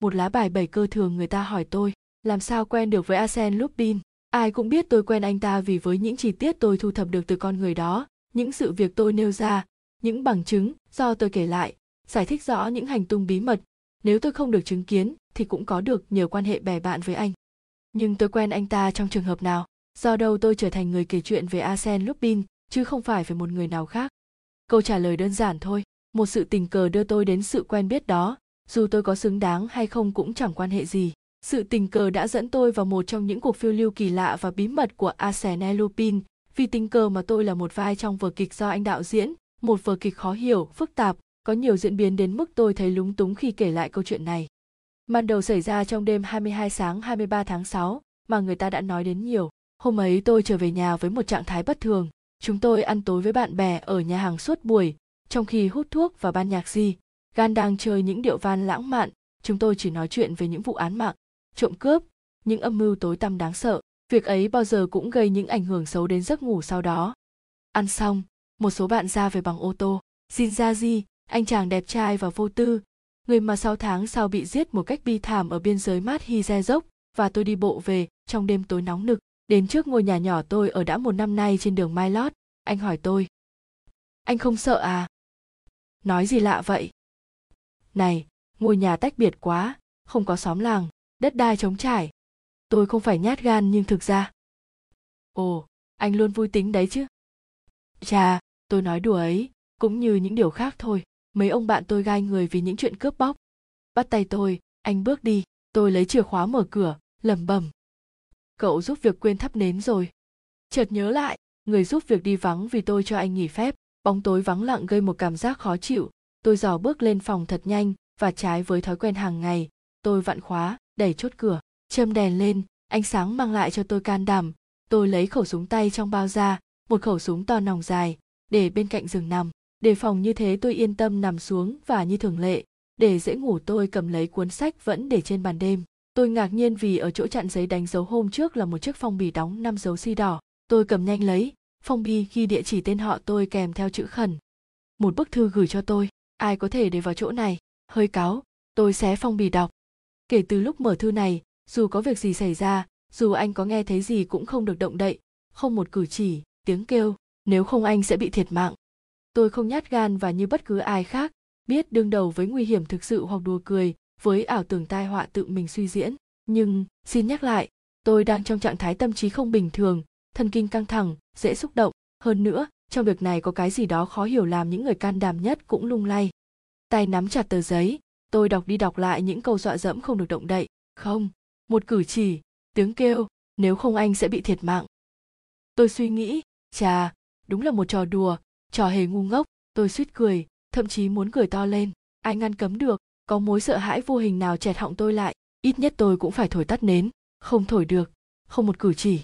một lá bài bảy cơ thường người ta hỏi tôi, làm sao quen được với Arsene Lupin? Ai cũng biết tôi quen anh ta vì với những chi tiết tôi thu thập được từ con người đó, những sự việc tôi nêu ra, những bằng chứng do tôi kể lại, giải thích rõ những hành tung bí mật. Nếu tôi không được chứng kiến thì cũng có được nhiều quan hệ bè bạn với anh. Nhưng tôi quen anh ta trong trường hợp nào? Do đâu tôi trở thành người kể chuyện về Arsene Lupin, chứ không phải về một người nào khác? Câu trả lời đơn giản thôi, một sự tình cờ đưa tôi đến sự quen biết đó dù tôi có xứng đáng hay không cũng chẳng quan hệ gì. Sự tình cờ đã dẫn tôi vào một trong những cuộc phiêu lưu kỳ lạ và bí mật của Arsène Lupin. Vì tình cờ mà tôi là một vai trong vở kịch do anh đạo diễn, một vở kịch khó hiểu, phức tạp, có nhiều diễn biến đến mức tôi thấy lúng túng khi kể lại câu chuyện này. Màn đầu xảy ra trong đêm 22 sáng 23 tháng 6 mà người ta đã nói đến nhiều. Hôm ấy tôi trở về nhà với một trạng thái bất thường. Chúng tôi ăn tối với bạn bè ở nhà hàng suốt buổi, trong khi hút thuốc và ban nhạc gì gan đang chơi những điệu van lãng mạn chúng tôi chỉ nói chuyện về những vụ án mạng trộm cướp những âm mưu tối tăm đáng sợ. Việc ấy bao giờ cũng gây những ảnh hưởng xấu đến giấc ngủ sau đó. Ăn xong một số bạn ra về bằng ô tô. Jinjaji, anh chàng đẹp trai và vô tư người mà sáu tháng sau bị giết một cách bi thảm ở biên giới mát dốc, và tôi đi bộ về trong đêm tối nóng nực. Đến trước ngôi nhà nhỏ tôi ở đã một năm nay trên đường Mai Lót anh hỏi tôi. Anh không sợ à? Nói gì lạ vậy? Này, ngôi nhà tách biệt quá, không có xóm làng, đất đai trống trải. Tôi không phải nhát gan nhưng thực ra. Ồ, anh luôn vui tính đấy chứ. Chà, tôi nói đùa ấy, cũng như những điều khác thôi. Mấy ông bạn tôi gai người vì những chuyện cướp bóc. Bắt tay tôi, anh bước đi, tôi lấy chìa khóa mở cửa, lẩm bẩm. Cậu giúp việc quên thắp nến rồi. Chợt nhớ lại, người giúp việc đi vắng vì tôi cho anh nghỉ phép. Bóng tối vắng lặng gây một cảm giác khó chịu tôi dò bước lên phòng thật nhanh và trái với thói quen hàng ngày. Tôi vặn khóa, đẩy chốt cửa, châm đèn lên, ánh sáng mang lại cho tôi can đảm. Tôi lấy khẩu súng tay trong bao ra, một khẩu súng to nòng dài, để bên cạnh giường nằm. Đề phòng như thế tôi yên tâm nằm xuống và như thường lệ. Để dễ ngủ tôi cầm lấy cuốn sách vẫn để trên bàn đêm. Tôi ngạc nhiên vì ở chỗ chặn giấy đánh dấu hôm trước là một chiếc phong bì đóng năm dấu xi đỏ. Tôi cầm nhanh lấy, phong bì ghi địa chỉ tên họ tôi kèm theo chữ khẩn. Một bức thư gửi cho tôi ai có thể để vào chỗ này? Hơi cáu, tôi xé phong bì đọc. Kể từ lúc mở thư này, dù có việc gì xảy ra, dù anh có nghe thấy gì cũng không được động đậy. Không một cử chỉ, tiếng kêu, nếu không anh sẽ bị thiệt mạng. Tôi không nhát gan và như bất cứ ai khác, biết đương đầu với nguy hiểm thực sự hoặc đùa cười với ảo tưởng tai họa tự mình suy diễn. Nhưng, xin nhắc lại, tôi đang trong trạng thái tâm trí không bình thường, thần kinh căng thẳng, dễ xúc động. Hơn nữa trong việc này có cái gì đó khó hiểu làm những người can đảm nhất cũng lung lay. Tay nắm chặt tờ giấy, tôi đọc đi đọc lại những câu dọa dẫm không được động đậy. Không. Một cử chỉ, tiếng kêu, nếu không anh sẽ bị thiệt mạng. Tôi suy nghĩ, chà, đúng là một trò đùa, trò hề ngu ngốc. Tôi suýt cười, thậm chí muốn cười to lên. Ai ngăn cấm được, có mối sợ hãi vô hình nào chẹt họng tôi lại, ít nhất tôi cũng phải thổi tắt nến. Không thổi được, không một cử chỉ.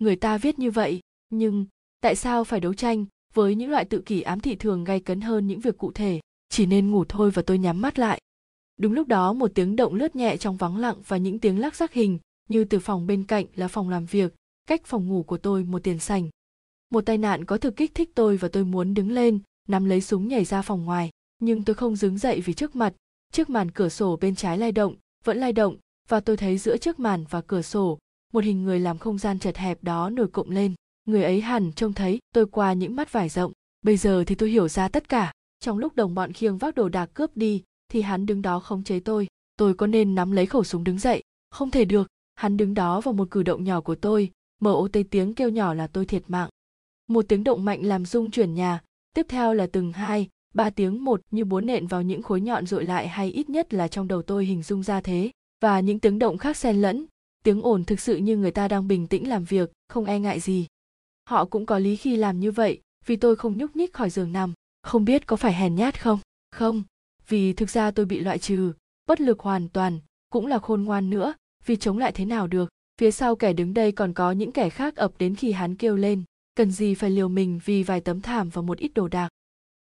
Người ta viết như vậy, nhưng tại sao phải đấu tranh với những loại tự kỷ ám thị thường gay cấn hơn những việc cụ thể? Chỉ nên ngủ thôi và tôi nhắm mắt lại. Đúng lúc đó, một tiếng động lướt nhẹ trong vắng lặng và những tiếng lắc rắc hình như từ phòng bên cạnh là phòng làm việc, cách phòng ngủ của tôi một tiền sành. Một tai nạn có thực kích thích tôi và tôi muốn đứng lên, nắm lấy súng nhảy ra phòng ngoài. Nhưng tôi không đứng dậy vì trước mặt chiếc màn cửa sổ bên trái lay động, vẫn lay động, và tôi thấy giữa chiếc màn và cửa sổ, một hình người làm không gian chật hẹp đó nổi cộng lên người ấy hẳn trông thấy, tôi qua những mắt vải rộng. Bây giờ thì tôi hiểu ra tất cả. Trong lúc đồng bọn khiêng vác đồ đạc cướp đi, thì hắn đứng đó khống chế tôi. Tôi có nên nắm lấy khẩu súng đứng dậy? Không thể được. Hắn đứng đó vào một cử động nhỏ của tôi, mở ô tê tiếng kêu nhỏ là tôi thiệt mạng. Một tiếng động mạnh làm rung chuyển nhà. Tiếp theo là từng hai, ba tiếng một như búa nện vào những khối nhọn dội lại hay ít nhất là trong đầu tôi hình dung ra thế. Và những tiếng động khác xen lẫn. Tiếng ồn thực sự như người ta đang bình tĩnh làm việc, không e ngại gì họ cũng có lý khi làm như vậy, vì tôi không nhúc nhích khỏi giường nằm. Không biết có phải hèn nhát không? Không, vì thực ra tôi bị loại trừ, bất lực hoàn toàn, cũng là khôn ngoan nữa, vì chống lại thế nào được? Phía sau kẻ đứng đây còn có những kẻ khác ập đến khi hắn kêu lên, cần gì phải liều mình vì vài tấm thảm và một ít đồ đạc?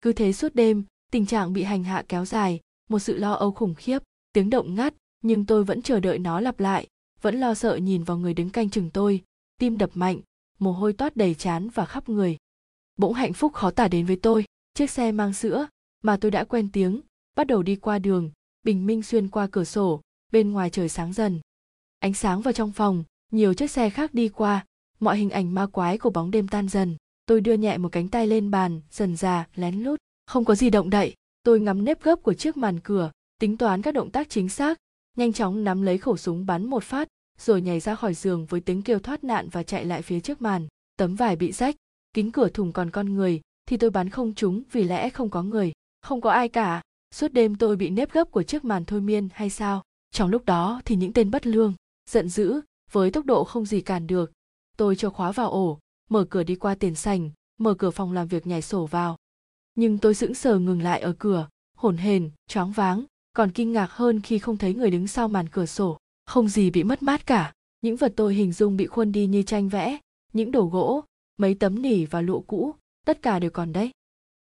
Cứ thế suốt đêm, tình trạng bị hành hạ kéo dài, một sự lo âu khủng khiếp, tiếng động ngắt, nhưng tôi vẫn chờ đợi nó lặp lại, vẫn lo sợ nhìn vào người đứng canh chừng tôi, tim đập mạnh mồ hôi toát đầy chán và khắp người. Bỗng hạnh phúc khó tả đến với tôi. Chiếc xe mang sữa, mà tôi đã quen tiếng, bắt đầu đi qua đường, bình minh xuyên qua cửa sổ, bên ngoài trời sáng dần. Ánh sáng vào trong phòng, nhiều chiếc xe khác đi qua, mọi hình ảnh ma quái của bóng đêm tan dần. Tôi đưa nhẹ một cánh tay lên bàn, dần già lén lút. Không có gì động đậy, tôi ngắm nếp gấp của chiếc màn cửa, tính toán các động tác chính xác, nhanh chóng nắm lấy khẩu súng bắn một phát rồi nhảy ra khỏi giường với tiếng kêu thoát nạn và chạy lại phía trước màn. Tấm vải bị rách, kính cửa thủng còn con người, thì tôi bắn không trúng vì lẽ không có người. Không có ai cả. Suốt đêm tôi bị nếp gấp của chiếc màn thôi miên, hay sao? Trong lúc đó thì những tên bất lương, giận dữ, với tốc độ không gì cản được. Tôi cho khóa vào ổ, mở cửa đi qua tiền sành, mở cửa phòng làm việc nhảy sổ vào. Nhưng tôi sững sờ ngừng lại ở cửa, hổn hển, choáng váng, còn kinh ngạc hơn khi không thấy người đứng sau màn cửa sổ không gì bị mất mát cả. Những vật tôi hình dung bị khuôn đi như tranh vẽ, những đồ gỗ, mấy tấm nỉ và lụa cũ, tất cả đều còn đấy.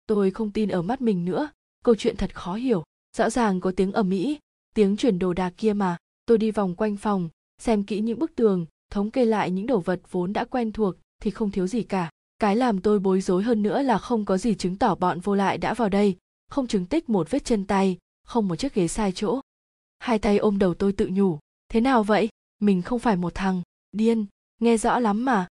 Tôi không tin ở mắt mình nữa. Câu chuyện thật khó hiểu. Rõ ràng có tiếng ầm ĩ, tiếng chuyển đồ đạc kia mà. Tôi đi vòng quanh phòng, xem kỹ những bức tường, thống kê lại những đồ vật vốn đã quen thuộc thì không thiếu gì cả. Cái làm tôi bối rối hơn nữa là không có gì chứng tỏ bọn vô lại đã vào đây. Không chứng tích một vết chân tay, không một chiếc ghế sai chỗ. Hai tay ôm đầu tôi tự nhủ thế nào vậy? Mình không phải một thằng. Điên. Nghe rõ lắm mà.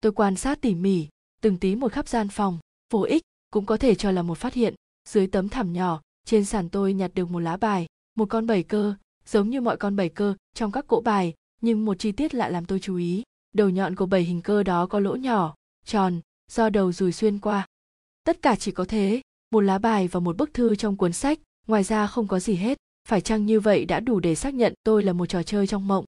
Tôi quan sát tỉ mỉ, từng tí một khắp gian phòng. Vô ích, cũng có thể cho là một phát hiện. Dưới tấm thảm nhỏ, trên sàn tôi nhặt được một lá bài, một con bảy cơ, giống như mọi con bảy cơ trong các cỗ bài, nhưng một chi tiết lại làm tôi chú ý. Đầu nhọn của bảy hình cơ đó có lỗ nhỏ, tròn, do đầu dùi xuyên qua. Tất cả chỉ có thế, một lá bài và một bức thư trong cuốn sách, ngoài ra không có gì hết phải chăng như vậy đã đủ để xác nhận tôi là một trò chơi trong mộng?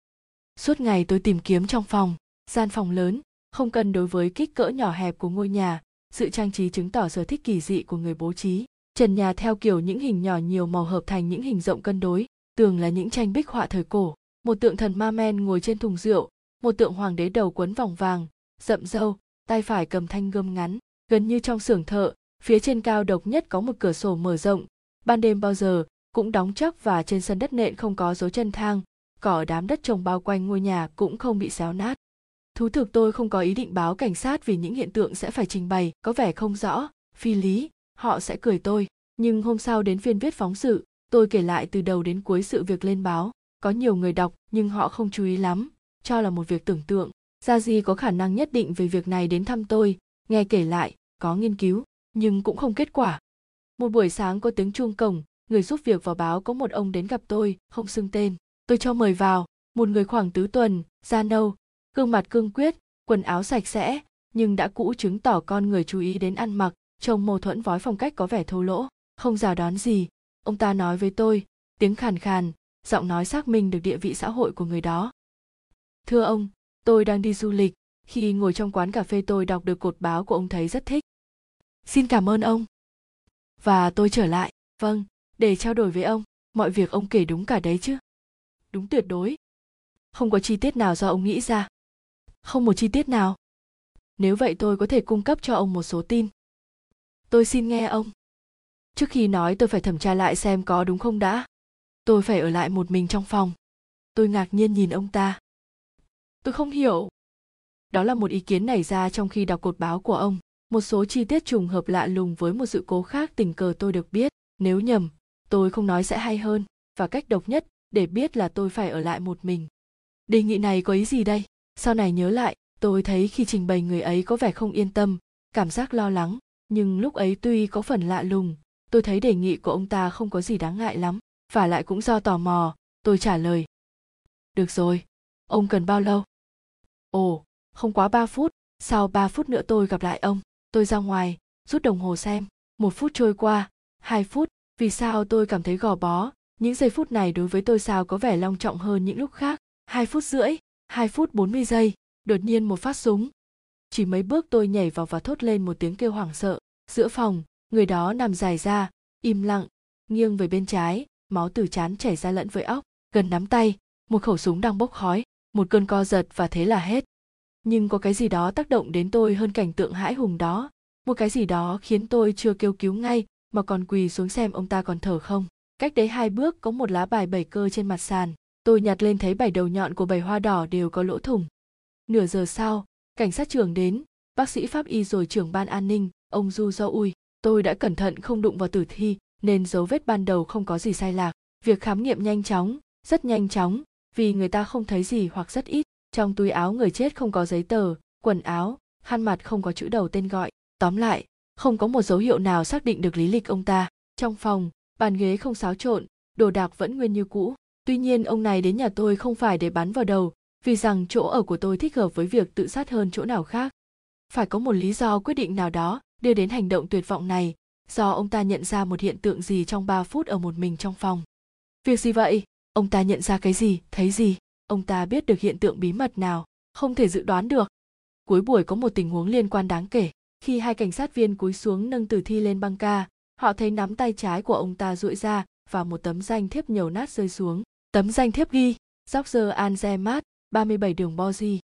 Suốt ngày tôi tìm kiếm trong phòng, gian phòng lớn, không cần đối với kích cỡ nhỏ hẹp của ngôi nhà, sự trang trí chứng tỏ sở thích kỳ dị của người bố trí. Trần nhà theo kiểu những hình nhỏ nhiều màu hợp thành những hình rộng cân đối, tường là những tranh bích họa thời cổ. Một tượng thần ma men ngồi trên thùng rượu, một tượng hoàng đế đầu quấn vòng vàng, rậm râu, tay phải cầm thanh gươm ngắn, gần như trong xưởng thợ, phía trên cao độc nhất có một cửa sổ mở rộng. Ban đêm bao giờ cũng đóng chắc và trên sân đất nện không có dấu chân thang, cỏ ở đám đất trồng bao quanh ngôi nhà cũng không bị xéo nát. Thú thực tôi không có ý định báo cảnh sát vì những hiện tượng sẽ phải trình bày, có vẻ không rõ, phi lý, họ sẽ cười tôi. Nhưng hôm sau đến phiên viết phóng sự, tôi kể lại từ đầu đến cuối sự việc lên báo. Có nhiều người đọc, nhưng họ không chú ý lắm, cho là một việc tưởng tượng. Gia di có khả năng nhất định về việc này đến thăm tôi, nghe kể lại, có nghiên cứu, nhưng cũng không kết quả. Một buổi sáng có tiếng chuông cổng người giúp việc vào báo có một ông đến gặp tôi, không xưng tên. Tôi cho mời vào. Một người khoảng tứ tuần, da nâu, gương mặt cương quyết, quần áo sạch sẽ, nhưng đã cũ chứng tỏ con người chú ý đến ăn mặc, trông mâu thuẫn vói phong cách có vẻ thô lỗ. Không rào đón gì. Ông ta nói với tôi, tiếng khàn khàn, giọng nói xác minh được địa vị xã hội của người đó. Thưa ông, tôi đang đi du lịch. Khi ngồi trong quán cà phê tôi đọc được cột báo của ông thấy rất thích. Xin cảm ơn ông. Và tôi trở lại. Vâng để trao đổi với ông, mọi việc ông kể đúng cả đấy chứ? Đúng tuyệt đối. Không có chi tiết nào do ông nghĩ ra. Không một chi tiết nào. Nếu vậy tôi có thể cung cấp cho ông một số tin. Tôi xin nghe ông. Trước khi nói tôi phải thẩm tra lại xem có đúng không đã. Tôi phải ở lại một mình trong phòng. Tôi ngạc nhiên nhìn ông ta. Tôi không hiểu. Đó là một ý kiến nảy ra trong khi đọc cột báo của ông. Một số chi tiết trùng hợp lạ lùng với một sự cố khác tình cờ tôi được biết. Nếu nhầm tôi không nói sẽ hay hơn, và cách độc nhất để biết là tôi phải ở lại một mình. Đề nghị này có ý gì đây? Sau này nhớ lại, tôi thấy khi trình bày người ấy có vẻ không yên tâm, cảm giác lo lắng, nhưng lúc ấy tuy có phần lạ lùng, tôi thấy đề nghị của ông ta không có gì đáng ngại lắm, và lại cũng do tò mò, tôi trả lời. Được rồi, ông cần bao lâu? Ồ, không quá ba phút, sau ba phút nữa tôi gặp lại ông, tôi ra ngoài, rút đồng hồ xem, một phút trôi qua, hai phút vì sao tôi cảm thấy gò bó? Những giây phút này đối với tôi sao có vẻ long trọng hơn những lúc khác? Hai phút rưỡi, hai phút bốn mươi giây, đột nhiên một phát súng. Chỉ mấy bước tôi nhảy vào và thốt lên một tiếng kêu hoảng sợ. Giữa phòng, người đó nằm dài ra, im lặng, nghiêng về bên trái, máu từ chán chảy ra lẫn với óc, gần nắm tay, một khẩu súng đang bốc khói, một cơn co giật và thế là hết. Nhưng có cái gì đó tác động đến tôi hơn cảnh tượng hãi hùng đó. Một cái gì đó khiến tôi chưa kêu cứu ngay mà còn quỳ xuống xem ông ta còn thở không. Cách đấy hai bước có một lá bài bảy cơ trên mặt sàn. Tôi nhặt lên thấy bảy đầu nhọn của bảy hoa đỏ đều có lỗ thủng. Nửa giờ sau, cảnh sát trưởng đến. Bác sĩ pháp y rồi trưởng ban an ninh, ông du do ui tôi đã cẩn thận không đụng vào tử thi, nên dấu vết ban đầu không có gì sai lạc. Việc khám nghiệm nhanh chóng, rất nhanh chóng, vì người ta không thấy gì hoặc rất ít. Trong túi áo người chết không có giấy tờ, quần áo, khăn mặt không có chữ đầu tên gọi. Tóm lại không có một dấu hiệu nào xác định được lý lịch ông ta trong phòng bàn ghế không xáo trộn đồ đạc vẫn nguyên như cũ tuy nhiên ông này đến nhà tôi không phải để bắn vào đầu vì rằng chỗ ở của tôi thích hợp với việc tự sát hơn chỗ nào khác phải có một lý do quyết định nào đó đưa đến hành động tuyệt vọng này do ông ta nhận ra một hiện tượng gì trong 3 phút ở một mình trong phòng. Việc gì vậy? Ông ta nhận ra cái gì, thấy gì? Ông ta biết được hiện tượng bí mật nào, không thể dự đoán được. Cuối buổi có một tình huống liên quan đáng kể. Khi hai cảnh sát viên cúi xuống nâng tử thi lên băng ca, họ thấy nắm tay trái của ông ta duỗi ra và một tấm danh thiếp nhầu nát rơi xuống. Tấm danh thiếp ghi, George Anzemat, 37 đường Bozi.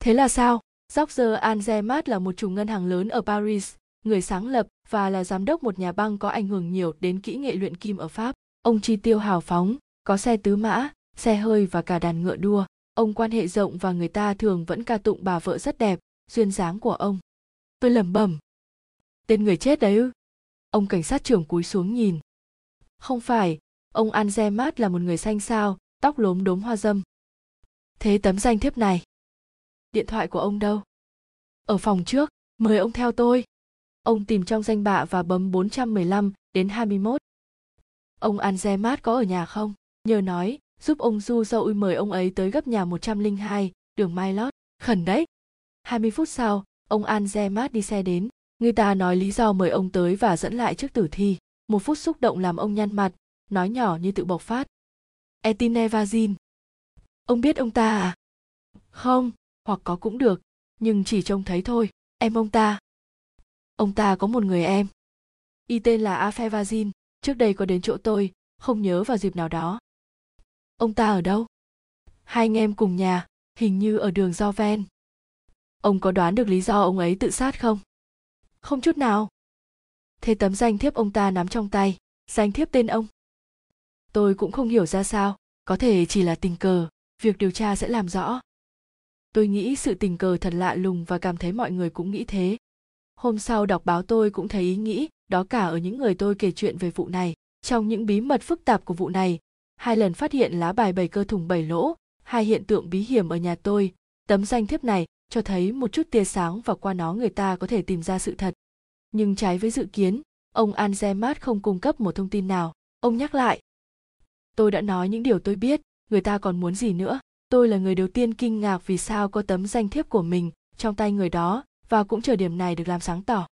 Thế là sao? George Anzemat là một chủ ngân hàng lớn ở Paris, người sáng lập và là giám đốc một nhà băng có ảnh hưởng nhiều đến kỹ nghệ luyện kim ở Pháp. Ông chi tiêu hào phóng, có xe tứ mã, xe hơi và cả đàn ngựa đua. Ông quan hệ rộng và người ta thường vẫn ca tụng bà vợ rất đẹp, duyên dáng của ông. Tôi lẩm bẩm. Tên người chết đấy ư? Ông cảnh sát trưởng cúi xuống nhìn. Không phải, ông Anzemat là một người xanh sao, tóc lốm đốm hoa dâm. Thế tấm danh thiếp này? Điện thoại của ông đâu? Ở phòng trước, mời ông theo tôi. Ông tìm trong danh bạ và bấm 415 đến 21. Ông Anzemat có ở nhà không? Nhờ nói, giúp ông Du Dâu mời ông ấy tới gấp nhà 102, đường Mai Lót. Khẩn đấy. 20 phút sau, ông Anzemat đi xe đến. Người ta nói lý do mời ông tới và dẫn lại trước tử thi. Một phút xúc động làm ông nhăn mặt, nói nhỏ như tự bộc phát. Etine Vazin. Ông biết ông ta à? Không, hoặc có cũng được, nhưng chỉ trông thấy thôi. Em ông ta, ông ta có một người em y tên là afevazin trước đây có đến chỗ tôi không nhớ vào dịp nào đó ông ta ở đâu hai anh em cùng nhà hình như ở đường do ven ông có đoán được lý do ông ấy tự sát không? Không chút nào. Thế tấm danh thiếp ông ta nắm trong tay. Danh thiếp tên ông. Tôi cũng không hiểu ra sao. Có thể chỉ là tình cờ. Việc điều tra sẽ làm rõ. Tôi nghĩ sự tình cờ thật lạ lùng và cảm thấy mọi người cũng nghĩ thế. Hôm sau đọc báo tôi cũng thấy ý nghĩ, đó cả ở những người tôi kể chuyện về vụ này. Trong những bí mật phức tạp của vụ này, hai lần phát hiện lá bài bảy cơ thủng bảy lỗ, hai hiện tượng bí hiểm ở nhà tôi. Tấm danh thiếp này cho thấy một chút tia sáng và qua nó người ta có thể tìm ra sự thật. Nhưng trái với dự kiến ông anzemat không cung cấp một thông tin nào. Ông nhắc lại tôi đã nói những điều tôi biết người ta còn muốn gì nữa? Tôi là người đầu tiên kinh ngạc vì sao có tấm danh thiếp của mình trong tay người đó và cũng chờ điểm này được làm sáng tỏ.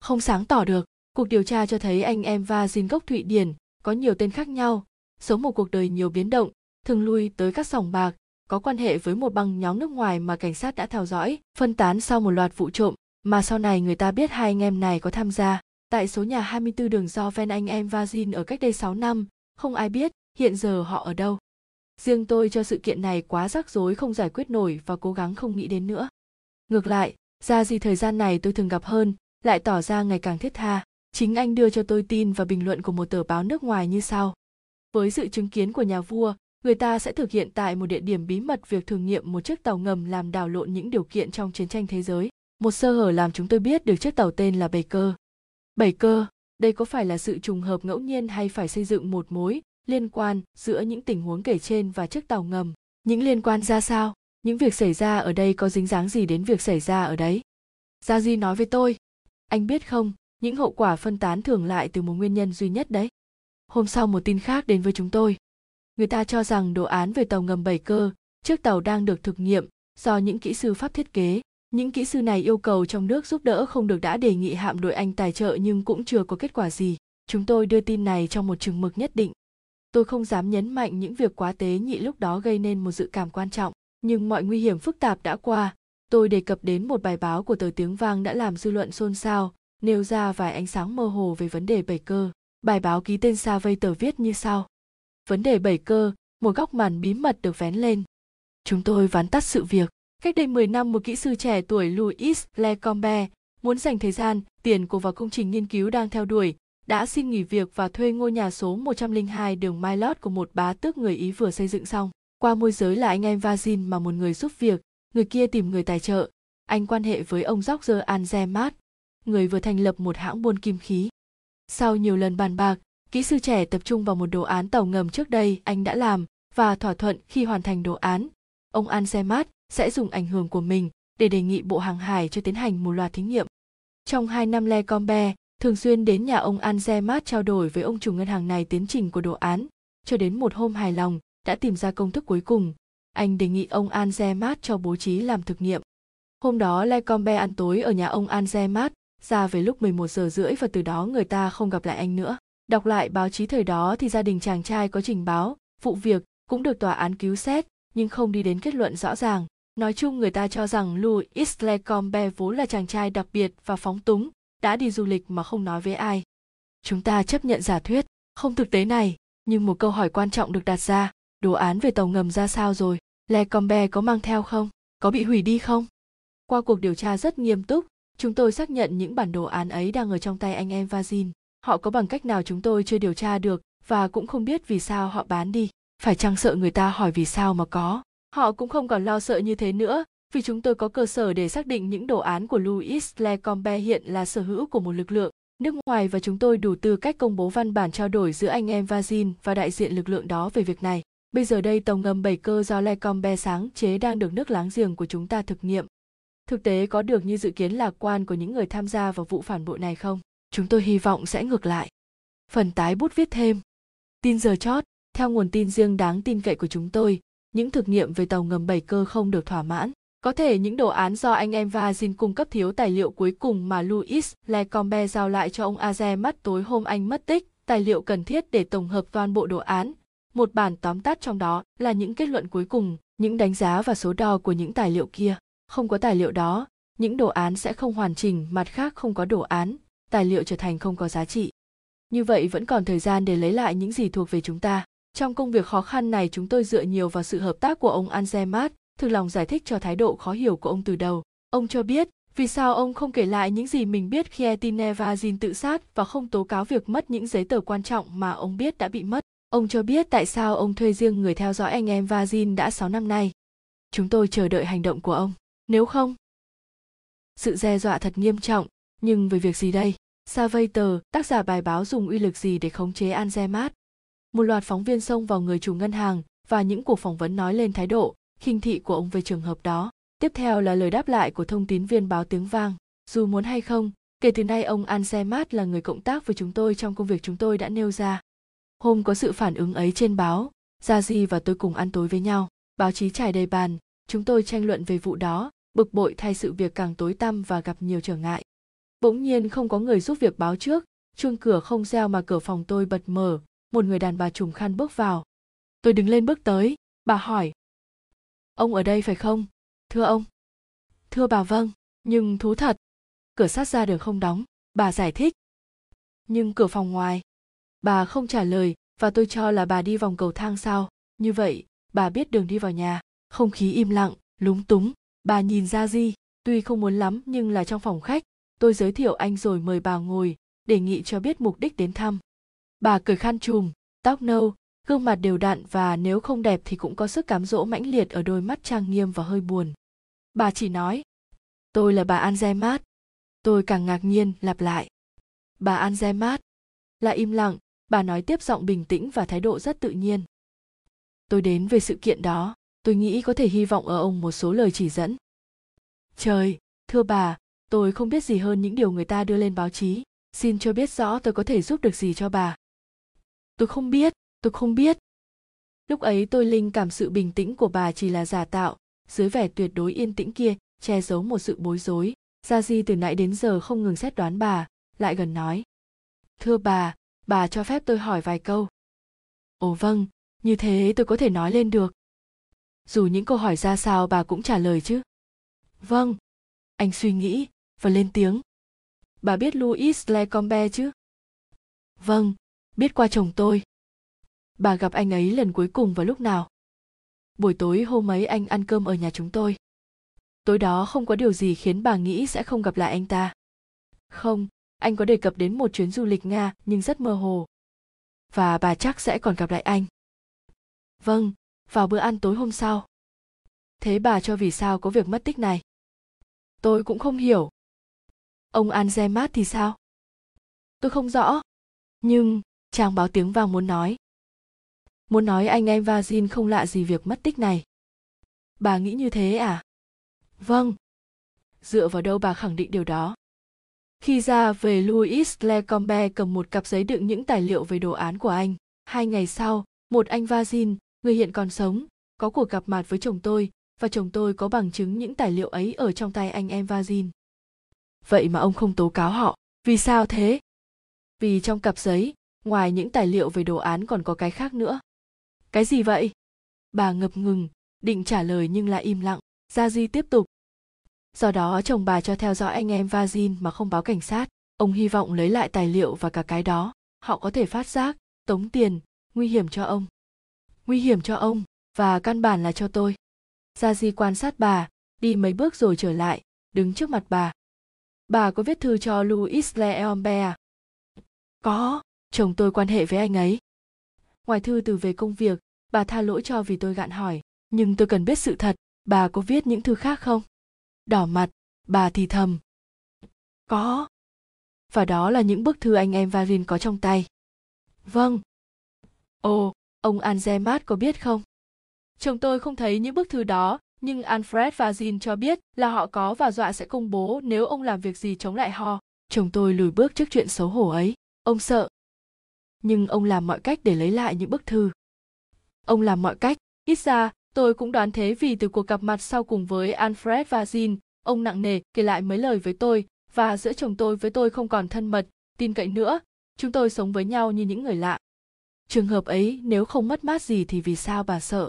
Không sáng tỏ được, cuộc điều tra cho thấy anh em Vazin gốc Thụy Điển có nhiều tên khác nhau, sống một cuộc đời nhiều biến động, thường lui tới các sòng bạc, có quan hệ với một băng nhóm nước ngoài mà cảnh sát đã theo dõi, phân tán sau một loạt vụ trộm mà sau này người ta biết hai anh em này có tham gia. Tại số nhà 24 đường do ven anh em Vazin ở cách đây 6 năm, không ai biết hiện giờ họ ở đâu. Riêng tôi cho sự kiện này quá rắc rối không giải quyết nổi và cố gắng không nghĩ đến nữa. Ngược lại, ra gì thời gian này tôi thường gặp hơn lại tỏ ra ngày càng thiết tha chính anh đưa cho tôi tin và bình luận của một tờ báo nước ngoài như sau với sự chứng kiến của nhà vua người ta sẽ thực hiện tại một địa điểm bí mật việc thử nghiệm một chiếc tàu ngầm làm đảo lộn những điều kiện trong chiến tranh thế giới. Một sơ hở làm chúng tôi biết được chiếc tàu tên là Bảy cơ. Bảy cơ, đây có phải là sự trùng hợp ngẫu nhiên hay phải xây dựng một mối liên quan giữa những tình huống kể trên và chiếc tàu ngầm? Những liên quan ra sao? Những việc xảy ra ở đây có dính dáng gì đến việc xảy ra ở đấy? Gia di nói với tôi. Anh biết không, những hậu quả phân tán thường lại từ một nguyên nhân duy nhất đấy. Hôm sau một tin khác đến với chúng tôi người ta cho rằng đồ án về tàu ngầm bảy cơ, chiếc tàu đang được thực nghiệm do những kỹ sư pháp thiết kế. Những kỹ sư này yêu cầu trong nước giúp đỡ không được đã đề nghị hạm đội anh tài trợ nhưng cũng chưa có kết quả gì. Chúng tôi đưa tin này trong một chừng mực nhất định. Tôi không dám nhấn mạnh những việc quá tế nhị lúc đó gây nên một dự cảm quan trọng, nhưng mọi nguy hiểm phức tạp đã qua. Tôi đề cập đến một bài báo của tờ tiếng vang đã làm dư luận xôn xao, nêu ra vài ánh sáng mơ hồ về vấn đề bảy cơ. Bài báo ký tên xa vây tờ viết như sau vấn đề bảy cơ một góc màn bí mật được vén lên chúng tôi ván tắt sự việc cách đây 10 năm một kỹ sư trẻ tuổi Louis Lecombe muốn dành thời gian, tiền của vào công trình nghiên cứu đang theo đuổi, đã xin nghỉ việc và thuê ngôi nhà số 102 đường Milot của một bá tước người Ý vừa xây dựng xong qua môi giới là anh em Vazin mà một người giúp việc, người kia tìm người tài trợ. Anh quan hệ với ông George Anzemat, người vừa thành lập một hãng buôn kim khí. Sau nhiều lần bàn bạc, kỹ sư trẻ tập trung vào một đồ án tàu ngầm trước đây anh đã làm và thỏa thuận khi hoàn thành đồ án ông Ansemat sẽ dùng ảnh hưởng của mình để đề nghị Bộ Hàng hải cho tiến hành một loạt thí nghiệm. Trong hai năm Le Combe, thường xuyên đến nhà ông Ansemat trao đổi với ông chủ ngân hàng này tiến trình của đồ án, cho đến một hôm hài lòng, đã tìm ra công thức cuối cùng. Anh đề nghị ông Ansemat cho bố trí làm thực nghiệm. Hôm đó Le Combe ăn tối ở nhà ông Ansemat, ra về lúc 11 giờ rưỡi và từ đó người ta không gặp lại anh nữa. Đọc lại báo chí thời đó thì gia đình chàng trai có trình báo, vụ việc cũng được tòa án cứu xét, nhưng không đi đến kết luận rõ ràng. Nói chung người ta cho rằng Louis Lecombe vốn là chàng trai đặc biệt và phóng túng, đã đi du lịch mà không nói với ai. Chúng ta chấp nhận giả thuyết, không thực tế này, nhưng một câu hỏi quan trọng được đặt ra, đồ án về tàu ngầm ra sao rồi? Lecombe có mang theo không? Có bị hủy đi không? Qua cuộc điều tra rất nghiêm túc, chúng tôi xác nhận những bản đồ án ấy đang ở trong tay anh em Vazin. Họ có bằng cách nào chúng tôi chưa điều tra được và cũng không biết vì sao họ bán đi. Phải chăng sợ người ta hỏi vì sao mà có? Họ cũng không còn lo sợ như thế nữa, vì chúng tôi có cơ sở để xác định những đồ án của Louis Lecombe hiện là sở hữu của một lực lượng nước ngoài và chúng tôi đủ tư cách công bố văn bản trao đổi giữa anh em Vazin và đại diện lực lượng đó về việc này. Bây giờ đây tàu ngầm bảy cơ do Lecombe sáng chế đang được nước láng giềng của chúng ta thực nghiệm. Thực tế có được như dự kiến lạc quan của những người tham gia vào vụ phản bội này không? Chúng tôi hy vọng sẽ ngược lại. Phần tái bút viết thêm. Tin giờ chót, theo nguồn tin riêng đáng tin cậy của chúng tôi, những thực nghiệm về tàu ngầm bảy cơ không được thỏa mãn. Có thể những đồ án do anh em Vazin cung cấp thiếu tài liệu cuối cùng mà Louis Lecombe giao lại cho ông Aze tối hôm anh mất tích, tài liệu cần thiết để tổng hợp toàn bộ đồ án. Một bản tóm tắt trong đó là những kết luận cuối cùng, những đánh giá và số đo của những tài liệu kia. Không có tài liệu đó, những đồ án sẽ không hoàn chỉnh, mặt khác không có đồ án, tài liệu trở thành không có giá trị. Như vậy vẫn còn thời gian để lấy lại những gì thuộc về chúng ta. Trong công việc khó khăn này chúng tôi dựa nhiều vào sự hợp tác của ông Anzemat, thực lòng giải thích cho thái độ khó hiểu của ông từ đầu. Ông cho biết vì sao ông không kể lại những gì mình biết khi Etine và Azin tự sát và không tố cáo việc mất những giấy tờ quan trọng mà ông biết đã bị mất. Ông cho biết tại sao ông thuê riêng người theo dõi anh em Vazin đã 6 năm nay. Chúng tôi chờ đợi hành động của ông. Nếu không... Sự đe dọa thật nghiêm trọng, nhưng về việc gì đây? Savater, tác giả bài báo dùng uy lực gì để khống chế Anzemat? một loạt phóng viên xông vào người chủ ngân hàng và những cuộc phỏng vấn nói lên thái độ khinh thị của ông về trường hợp đó. Tiếp theo là lời đáp lại của thông tín viên báo tiếng vang. Dù muốn hay không kể từ nay ông Ansemat là người cộng tác với chúng tôi trong công việc chúng tôi đã nêu ra. Hôm có sự phản ứng ấy trên báo gia di và tôi cùng ăn tối với nhau. Báo chí trải đầy bàn chúng tôi tranh luận về vụ đó bực bội thay sự việc càng tối tăm và gặp nhiều trở ngại bỗng nhiên không có người giúp việc báo trước, chuông cửa không reo mà cửa phòng tôi bật mở, một người đàn bà trùm khăn bước vào. Tôi đứng lên bước tới, bà hỏi. Ông ở đây phải không? Thưa ông. Thưa bà vâng nhưng thú thật. Cửa sát ra đường không đóng, bà giải thích. Nhưng cửa phòng ngoài. Bà không trả lời, và tôi cho là bà đi vòng cầu thang sau như vậy, bà biết đường đi vào nhà. Không khí im lặng, lúng túng. Bà nhìn ra di, tuy không muốn lắm nhưng là trong phòng khách tôi giới thiệu anh rồi mời bà ngồi, đề nghị cho biết mục đích đến thăm. Bà cười khăn trùm, tóc nâu, gương mặt đều đặn và nếu không đẹp thì cũng có sức cám dỗ mãnh liệt ở đôi mắt trang nghiêm và hơi buồn. Bà chỉ nói, tôi là bà Anzemat tôi càng ngạc nhiên, lặp lại, bà Anzemat là im lặng, bà nói tiếp giọng bình tĩnh và thái độ rất tự nhiên. Tôi đến về sự kiện đó, tôi nghĩ có thể hy vọng ở ông một số lời chỉ dẫn. Trời, thưa bà tôi không biết gì hơn những điều người ta đưa lên báo chí. Xin cho biết rõ tôi có thể giúp được gì cho bà. Tôi không biết, tôi không biết. Lúc ấy tôi linh cảm sự bình tĩnh của bà chỉ là giả tạo, dưới vẻ tuyệt đối yên tĩnh kia, che giấu một sự bối rối. Gia di từ nãy đến giờ không ngừng xét đoán bà, lại gần nói. Thưa bà bà cho phép tôi hỏi vài câu. Ồ vâng như thế tôi có thể nói lên được. Dù những câu hỏi ra sao bà cũng trả lời chứ. Vâng anh suy nghĩ và lên tiếng. Bà biết louis lecombe chứ? Vâng biết qua chồng tôi. Bà gặp anh ấy lần cuối cùng vào lúc nào? Buổi tối hôm ấy anh ăn cơm ở nhà chúng tôi. Tối đó không có điều gì khiến bà nghĩ sẽ không gặp lại anh ta. Không, anh có đề cập đến một chuyến du lịch nga nhưng rất mơ hồ. Và bà chắc sẽ còn gặp lại anh. Vâng vào bữa ăn tối hôm sau. Thế bà cho vì sao có việc mất tích này? Tôi cũng không hiểu ông anzemat thì sao? Tôi không rõ. Nhưng trang báo tiếng vàng muốn nói. Muốn nói anh em Vazin không lạ gì việc mất tích này. Bà nghĩ như thế à? Vâng. Dựa vào đâu bà khẳng định điều đó? Khi ra về Louis Lecombe cầm một cặp giấy đựng những tài liệu về đồ án của anh. Hai ngày sau, một anh Vazin, người hiện còn sống, có cuộc gặp mặt với chồng tôi và chồng tôi có bằng chứng những tài liệu ấy ở trong tay anh em Vazin. Vậy mà ông không tố cáo họ, vì sao thế? Vì trong cặp giấy, ngoài những tài liệu về đồ án còn có cái khác nữa. Cái gì vậy? Bà ngập ngừng, định trả lời nhưng lại im lặng. Gia Di tiếp tục. Do đó chồng bà cho theo dõi anh em Vazin mà không báo cảnh sát. Ông hy vọng lấy lại tài liệu và cả cái đó. Họ có thể phát giác, tống tiền, nguy hiểm cho ông. Nguy hiểm cho ông, và căn bản là cho tôi. Gia Di quan sát bà, đi mấy bước rồi trở lại, đứng trước mặt bà. Bà có viết thư cho Louis Leombe à? Có, chồng tôi quan hệ với anh ấy. Ngoài thư từ về công việc, bà tha lỗi cho vì tôi gạn hỏi, nhưng tôi cần biết sự thật, bà có viết những thư khác không? Đỏ mặt, bà thì thầm. Có. Và đó là những bức thư anh em Varin có trong tay. Vâng. Ồ, ông Anzemat có biết không? Chồng tôi không thấy những bức thư đó, nhưng Alfred và Jean cho biết là họ có và dọa sẽ công bố nếu ông làm việc gì chống lại họ. Chồng tôi lùi bước trước chuyện xấu hổ ấy. Ông sợ. Nhưng ông làm mọi cách để lấy lại những bức thư. Ông làm mọi cách, ít ra tôi cũng đoán thế vì từ cuộc gặp mặt sau cùng với Alfred và Jean, ông nặng nề kể lại mấy lời với tôi và giữa chồng tôi với tôi không còn thân mật, tin cậy nữa. Chúng tôi sống với nhau như những người lạ. Trường hợp ấy nếu không mất mát gì thì vì sao bà sợ?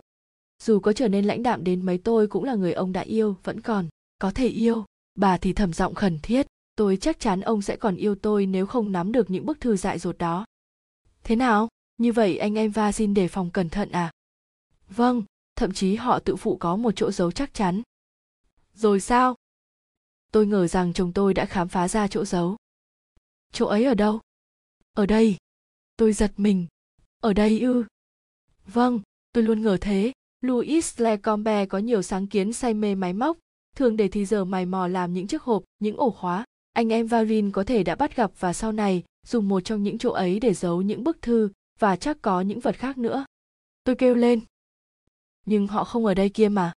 Dù có trở nên lãnh đạm đến mấy tôi cũng là người ông đã yêu, vẫn còn có thể yêu. Bà thì thầm giọng khẩn thiết, tôi chắc chắn ông sẽ còn yêu tôi nếu không nắm được những bức thư dại dột đó. Thế nào? Như vậy anh em va xin đề phòng cẩn thận à? Vâng thậm chí họ tự phụ có một chỗ giấu chắc chắn. Rồi sao? Tôi ngờ rằng chồng tôi đã khám phá ra chỗ giấu. Chỗ ấy ở đâu? Ở đây. Tôi giật mình. Ở đây ư? Vâng tôi luôn ngờ thế. Louis Lecombe có nhiều sáng kiến say mê máy móc, thường để thì giờ mày mò làm những chiếc hộp, những ổ khóa. Anh em Varin có thể đã bắt gặp và sau này dùng một trong những chỗ ấy để giấu những bức thư và chắc có những vật khác nữa. Tôi kêu lên. Nhưng họ không ở đây kia mà.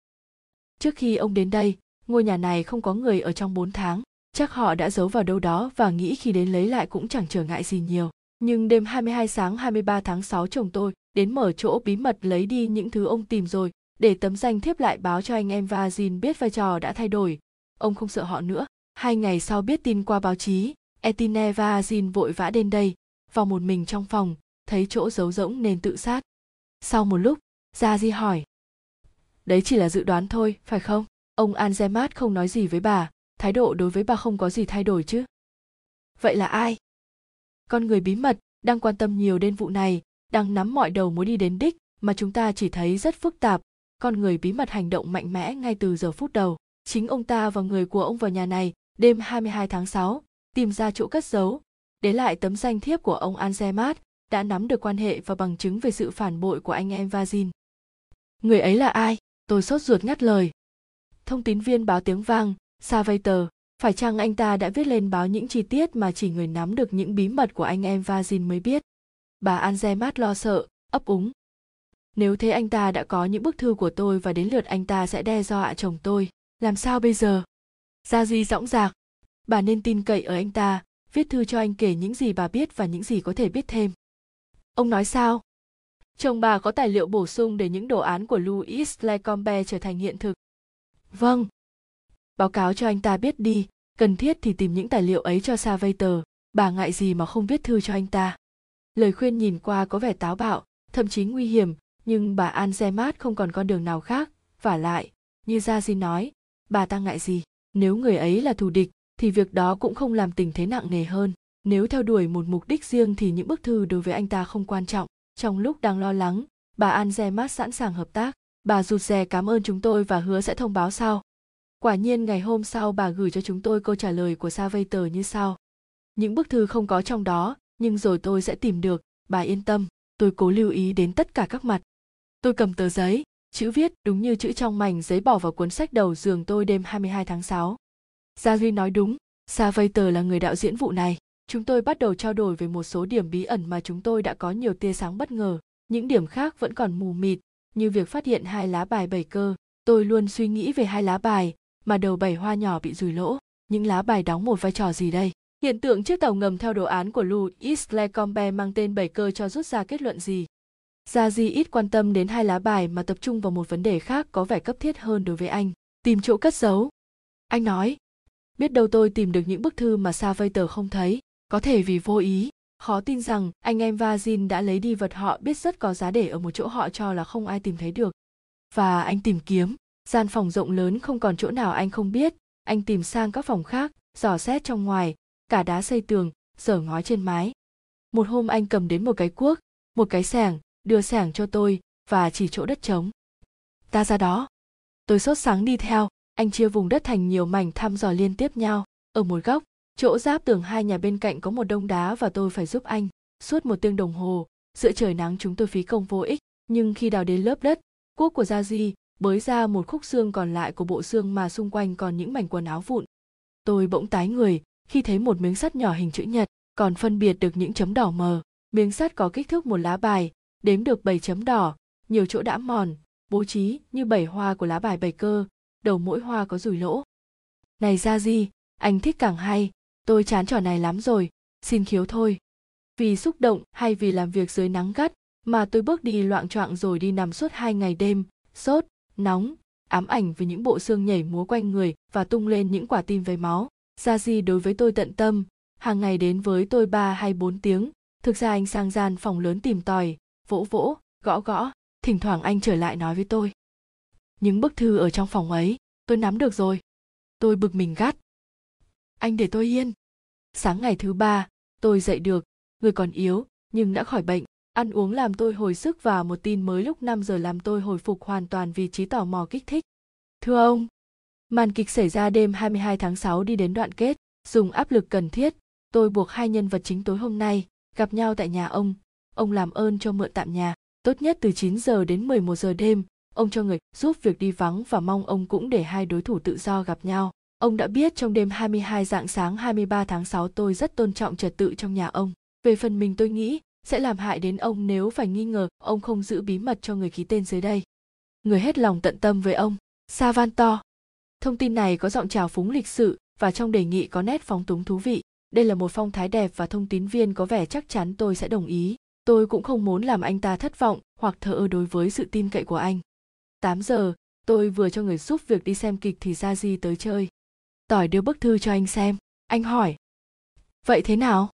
Trước khi ông đến đây, ngôi nhà này không có người ở trong 4 tháng. Chắc họ đã giấu vào đâu đó và nghĩ khi đến lấy lại cũng chẳng trở ngại gì nhiều. Nhưng đêm 22 sáng 23 tháng 6 chồng tôi đến mở chỗ bí mật lấy đi những thứ ông tìm rồi để tấm danh thiếp lại báo cho anh em và Azin biết vai trò đã thay đổi. Ông không sợ họ nữa. Hai ngày sau biết tin qua báo chí, Etine và Azin vội vã đến đây, vào một mình trong phòng, thấy chỗ giấu rỗng nên tự sát. Sau một lúc, Gia Di hỏi. Đấy chỉ là dự đoán thôi, phải không? Ông Anzemat không nói gì với bà, thái độ đối với bà không có gì thay đổi chứ. Vậy là ai? Con người bí mật, đang quan tâm nhiều đến vụ này, đang nắm mọi đầu mối đi đến đích mà chúng ta chỉ thấy rất phức tạp con người bí mật hành động mạnh mẽ ngay từ giờ phút đầu chính ông ta và người của ông vào nhà này đêm 22 tháng 6, tìm ra chỗ cất giấu, để lại tấm danh thiếp của ông Anzemat, đã nắm được quan hệ và bằng chứng về sự phản bội của anh em Vazin. Người ấy là ai? Tôi sốt ruột ngắt lời. Thông tín viên báo tiếng vang, Savater, phải chăng anh ta đã viết lên báo những chi tiết mà chỉ người nắm được những bí mật của anh em Vazin mới biết? Bà Anzemat lo sợ, ấp úng. Nếu thế anh ta đã có những bức thư của tôi và đến lượt anh ta sẽ đe dọa chồng tôi, làm sao bây giờ? Gia Di dõng dạc, bà nên tin cậy ở anh ta, viết thư cho anh kể những gì bà biết và những gì có thể biết thêm. Ông nói sao? Chồng bà có tài liệu bổ sung để những đồ án của Louis Lecombe trở thành hiện thực. Vâng. Báo cáo cho anh ta biết đi, cần thiết thì tìm những tài liệu ấy cho Savater, bà ngại gì mà không viết thư cho anh ta lời khuyên nhìn qua có vẻ táo bạo, thậm chí nguy hiểm, nhưng bà an mát không còn con đường nào khác. Và lại, như gia di nói, bà ta ngại gì? Nếu người ấy là thù địch, thì việc đó cũng không làm tình thế nặng nề hơn. Nếu theo đuổi một mục đích riêng thì những bức thư đối với anh ta không quan trọng. Trong lúc đang lo lắng, bà an mát sẵn sàng hợp tác. Bà rụt rè cảm ơn chúng tôi và hứa sẽ thông báo sau. Quả nhiên ngày hôm sau bà gửi cho chúng tôi câu trả lời của Savater như sau. Những bức thư không có trong đó nhưng rồi tôi sẽ tìm được. Bà yên tâm tôi cố lưu ý đến tất cả các mặt. Tôi cầm tờ giấy chữ viết đúng như chữ trong mảnh giấy bỏ vào cuốn sách đầu giường tôi đêm 22 tháng 6. Gia Duy nói đúng, Savater là người đạo diễn vụ này. chúng tôi bắt đầu trao đổi về một số điểm bí ẩn mà chúng tôi đã có nhiều tia sáng bất ngờ. Những điểm khác vẫn còn mù mịt như việc phát hiện hai lá bài bảy cơ. Tôi luôn suy nghĩ về hai lá bài mà đầu bảy hoa nhỏ bị rùi lỗ. Những lá bài đóng một vai trò gì đây? Hiện tượng chiếc tàu ngầm theo đồ án của louis lecombe mang tên bảy cơ cho rút ra kết luận gì Gia Di ít quan tâm đến hai lá bài mà tập trung vào một vấn đề khác có vẻ cấp thiết hơn đối với anh, tìm chỗ cất giấu. Anh nói, biết đâu tôi tìm được những bức thư mà Savater không thấy, có thể vì vô ý. Khó tin rằng anh em Vazin đã lấy đi vật họ biết rất có giá để ở một chỗ họ cho là không ai tìm thấy được. Và anh tìm kiếm, gian phòng rộng lớn không còn chỗ nào anh không biết, anh tìm sang các phòng khác, dò xét trong ngoài, cả đá xây tường, dở ngói trên mái. Một hôm anh cầm đến một cái cuốc, một cái sẻng, đưa sẻng cho tôi và chỉ chỗ đất trống. Ta ra đó. Tôi sốt sáng đi theo, anh chia vùng đất thành nhiều mảnh thăm dò liên tiếp nhau. Ở một góc, chỗ giáp tường hai nhà bên cạnh có một đông đá và tôi phải giúp anh. Suốt một tiếng đồng hồ, giữa trời nắng chúng tôi phí công vô ích, nhưng khi đào đến lớp đất, cuốc của Gia Di bới ra một khúc xương còn lại của bộ xương mà xung quanh còn những mảnh quần áo vụn. Tôi bỗng tái người khi thấy một miếng sắt nhỏ hình chữ nhật, còn phân biệt được những chấm đỏ mờ. Miếng sắt có kích thước một lá bài, đếm được 7 chấm đỏ, nhiều chỗ đã mòn, bố trí như bảy hoa của lá bài bảy cơ, đầu mỗi hoa có rủi lỗ. Này ra gì, anh thích càng hay, tôi chán trò này lắm rồi, xin khiếu thôi. Vì xúc động hay vì làm việc dưới nắng gắt mà tôi bước đi loạn choạng rồi đi nằm suốt hai ngày đêm, sốt, nóng, ám ảnh với những bộ xương nhảy múa quanh người và tung lên những quả tim với máu. Gia Di đối với tôi tận tâm, hàng ngày đến với tôi ba hay bốn tiếng, thực ra anh sang gian phòng lớn tìm tòi, vỗ vỗ gõ gõ thỉnh thoảng anh trở lại nói với tôi. Những bức thư ở trong phòng ấy tôi nắm được rồi. Tôi bực mình gắt. Anh để tôi yên. Sáng ngày thứ ba tôi dậy được. Người còn yếu nhưng đã khỏi bệnh. Ăn uống làm tôi hồi sức và một tin mới lúc 5 giờ làm tôi hồi phục hoàn toàn vì trí tò mò kích thích. Thưa ông, màn kịch xảy ra đêm 22 tháng 6 đi đến đoạn kết, dùng áp lực cần thiết, tôi buộc hai nhân vật chính tối hôm nay gặp nhau tại nhà ông, ông làm ơn cho mượn tạm nhà, tốt nhất từ 9 giờ đến 11 giờ đêm, ông cho người giúp việc đi vắng và mong ông cũng để hai đối thủ tự do gặp nhau. Ông đã biết trong đêm 22 dạng sáng 23 tháng 6 tôi rất tôn trọng trật tự trong nhà ông. Về phần mình tôi nghĩ sẽ làm hại đến ông nếu phải nghi ngờ ông không giữ bí mật cho người ký tên dưới đây. Người hết lòng tận tâm với ông, Savanto. Thông tin này có giọng trào phúng lịch sự và trong đề nghị có nét phóng túng thú vị. Đây là một phong thái đẹp và thông tín viên có vẻ chắc chắn tôi sẽ đồng ý tôi cũng không muốn làm anh ta thất vọng hoặc thờ ơ đối với sự tin cậy của anh. 8 giờ, tôi vừa cho người giúp việc đi xem kịch thì ra di tới chơi. Tỏi đưa bức thư cho anh xem, anh hỏi. Vậy thế nào?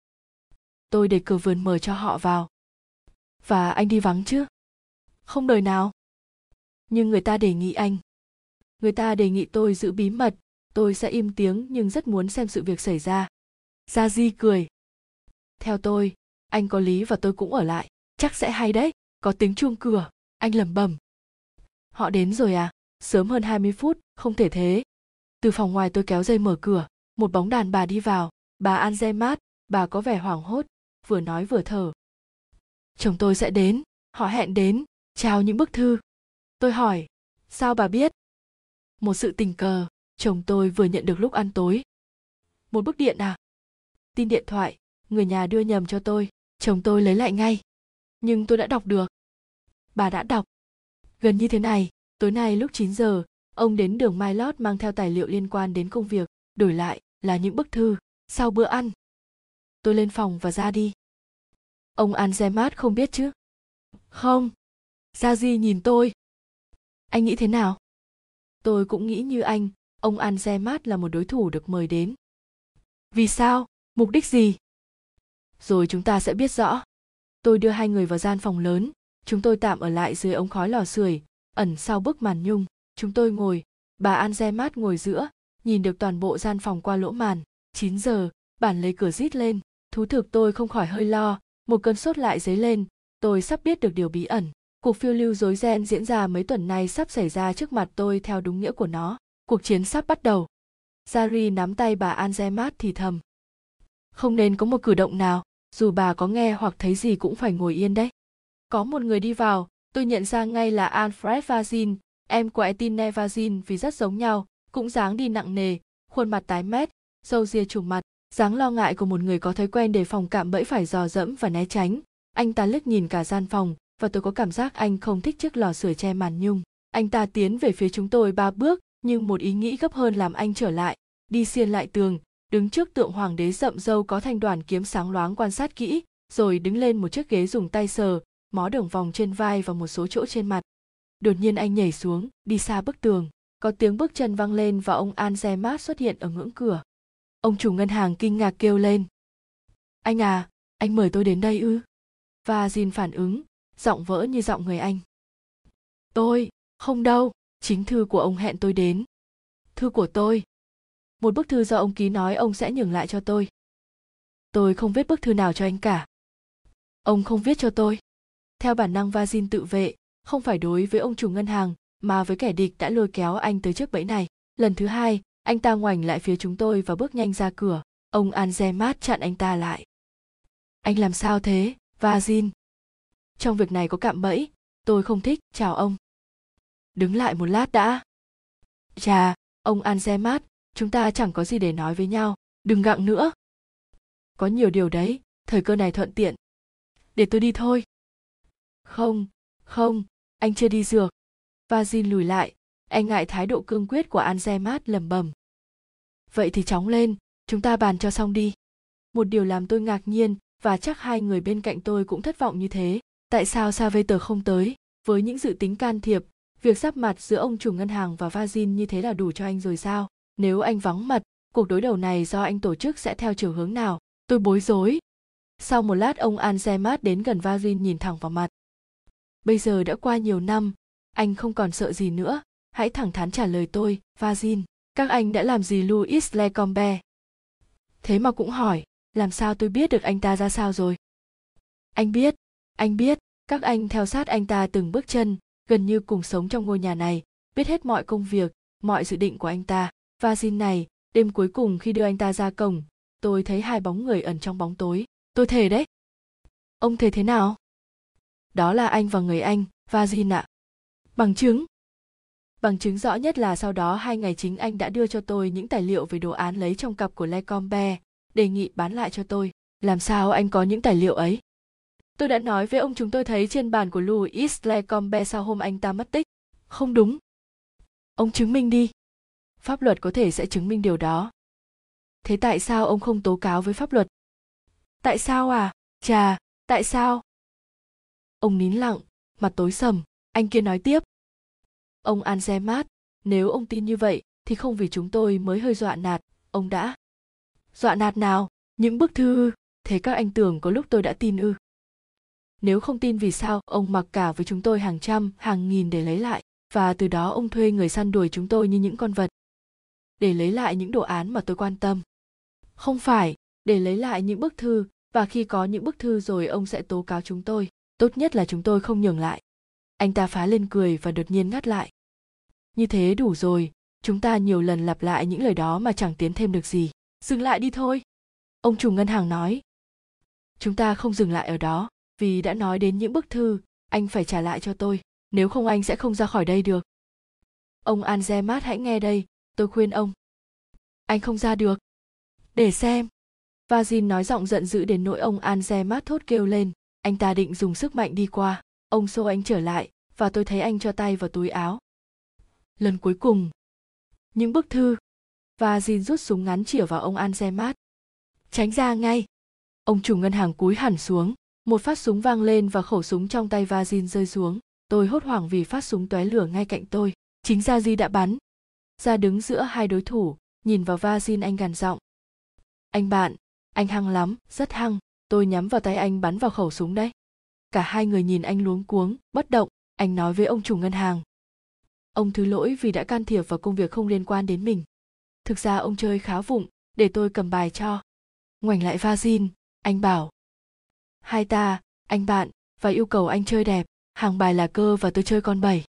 Tôi để cửa vườn mở cho họ vào. Và anh đi vắng chứ? Không đời nào. Nhưng người ta đề nghị anh. Người ta đề nghị tôi giữ bí mật, tôi sẽ im tiếng nhưng rất muốn xem sự việc xảy ra. Gia Di cười. Theo tôi, anh có lý và tôi cũng ở lại. Chắc sẽ hay đấy có tiếng chuông cửa anh lẩm bẩm. Họ đến rồi à sớm hơn 20 phút không thể thế. Từ phòng ngoài tôi kéo dây mở cửa một bóng đàn bà đi vào. Bà Anzemat bà có vẻ hoảng hốt vừa nói vừa thở. Chồng tôi sẽ đến họ hẹn đến trao những bức thư. Tôi hỏi sao bà biết? Một sự tình cờ. Chồng tôi vừa nhận được lúc ăn tối. Một bức điện à? Tin điện thoại, người nhà đưa nhầm cho tôi, chồng tôi lấy lại ngay. Nhưng tôi đã đọc được. Bà đã đọc. Gần như thế này, tối nay lúc 9 giờ, ông đến đường Mai Lót mang theo tài liệu liên quan đến công việc, đổi lại là những bức thư, sau bữa ăn. Tôi lên phòng và ra đi. Ông Anzemat không biết chứ? Không. Ra Di nhìn tôi. Anh nghĩ thế nào? Tôi cũng nghĩ như anh, ông Anzemat là một đối thủ được mời đến. Vì sao? Mục đích gì? Rồi chúng ta sẽ biết rõ. Tôi đưa hai người vào gian phòng lớn, chúng tôi tạm ở lại dưới ống khói lò sưởi, ẩn sau bức màn nhung, chúng tôi ngồi, bà an mát ngồi giữa, nhìn được toàn bộ gian phòng qua lỗ màn. 9 giờ bản lấy cửa rít lên, thú thực tôi không khỏi hơi lo, một cơn sốt lại dấy lên, tôi sắp biết được điều bí ẩn cuộc phiêu lưu rối ren diễn ra mấy tuần nay sắp xảy ra trước mặt tôi theo đúng nghĩa của nó. Cuộc chiến sắp bắt đầu. Jari nắm tay bà Anzemat thì thầm. Không nên có một cử động nào, dù bà có nghe hoặc thấy gì cũng phải ngồi yên đấy. Có một người đi vào, tôi nhận ra ngay là Alfred Vazin, em của Etine Vazin vì rất giống nhau, cũng dáng đi nặng nề, khuôn mặt tái mét, râu ria trùng mặt, dáng lo ngại của một người có thói quen đề phòng cạm bẫy phải dò dẫm và né tránh. Anh ta liếc nhìn cả gian phòng và tôi có cảm giác anh không thích chiếc lò sưởi che màn nhung. Anh ta tiến về phía chúng tôi ba bước, nhưng một ý nghĩ gấp hơn làm anh trở lại. Đi xiên lại tường, đứng trước tượng hoàng đế rậm râu có thanh đoàn kiếm sáng loáng quan sát kỹ, rồi đứng lên một chiếc ghế dùng tay sờ, mó đường vòng trên vai và một số chỗ trên mặt. Đột nhiên anh nhảy xuống, đi xa bức tường. Có tiếng bước chân vang lên và ông Anzemat xuất hiện ở ngưỡng cửa. Ông chủ ngân hàng kinh ngạc kêu lên. Anh à anh mời tôi đến đây ư? Và Jin phản ứng giọng vỡ như giọng người anh. Tôi, không đâu, chính thư của ông hẹn tôi đến. Thư của tôi. Một bức thư do ông ký nói ông sẽ nhường lại cho tôi. Tôi không viết bức thư nào cho anh cả. Ông không viết cho tôi. Theo bản năng vazin tự vệ, không phải đối với ông chủ ngân hàng, mà với kẻ địch đã lôi kéo anh tới trước bẫy này. Lần thứ hai, anh ta ngoảnh lại phía chúng tôi và bước nhanh ra cửa. Ông anzemat chặn anh ta lại. Anh làm sao thế, vazin? Trong việc này có cạm bẫy, tôi không thích. Chào ông. Đứng lại một lát đã. Chà, ông anzemat chúng ta chẳng có gì để nói với nhau. Đừng gặng nữa. Có nhiều điều đấy, thời cơ này thuận tiện. Để tôi đi thôi. Không không, anh chưa đi dược. Vazin lùi lại anh ngại thái độ cương quyết của Anzemat lầm bầm vậy thì chóng lên, chúng ta bàn cho xong đi. Một điều làm tôi ngạc nhiên, và chắc hai người bên cạnh tôi cũng thất vọng như thế tại sao Saveter không tới? Với những dự tính can thiệp, việc sắp mặt giữa ông chủ ngân hàng và Vazin như thế là đủ cho anh rồi sao? Nếu anh vắng mặt, cuộc đối đầu này do anh tổ chức sẽ theo chiều hướng nào? Tôi bối rối. Sau một lát, ông Anzemat đến gần Vazin nhìn thẳng vào mặt. Bây giờ đã qua nhiều năm, anh không còn sợ gì nữa. Hãy thẳng thắn trả lời tôi, Vazin. Các anh đã làm gì Louis Lecombe? Thế mà cũng hỏi, làm sao tôi biết được anh ta ra sao rồi? Anh biết anh biết, các anh theo sát anh ta từng bước chân, gần như cùng sống trong ngôi nhà này, biết hết mọi công việc, mọi dự định của anh ta. Và xin này, đêm cuối cùng khi đưa anh ta ra cổng, tôi thấy hai bóng người ẩn trong bóng tối. Tôi thề đấy. Ông thề thế nào? Đó là anh và người anh và Jin ạ. Bằng chứng. Bằng chứng rõ nhất là sau đó hai ngày chính anh đã đưa cho tôi những tài liệu về đồ án lấy trong cặp của Lecombe đề nghị bán lại cho tôi. Làm sao anh có những tài liệu ấy? Tôi đã nói với ông chúng tôi thấy trên bàn của Louis Lecombe sau hôm anh ta mất tích. Không đúng. Ông chứng minh đi. Pháp luật có thể sẽ chứng minh điều đó. Thế tại sao ông không tố cáo với pháp luật? Tại sao à? Chà, tại sao? Ông nín lặng, mặt tối sầm. Anh kia nói tiếp. Ông anzemat nếu ông tin như vậy, thì không vì chúng tôi mới hơi dọa nạt. Ông đã. Dọa nạt nào? Những bức thư. Thế các anh tưởng có lúc tôi đã tin ư? Nếu không tin vì sao, ông mặc cả với chúng tôi hàng trăm, hàng nghìn để lấy lại, và từ đó ông thuê người săn đuổi chúng tôi như những con vật. Để lấy lại những đồ án mà tôi quan tâm. Không phải, để lấy lại những bức thư, và khi có những bức thư rồi ông sẽ tố cáo chúng tôi. Tốt nhất là chúng tôi không nhường lại. Anh ta phá lên cười và đột nhiên ngắt lại. Như thế đủ rồi, chúng ta nhiều lần lặp lại những lời đó mà chẳng tiến thêm được gì. Dừng lại đi thôi. Ông chủ ngân hàng nói. Chúng ta không dừng lại ở đó vì đã nói đến những bức thư anh phải trả lại cho tôi nếu không anh sẽ không ra khỏi đây được. Ông anzemat hãy nghe đây tôi khuyên ông. Anh không ra được. Để xem. Vazin nói giọng giận dữ đến nỗi ông Anzemat thốt kêu lên. Anh ta định dùng sức mạnh đi qua. Ông xô anh trở lại và tôi thấy anh cho tay vào túi áo. Lần cuối cùng. Những bức thư. Và Jin rút súng ngắn chĩa vào ông Anzemat. Tránh ra ngay. Ông chủ ngân hàng cúi hẳn xuống, một phát súng vang lên và khẩu súng trong tay Vazin rơi xuống. Tôi hốt hoảng vì phát súng tóe lửa ngay cạnh tôi. Chính ra Di đã bắn. Ra đứng giữa hai đối thủ, nhìn vào Vazin anh gằn giọng. Anh bạn, anh hăng lắm, rất hăng. Tôi nhắm vào tay anh bắn vào khẩu súng đấy. Cả hai người nhìn anh luống cuống, bất động. Anh nói với ông chủ ngân hàng. Ông thứ lỗi vì đã can thiệp vào công việc không liên quan đến mình thực ra ông chơi khá vụng để tôi cầm bài cho ngoảnh lại Vazin, anh bảo hai ta, anh bạn, và yêu cầu anh chơi đẹp. Hàng bài là cơ và tôi chơi con bảy.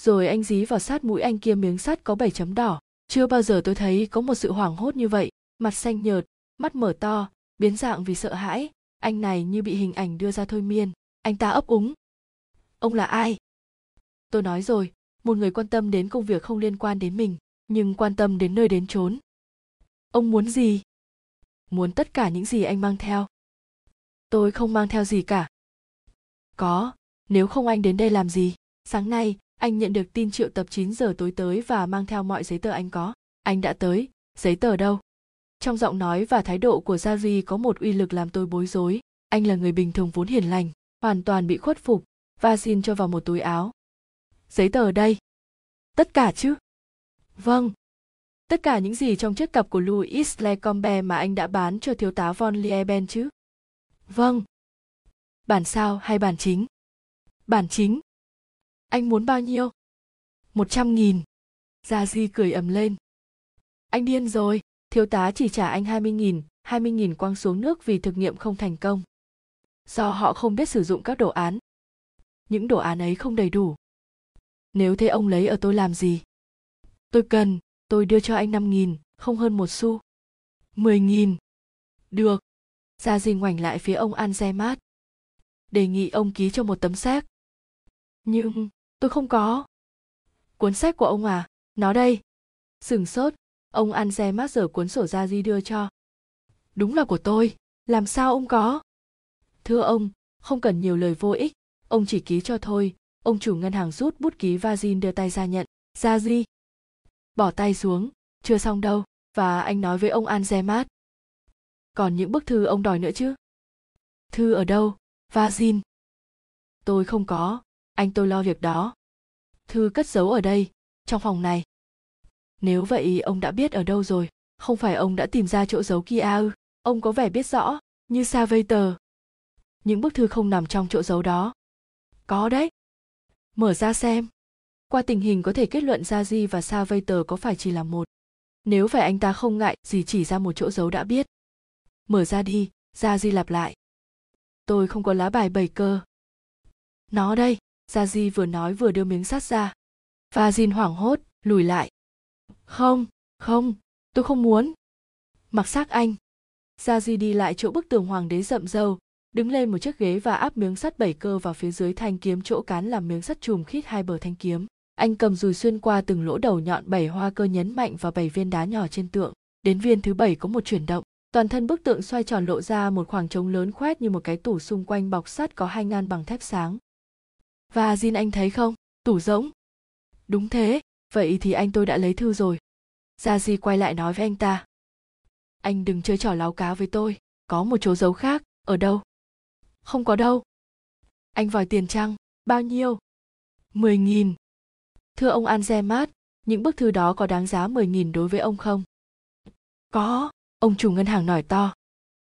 Rồi anh dí vào sát mũi anh kia miếng sắt có bảy chấm đỏ. Chưa bao giờ tôi thấy có một sự hoảng hốt như vậy. Mặt xanh nhợt, mắt mở to, biến dạng vì sợ hãi. Anh này như bị hình ảnh đưa ra thôi miên. Anh ta ấp úng. Ông là ai? Tôi nói rồi, một người quan tâm đến công việc không liên quan đến mình, nhưng quan tâm đến nơi đến chốn. Ông muốn gì? Muốn tất cả những gì anh mang theo tôi không mang theo gì cả. Có, nếu không anh đến đây làm gì? Sáng nay, anh nhận được tin triệu tập 9 giờ tối tới và mang theo mọi giấy tờ anh có. Anh đã tới. Giấy tờ đâu? Trong giọng nói và thái độ của Jari có một uy lực làm tôi bối rối. Anh là người bình thường vốn hiền lành, hoàn toàn bị khuất phục và xin cho vào một túi áo. Giấy tờ đây. Tất cả chứ? Vâng. Tất cả những gì trong chiếc cặp của Louis Lecombe mà anh đã bán cho thiếu tá von Lieben chứ? Vâng. Bản sao hay bản chính? Bản chính. Anh muốn bao nhiêu? Một trăm nghìn. Gia di cười ầm lên. Anh điên rồi, thiếu tá chỉ trả anh hai mươi nghìn, hai mươi nghìn quăng xuống nước vì thực nghiệm không thành công. Do họ không biết sử dụng các đồ án. Những đồ án ấy không đầy đủ. Nếu thế ông lấy ở tôi làm gì? Tôi cần, tôi đưa cho anh năm nghìn, không hơn một xu. mười nghìn. Được gia di ngoảnh lại phía ông Anzemat. Đề nghị ông ký cho một tấm séc. Nhưng tôi không có. Cuốn sách của ông à? Nó đây. Sừng sốt, ông Anzemat giở cuốn sổ gia di đưa cho. Đúng là của tôi, làm sao ông có? Thưa ông, không cần nhiều lời vô ích, ông chỉ ký cho thôi. Ông chủ ngân hàng rút bút ký và đưa tay ra nhận. Gia di. Bỏ tay xuống, chưa xong đâu. Và anh nói với ông Anzemat, còn những bức thư ông đòi nữa chứ? Thư ở đâu? Vasin tôi không có. Anh tôi lo việc đó. Thư cất giấu ở đây, trong phòng này. Nếu vậy, ông đã biết ở đâu rồi? Không phải ông đã tìm ra chỗ giấu kia ư? Ông có vẻ biết rõ, như sa vây tờ những bức thư không nằm trong chỗ giấu đó. Có đấy. Mở ra xem. Qua tình hình có thể kết luận ra di và sa vây tờ có phải chỉ là một. Nếu phải anh ta không ngại gì chỉ ra một chỗ giấu đã biết mở ra đi, gia di lặp lại. Tôi không có lá bài bảy cơ. Nó đây, gia di vừa nói vừa đưa miếng sắt ra. Và Jin hoảng hốt, lùi lại. Không không, tôi không muốn. Mặc xác anh. Gia di đi lại chỗ bức tường hoàng đế rậm râu, đứng lên một chiếc ghế và áp miếng sắt bảy cơ vào phía dưới thanh kiếm chỗ cán làm miếng sắt chùm khít hai bờ thanh kiếm. Anh cầm dùi xuyên qua từng lỗ đầu nhọn bảy hoa cơ nhấn mạnh vào bảy viên đá nhỏ trên tượng. Đến viên thứ bảy có một chuyển động toàn thân bức tượng xoay tròn lộ ra một khoảng trống lớn khoét như một cái tủ xung quanh bọc sắt có hai ngăn bằng thép sáng. Và Jin anh thấy không? Tủ rỗng. Đúng thế vậy thì anh tôi đã lấy thư rồi. Gia di quay lại nói với anh ta. Anh đừng chơi trò láo cá với tôi có một chỗ giấu khác ở đâu? Không có đâu. Anh vòi tiền chăng bao nhiêu? mười nghìn. Thưa ông Anzemat, những bức thư đó có đáng giá mười nghìn đối với ông không? Có ông chủ ngân hàng nói to.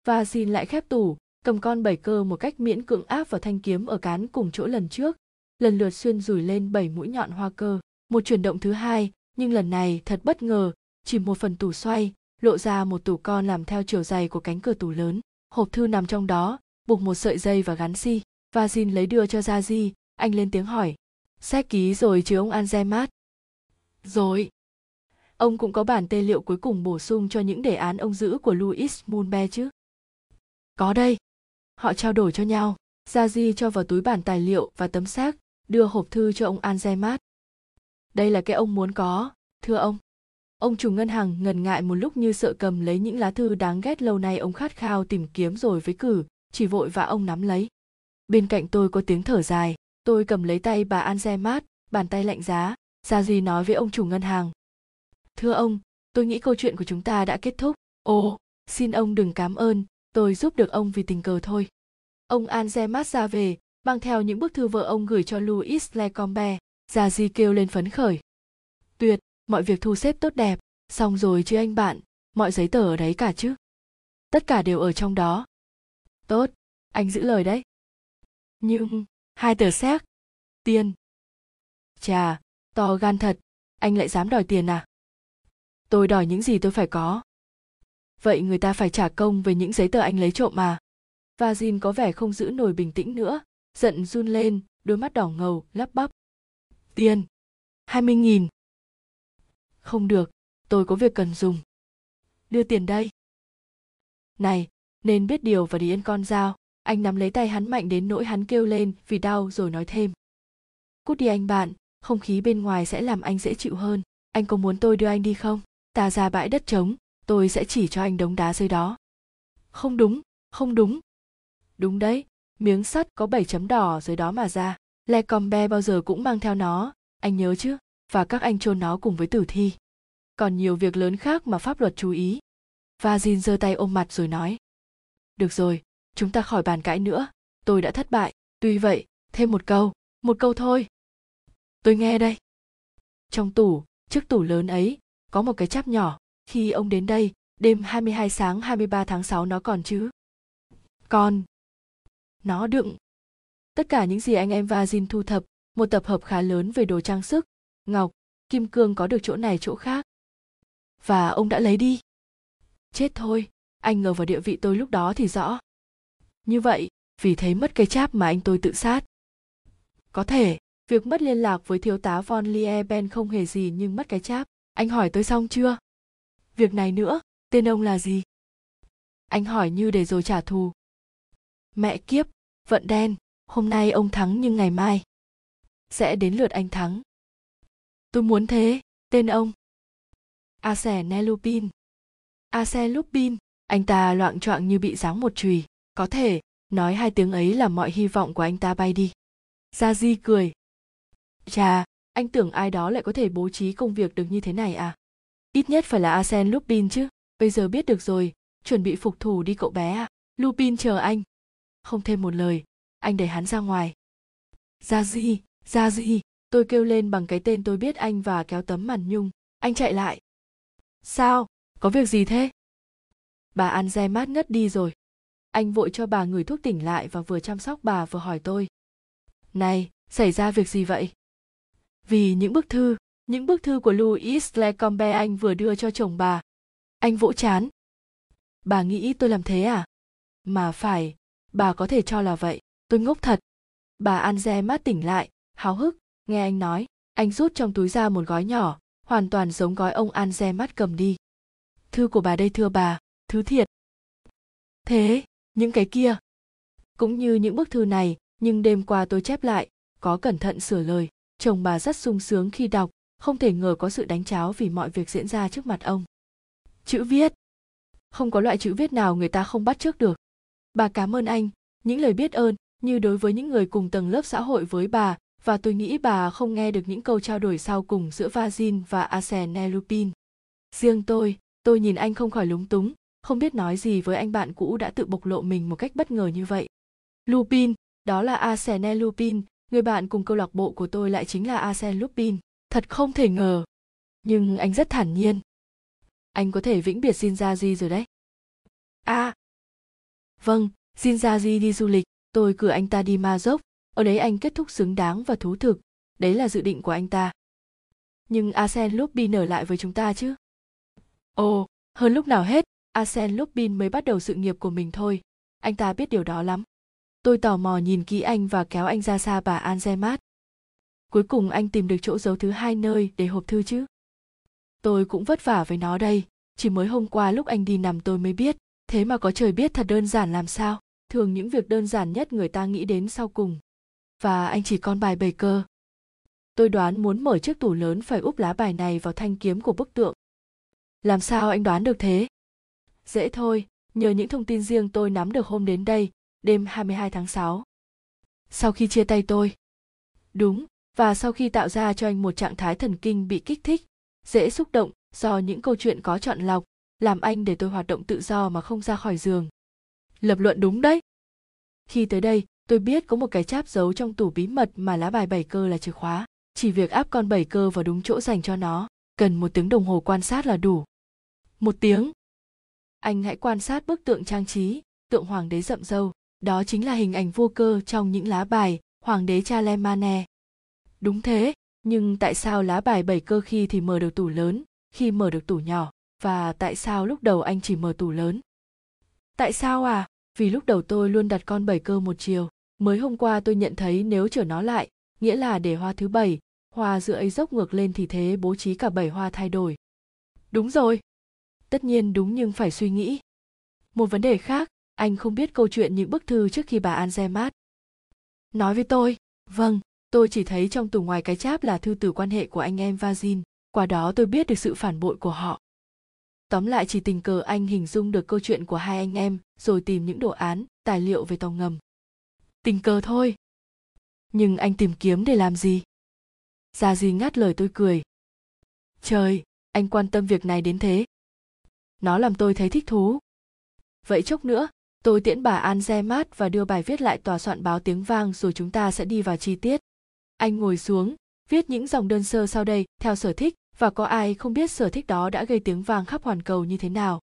Và xin lại khép tủ, cầm con bảy cơ một cách miễn cưỡng áp vào thanh kiếm ở cán cùng chỗ lần trước. Lần lượt xuyên rủi lên bảy mũi nhọn hoa cơ. Một chuyển động thứ hai, nhưng lần này thật bất ngờ, chỉ một phần tủ xoay, lộ ra một tủ con làm theo chiều dày của cánh cửa tủ lớn. Hộp thư nằm trong đó, buộc một sợi dây và gắn xi. Và xin lấy đưa cho ra di. Anh lên tiếng hỏi. Xét ký rồi chứ ông Anzemat? Rồi ông cũng có bản tê liệu cuối cùng bổ sung cho những đề án ông giữ của Louis Moonbe chứ? Có đây. Họ trao đổi cho nhau. Gia Di cho vào túi bản tài liệu và tấm xác, đưa hộp thư cho ông Anzemat. Đây là cái ông muốn có, thưa ông. Ông chủ ngân hàng ngần ngại một lúc như sợ cầm lấy những lá thư đáng ghét lâu nay ông khát khao tìm kiếm rồi với cử, chỉ vội và ông nắm lấy. Bên cạnh tôi có tiếng thở dài, tôi cầm lấy tay bà Anzemat, bàn tay lạnh giá. Gia Di nói với ông chủ ngân hàng, thưa ông, tôi nghĩ câu chuyện của chúng ta đã kết thúc. Ồ, xin ông đừng cảm ơn, tôi giúp được ông vì tình cờ thôi. Ông anzemat ra về mang theo những bức thư vợ ông gửi cho louis lecombe già di kêu lên phấn khởi. Tuyệt, mọi việc thu xếp tốt đẹp, xong rồi chứ anh bạn, mọi giấy tờ ở đấy cả chứ? Tất cả đều ở trong đó. Tốt, anh giữ lời đấy. Nhưng, hai tờ séc tiền. Chà, to gan thật, anh lại dám đòi tiền à? Tôi đòi những gì tôi phải có. Vậy người ta phải trả công về những giấy tờ anh lấy trộm mà. Và Jin có vẻ không giữ nổi bình tĩnh nữa, giận run lên, đôi mắt đỏ ngầu, lắp bắp. Tiền. Hai mươi nghìn. Không được, tôi có việc cần dùng. Đưa tiền đây. Này, nên biết điều và đi yên con dao. Anh nắm lấy tay hắn mạnh đến nỗi hắn kêu lên vì đau rồi nói thêm. Cút đi anh bạn, không khí bên ngoài sẽ làm anh dễ chịu hơn. Anh có muốn tôi đưa anh đi không? Ta ra bãi đất trống tôi sẽ chỉ cho anh đống đá dưới đó Không đúng, không đúng. Đúng đấy, miếng sắt có bảy chấm đỏ dưới đó mà ra. Le Combe bao giờ cũng mang theo nó, anh nhớ chứ? Và các anh chôn nó cùng với tử thi. Còn nhiều việc lớn khác mà pháp luật chú ý. Và Jin giơ tay ôm mặt rồi nói. Được rồi, chúng ta khỏi bàn cãi nữa, tôi đã thất bại. Tuy vậy, thêm một câu, một câu thôi. Tôi nghe đây. Trong tủ, trước tủ lớn ấy, có một cái cháp nhỏ. Khi ông đến đây, đêm 22 sáng 23 tháng 6 nó còn chứ? Còn. Nó đựng. Tất cả những gì anh em Vazin thu thập, một tập hợp khá lớn về đồ trang sức, ngọc, kim cương có được chỗ này chỗ khác. Và ông đã lấy đi. Chết thôi, anh ngờ vào địa vị tôi lúc đó thì rõ. Như vậy, vì thấy mất cái cháp mà anh tôi tự sát. Có thể, việc mất liên lạc với thiếu tá von Lieben không hề gì nhưng mất cái cháp. Anh hỏi tôi xong chưa? Việc này nữa, tên ông là gì? Anh hỏi như để rồi trả thù. Mẹ kiếp, vận đen, hôm nay ông thắng nhưng ngày mai. Sẽ đến lượt anh thắng. Tôi muốn thế, tên ông. Arsene Lupin. xe Lupin, anh ta loạn choạng như bị giáng một chùy. Có thể, nói hai tiếng ấy là mọi hy vọng của anh ta bay đi. Gia Di cười. Chà, anh tưởng ai đó lại có thể bố trí công việc được như thế này à? Ít nhất phải là Arsene Lupin chứ. Bây giờ biết được rồi, chuẩn bị phục thủ đi cậu bé à? Lupin chờ anh. Không thêm một lời, anh đẩy hắn ra ngoài. ra gì ra gì tôi kêu lên bằng cái tên tôi biết anh và kéo tấm màn nhung. Anh chạy lại. Sao? Có việc gì thế? Bà An mát ngất đi rồi. Anh vội cho bà người thuốc tỉnh lại và vừa chăm sóc bà vừa hỏi tôi. Này, xảy ra việc gì vậy? Vì những bức thư, những bức thư của Louis Lecombe anh vừa đưa cho chồng bà. Anh vỗ chán. Bà nghĩ tôi làm thế à? Mà phải, bà có thể cho là vậy. Tôi ngốc thật. Bà Anze mát tỉnh lại, háo hức, nghe anh nói. Anh rút trong túi ra một gói nhỏ, hoàn toàn giống gói ông Anze mắt cầm đi. Thư của bà đây thưa bà, thứ thiệt. Thế, những cái kia. Cũng như những bức thư này, nhưng đêm qua tôi chép lại, có cẩn thận sửa lời. Chồng bà rất sung sướng khi đọc, không thể ngờ có sự đánh cháo vì mọi việc diễn ra trước mặt ông. Chữ viết. Không có loại chữ viết nào người ta không bắt trước được. Bà cảm ơn anh, những lời biết ơn, như đối với những người cùng tầng lớp xã hội với bà, và tôi nghĩ bà không nghe được những câu trao đổi sau cùng giữa Vazin và Arsène Lupin. Riêng tôi, tôi nhìn anh không khỏi lúng túng, không biết nói gì với anh bạn cũ đã tự bộc lộ mình một cách bất ngờ như vậy. Lupin, đó là Arsène Lupin, người bạn cùng câu lạc bộ của tôi lại chính là Arsene Lupin. Thật không thể ngờ. Nhưng anh rất thản nhiên. Anh có thể vĩnh biệt Jinjaji rồi đấy. À. Vâng, Jinjaji đi du lịch, tôi cử anh ta đi ma dốc, ở đấy anh kết thúc xứng đáng và thú thực, đấy là dự định của anh ta. Nhưng Arsene Lupin ở lại với chúng ta chứ? Ồ, hơn lúc nào hết, Arsene Lupin mới bắt đầu sự nghiệp của mình thôi. Anh ta biết điều đó lắm. Tôi tò mò nhìn kỹ anh và kéo anh ra xa bà Anzemat. Cuối cùng anh tìm được chỗ giấu thứ hai nơi để hộp thư chứ. Tôi cũng vất vả với nó đây, chỉ mới hôm qua lúc anh đi nằm tôi mới biết, thế mà có trời biết thật đơn giản làm sao. Thường những việc đơn giản nhất người ta nghĩ đến sau cùng. Và anh chỉ con bài bầy cơ. Tôi đoán muốn mở chiếc tủ lớn phải úp lá bài này vào thanh kiếm của bức tượng. Làm sao anh đoán được thế? Dễ thôi, nhờ những thông tin riêng tôi nắm được hôm đến đây, đêm 22 tháng 6. Sau khi chia tay tôi. Đúng, và sau khi tạo ra cho anh một trạng thái thần kinh bị kích thích, dễ xúc động do những câu chuyện có chọn lọc, làm anh để tôi hoạt động tự do mà không ra khỏi giường. Lập luận đúng đấy. Khi tới đây, tôi biết có một cái cháp giấu trong tủ bí mật mà lá bài bảy cơ là chìa khóa. Chỉ việc áp con bảy cơ vào đúng chỗ dành cho nó, cần một tiếng đồng hồ quan sát là đủ. Một tiếng. Anh hãy quan sát bức tượng trang trí, tượng hoàng đế rậm râu. Đó chính là hình ảnh vô cơ trong những lá bài hoàng đế Charlemagne. Đúng thế, nhưng tại sao lá bài bảy cơ khi thì mở được tủ lớn, khi mở được tủ nhỏ, và tại sao lúc đầu anh chỉ mở tủ lớn? Tại sao à? Vì lúc đầu tôi luôn đặt con bảy cơ một chiều. Mới hôm qua tôi nhận thấy nếu trở nó lại, nghĩa là để hoa thứ bảy, hoa giữa ấy dốc ngược lên thì thế bố trí cả bảy hoa thay đổi. Đúng rồi. Tất nhiên đúng nhưng phải suy nghĩ. Một vấn đề khác, anh không biết câu chuyện những bức thư trước khi bà An mát. Nói với tôi, vâng, tôi chỉ thấy trong tủ ngoài cái cháp là thư từ quan hệ của anh em Vazin, qua đó tôi biết được sự phản bội của họ. tóm lại chỉ tình cờ anh hình dung được câu chuyện của hai anh em rồi tìm những đồ án tài liệu về tàu ngầm. Tình cờ thôi. Nhưng anh tìm kiếm để làm gì? Gia di ngắt lời tôi cười. Trời anh quan tâm việc này đến thế. Nó làm tôi thấy thích thú. Vậy chốc nữa tôi tiễn bà an xe mát và đưa bài viết lại tòa soạn báo tiếng vang rồi chúng ta sẽ đi vào chi tiết anh ngồi xuống viết những dòng đơn sơ sau đây theo sở thích và có ai không biết sở thích đó đã gây tiếng vang khắp hoàn cầu như thế nào.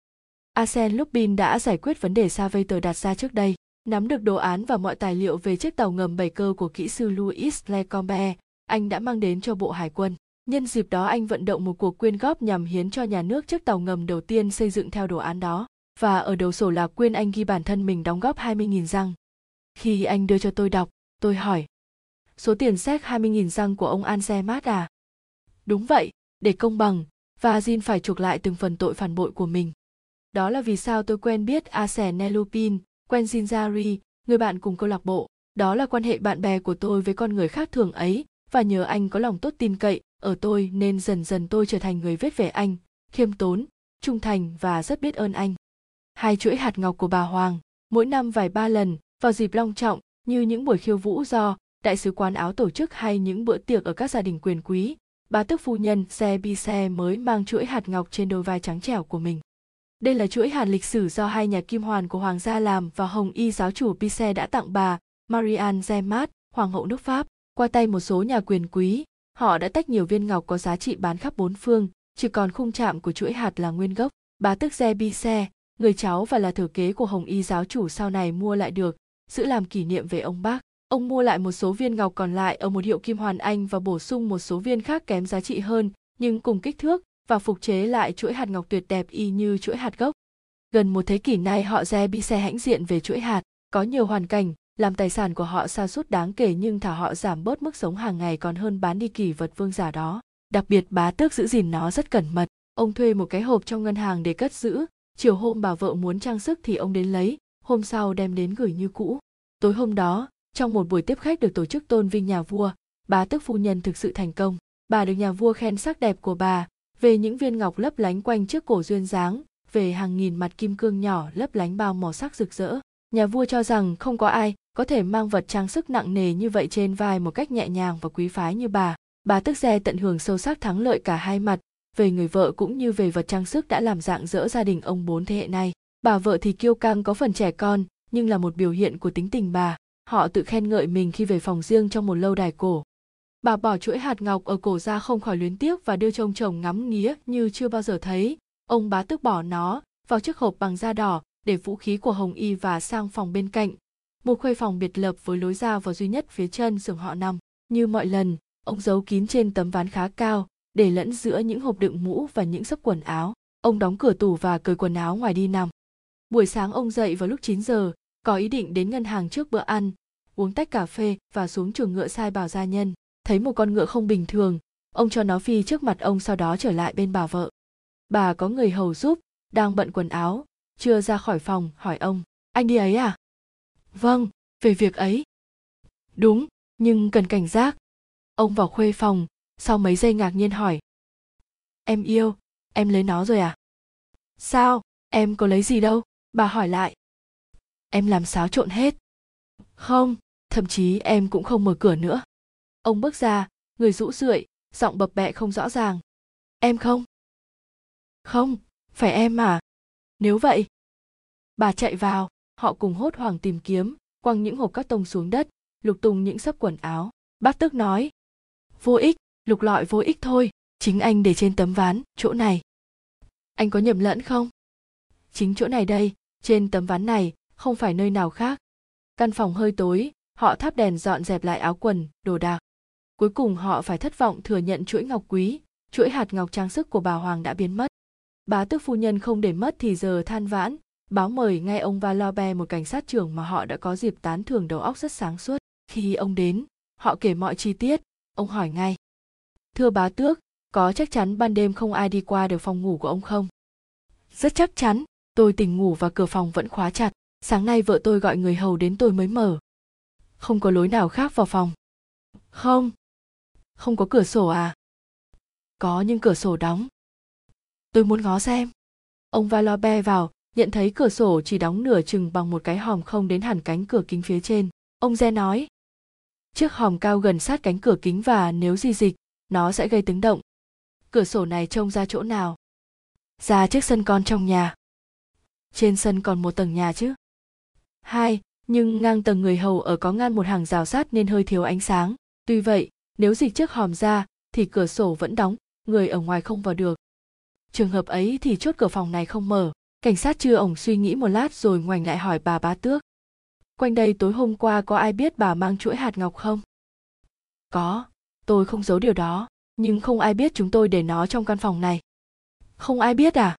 Arsene Lupin đã giải quyết vấn đề sa vây tờ đặt ra trước đây, nắm được đồ án và mọi tài liệu về chiếc tàu ngầm bảy cơ của kỹ sư Louis Lecombe, anh đã mang đến cho Bộ Hải quân. Nhân dịp đó anh vận động một cuộc quyên góp nhằm hiến cho nhà nước chiếc tàu ngầm đầu tiên xây dựng theo đồ án đó. Và ở đầu sổ là quyên anh ghi bản thân mình đóng góp 20.000 răng. Khi anh đưa cho tôi đọc, tôi hỏi. Số tiền xét 20.000 răng của ông Ansemat à? Đúng vậy, để công bằng và Jin phải chuộc lại từng phần tội phản bội của mình. Đó là vì sao tôi quen biết Arsene Nelupin quen Jin Jari người bạn cùng câu lạc bộ. Đó là quan hệ bạn bè của tôi với con người khác thường ấy và nhờ anh có lòng tốt tin cậy ở tôi nên dần dần tôi trở thành người viết về anh, khiêm tốn, trung thành và rất biết ơn anh. Hai chuỗi hạt ngọc của bà Hoàng, mỗi năm vài ba lần, vào dịp long trọng như những buổi khiêu vũ do đại sứ quán áo tổ chức hay những bữa tiệc ở các gia đình quyền quý, bà tức phu nhân xe bi xe mới mang chuỗi hạt ngọc trên đôi vai trắng trẻo của mình. Đây là chuỗi hạt lịch sử do hai nhà kim hoàn của hoàng gia làm và hồng y giáo chủ Pise đã tặng bà Marianne Zemat, hoàng hậu nước Pháp, qua tay một số nhà quyền quý. Họ đã tách nhiều viên ngọc có giá trị bán khắp bốn phương, chỉ còn khung chạm của chuỗi hạt là nguyên gốc. Bà tức Ze người cháu và là thừa kế của hồng y giáo chủ sau này mua lại được, giữ làm kỷ niệm về ông bác. Ông mua lại một số viên ngọc còn lại ở một hiệu kim hoàn Anh và bổ sung một số viên khác kém giá trị hơn, nhưng cùng kích thước và phục chế lại chuỗi hạt ngọc tuyệt đẹp y như chuỗi hạt gốc. Gần một thế kỷ nay họ Re bị xe hãnh diện về chuỗi hạt, có nhiều hoàn cảnh, làm tài sản của họ sa sút đáng kể nhưng thả họ giảm bớt mức sống hàng ngày còn hơn bán đi kỷ vật vương giả đó. Đặc biệt bá tước giữ gìn nó rất cẩn mật, ông thuê một cái hộp trong ngân hàng để cất giữ, chiều hôm bà vợ muốn trang sức thì ông đến lấy, hôm sau đem đến gửi như cũ. Tối hôm đó, trong một buổi tiếp khách được tổ chức tôn vinh nhà vua, bà tức phu nhân thực sự thành công. Bà được nhà vua khen sắc đẹp của bà, về những viên ngọc lấp lánh quanh trước cổ duyên dáng, về hàng nghìn mặt kim cương nhỏ lấp lánh bao màu sắc rực rỡ. Nhà vua cho rằng không có ai có thể mang vật trang sức nặng nề như vậy trên vai một cách nhẹ nhàng và quý phái như bà. Bà tức xe tận hưởng sâu sắc thắng lợi cả hai mặt, về người vợ cũng như về vật trang sức đã làm dạng dỡ gia đình ông bốn thế hệ này. Bà vợ thì kiêu căng có phần trẻ con, nhưng là một biểu hiện của tính tình bà. Họ tự khen ngợi mình khi về phòng riêng trong một lâu đài cổ. Bà bỏ chuỗi hạt ngọc ở cổ ra không khỏi luyến tiếc và đưa trông chồng ngắm nghía như chưa bao giờ thấy. Ông bá tước bỏ nó vào chiếc hộp bằng da đỏ để vũ khí của hồng y và sang phòng bên cạnh. Một khuê phòng biệt lập với lối ra vào duy nhất phía chân giường họ nằm. Như mọi lần ông giấu kín trên tấm ván khá cao để lẫn giữa những hộp đựng mũ và những sấp quần áo. Ông đóng cửa tủ và cởi quần áo ngoài đi nằm. Buổi sáng ông dậy vào lúc 9 giờ, có ý định đến ngân hàng trước bữa ăn, uống tách cà phê và xuống chuồng ngựa sai bảo gia nhân. Thấy một con ngựa không bình thường, ông cho nó phi trước mặt ông sau đó trở lại bên bà vợ. Bà có người hầu giúp, đang bận quần áo, chưa ra khỏi phòng, hỏi ông, anh đi ấy à? Vâng về việc ấy. Đúng, nhưng cần cảnh giác. Ông vào khuê phòng sau mấy giây ngạc nhiên hỏi. Em yêu, em lấy nó rồi à? Sao, em có lấy gì đâu? Bà hỏi lại. Em làm xáo trộn hết. Không, thậm chí em cũng không mở cửa nữa. Ông bước ra, người rũ rượi, giọng bập bẹ không rõ ràng. Em không? Không, phải em mà nếu vậy, bà chạy vào, họ cùng hốt hoảng tìm kiếm, quăng những hộp cắt tông xuống đất, lục tung những sấp quần áo. Bác tức nói, vô ích lục lọi vô ích thôi. Chính anh để trên tấm ván, chỗ này. Anh có nhầm lẫn không? Chính chỗ này đây, trên tấm ván này, không phải nơi nào khác. Căn phòng hơi tối, họ thắp đèn dọn dẹp lại áo quần, đồ đạc. Cuối cùng họ phải thất vọng thừa nhận chuỗi ngọc quý, chuỗi hạt ngọc trang sức của bà hoàng đã biến mất. Bá tước phu nhân không để mất thì giờ than vãn, báo mời ngay ông Valobe một cảnh sát trưởng mà họ đã có dịp tán thưởng đầu óc rất sáng suốt. Khi ông đến, họ kể mọi chi tiết, ông hỏi ngay thưa bá tước, có chắc chắn ban đêm không ai đi qua được phòng ngủ của ông không? Rất chắc chắn, tôi tỉnh ngủ và cửa phòng vẫn khóa chặt, sáng nay vợ tôi gọi người hầu đến tôi mới mở. Không có lối nào khác vào phòng. Không. Không có cửa sổ à? Có nhưng cửa sổ đóng. Tôi muốn ngó xem. Ông valobe vào, nhận thấy cửa sổ chỉ đóng nửa chừng bằng một cái hòm không đến hẳn cánh cửa kính phía trên. Ông re nói, chiếc hòm cao gần sát cánh cửa kính và nếu di dịch nó sẽ gây tiếng động. Cửa sổ này trông ra chỗ nào? Ra trước sân con trong nhà. Trên sân còn một tầng nhà chứ? Hai, nhưng ngang tầng người hầu ở có ngăn một hàng rào sắt nên hơi thiếu ánh sáng. Tuy vậy, nếu dịch chiếc hòm ra, thì cửa sổ vẫn đóng, người ở ngoài không vào được. Trường hợp ấy thì chốt cửa phòng này không mở. Cảnh sát chưa ổng suy nghĩ một lát rồi ngoảnh lại hỏi bà bá tước. Quanh đây tối hôm qua có ai biết bà mang chuỗi hạt ngọc không? Có tôi không giấu điều đó, nhưng không ai biết chúng tôi để nó trong căn phòng này. Không ai biết à?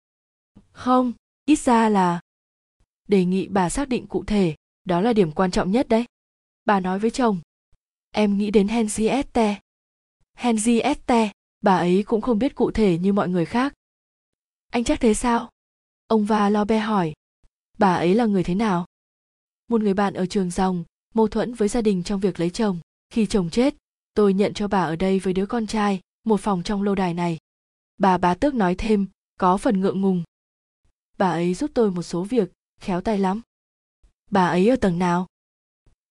Không, ít ra là đề nghị bà xác định cụ thể, đó là điểm quan trọng nhất đấy. Bà nói với chồng, em nghĩ đến henriette henriette bà ấy cũng không biết cụ thể như mọi người khác. Anh chắc thế sao? Ông va lo be hỏi. Bà ấy là người thế nào? Một người bạn ở trường dòng, mâu thuẫn với gia đình trong việc lấy chồng khi chồng chết tôi nhận cho bà ở đây với đứa con trai một phòng trong lâu đài này. Bà bá tước nói thêm có phần ngượng ngùng. Bà ấy giúp tôi một số việc khéo tay lắm. Bà ấy ở tầng nào?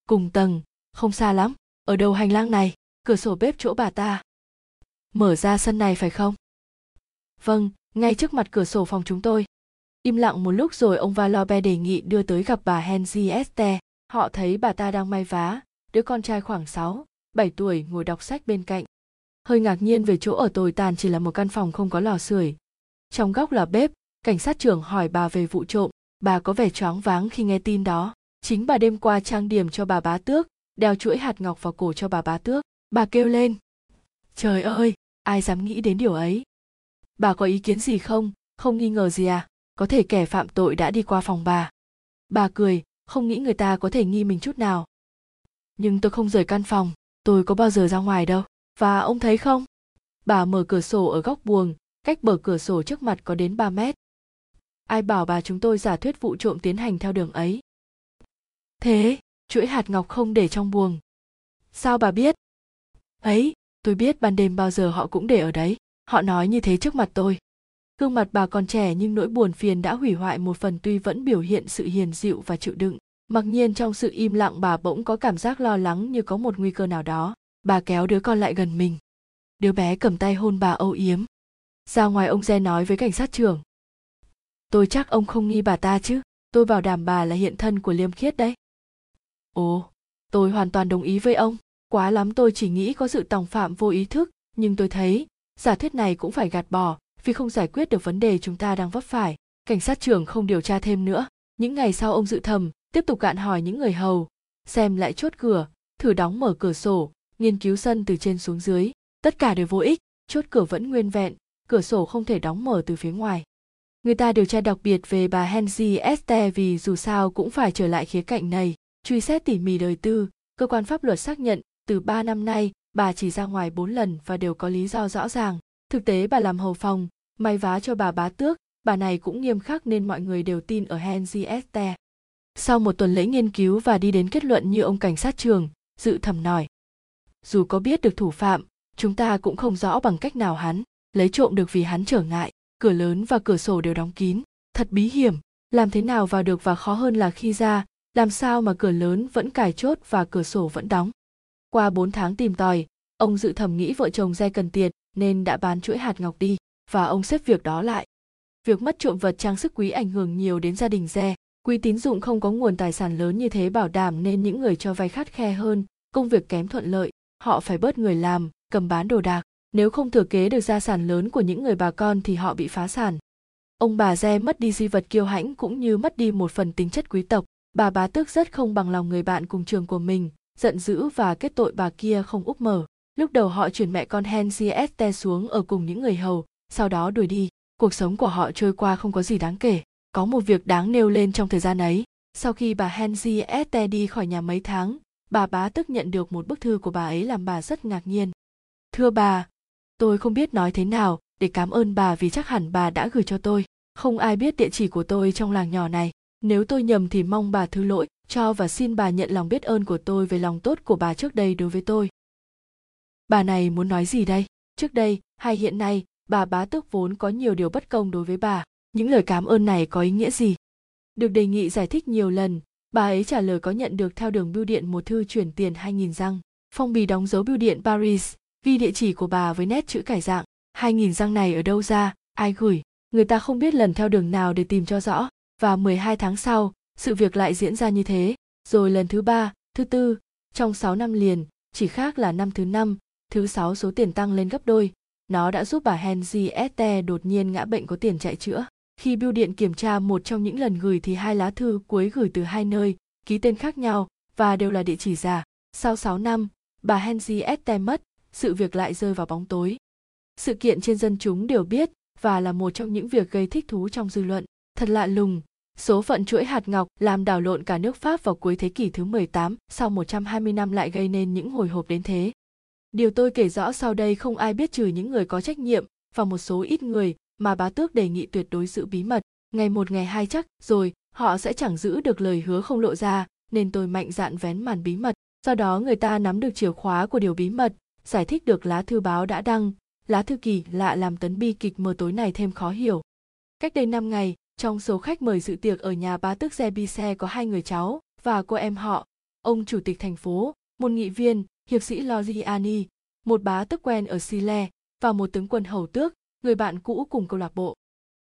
Cùng tầng không xa lắm ở đầu hành lang này cửa sổ bếp chỗ bà ta. Mở ra sân này phải không? Vâng ngay trước mặt cửa sổ phòng chúng tôi. Im lặng một lúc rồi ông valobe đề nghị đưa tới gặp bà henriette. Họ thấy bà ta đang may vá đứa con trai khoảng 6, 7 tuổi, ngồi đọc sách bên cạnh. Hơi ngạc nhiên về chỗ ở tồi tàn chỉ là một căn phòng không có lò sưởi. Trong góc là bếp, cảnh sát trưởng hỏi bà về vụ trộm. Bà có vẻ choáng váng khi nghe tin đó. Chính bà đêm qua trang điểm cho bà bá tước, đeo chuỗi hạt ngọc vào cổ cho bà bá tước. Bà kêu lên. Trời ơi, ai dám nghĩ đến điều ấy? Bà có ý kiến gì không? Không nghi ngờ gì à? Có thể kẻ phạm tội đã đi qua phòng bà. Bà cười, không nghĩ người ta có thể nghi mình chút nào. Nhưng tôi không rời căn phòng tôi có bao giờ ra ngoài đâu. Và ông thấy không? Bà mở cửa sổ ở góc buồng, cách bờ cửa sổ trước mặt có đến 3 mét. Ai bảo bà chúng tôi giả thuyết vụ trộm tiến hành theo đường ấy? Thế, chuỗi hạt ngọc không để trong buồng. Sao bà biết? Ấy, tôi biết ban đêm bao giờ họ cũng để ở đấy. Họ nói như thế trước mặt tôi. Gương mặt bà còn trẻ nhưng nỗi buồn phiền đã hủy hoại một phần tuy vẫn biểu hiện sự hiền dịu và chịu đựng mặc nhiên trong sự im lặng bà bỗng có cảm giác lo lắng như có một nguy cơ nào đó. Bà kéo đứa con lại gần mình. Đứa bé cầm tay hôn bà âu yếm. Ra ngoài ông Xe nói với cảnh sát trưởng. Tôi chắc ông không nghi bà ta chứ. Tôi bảo đảm bà là hiện thân của liêm khiết đấy. Ồ, tôi hoàn toàn đồng ý với ông. Quá lắm tôi chỉ nghĩ có sự tòng phạm vô ý thức. Nhưng tôi thấy, giả thuyết này cũng phải gạt bỏ, vì không giải quyết được vấn đề chúng ta đang vấp phải. Cảnh sát trưởng không điều tra thêm nữa. Những ngày sau ông dự thầm tiếp tục gạn hỏi những người hầu, xem lại chốt cửa, thử đóng mở cửa sổ, nghiên cứu sân từ trên xuống dưới. Tất cả đều vô ích, chốt cửa vẫn nguyên vẹn, cửa sổ không thể đóng mở từ phía ngoài. Người ta điều tra đặc biệt về bà Henry Este vì dù sao cũng phải trở lại khía cạnh này, truy xét tỉ mỉ đời tư. Cơ quan pháp luật xác nhận, từ 3 năm nay, bà chỉ ra ngoài 4 lần và đều có lý do rõ ràng. Thực tế bà làm hầu phòng, may vá cho bà bá tước, bà này cũng nghiêm khắc nên mọi người đều tin ở Henry Este. Sau một tuần lễ nghiên cứu và đi đến kết luận như ông cảnh sát trường, dự thầm nói. Dù có biết được thủ phạm, chúng ta cũng không rõ bằng cách nào hắn lấy trộm được vì hắn trở ngại, cửa lớn và cửa sổ đều đóng kín, thật bí hiểm, làm thế nào vào được và khó hơn là khi ra, làm sao mà cửa lớn vẫn cài chốt và cửa sổ vẫn đóng. Qua 4 tháng tìm tòi, ông dự thầm nghĩ vợ chồng Re cần tiền nên đã bán chuỗi hạt ngọc đi và ông xếp việc đó lại. Việc mất trộm vật trang sức quý ảnh hưởng nhiều đến gia đình Re. Quỹ tín dụng không có nguồn tài sản lớn như thế bảo đảm nên những người cho vay khắt khe hơn, công việc kém thuận lợi, họ phải bớt người làm, cầm bán đồ đạc. Nếu không thừa kế được gia sản lớn của những người bà con thì họ bị phá sản. Ông bà Re mất đi di vật kiêu hãnh cũng như mất đi một phần tính chất quý tộc. Bà bá tước rất không bằng lòng người bạn cùng trường của mình, giận dữ và kết tội bà kia không úp mở. Lúc đầu họ chuyển mẹ con Henriette xuống ở cùng những người hầu, sau đó đuổi đi. Cuộc sống của họ trôi qua không có gì đáng kể. Có một việc đáng nêu lên trong thời gian ấy. Sau khi bà Henriette đi khỏi nhà mấy tháng, bà bá tức nhận được một bức thư của bà ấy làm bà rất ngạc nhiên. Thưa bà, tôi không biết nói thế nào để cảm ơn bà vì chắc hẳn bà đã gửi cho tôi. Không ai biết địa chỉ của tôi trong làng nhỏ này. Nếu tôi nhầm thì mong bà thứ lỗi cho và xin bà nhận lòng biết ơn của tôi về lòng tốt của bà trước đây đối với tôi. Bà này muốn nói gì đây? Trước đây hay hiện nay, bà bá tước vốn có nhiều điều bất công đối với bà những lời cảm ơn này có ý nghĩa gì? Được đề nghị giải thích nhiều lần, bà ấy trả lời có nhận được theo đường bưu điện một thư chuyển tiền 2.000 răng. Phong bì đóng dấu bưu điện paris, ghi địa chỉ của bà với nét chữ cải dạng. 2.000 răng này ở đâu ra? Ai gửi? Người ta không biết lần theo đường nào để tìm cho rõ. Và 12 tháng sau, sự việc lại diễn ra như thế. Rồi lần thứ ba, thứ tư, trong 6 năm liền, chỉ khác là năm thứ năm, thứ sáu số tiền tăng lên gấp đôi. Nó đã giúp bà Henry Este đột nhiên ngã bệnh có tiền chạy chữa. Khi bưu điện kiểm tra một trong những lần gửi thì hai lá thư cuối gửi từ hai nơi, ký tên khác nhau và đều là địa chỉ giả. Sau 6 năm, bà Henry Este mất, sự việc lại rơi vào bóng tối. Sự kiện trên dân chúng đều biết và là một trong những việc gây thích thú trong dư luận. Thật lạ lùng, số phận chuỗi hạt ngọc làm đảo lộn cả nước Pháp vào cuối thế kỷ thứ 18, sau 120 năm lại gây nên những hồi hộp đến thế. Điều tôi kể rõ sau đây không ai biết trừ những người có trách nhiệm và một số ít người mà bá tước đề nghị tuyệt đối giữ bí mật. Ngày một ngày hai chắc rồi họ sẽ chẳng giữ được lời hứa không lộ ra nên tôi mạnh dạn vén màn bí mật. Do đó người ta nắm được chìa khóa của điều bí mật, giải thích được lá thư báo đã đăng, lá thư kỳ lạ làm tấn bi kịch mờ tối này thêm khó hiểu. Cách đây năm ngày, trong số khách mời dự tiệc ở nhà bá tước Zebise có hai người cháu và cô em họ, ông chủ tịch thành phố, một nghị viên, hiệp sĩ Logiani, một bá tước quen ở Sile và một tướng quân hầu tước, người bạn cũ cùng câu lạc bộ.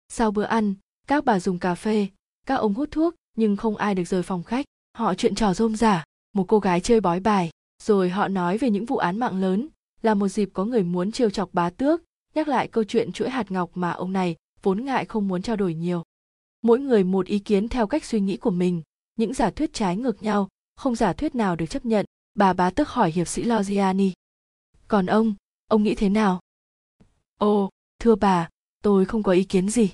Sau bữa ăn, các bà dùng cà phê, các ông hút thuốc nhưng không ai được rời phòng khách. Họ chuyện trò rôm rả, một cô gái chơi bói bài, rồi họ nói về những vụ án mạng lớn, là một dịp có người muốn trêu chọc bá tước, nhắc lại câu chuyện chuỗi hạt ngọc mà ông này vốn ngại không muốn trao đổi nhiều. Mỗi người một ý kiến theo cách suy nghĩ của mình, những giả thuyết trái ngược nhau, không giả thuyết nào được chấp nhận, bà bá tức hỏi hiệp sĩ Logiani. Còn ông, ông nghĩ thế nào? Ồ, thưa bà, tôi không có ý kiến gì.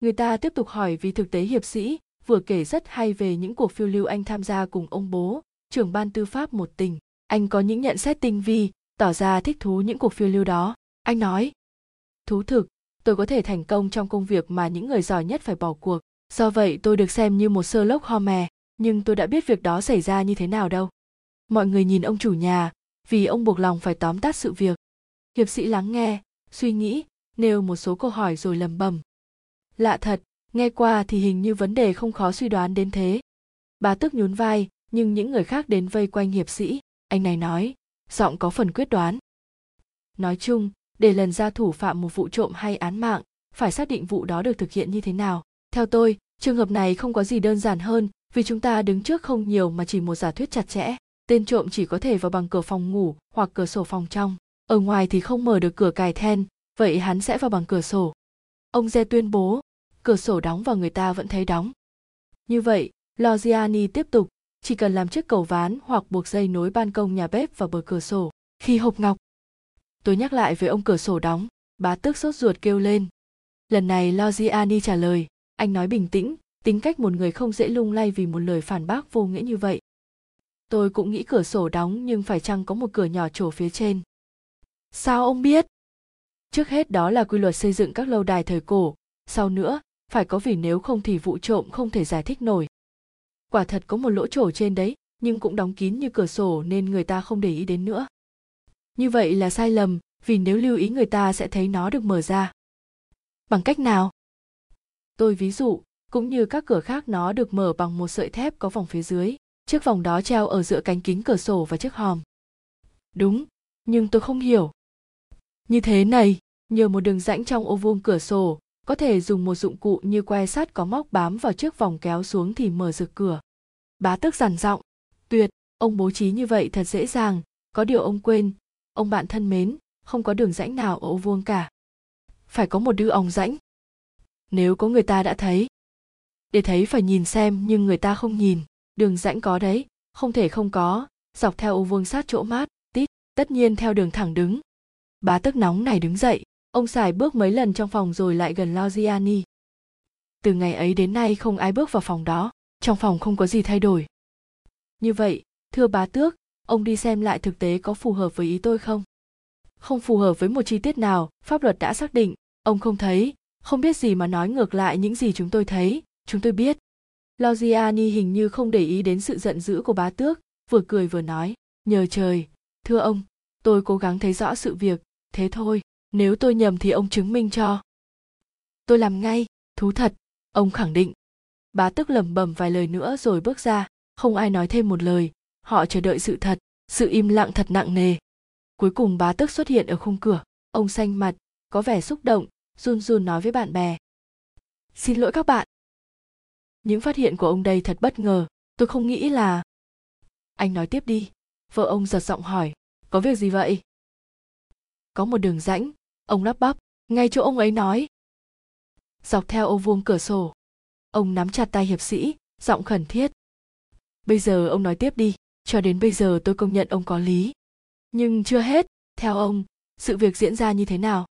Người ta tiếp tục hỏi vì thực tế hiệp sĩ vừa kể rất hay về những cuộc phiêu lưu anh tham gia cùng ông bố, trưởng ban tư pháp một tỉnh. Anh có những nhận xét tinh vi, tỏ ra thích thú những cuộc phiêu lưu đó. Anh nói, thú thực, tôi có thể thành công trong công việc mà những người giỏi nhất phải bỏ cuộc. Do vậy tôi được xem như một sơ lốc ho mè nhưng tôi đã biết việc đó xảy ra như thế nào đâu mọi người nhìn ông chủ nhà vì ông buộc lòng phải tóm tắt sự việc hiệp sĩ lắng nghe suy nghĩ nêu một số câu hỏi rồi lầm bầm lạ thật, nghe qua thì hình như vấn đề không khó suy đoán đến thế. Bà tức nhún vai, nhưng những người khác đến vây quanh hiệp sĩ. Anh này nói, giọng có phần quyết đoán. Nói chung, để lần ra thủ phạm một vụ trộm hay án mạng, phải xác định vụ đó được thực hiện như thế nào. Theo tôi, trường hợp này không có gì đơn giản hơn, vì chúng ta đứng trước không nhiều mà chỉ một giả thuyết chặt chẽ. Tên trộm chỉ có thể vào bằng cửa phòng ngủ hoặc cửa sổ phòng trong. Ở ngoài thì không mở được cửa cài then vậy hắn sẽ vào bằng cửa sổ. Ông Ze tuyên bố, cửa sổ đóng và người ta vẫn thấy đóng. Như vậy Logiani tiếp tục, chỉ cần làm chiếc cầu ván hoặc buộc dây nối ban công nhà bếp vào bờ cửa sổ. Khi hộp ngọc, tôi nhắc lại với ông cửa sổ đóng, bá tước sốt ruột kêu lên. Lần này Logiani trả lời, anh nói bình tĩnh, tính cách một người không dễ lung lay vì một lời phản bác vô nghĩa như vậy. Tôi cũng nghĩ cửa sổ đóng nhưng phải chăng có một cửa nhỏ trổ phía trên? Sao ông biết? Trước hết đó là quy luật xây dựng các lâu đài thời cổ, sau nữa, phải có vì nếu không thì vụ trộm không thể giải thích nổi. Quả thật có một lỗ trổ trên đấy, nhưng cũng đóng kín như cửa sổ nên người ta không để ý đến nữa. Như vậy là sai lầm, vì nếu lưu ý người ta sẽ thấy nó được mở ra. Bằng cách nào? Tôi ví dụ, cũng như các cửa khác nó được mở bằng một sợi thép có vòng phía dưới, chiếc vòng đó treo ở giữa cánh kính cửa sổ và chiếc hòm. Đúng, nhưng tôi không hiểu như thế này, nhờ một đường rãnh trong ô vuông cửa sổ, có thể dùng một dụng cụ như que sắt có móc bám vào chiếc vòng kéo xuống thì mở rực cửa. Bá tức dằn giọng, tuyệt, ông bố trí như vậy thật dễ dàng, có điều ông quên, ông bạn thân mến, không có đường rãnh nào ở ô vuông cả. Phải có một đứa ong rãnh. Nếu có người ta đã thấy, để thấy phải nhìn xem nhưng người ta không nhìn, đường rãnh có đấy, không thể không có, dọc theo ô vuông sát chỗ mát, tít, tất nhiên theo đường thẳng đứng bá tức nóng này đứng dậy ông xài bước mấy lần trong phòng rồi lại gần Logiani. Từ ngày ấy đến nay không ai bước vào phòng đó, trong phòng không có gì thay đổi. Như vậy, thưa bá tước, ông đi xem lại thực tế có phù hợp với ý tôi không? Không phù hợp với một chi tiết nào, pháp luật đã xác định, ông không thấy, không biết gì mà nói ngược lại những gì chúng tôi thấy, chúng tôi biết. Logiani hình như không để ý đến sự giận dữ của bá tước, vừa cười vừa nói, nhờ trời, thưa ông, tôi cố gắng thấy rõ sự việc, thế thôi, nếu tôi nhầm thì ông chứng minh cho. Tôi làm ngay, thú thật ông khẳng định. Bá tức lẩm bẩm vài lời nữa rồi bước ra không ai nói thêm một lời. Họ chờ đợi sự thật sự im lặng thật nặng nề. Cuối cùng bá tức xuất hiện ở khung cửa ông xanh mặt có vẻ xúc động run run nói với bạn bè. Xin lỗi các bạn. Những phát hiện của ông đây thật bất ngờ tôi không nghĩ là. Anh nói tiếp đi vợ ông giật giọng hỏi có việc gì vậy? Có một đường rãnh. Ông lắp bắp, ngay chỗ ông ấy nói. Dọc theo ô vuông cửa sổ, ông nắm chặt tay hiệp sĩ, giọng khẩn thiết. Bây giờ ông nói tiếp đi, cho đến bây giờ tôi công nhận ông có lý. Nhưng chưa hết, theo ông, sự việc diễn ra như thế nào?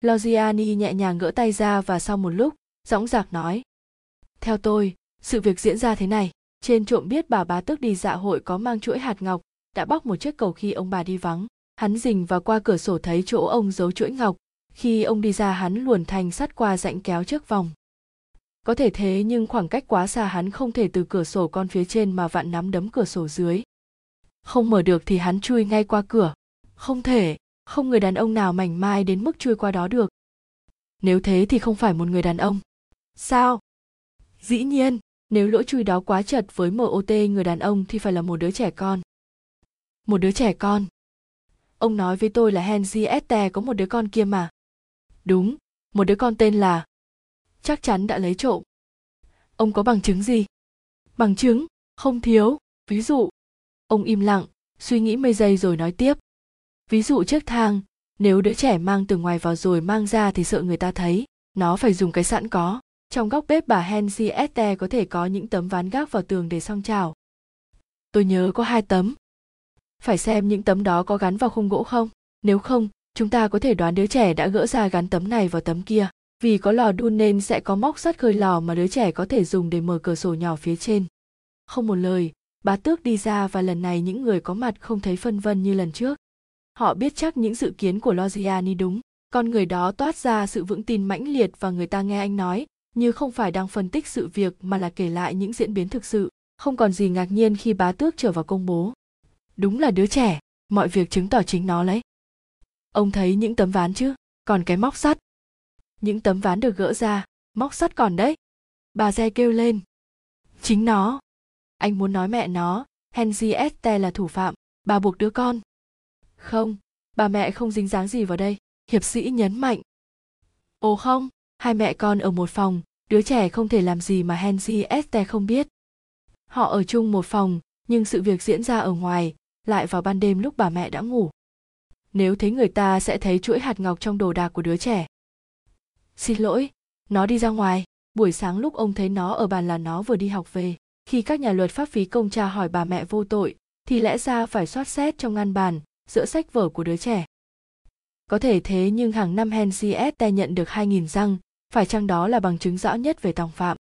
Logiani nhẹ nhàng gỡ tay ra và sau một lúc, dõng dạc nói, theo tôi, sự việc diễn ra thế này, trên trộm biết bà bá tước đi dạ hội có mang chuỗi hạt ngọc, đã bóc một chiếc cầu khi ông bà đi vắng hắn rình và qua cửa sổ thấy chỗ ông giấu chuỗi ngọc. Khi ông đi ra, hắn luồn thành sắt qua rãnh kéo trước vòng. Có thể thế nhưng khoảng cách quá xa hắn không thể từ cửa sổ con phía trên mà vặn nắm đấm cửa sổ dưới. Không mở được thì hắn chui ngay qua cửa. Không thể, không người đàn ông nào mảnh mai đến mức chui qua đó được. Nếu thế thì không phải một người đàn ông. Sao? Dĩ nhiên, nếu lỗ chui đó quá chật với mot người đàn ông thì phải là một đứa trẻ con. Một đứa trẻ con ông nói với tôi là henry este có một đứa con kia mà. Đúng, một đứa con tên là chắc chắn đã lấy trộm. Ông có bằng chứng gì? Bằng chứng? Không thiếu. Ví dụ, ông im lặng, suy nghĩ mấy giây rồi nói tiếp. Ví dụ chiếc thang, nếu đứa trẻ mang từ ngoài vào rồi mang ra thì sợ người ta thấy, nó phải dùng cái sẵn có. Trong góc bếp bà henry este có thể có những tấm ván gác vào tường để xong chảo. Tôi nhớ có hai tấm phải xem những tấm đó có gắn vào khung gỗ không. Nếu không, chúng ta có thể đoán đứa trẻ đã gỡ ra gắn tấm này vào tấm kia. Vì có lò đun nên sẽ có móc sắt khơi lò mà đứa trẻ có thể dùng để mở cửa sổ nhỏ phía trên. Không một lời, bá tước đi ra và lần này những người có mặt không thấy phân vân như lần trước. Họ biết chắc những dự kiến của logiani đúng. Con người đó toát ra sự vững tin mãnh liệt và người ta nghe anh nói, như không phải đang phân tích sự việc mà là kể lại những diễn biến thực sự. Không còn gì ngạc nhiên khi bá tước trở vào công bố đúng là đứa trẻ, mọi việc chứng tỏ chính nó lấy ông thấy những tấm ván chứ? Còn cái móc sắt. Những tấm ván được gỡ ra, móc sắt còn đấy. Bà re kêu lên. Chính nó. Anh muốn nói mẹ nó, henry este là thủ phạm, bà buộc đứa con. Không, bà mẹ không dính dáng gì vào đây, hiệp sĩ nhấn mạnh. Ồ không, hai mẹ con ở một phòng, đứa trẻ không thể làm gì mà henry este không biết. Họ ở chung một phòng, nhưng sự việc diễn ra ở ngoài lại vào ban đêm lúc bà mẹ đã ngủ. Nếu thấy người ta sẽ thấy chuỗi hạt ngọc trong đồ đạc của đứa trẻ. Xin lỗi nó đi ra ngoài. Buổi sáng lúc ông thấy nó ở bàn là nó vừa đi học về khi các nhà luật pháp phí công tra hỏi bà mẹ vô tội thì lẽ ra phải soát xét trong ngăn bàn giữa sách vở của đứa trẻ. Có thể thế nhưng hàng năm Henry Este nhận được 2.000 răng, phải chăng đó là bằng chứng rõ nhất về tòng phạm?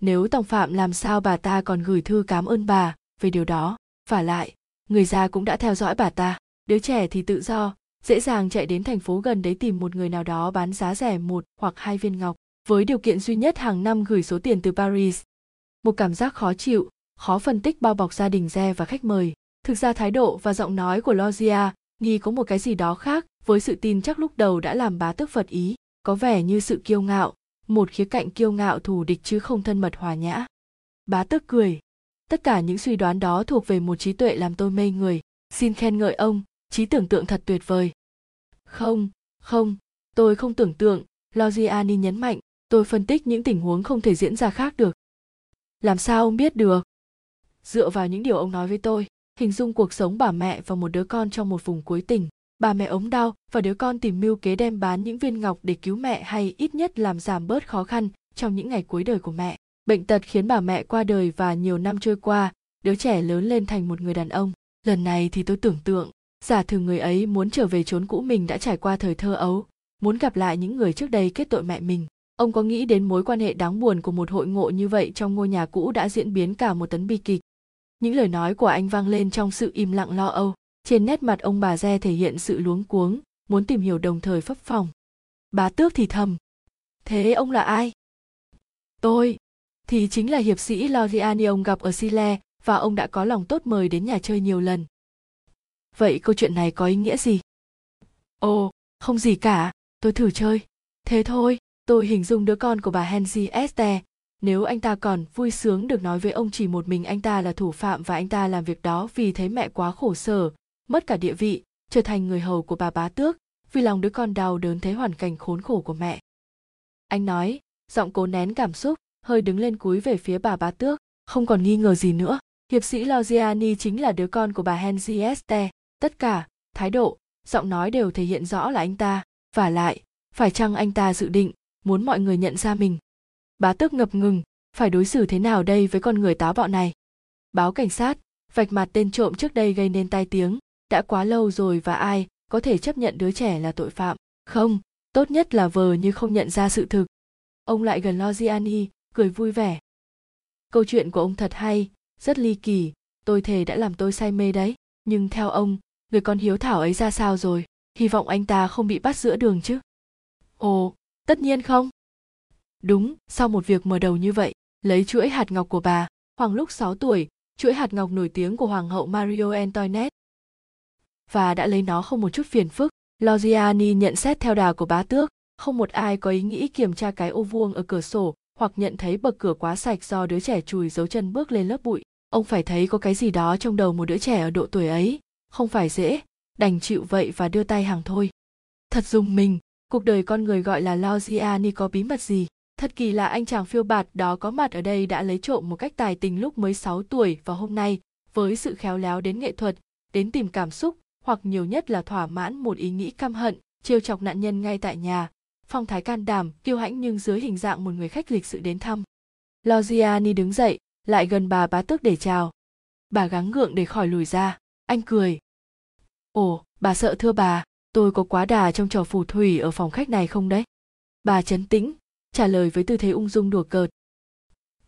Nếu tòng phạm làm sao bà ta còn gửi thư cảm ơn bà về điều đó, và lại, người già cũng đã theo dõi bà ta, đứa trẻ thì tự do, dễ dàng chạy đến thành phố gần đấy tìm một người nào đó bán giá rẻ một hoặc hai viên ngọc, với điều kiện duy nhất hàng năm gửi số tiền từ Paris. Một cảm giác khó chịu, khó phân tích bao bọc gia đình Re và khách mời. Thực ra thái độ và giọng nói của Logia nghi có một cái gì đó khác với sự tin chắc lúc đầu đã làm bá tước phật ý, có vẻ như sự kiêu ngạo, một khía cạnh kiêu ngạo thù địch chứ không thân mật hòa nhã. Bá tước cười. Tất cả những suy đoán đó thuộc về một trí tuệ làm tôi mê người. Xin khen ngợi ông, trí tưởng tượng thật tuyệt vời. Không, không, tôi không tưởng tượng, Logiani nhấn mạnh, tôi phân tích những tình huống không thể diễn ra khác được. Làm sao ông biết được? Dựa vào những điều ông nói với tôi, hình dung cuộc sống bà mẹ và một đứa con trong một vùng cuối tỉnh, bà mẹ ốm đau và đứa con tìm mưu kế đem bán những viên ngọc để cứu mẹ hay ít nhất làm giảm bớt khó khăn trong những ngày cuối đời của mẹ. Bệnh tật khiến bà mẹ qua đời và nhiều năm trôi qua, đứa trẻ lớn lên thành một người đàn ông. Lần này thì tôi tưởng tượng, giả thử người ấy muốn trở về chốn cũ mình đã trải qua thời thơ ấu, muốn gặp lại những người trước đây kết tội mẹ mình. Ông có nghĩ đến mối quan hệ đáng buồn của một hội ngộ như vậy trong ngôi nhà cũ đã diễn biến cả một tấn bi kịch. Những lời nói của anh vang lên trong sự im lặng lo âu trên nét mặt ông bà re thể hiện sự luống cuống muốn tìm hiểu đồng thời phấp phòng bá tước thì thầm thế ông là ai tôi thì chính là hiệp sĩ Loriani ông gặp ở Sile và ông đã có lòng tốt mời đến nhà chơi nhiều lần. Vậy câu chuyện này có ý nghĩa gì? Ồ, không gì cả, tôi thử chơi. Thế thôi, tôi hình dung đứa con của bà henry Este nếu anh ta còn vui sướng được nói với ông chỉ một mình anh ta là thủ phạm và anh ta làm việc đó vì thấy mẹ quá khổ sở mất cả địa vị trở thành người hầu của bà bá tước vì lòng đứa con đau đớn thấy hoàn cảnh khốn khổ của mẹ anh nói giọng cố nén cảm xúc hơi đứng lên cúi về phía bà bá tước. Không còn nghi ngờ gì nữa, hiệp sĩ Logiani chính là đứa con của bà Henzieste tất cả, thái độ, giọng nói đều thể hiện rõ là anh ta. Và lại, phải chăng anh ta dự định muốn mọi người nhận ra mình? Bá tước ngập ngừng, phải đối xử thế nào đây với con người táo bạo này? Báo cảnh sát, vạch mặt tên trộm trước đây gây nên tai tiếng. Đã quá lâu rồi và ai có thể chấp nhận đứa trẻ là tội phạm? Không, tốt nhất là vờ như không nhận ra sự thực. Ông lại gần logiani cười vui vẻ. Câu chuyện của ông thật hay, rất ly kỳ, tôi thề đã làm tôi say mê đấy, nhưng theo ông, người con hiếu thảo ấy ra sao rồi? Hy vọng anh ta không bị bắt giữa đường chứ. Ồ, tất nhiên không. Đúng, sau một việc mở đầu như vậy, lấy chuỗi hạt ngọc của bà, hoàng lúc 6 tuổi, chuỗi hạt ngọc nổi tiếng của hoàng hậu mario antoinette. Và đã lấy nó không một chút phiền phức Logiani nhận xét theo đà của bá tước, không một ai có ý nghĩ kiểm tra cái ô vuông ở cửa sổ hoặc nhận thấy bậc cửa quá sạch do đứa trẻ chùi dấu chân bước lên lớp bụi. Ông phải thấy có cái gì đó trong đầu một đứa trẻ ở độ tuổi ấy. Không phải dễ, đành chịu vậy và đưa tay hàng thôi. Thật dùng mình, cuộc đời con người gọi là Logiani có bí mật gì? Thật kỳ lạ anh chàng phiêu bạt đó có mặt ở đây đã lấy trộm một cách tài tình lúc mới 6 tuổi và hôm nay, với sự khéo léo đến nghệ thuật, đến tìm cảm xúc, hoặc nhiều nhất là thỏa mãn một ý nghĩ căm hận, trêu chọc nạn nhân ngay tại nhà phong thái can đảm, kiêu hãnh nhưng dưới hình dạng một người khách lịch sự đến thăm. Logiani đứng dậy, lại gần bà bá tước để chào. Bà gắng gượng để khỏi lùi ra. Anh cười. Ồ, bà sợ thưa bà, tôi có quá đà trong trò phù thủy ở phòng khách này không đấy? Bà chấn tĩnh, trả lời với tư thế ung dung đùa cợt.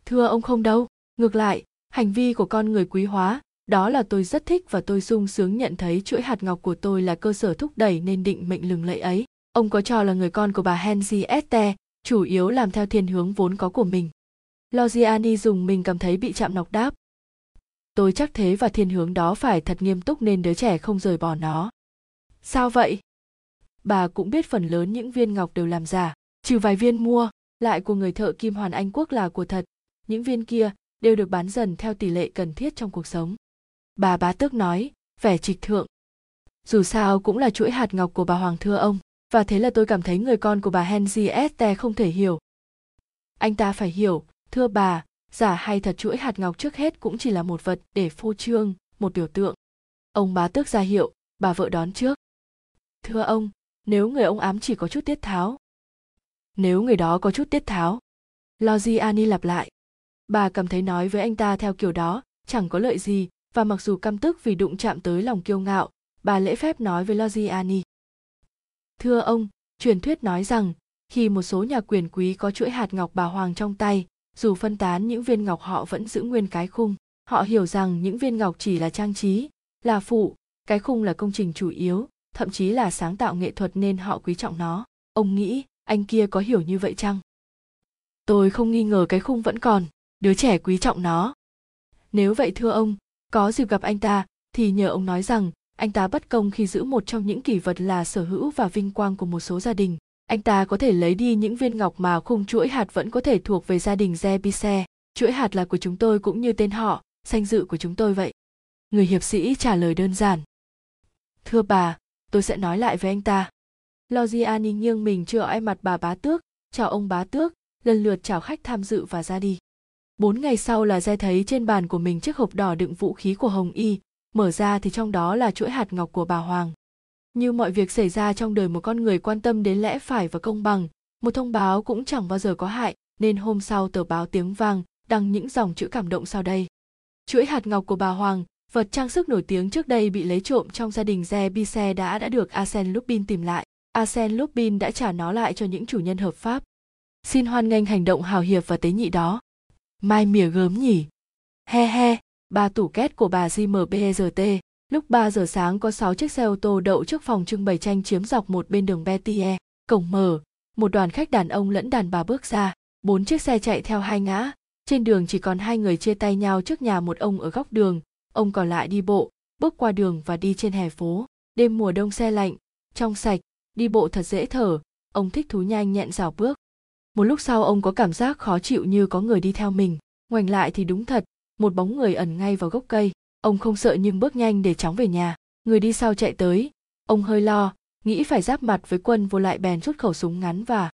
Thưa ông không đâu, ngược lại, hành vi của con người quý hóa, đó là tôi rất thích và tôi sung sướng nhận thấy chuỗi hạt ngọc của tôi là cơ sở thúc đẩy nên định mệnh lừng lẫy ấy ông có trò là người con của bà Henzi Este, chủ yếu làm theo thiên hướng vốn có của mình. Logiani dùng mình cảm thấy bị chạm nọc đáp. Tôi chắc thế và thiên hướng đó phải thật nghiêm túc nên đứa trẻ không rời bỏ nó. Sao vậy? Bà cũng biết phần lớn những viên ngọc đều làm giả trừ vài viên mua lại của người thợ kim hoàn anh quốc là của thật. Những viên kia đều được bán dần theo tỷ lệ cần thiết trong cuộc sống. Bà bá tước nói vẻ trịch thượng. Dù sao cũng là chuỗi hạt ngọc của bà hoàng thưa ông và thế là tôi cảm thấy người con của bà Henriette este không thể hiểu. Anh ta phải hiểu, thưa bà, giả hay thật chuỗi hạt ngọc trước hết cũng chỉ là một vật để phô trương, một biểu tượng. Ông bá tước ra hiệu, bà vợ đón trước. Thưa ông, nếu người ông ám chỉ có chút tiết tháo. Nếu người đó có chút tiết tháo logiani lặp lại. Bà cảm thấy nói với anh ta theo kiểu đó, chẳng có lợi gì, và mặc dù căm tức vì đụng chạm tới lòng kiêu ngạo, bà lễ phép nói với logiani thưa ông, truyền thuyết nói rằng, khi một số nhà quyền quý có chuỗi hạt ngọc bà hoàng trong tay, dù phân tán những viên ngọc họ vẫn giữ nguyên cái khung, họ hiểu rằng những viên ngọc chỉ là trang trí, là phụ, cái khung là công trình chủ yếu, thậm chí là sáng tạo nghệ thuật nên họ quý trọng nó. Ông nghĩ, anh kia có hiểu như vậy chăng? Tôi không nghi ngờ cái khung vẫn còn, đứa trẻ quý trọng nó. Nếu vậy thưa ông, có dịp gặp anh ta, thì nhờ ông nói rằng anh ta bất công khi giữ một trong những kỷ vật là sở hữu và vinh quang của một số gia đình anh ta có thể lấy đi những viên ngọc mà khung chuỗi hạt vẫn có thể thuộc về gia đình Zebise. Chuỗi hạt là của chúng tôi cũng như tên họ, danh dự của chúng tôi vậy. Người hiệp sĩ trả lời đơn giản. Thưa bà, tôi sẽ nói lại với anh ta. Logiani nghiêng mình chưa ai mặt bà bá tước, chào ông bá tước, lần lượt chào khách tham dự và ra đi. Bốn ngày sau là Re thấy trên bàn của mình chiếc hộp đỏ đựng vũ khí của Hồng Y, mở ra thì trong đó là chuỗi hạt ngọc của bà Hoàng. Như mọi việc xảy ra trong đời một con người quan tâm đến lẽ phải và công bằng, một thông báo cũng chẳng bao giờ có hại, nên hôm sau tờ báo tiếng vang đăng những dòng chữ cảm động sau đây. Chuỗi hạt ngọc của bà Hoàng, vật trang sức nổi tiếng trước đây bị lấy trộm trong gia đình Ze Bise đã đã được Arsène Lupin tìm lại. Arsène Lupin đã trả nó lại cho những chủ nhân hợp pháp. Xin hoan nghênh hành động hào hiệp và tế nhị đó. Mai mỉa gớm nhỉ. He he, ba tủ két của bà JMBRT, Lúc 3 giờ sáng có 6 chiếc xe ô tô đậu trước phòng trưng bày tranh chiếm dọc một bên đường Betie, cổng mở, một đoàn khách đàn ông lẫn đàn bà bước ra, bốn chiếc xe chạy theo hai ngã, trên đường chỉ còn hai người chia tay nhau trước nhà một ông ở góc đường, ông còn lại đi bộ, bước qua đường và đi trên hè phố. Đêm mùa đông xe lạnh, trong sạch, đi bộ thật dễ thở, ông thích thú nhanh nhẹn dào bước. một lúc sau ông có cảm giác khó chịu như có người đi theo mình. Ngoảnh lại thì đúng thật một bóng người ẩn ngay vào gốc cây. Ông không sợ nhưng bước nhanh để chóng về nhà. Người đi sau chạy tới. Ông hơi lo, nghĩ phải giáp mặt với quân vô lại bèn rút khẩu súng ngắn và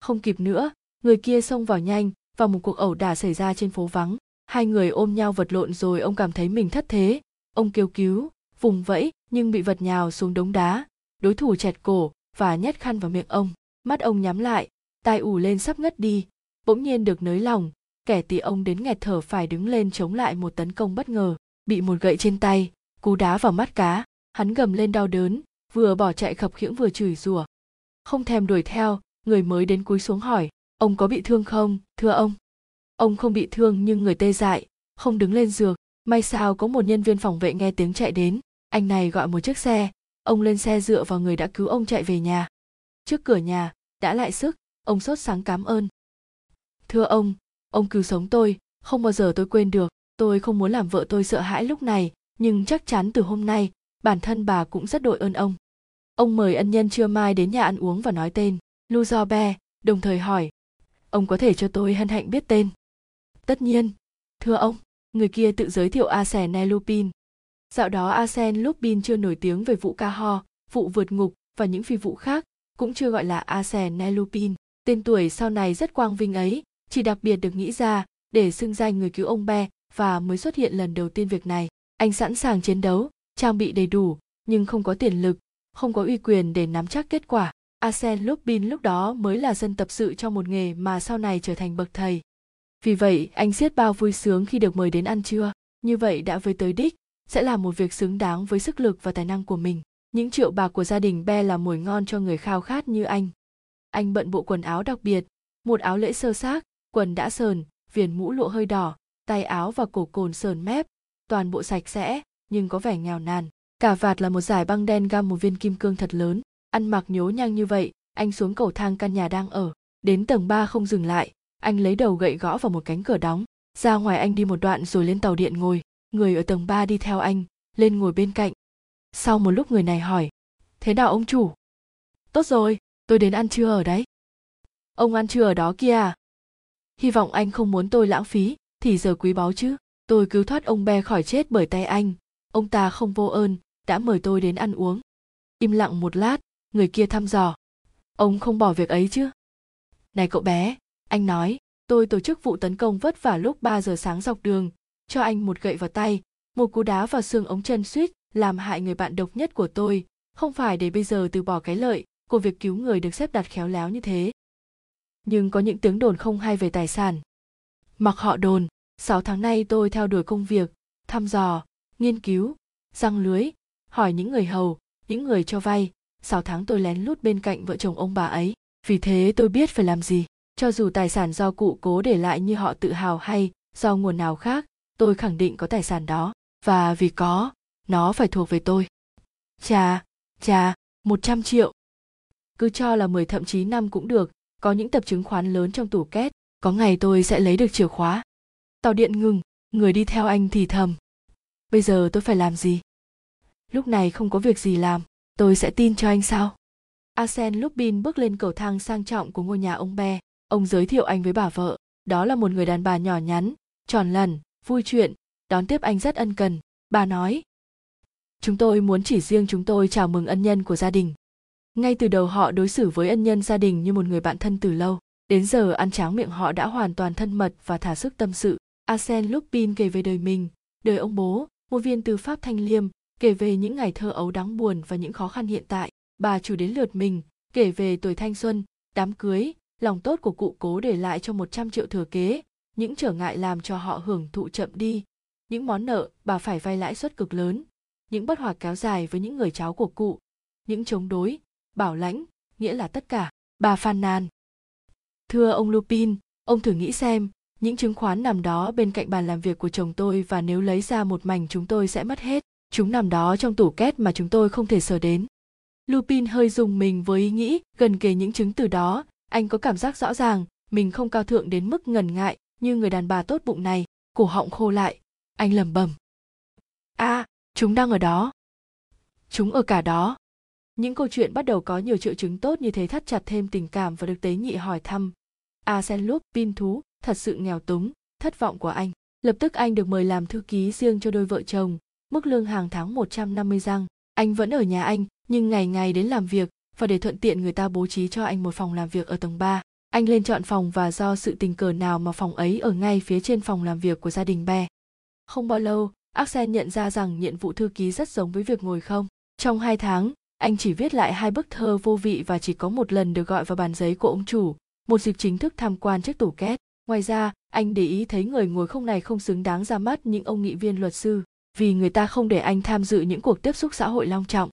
không kịp nữa. Người kia xông vào nhanh và một cuộc ẩu đả xảy ra trên phố vắng. Hai người ôm nhau vật lộn rồi ông cảm thấy mình thất thế. Ông kêu cứu, vùng vẫy, nhưng bị vật nhào xuống đống đá. Đối thủ chẹt cổ và nhét khăn vào miệng ông. Mắt ông nhắm lại, tai ù lên sắp ngất đi. Bỗng nhiên được nới lòng kẻ tì ông đến nghẹt thở phải đứng lên chống lại một tấn công bất ngờ, bị một gậy trên tay, cú đá vào mắt cá. Hắn gầm lên đau đớn, vừa bỏ chạy khập khiễng vừa chửi rủa. Không thèm đuổi theo, người mới đến cúi xuống hỏi, ông có bị thương không, thưa ông? Ông không bị thương nhưng người tê dại, không đứng lên giường may sao có một nhân viên phòng vệ nghe tiếng chạy đến. Anh này gọi một chiếc xe, ông lên xe dựa vào người đã cứu ông chạy về nhà. Trước cửa nhà, đã lại sức, ông sốt sáng cảm ơn. Thưa ông ông cứu sống tôi không bao giờ tôi quên được. Tôi không muốn làm vợ tôi sợ hãi lúc này nhưng chắc chắn từ hôm nay bản thân bà cũng rất đội ơn ông. Ông mời ân nhân trưa mai đến nhà ăn uống và nói tên. Luzobe đồng thời hỏi ông có thể cho tôi hân hạnh biết tên? Tất nhiên thưa ông. Người kia tự giới thiệu Arsène Lupin. Dạo đó Arsène Lupin chưa nổi tiếng về vụ ca ho, vụ vượt ngục và những phi vụ khác, cũng chưa gọi là Arsène Lupin. Tên tuổi sau này rất quang vinh ấy, chỉ đặc biệt được nghĩ ra để xưng danh người cứu ông Be và mới xuất hiện lần đầu tiên việc này. Anh sẵn sàng chiến đấu, trang bị đầy đủ, nhưng không có tiền lực, không có uy quyền để nắm chắc kết quả. Arsène Lupin lúc đó mới là dân tập sự trong một nghề mà sau này trở thành bậc thầy. Vì vậy, anh siết bao vui sướng khi được mời đến ăn trưa. Như vậy đã với tới đích, sẽ là một việc xứng đáng với sức lực và tài năng của mình. Những triệu bạc của gia đình Be là mồi ngon cho người khao khát như anh. Anh bận bộ quần áo đặc biệt, một áo lễ sơ xác, quần đã sờn, viền mũ lụa hơi đỏ, tay áo và cổ cồn sờn mép, toàn bộ sạch sẽ, nhưng có vẻ nghèo nàn. Cả vạt là một dải băng đen găm một viên kim cương thật lớn, ăn mặc nhố nhăng như vậy, anh xuống cầu thang căn nhà đang ở, đến tầng 3 không dừng lại, anh lấy đầu gậy gõ vào một cánh cửa đóng. Ra ngoài anh đi một đoạn rồi lên tàu điện ngồi. Người ở tầng 3 đi theo anh lên ngồi bên cạnh. Sau một lúc người này hỏi thế nào ông chủ? Tốt rồi tôi đến ăn trưa ở đấy. Ông ăn trưa ở đó kia à? Hy vọng anh không muốn tôi lãng phí thì giờ quý báu chứ. Tôi cứu thoát ông be khỏi chết bởi tay anh. Ông ta không vô ơn đã mời tôi đến ăn uống. Im lặng một lát người kia thăm dò. Ông không bỏ việc ấy chứ? Này cậu bé anh nói, tôi tổ chức vụ tấn công vất vả lúc 3 giờ sáng dọc đường, cho anh một gậy vào tay, một cú đá vào xương ống chân suýt, làm hại người bạn độc nhất của tôi, không phải để bây giờ từ bỏ cái lợi của việc cứu người được xếp đặt khéo léo như thế. Nhưng có những tiếng đồn không hay về tài sản. Mặc họ đồn, 6 tháng nay tôi theo đuổi công việc, thăm dò, nghiên cứu, răng lưới, hỏi những người hầu, những người cho vay, 6 tháng tôi lén lút bên cạnh vợ chồng ông bà ấy, vì thế tôi biết phải làm gì. Cho dù tài sản do cụ cố để lại như họ tự hào hay do nguồn nào khác tôi khẳng định có tài sản đó. Và vì có nó phải thuộc về tôi. Chà chà một trăm triệu. Cứ cho là mười thậm chí năm cũng được có những tập chứng khoán lớn trong tủ két, có ngày tôi sẽ lấy được chìa khóa. Tàu điện ngừng, người đi theo anh thì thầm. Bây giờ tôi phải làm gì? Lúc này không có việc gì làm, tôi sẽ tin cho anh sao? Arsène Lupin bước lên cầu thang sang trọng của ngôi nhà ông Be. Ông giới thiệu anh với bà vợ. Đó là một người đàn bà nhỏ nhắn, tròn lằn, vui chuyện, đón tiếp anh rất ân cần. Bà nói, chúng tôi muốn chỉ riêng chúng tôi chào mừng ân nhân của gia đình ngay từ đầu họ đối xử với ân nhân gia đình như một người bạn thân từ lâu đến giờ ăn tráng miệng họ đã hoàn toàn thân mật và thả sức tâm sự. Arsen Lupin kể về đời mình đời ông bố một viên tư pháp thanh liêm kể về những ngày thơ ấu đáng buồn và những khó khăn hiện tại. Bà chủ đến lượt mình kể về tuổi thanh xuân đám cưới lòng tốt của cụ cố để lại cho 100 triệu thừa kế, những trở ngại làm cho họ hưởng thụ chậm đi, những món nợ bà phải vay lãi suất cực lớn, những bất hòa kéo dài với những người cháu của cụ, những chống đối, bảo lãnh, nghĩa là tất cả, bà phàn nàn. Thưa ông Lupin, ông thử nghĩ xem, những chứng khoán nằm đó bên cạnh bàn làm việc của chồng tôi và nếu lấy ra một mảnh chúng tôi sẽ mất hết. Chúng nằm đó trong tủ két mà chúng tôi không thể sờ đến. Lupin hơi dùng mình với ý nghĩ gần kề những chứng từ đó. Anh có cảm giác rõ ràng mình không cao thượng đến mức ngần ngại như người đàn bà tốt bụng này. Cổ họng khô lại. Anh lẩm bẩm. A à, chúng đang ở đó. Chúng ở cả đó những câu chuyện bắt đầu có nhiều triệu chứng tốt như thế thắt chặt thêm tình cảm và được tế nhị hỏi thăm Arsène pin thú, thật sự nghèo túng, thất vọng của anh. Lập tức anh được mời làm thư ký riêng cho đôi vợ chồng, mức lương hàng tháng 150 răng. Anh vẫn ở nhà anh, nhưng ngày ngày đến làm việc, và để thuận tiện người ta bố trí cho anh một phòng làm việc ở tầng 3. Anh lên chọn phòng và do sự tình cờ nào mà phòng ấy ở ngay phía trên phòng làm việc của gia đình Be. Không bao lâu, Axel nhận ra rằng nhiệm vụ thư ký rất giống với việc ngồi không. Trong hai tháng, anh chỉ viết lại hai bức thơ vô vị và chỉ có một lần được gọi vào bàn giấy của ông chủ, một dịp chính thức tham quan chiếc tủ két. Ngoài ra, anh để ý thấy người ngồi không này không xứng đáng ra mắt những ông nghị viên luật sư, vì người ta không để anh tham dự những cuộc tiếp xúc xã hội long trọng.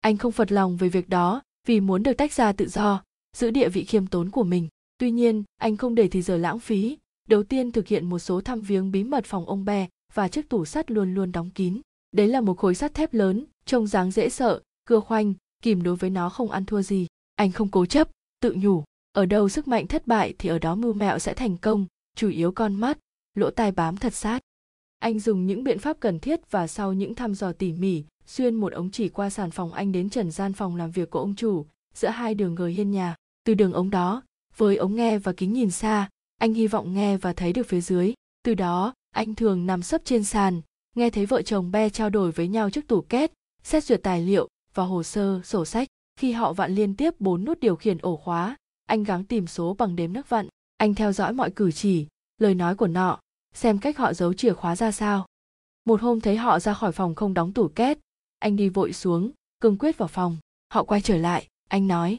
Anh không phật lòng về việc đó, vì muốn được tách ra tự do, giữ địa vị khiêm tốn của mình. Tuy nhiên, anh không để thì giờ lãng phí. Đầu tiên thực hiện một số thăm viếng bí mật phòng ông bè và chiếc tủ sắt luôn luôn đóng kín. Đấy là một khối sắt thép lớn, trông dáng dễ sợ, cưa khoanh, kìm đối với nó không ăn thua gì. Anh không cố chấp, tự nhủ, ở đâu sức mạnh thất bại thì ở đó mưu mẹo sẽ thành công, chủ yếu con mắt, lỗ tai bám thật sát. Anh dùng những biện pháp cần thiết và sau những thăm dò tỉ mỉ, xuyên một ống chỉ qua sàn phòng anh đến trần gian phòng làm việc của ông chủ, giữa hai đường gờ hiên nhà. Từ đường ống đó, với ống nghe và kính nhìn xa, anh hy vọng nghe và thấy được phía dưới. Từ đó, anh thường nằm sấp trên sàn, nghe thấy vợ chồng be trao đổi với nhau trước tủ két, xét duyệt tài liệu và hồ sơ, sổ sách. Khi họ vặn liên tiếp bốn nút điều khiển ổ khóa, anh gắng tìm số bằng đếm nước vặn. Anh theo dõi mọi cử chỉ, lời nói của nọ, xem cách họ giấu chìa khóa ra sao. Một hôm thấy họ ra khỏi phòng không đóng tủ két, anh đi vội xuống, cương quyết vào phòng. Họ quay trở lại, anh nói.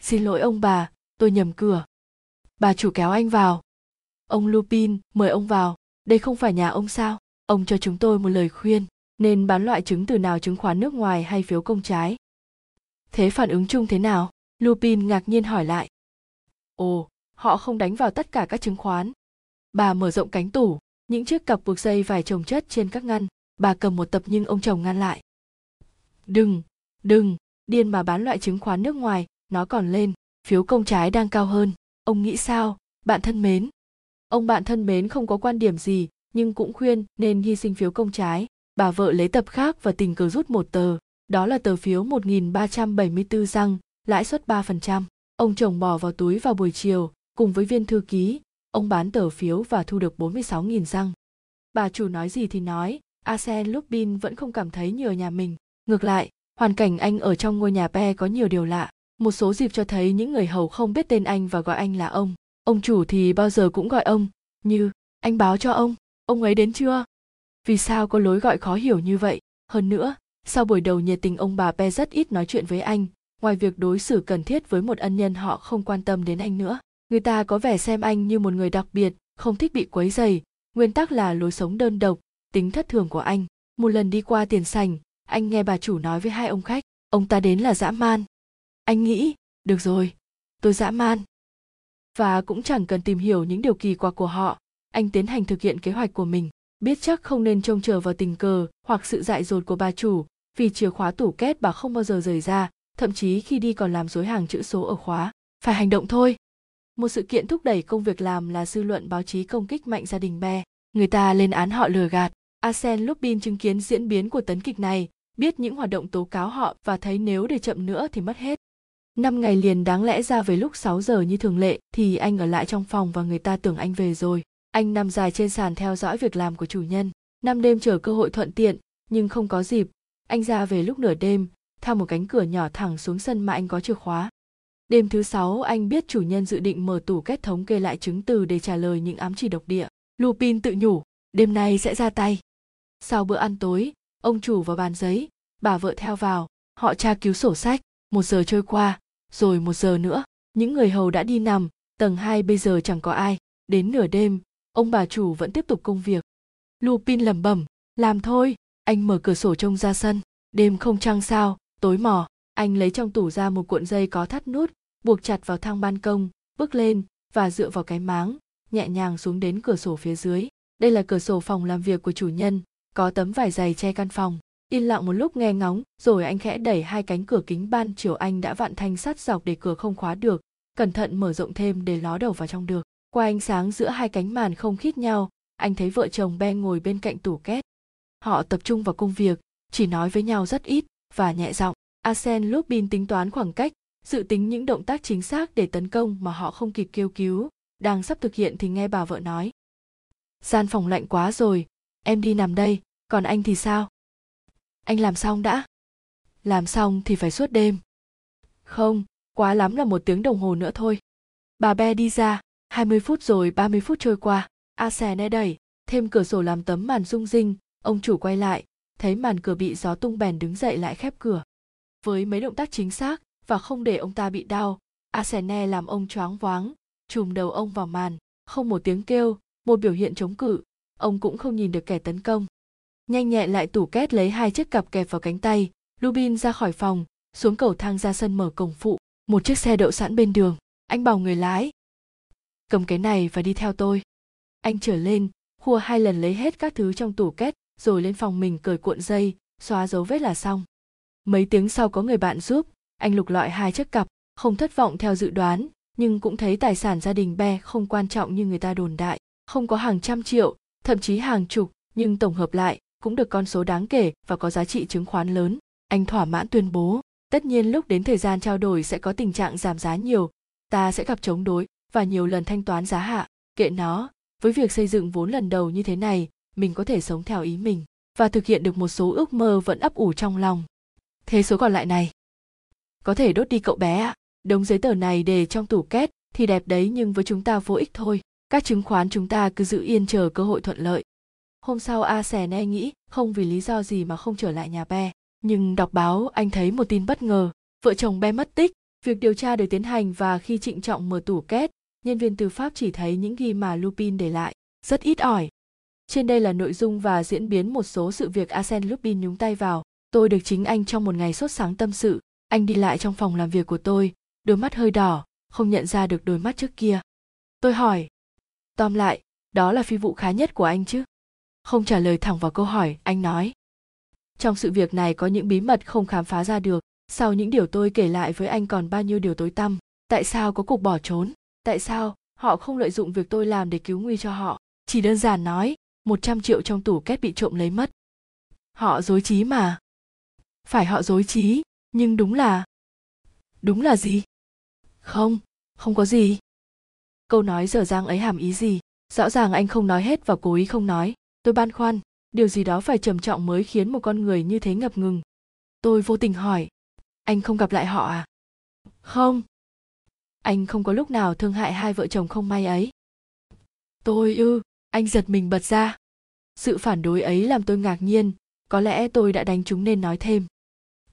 Xin lỗi ông bà, tôi nhầm cửa. Bà chủ kéo anh vào. Ông Lupin, mời ông vào, đây không phải nhà ông sao? Ông cho chúng tôi một lời khuyên, nên bán loại chứng từ nào chứng khoán nước ngoài hay phiếu công trái. Thế phản ứng chung thế nào? Lupin ngạc nhiên hỏi lại. Ồ, họ không đánh vào tất cả các chứng khoán. Bà mở rộng cánh tủ, những chiếc cặp buộc dây vải chồng chất trên các ngăn, bà cầm một tập nhưng ông chồng ngăn lại. Đừng, đừng, điên mà bán loại chứng khoán nước ngoài, nó còn lên, phiếu công trái đang cao hơn. Ông nghĩ sao, bạn thân mến? Ông bạn thân mến không có quan điểm gì, nhưng cũng khuyên nên hy sinh phiếu công trái. Bà vợ lấy tập khác và tình cờ rút một tờ, đó là tờ phiếu 1374 răng, lãi suất 3%. Ông chồng bỏ vào túi vào buổi chiều, cùng với viên thư ký, ông bán tờ phiếu và thu được 46.000 răng. Bà chủ nói gì thì nói, Arsène Lupin vẫn không cảm thấy nhờ nhà mình. Ngược lại, hoàn cảnh anh ở trong ngôi nhà Pe có nhiều điều lạ. Một số dịp cho thấy những người hầu không biết tên anh và gọi anh là ông. Ông chủ thì bao giờ cũng gọi ông, như, anh báo cho ông, ông ấy đến chưa? Vì sao có lối gọi khó hiểu như vậy? Hơn nữa, sau buổi đầu nhiệt tình ông bà Pe rất ít nói chuyện với anh, ngoài việc đối xử cần thiết với một ân nhân họ không quan tâm đến anh nữa. Người ta có vẻ xem anh như một người đặc biệt, không thích bị quấy dày, nguyên tắc là lối sống đơn độc, tính thất thường của anh. Một lần đi qua tiền sành, anh nghe bà chủ nói với hai ông khách, ông ta đến là dã man. Anh nghĩ, được rồi, tôi dã man. Và cũng chẳng cần tìm hiểu những điều kỳ quặc của họ, anh tiến hành thực hiện kế hoạch của mình, biết chắc không nên trông chờ vào tình cờ hoặc sự dại dột của bà chủ, vì chìa khóa tủ két bà không bao giờ rời ra, thậm chí khi đi còn làm dối hàng chữ số ở khóa. Phải hành động thôi. Một sự kiện thúc đẩy công việc làm là dư luận báo chí công kích mạnh gia đình Be. Người ta lên án họ lừa gạt. Arsène Lupin chứng kiến diễn biến của tấn kịch này, biết những hoạt động tố cáo họ và thấy nếu để chậm nữa thì mất hết. Năm ngày liền đáng lẽ ra về lúc 6 giờ như thường lệ thì anh ở lại trong phòng và người ta tưởng anh về rồi. Anh nằm dài trên sàn theo dõi việc làm của chủ nhân. Năm đêm chờ cơ hội thuận tiện, nhưng không có dịp. Anh ra về lúc nửa đêm, theo một cánh cửa nhỏ thẳng xuống sân mà anh có chìa khóa. Đêm thứ sáu anh biết chủ nhân dự định mở tủ kết thống kê lại chứng từ để trả lời những ám chỉ độc địa. Lupin tự nhủ, đêm nay sẽ ra tay. Sau bữa ăn tối, ông chủ vào bàn giấy, bà vợ theo vào, họ tra cứu sổ sách, một giờ trôi qua, rồi một giờ nữa, những người hầu đã đi nằm, tầng hai bây giờ chẳng có ai, đến nửa đêm, ông bà chủ vẫn tiếp tục công việc. Lupin lẩm bẩm, làm thôi, anh mở cửa sổ trông ra sân, đêm không trăng sao, tối mò, anh lấy trong tủ ra một cuộn dây có thắt nút, buộc chặt vào thang ban công, bước lên và dựa vào cái máng, nhẹ nhàng xuống đến cửa sổ phía dưới. Đây là cửa sổ phòng làm việc của chủ nhân, có tấm vải dày che căn phòng. Yên lặng một lúc nghe ngóng, rồi anh khẽ đẩy hai cánh cửa kính ban chiều anh đã vặn thanh sắt dọc để cửa không khóa được, cẩn thận mở rộng thêm để ló đầu vào trong được. Qua ánh sáng giữa hai cánh màn không khít nhau, anh thấy vợ chồng Ben ngồi bên cạnh tủ két. Họ tập trung vào công việc, chỉ nói với nhau rất ít và nhẹ giọng. arsen Lupin tính toán khoảng cách, dự tính những động tác chính xác để tấn công mà họ không kịp kêu cứu đang sắp thực hiện thì nghe bà vợ nói. Gian phòng lạnh quá rồi em đi nằm đây còn anh thì sao? Anh làm xong đã. Làm xong thì phải suốt đêm. Không quá lắm là một tiếng đồng hồ nữa thôi. Bà be đi ra. 20 phút rồi 30 phút trôi qua. A xè né đẩy, thêm cửa sổ làm tấm màn rung rinh. Ông chủ quay lại, thấy màn cửa bị gió tung bèn đứng dậy lại khép cửa. Với mấy động tác chính xác và không để ông ta bị đau, A xè Arsene làm ông choáng váng, chùm đầu ông vào màn. Không một tiếng kêu, một biểu hiện chống cự. Ông cũng không nhìn được kẻ tấn công. Nhanh nhẹn lại tủ két lấy hai chiếc cặp kẹp vào cánh tay. Rubin ra khỏi phòng, xuống cầu thang ra sân mở cổng phụ. Một chiếc xe đậu sẵn bên đường. Anh bảo người lái cầm cái này và đi theo tôi. Anh trở lên khua hai lần lấy hết các thứ trong tủ két, rồi lên phòng mình cởi cuộn dây, xóa dấu vết là xong. Mấy tiếng sau có người bạn giúp, anh lục lọi hai chiếc cặp, không thất vọng theo dự đoán, nhưng cũng thấy tài sản gia đình be không quan trọng như người ta đồn đại, không có hàng trăm triệu, thậm chí hàng chục, nhưng tổng hợp lại, cũng được con số đáng kể và có giá trị chứng khoán lớn. Anh thỏa mãn tuyên bố, tất nhiên lúc đến thời gian trao đổi sẽ có tình trạng giảm giá nhiều, ta sẽ gặp chống đối và nhiều lần thanh toán giá hạ. Kệ nó, với việc xây dựng vốn lần đầu như thế này, mình có thể sống theo ý mình và thực hiện được một số ước mơ vẫn ấp ủ trong lòng. Thế số còn lại này. Có thể đốt đi cậu bé ạ. Đống giấy tờ này để trong tủ két thì đẹp đấy nhưng với chúng ta vô ích thôi. Các chứng khoán chúng ta cứ giữ yên chờ cơ hội thuận lợi. Hôm sau a xè ne nghĩ, không vì lý do gì mà không trở lại nhà be. Nhưng đọc báo, anh thấy một tin bất ngờ. Vợ chồng be mất tích, việc điều tra được tiến hành và khi trịnh trọng mở tủ két nhân viên tư pháp chỉ thấy những ghi mà lupin để lại rất ít ỏi trên đây là nội dung và diễn biến một số sự việc Arsene Lupin nhúng tay vào. Tôi được chính anh trong một ngày sốt sáng tâm sự. Anh đi lại trong phòng làm việc của tôi, đôi mắt hơi đỏ, không nhận ra được đôi mắt trước kia. Tôi hỏi. Tóm lại, đó là phi vụ khá nhất của anh chứ? Không trả lời thẳng vào câu hỏi, anh nói. Trong sự việc này có những bí mật không khám phá ra được. Sau những điều tôi kể lại với anh còn bao nhiêu điều tối tăm. Tại sao có cuộc bỏ trốn? Tại sao họ không lợi dụng việc tôi làm để cứu nguy cho họ? Chỉ đơn giản nói, 100 triệu trong tủ két bị trộm lấy mất. Họ dối trí mà. Phải họ dối trí, nhưng đúng là... Đúng là gì? Không, không có gì. Câu nói dở dang ấy hàm ý gì? Rõ ràng anh không nói hết và cố ý không nói. Tôi băn khoăn, điều gì đó phải trầm trọng mới khiến một con người như thế ngập ngừng. Tôi vô tình hỏi, anh không gặp lại họ à? Không. Anh không có lúc nào thương hại hai vợ chồng không may ấy. Tôi ư, anh giật mình bật ra. Sự phản đối ấy làm tôi ngạc nhiên có lẽ tôi đã đánh chúng nên nói thêm.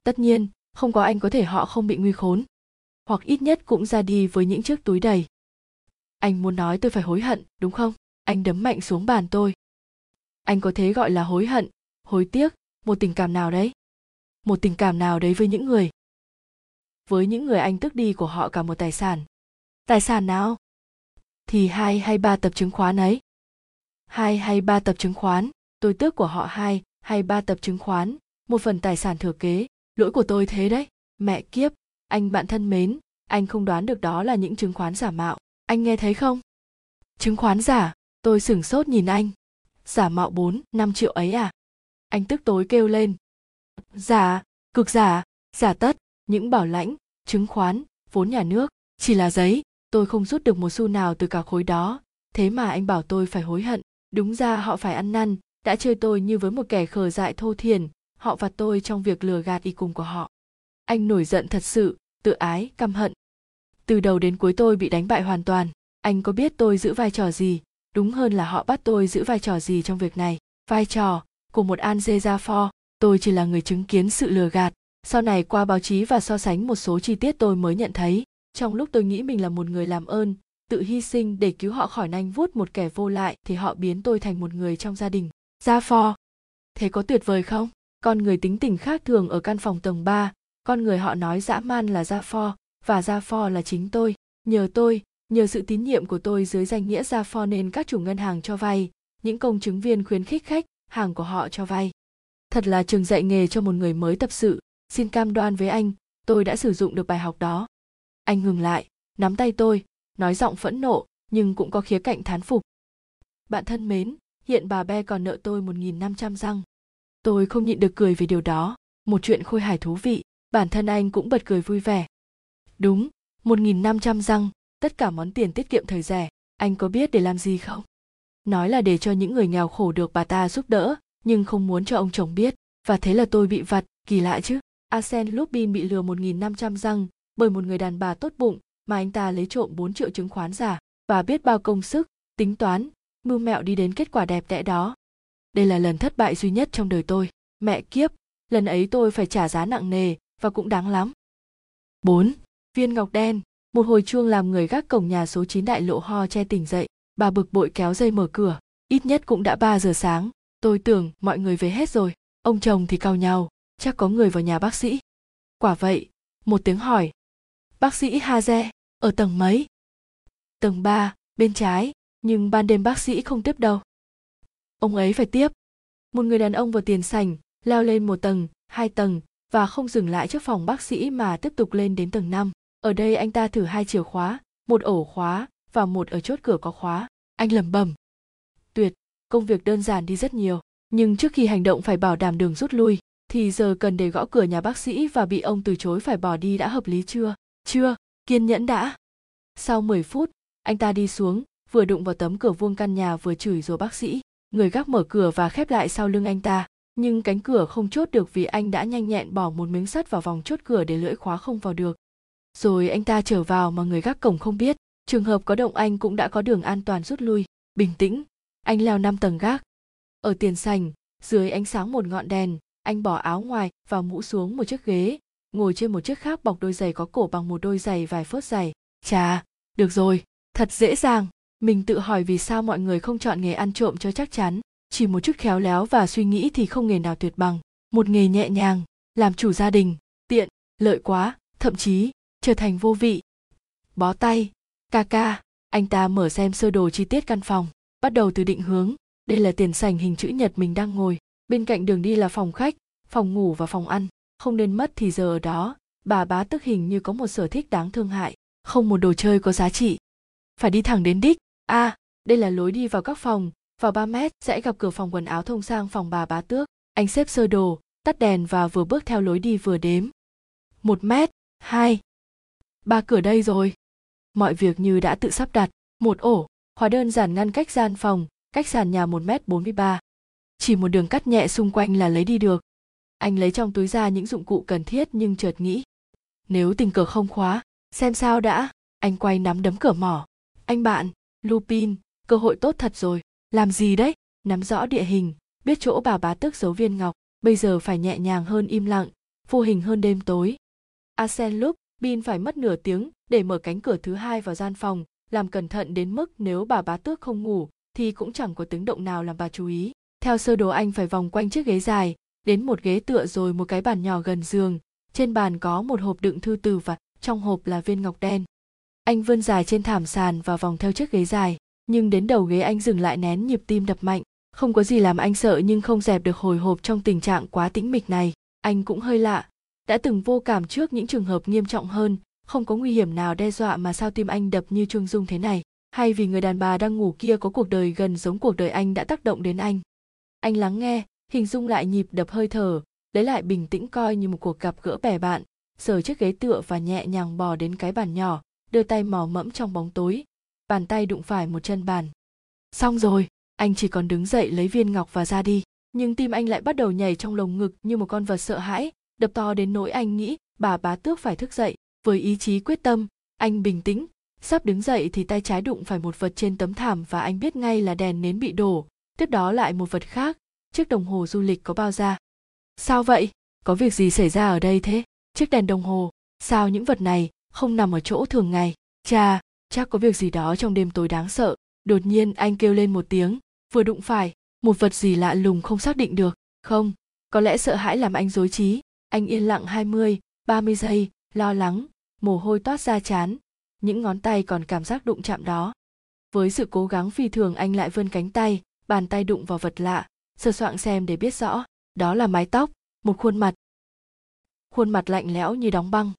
Tất nhiên không có anh có thể họ không bị nguy khốn hoặc ít nhất cũng ra đi với những chiếc túi đầy. Anh muốn nói tôi phải hối hận đúng không? Anh đấm mạnh xuống bàn tôi. Anh có thế gọi là hối hận hối tiếc một tình cảm nào đấy? Một tình cảm nào đấy với những người với những người anh tước đi của họ cả một tài sản. Tài sản nào? Thì hai hay ba tập chứng khoán ấy. Hai hay ba tập chứng khoán, tôi tước của họ hai hay ba tập chứng khoán, một phần tài sản thừa kế, lỗi của tôi thế đấy. Mẹ kiếp, anh bạn thân mến, anh không đoán được đó là những chứng khoán giả mạo. Anh nghe thấy không? Chứng khoán giả, tôi sửng sốt nhìn anh. Giả mạo bốn, năm triệu ấy à? Anh tức tối kêu lên. Giả, cực giả giả tất những bảo lãnh, chứng khoán, vốn nhà nước. Chỉ là giấy, tôi không rút được một xu nào từ cả khối đó. Thế mà anh bảo tôi phải hối hận. Đúng ra họ phải ăn năn, đã chơi tôi như với một kẻ khờ dại thô thiền họ và tôi trong việc lừa gạt y cùng của họ. Anh nổi giận thật sự, tự ái, căm hận. Từ đầu đến cuối tôi bị đánh bại hoàn toàn. Anh có biết tôi giữ vai trò gì? Đúng hơn là họ bắt tôi giữ vai trò gì trong việc này? Vai trò của một an dê gia pho tôi chỉ là người chứng kiến sự lừa gạt sau này qua báo chí và so sánh một số chi tiết tôi mới nhận thấy trong lúc tôi nghĩ mình là một người làm ơn tự hy sinh để cứu họ khỏi nanh vuốt một kẻ vô lại thì họ biến tôi thành một người trong gia đình. Gia phò. Thế có tuyệt vời không? Con người tính tình khác thường ở căn phòng tầng 3, con người họ nói dã man là Gia phò và Gia phò là chính tôi. Nhờ tôi, nhờ sự tín nhiệm của tôi dưới danh nghĩa Gia phò nên các chủ ngân hàng cho vay, những công chứng viên khuyến khích khách, hàng của họ cho vay. Thật là trường dạy nghề cho một người mới tập sự, xin cam đoan với anh, tôi đã sử dụng được bài học đó. Anh ngừng lại, nắm tay tôi, nói giọng phẫn nộ nhưng cũng có khía cạnh thán phục. Bạn thân mến, hiện bà Be còn nợ tôi 1.500 răng. Tôi không nhịn được cười vì điều đó, một chuyện khôi hài thú vị, bản thân anh cũng bật cười vui vẻ. Đúng, 1.500 răng, tất cả món tiền tiết kiệm thời rẻ, anh có biết để làm gì không? Nói là để cho những người nghèo khổ được bà ta giúp đỡ, nhưng không muốn cho ông chồng biết, và thế là tôi bị vặt, kỳ lạ chứ. Arsen Lupin bị lừa 1.500 răng bởi một người đàn bà tốt bụng mà anh ta lấy trộm 4 triệu chứng khoán giả và biết bao công sức, tính toán, mưu mẹo đi đến kết quả đẹp đẽ đó. Đây là lần thất bại duy nhất trong đời tôi. Mẹ kiếp, lần ấy tôi phải trả giá nặng nề và cũng đáng lắm. 4. Viên ngọc đen, một hồi chuông làm người gác cổng nhà số 9 đại lộ ho che tỉnh dậy, bà bực bội kéo dây mở cửa, ít nhất cũng đã 3 giờ sáng, tôi tưởng mọi người về hết rồi, ông chồng thì cau nhau, chắc có người vào nhà bác sĩ. Quả vậy, một tiếng hỏi. Bác sĩ Haze, ở tầng mấy? Tầng 3, bên trái, nhưng ban đêm bác sĩ không tiếp đâu. Ông ấy phải tiếp. Một người đàn ông vào tiền sảnh, leo lên một tầng, hai tầng và không dừng lại trước phòng bác sĩ mà tiếp tục lên đến tầng 5. Ở đây anh ta thử hai chìa khóa, một ổ khóa và một ở chốt cửa có khóa. Anh lẩm bẩm. Tuyệt, công việc đơn giản đi rất nhiều. Nhưng trước khi hành động phải bảo đảm đường rút lui, thì giờ cần để gõ cửa nhà bác sĩ và bị ông từ chối phải bỏ đi đã hợp lý chưa? Chưa, kiên nhẫn đã. Sau 10 phút, anh ta đi xuống, vừa đụng vào tấm cửa vuông căn nhà vừa chửi rồi bác sĩ. Người gác mở cửa và khép lại sau lưng anh ta, nhưng cánh cửa không chốt được vì anh đã nhanh nhẹn bỏ một miếng sắt vào vòng chốt cửa để lưỡi khóa không vào được. Rồi anh ta trở vào mà người gác cổng không biết, trường hợp có động anh cũng đã có đường an toàn rút lui. Bình tĩnh, anh leo năm tầng gác. Ở tiền sành, dưới ánh sáng một ngọn đèn, anh bỏ áo ngoài và mũ xuống một chiếc ghế, ngồi trên một chiếc khác bọc đôi giày có cổ bằng một đôi giày vài phớt giày. Chà, được rồi, thật dễ dàng. Mình tự hỏi vì sao mọi người không chọn nghề ăn trộm cho chắc chắn. Chỉ một chút khéo léo và suy nghĩ thì không nghề nào tuyệt bằng. Một nghề nhẹ nhàng, làm chủ gia đình, tiện, lợi quá, thậm chí trở thành vô vị. Bó tay, ca ca, anh ta mở xem sơ đồ chi tiết căn phòng, bắt đầu từ định hướng. Đây là tiền sảnh hình chữ nhật mình đang ngồi, bên cạnh đường đi là phòng khách, phòng ngủ và phòng ăn không nên mất thì giờ ở đó bà bá tức hình như có một sở thích đáng thương hại không một đồ chơi có giá trị. Phải đi thẳng đến đích. A à, đây là lối đi vào các phòng vào 3 mét sẽ gặp cửa phòng quần áo thông sang phòng bà bá tước. Anh xếp sơ đồ tắt đèn và vừa bước theo lối đi vừa đếm. Một mét hai. Ba cửa đây rồi. Mọi việc như đã tự sắp đặt. Một ổ hóa đơn giản ngăn cách gian phòng cách sàn nhà một mét bốn mươi ba chỉ một đường cắt nhẹ xung quanh là lấy đi được. Anh lấy trong túi ra những dụng cụ cần thiết nhưng chợt nghĩ, nếu tình cờ không khóa, xem sao đã. Anh quay nắm đấm cửa mỏ. Anh bạn, lupin, cơ hội tốt thật rồi. Làm gì đấy? Nắm rõ địa hình, biết chỗ bà bá tước giấu viên ngọc. Bây giờ phải nhẹ nhàng hơn im lặng, vô hình hơn đêm tối. Arsen lúc bin phải mất nửa tiếng để mở cánh cửa thứ hai vào gian phòng. Làm cẩn thận đến mức nếu bà bá tước không ngủ thì cũng chẳng có tiếng động nào làm bà chú ý theo sơ đồ anh phải vòng quanh chiếc ghế dài, đến một ghế tựa rồi một cái bàn nhỏ gần giường. Trên bàn có một hộp đựng thư từ và trong hộp là viên ngọc đen. Anh vươn dài trên thảm sàn và vòng theo chiếc ghế dài, nhưng đến đầu ghế anh dừng lại nén nhịp tim đập mạnh. Không có gì làm anh sợ nhưng không dẹp được hồi hộp trong tình trạng quá tĩnh mịch này. Anh cũng hơi lạ, đã từng vô cảm trước những trường hợp nghiêm trọng hơn, không có nguy hiểm nào đe dọa mà sao tim anh đập như chuông dung thế này. Hay vì người đàn bà đang ngủ kia có cuộc đời gần giống cuộc đời anh đã tác động đến anh anh lắng nghe, hình dung lại nhịp đập hơi thở, lấy lại bình tĩnh coi như một cuộc gặp gỡ bè bạn, sờ chiếc ghế tựa và nhẹ nhàng bò đến cái bàn nhỏ, đưa tay mò mẫm trong bóng tối. Bàn tay đụng phải một chân bàn. Xong rồi, anh chỉ còn đứng dậy lấy viên ngọc và ra đi. Nhưng tim anh lại bắt đầu nhảy trong lồng ngực như một con vật sợ hãi, đập to đến nỗi anh nghĩ bà bá tước phải thức dậy. Với ý chí quyết tâm, anh bình tĩnh, sắp đứng dậy thì tay trái đụng phải một vật trên tấm thảm và anh biết ngay là đèn nến bị đổ tiếp đó lại một vật khác chiếc đồng hồ du lịch có bao da. Sao vậy? Có việc gì xảy ra ở đây thế? Chiếc đèn đồng hồ sao những vật này không nằm ở chỗ thường ngày? Cha chắc có việc gì đó trong đêm tối đáng sợ. Đột nhiên anh kêu lên một tiếng vừa đụng phải một vật gì lạ lùng không xác định được. Không có lẽ sợ hãi làm anh rối trí. Anh yên lặng 20, 30 giây, lo lắng, mồ hôi toát ra chán, những ngón tay còn cảm giác đụng chạm đó. Với sự cố gắng phi thường anh lại vươn cánh tay, bàn tay đụng vào vật lạ, sơ soạng xem để biết rõ đó là mái tóc một khuôn mặt. Khuôn mặt lạnh lẽo như đóng băng.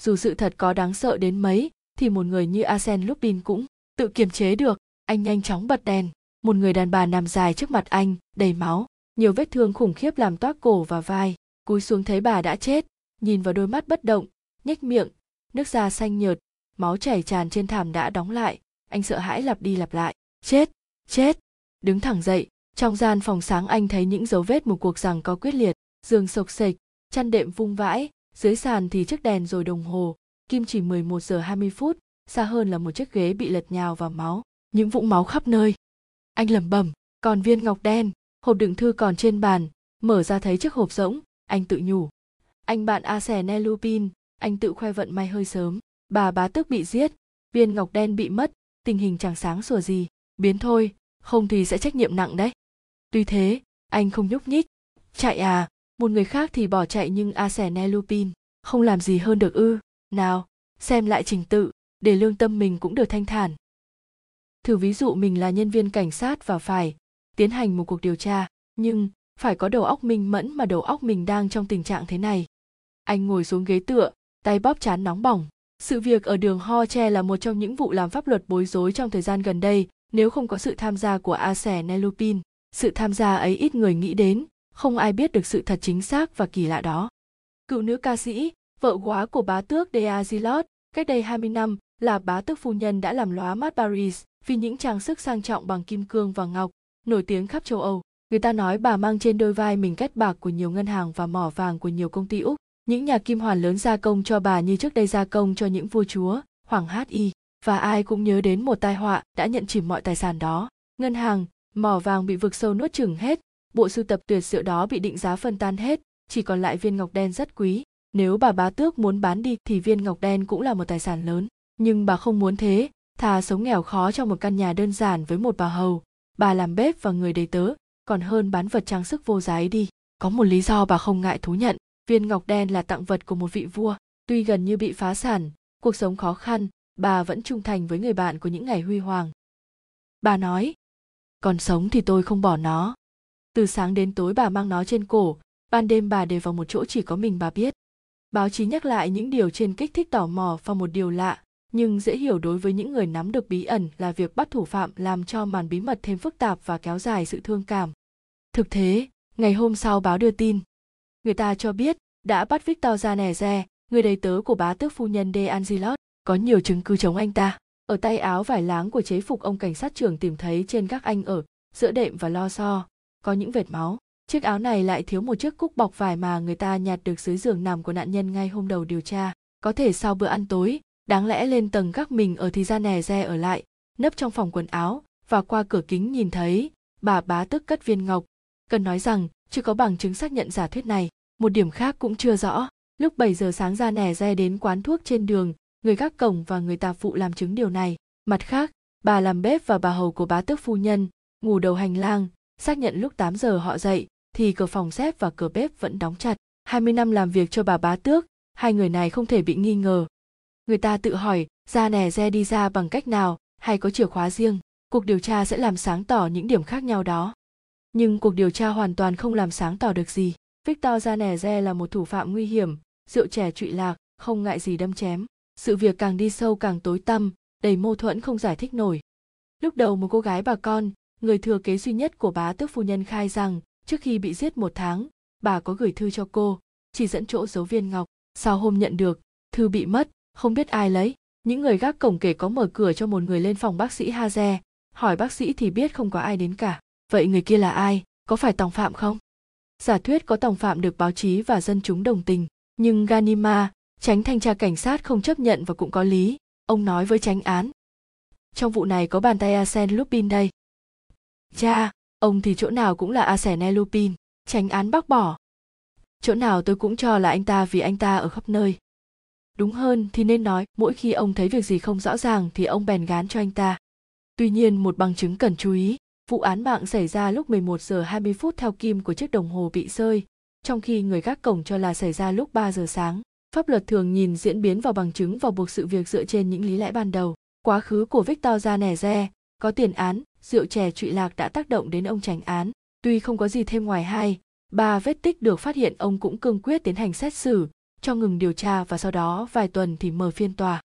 Dù sự thật có đáng sợ đến mấy thì một người như Asen Lupin cũng tự kiềm chế được. Anh nhanh chóng bật đèn. Một người đàn bà nằm dài trước mặt anh đầy máu nhiều vết thương khủng khiếp làm toát cổ và vai. Cúi xuống thấy bà đã chết nhìn vào đôi mắt bất động nhếch miệng nước da xanh nhợt máu chảy tràn trên thảm đã đóng lại. Anh sợ hãi lặp đi lặp lại. Chết chết đứng thẳng dậy. Trong gian phòng sáng anh thấy những dấu vết một cuộc rằng có quyết liệt, giường sộc sệch chăn đệm vung vãi, dưới sàn thì chiếc đèn rồi đồng hồ. Kim chỉ 11 giờ 20 phút, xa hơn là một chiếc ghế bị lật nhào vào máu. Những vũng máu khắp nơi. Anh lẩm bẩm, còn viên ngọc đen, hộp đựng thư còn trên bàn. Mở ra thấy chiếc hộp rỗng, anh tự nhủ. Anh bạn a xè ne lupin, anh tự khoe vận may hơi sớm. Bà bá tước bị giết, viên ngọc đen bị mất, tình hình chẳng sáng sủa gì. Biến thôi không thì sẽ trách nhiệm nặng đấy. Tuy thế, anh không nhúc nhích. Chạy à một người khác thì bỏ chạy nhưng a sẻ ne lupin không làm gì hơn được ư. Nào, xem lại trình tự, để lương tâm mình cũng được thanh thản. Thử ví dụ mình là nhân viên cảnh sát và phải tiến hành một cuộc điều tra, nhưng phải có đầu óc minh mẫn mà đầu óc mình đang trong tình trạng thế này. Anh ngồi xuống ghế tựa, tay bóp chán nóng bỏng. Sự việc ở đường ho che là một trong những vụ làm pháp luật bối rối trong thời gian gần đây nếu không có sự tham gia của a sẻ nelupin sự tham gia ấy ít người nghĩ đến không ai biết được sự thật chính xác và kỳ lạ đó cựu nữ ca sĩ vợ quá của bá tước Dea Zilot, cách đây 20 năm là bá tước phu nhân đã làm lóa mắt Paris vì những trang sức sang trọng bằng kim cương và ngọc, nổi tiếng khắp châu Âu. Người ta nói bà mang trên đôi vai mình kết bạc của nhiều ngân hàng và mỏ vàng của nhiều công ty Úc. Những nhà kim hoàn lớn gia công cho bà như trước đây gia công cho những vua chúa, hoàng hát y. Và ai cũng nhớ đến một tai họa đã nhận chìm mọi tài sản đó. Ngân hàng, mỏ vàng bị vực sâu nuốt chửng hết, bộ sưu tập tuyệt diệu đó bị định giá phân tan hết, chỉ còn lại viên ngọc đen rất quý. Nếu bà bá tước muốn bán đi thì viên ngọc đen cũng là một tài sản lớn. Nhưng bà không muốn thế, thà sống nghèo khó trong một căn nhà đơn giản với một bà hầu, bà làm bếp và người đầy tớ, còn hơn bán vật trang sức vô giá ấy đi. Có một lý do bà không ngại thú nhận, viên ngọc đen là tặng vật của một vị vua. Tuy gần như bị phá sản, cuộc sống khó khăn, bà vẫn trung thành với người bạn của những ngày huy hoàng. Bà nói, còn sống thì tôi không bỏ nó. Từ sáng đến tối bà mang nó trên cổ, ban đêm bà để vào một chỗ chỉ có mình bà biết. Báo chí nhắc lại những điều trên kích thích tò mò và một điều lạ, nhưng dễ hiểu đối với những người nắm được bí ẩn là việc bắt thủ phạm làm cho màn bí mật thêm phức tạp và kéo dài sự thương cảm. Thực thế, ngày hôm sau báo đưa tin. Người ta cho biết đã bắt Victor Zaneze, người đầy tớ của bá tước phu nhân De Angelot, có nhiều chứng cứ chống anh ta. Ở tay áo vải láng của chế phục ông cảnh sát trưởng tìm thấy trên các anh ở giữa đệm và lo so, có những vệt máu. Chiếc áo này lại thiếu một chiếc cúc bọc vải mà người ta nhặt được dưới giường nằm của nạn nhân ngay hôm đầu điều tra. Có thể sau bữa ăn tối, đáng lẽ lên tầng các mình ở thì ra nè re ở lại, nấp trong phòng quần áo và qua cửa kính nhìn thấy bà bá tức cất viên ngọc. Cần nói rằng chưa có bằng chứng xác nhận giả thuyết này. Một điểm khác cũng chưa rõ. Lúc 7 giờ sáng ra nè re đến quán thuốc trên đường, người gác cổng và người tạp vụ làm chứng điều này. Mặt khác, bà làm bếp và bà hầu của bá tước phu nhân, ngủ đầu hành lang, xác nhận lúc 8 giờ họ dậy, thì cửa phòng xếp và cửa bếp vẫn đóng chặt. 20 năm làm việc cho bà bá tước, hai người này không thể bị nghi ngờ. Người ta tự hỏi, ra nè re đi ra bằng cách nào, hay có chìa khóa riêng. Cuộc điều tra sẽ làm sáng tỏ những điểm khác nhau đó. Nhưng cuộc điều tra hoàn toàn không làm sáng tỏ được gì. Victor Zaneze là một thủ phạm nguy hiểm, rượu trẻ trụy lạc, không ngại gì đâm chém. Sự việc càng đi sâu càng tối tăm, đầy mâu thuẫn không giải thích nổi. Lúc đầu một cô gái bà con, người thừa kế duy nhất của bá tước phu nhân khai rằng trước khi bị giết một tháng, bà có gửi thư cho cô, chỉ dẫn chỗ giấu viên ngọc. Sau hôm nhận được, thư bị mất, không biết ai lấy. Những người gác cổng kể có mở cửa cho một người lên phòng bác sĩ Haze, hỏi bác sĩ thì biết không có ai đến cả. Vậy người kia là ai? Có phải tòng phạm không? Giả thuyết có tòng phạm được báo chí và dân chúng đồng tình, nhưng Ganima, tránh thanh tra cảnh sát không chấp nhận và cũng có lý. Ông nói với tránh án. Trong vụ này có bàn tay arsen Lupin đây. Cha, ông thì chỗ nào cũng là arsen Lupin, tránh án bác bỏ. Chỗ nào tôi cũng cho là anh ta vì anh ta ở khắp nơi. Đúng hơn thì nên nói mỗi khi ông thấy việc gì không rõ ràng thì ông bèn gán cho anh ta. Tuy nhiên một bằng chứng cần chú ý, vụ án mạng xảy ra lúc 11 giờ 20 phút theo kim của chiếc đồng hồ bị rơi, trong khi người gác cổng cho là xảy ra lúc 3 giờ sáng. Pháp luật thường nhìn diễn biến vào bằng chứng và buộc sự việc dựa trên những lý lẽ ban đầu. Quá khứ của Victor Zaneze, có tiền án, rượu chè trụy lạc đã tác động đến ông tránh án. Tuy không có gì thêm ngoài hai, ba vết tích được phát hiện ông cũng cương quyết tiến hành xét xử, cho ngừng điều tra và sau đó vài tuần thì mở phiên tòa.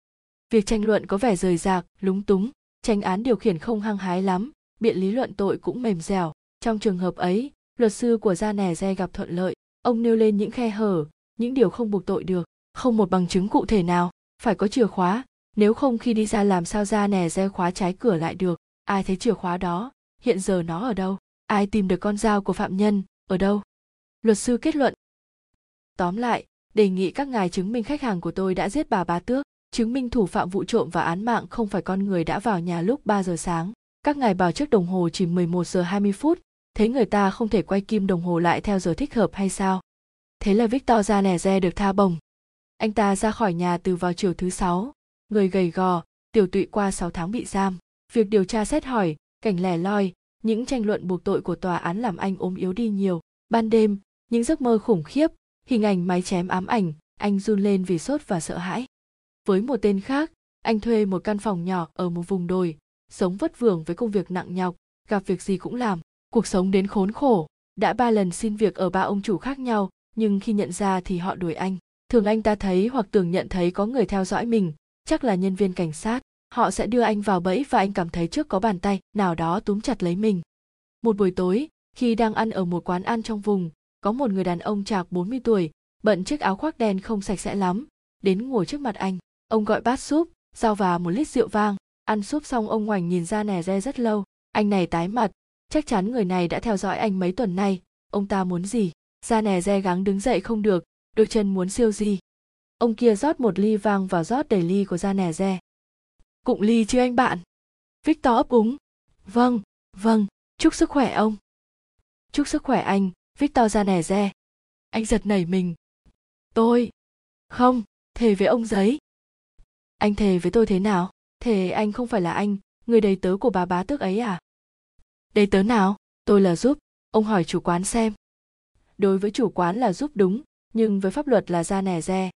Việc tranh luận có vẻ rời rạc, lúng túng, tranh án điều khiển không hăng hái lắm, biện lý luận tội cũng mềm dẻo. Trong trường hợp ấy, luật sư của gia nẻ re gặp thuận lợi, ông nêu lên những khe hở, những điều không buộc tội được, không một bằng chứng cụ thể nào. phải có chìa khóa nếu không khi đi ra làm sao ra nè re khóa trái cửa lại được ai thấy chìa khóa đó hiện giờ nó ở đâu ai tìm được con dao của phạm nhân ở đâu luật sư kết luận tóm lại đề nghị các ngài chứng minh khách hàng của tôi đã giết bà bá tước chứng minh thủ phạm vụ trộm và án mạng không phải con người đã vào nhà lúc 3 giờ sáng. Các ngài bảo trước đồng hồ chỉ 11 giờ 20 phút, thế người ta không thể quay kim đồng hồ lại theo giờ thích hợp hay sao? Thế là Victor ra nẻ re được tha bồng. Anh ta ra khỏi nhà từ vào chiều thứ sáu, người gầy gò, tiểu tụy qua 6 tháng bị giam. Việc điều tra xét hỏi, cảnh lẻ loi, những tranh luận buộc tội của tòa án làm anh ốm yếu đi nhiều. Ban đêm, những giấc mơ khủng khiếp, hình ảnh máy chém ám ảnh, anh run lên vì sốt và sợ hãi. Với một tên khác, anh thuê một căn phòng nhỏ ở một vùng đồi, sống vất vưởng với công việc nặng nhọc, gặp việc gì cũng làm, cuộc sống đến khốn khổ. Đã ba lần xin việc ở ba ông chủ khác nhau, nhưng khi nhận ra thì họ đuổi anh. Thường anh ta thấy hoặc tưởng nhận thấy có người theo dõi mình, chắc là nhân viên cảnh sát. Họ sẽ đưa anh vào bẫy và anh cảm thấy trước có bàn tay nào đó túm chặt lấy mình. Một buổi tối, khi đang ăn ở một quán ăn trong vùng, có một người đàn ông chạc 40 tuổi, bận chiếc áo khoác đen không sạch sẽ lắm, đến ngồi trước mặt anh. Ông gọi bát súp, giao và một lít rượu vang, ăn súp xong ông ngoảnh nhìn ra nè re rất lâu. Anh này tái mặt, chắc chắn người này đã theo dõi anh mấy tuần nay, ông ta muốn gì? Ra nè re gắng đứng dậy không được, đôi chân muốn siêu gì? Ông kia rót một ly vang và rót đầy ly của da nè re. Cụng ly chứ anh bạn? Victor ấp úng. Vâng, vâng, chúc sức khỏe ông. Chúc sức khỏe anh, Victor ra nè re. Anh giật nảy mình. Tôi. Không, thề với ông giấy anh thề với tôi thế nào thề anh không phải là anh người đầy tớ của bà bá tước ấy à đầy tớ nào tôi là giúp ông hỏi chủ quán xem đối với chủ quán là giúp đúng nhưng với pháp luật là ra nẻ re.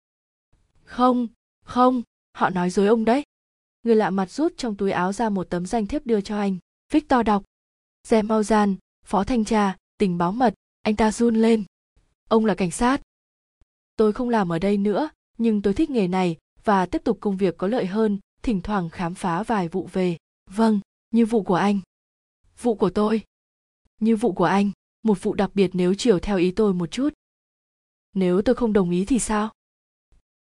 Không không, họ nói dối ông đấy. Người lạ mặt rút trong túi áo ra một tấm danh thiếp đưa cho anh. Victor đọc. Dè mau gian, phó thanh tra, tình báo mật, anh ta run lên. Ông là cảnh sát. Tôi không làm ở đây nữa, nhưng tôi thích nghề này và tiếp tục công việc có lợi hơn, thỉnh thoảng khám phá vài vụ về. Vâng như vụ của anh. Vụ của tôi. Như vụ của anh, một vụ đặc biệt nếu chiều theo ý tôi một chút nếu tôi không đồng ý thì sao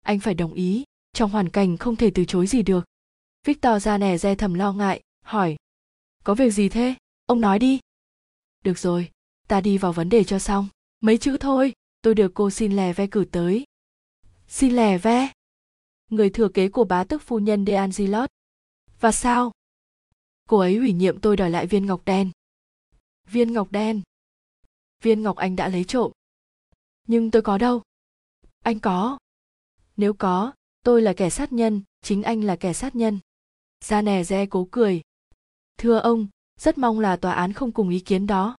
anh phải đồng ý trong hoàn cảnh không thể từ chối gì được victor ra nè re thầm lo ngại, hỏi có việc gì thế ông nói đi được rồi, ta đi vào vấn đề cho xong mấy chữ thôi, tôi được cô xin lè ve cử tới xin lè ve người thừa kế của bá tước phu nhân De Angelot. Và sao? Cô ấy ủy nhiệm tôi đòi lại viên ngọc đen. Viên ngọc đen. Viên ngọc anh đã lấy trộm. Nhưng tôi có đâu? Anh có. Nếu có, tôi là kẻ sát nhân, chính anh là kẻ sát nhân. ra nè re cố cười. Thưa ông, rất mong là tòa án không cùng ý kiến đó.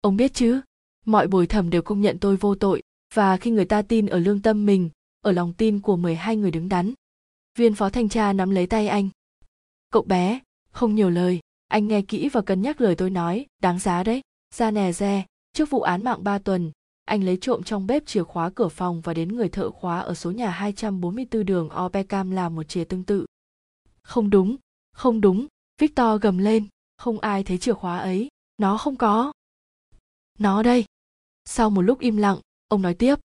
Ông biết chứ, mọi bồi thẩm đều công nhận tôi vô tội, và khi người ta tin ở lương tâm mình, ở lòng tin của 12 người đứng đắn. Viên phó thanh tra nắm lấy tay anh. Cậu bé, không nhiều lời, anh nghe kỹ và cân nhắc lời tôi nói, đáng giá đấy. Ra nè re, trước vụ án mạng 3 tuần, anh lấy trộm trong bếp chìa khóa cửa phòng và đến người thợ khóa ở số nhà 244 đường Opecam làm một chìa tương tự. Không đúng, không đúng, Victor gầm lên, không ai thấy chìa khóa ấy, nó không có. Nó đây. Sau một lúc im lặng, ông nói tiếp,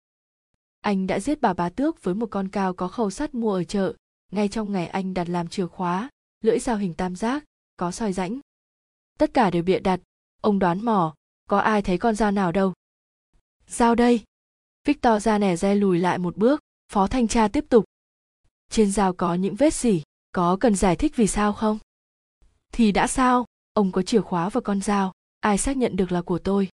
anh đã giết bà bá tước với một con cao có khâu sắt mua ở chợ ngay trong ngày anh đặt làm chìa khóa lưỡi dao hình tam giác có soi rãnh tất cả đều bịa đặt ông đoán mò có ai thấy con dao nào đâu Giao đây? Victor ra nẻ re lùi lại một bước, phó thanh tra tiếp tục. Trên dao có những vết gì có cần giải thích vì sao không? Thì đã sao? Ông có chìa khóa và con dao, ai xác nhận được là của tôi?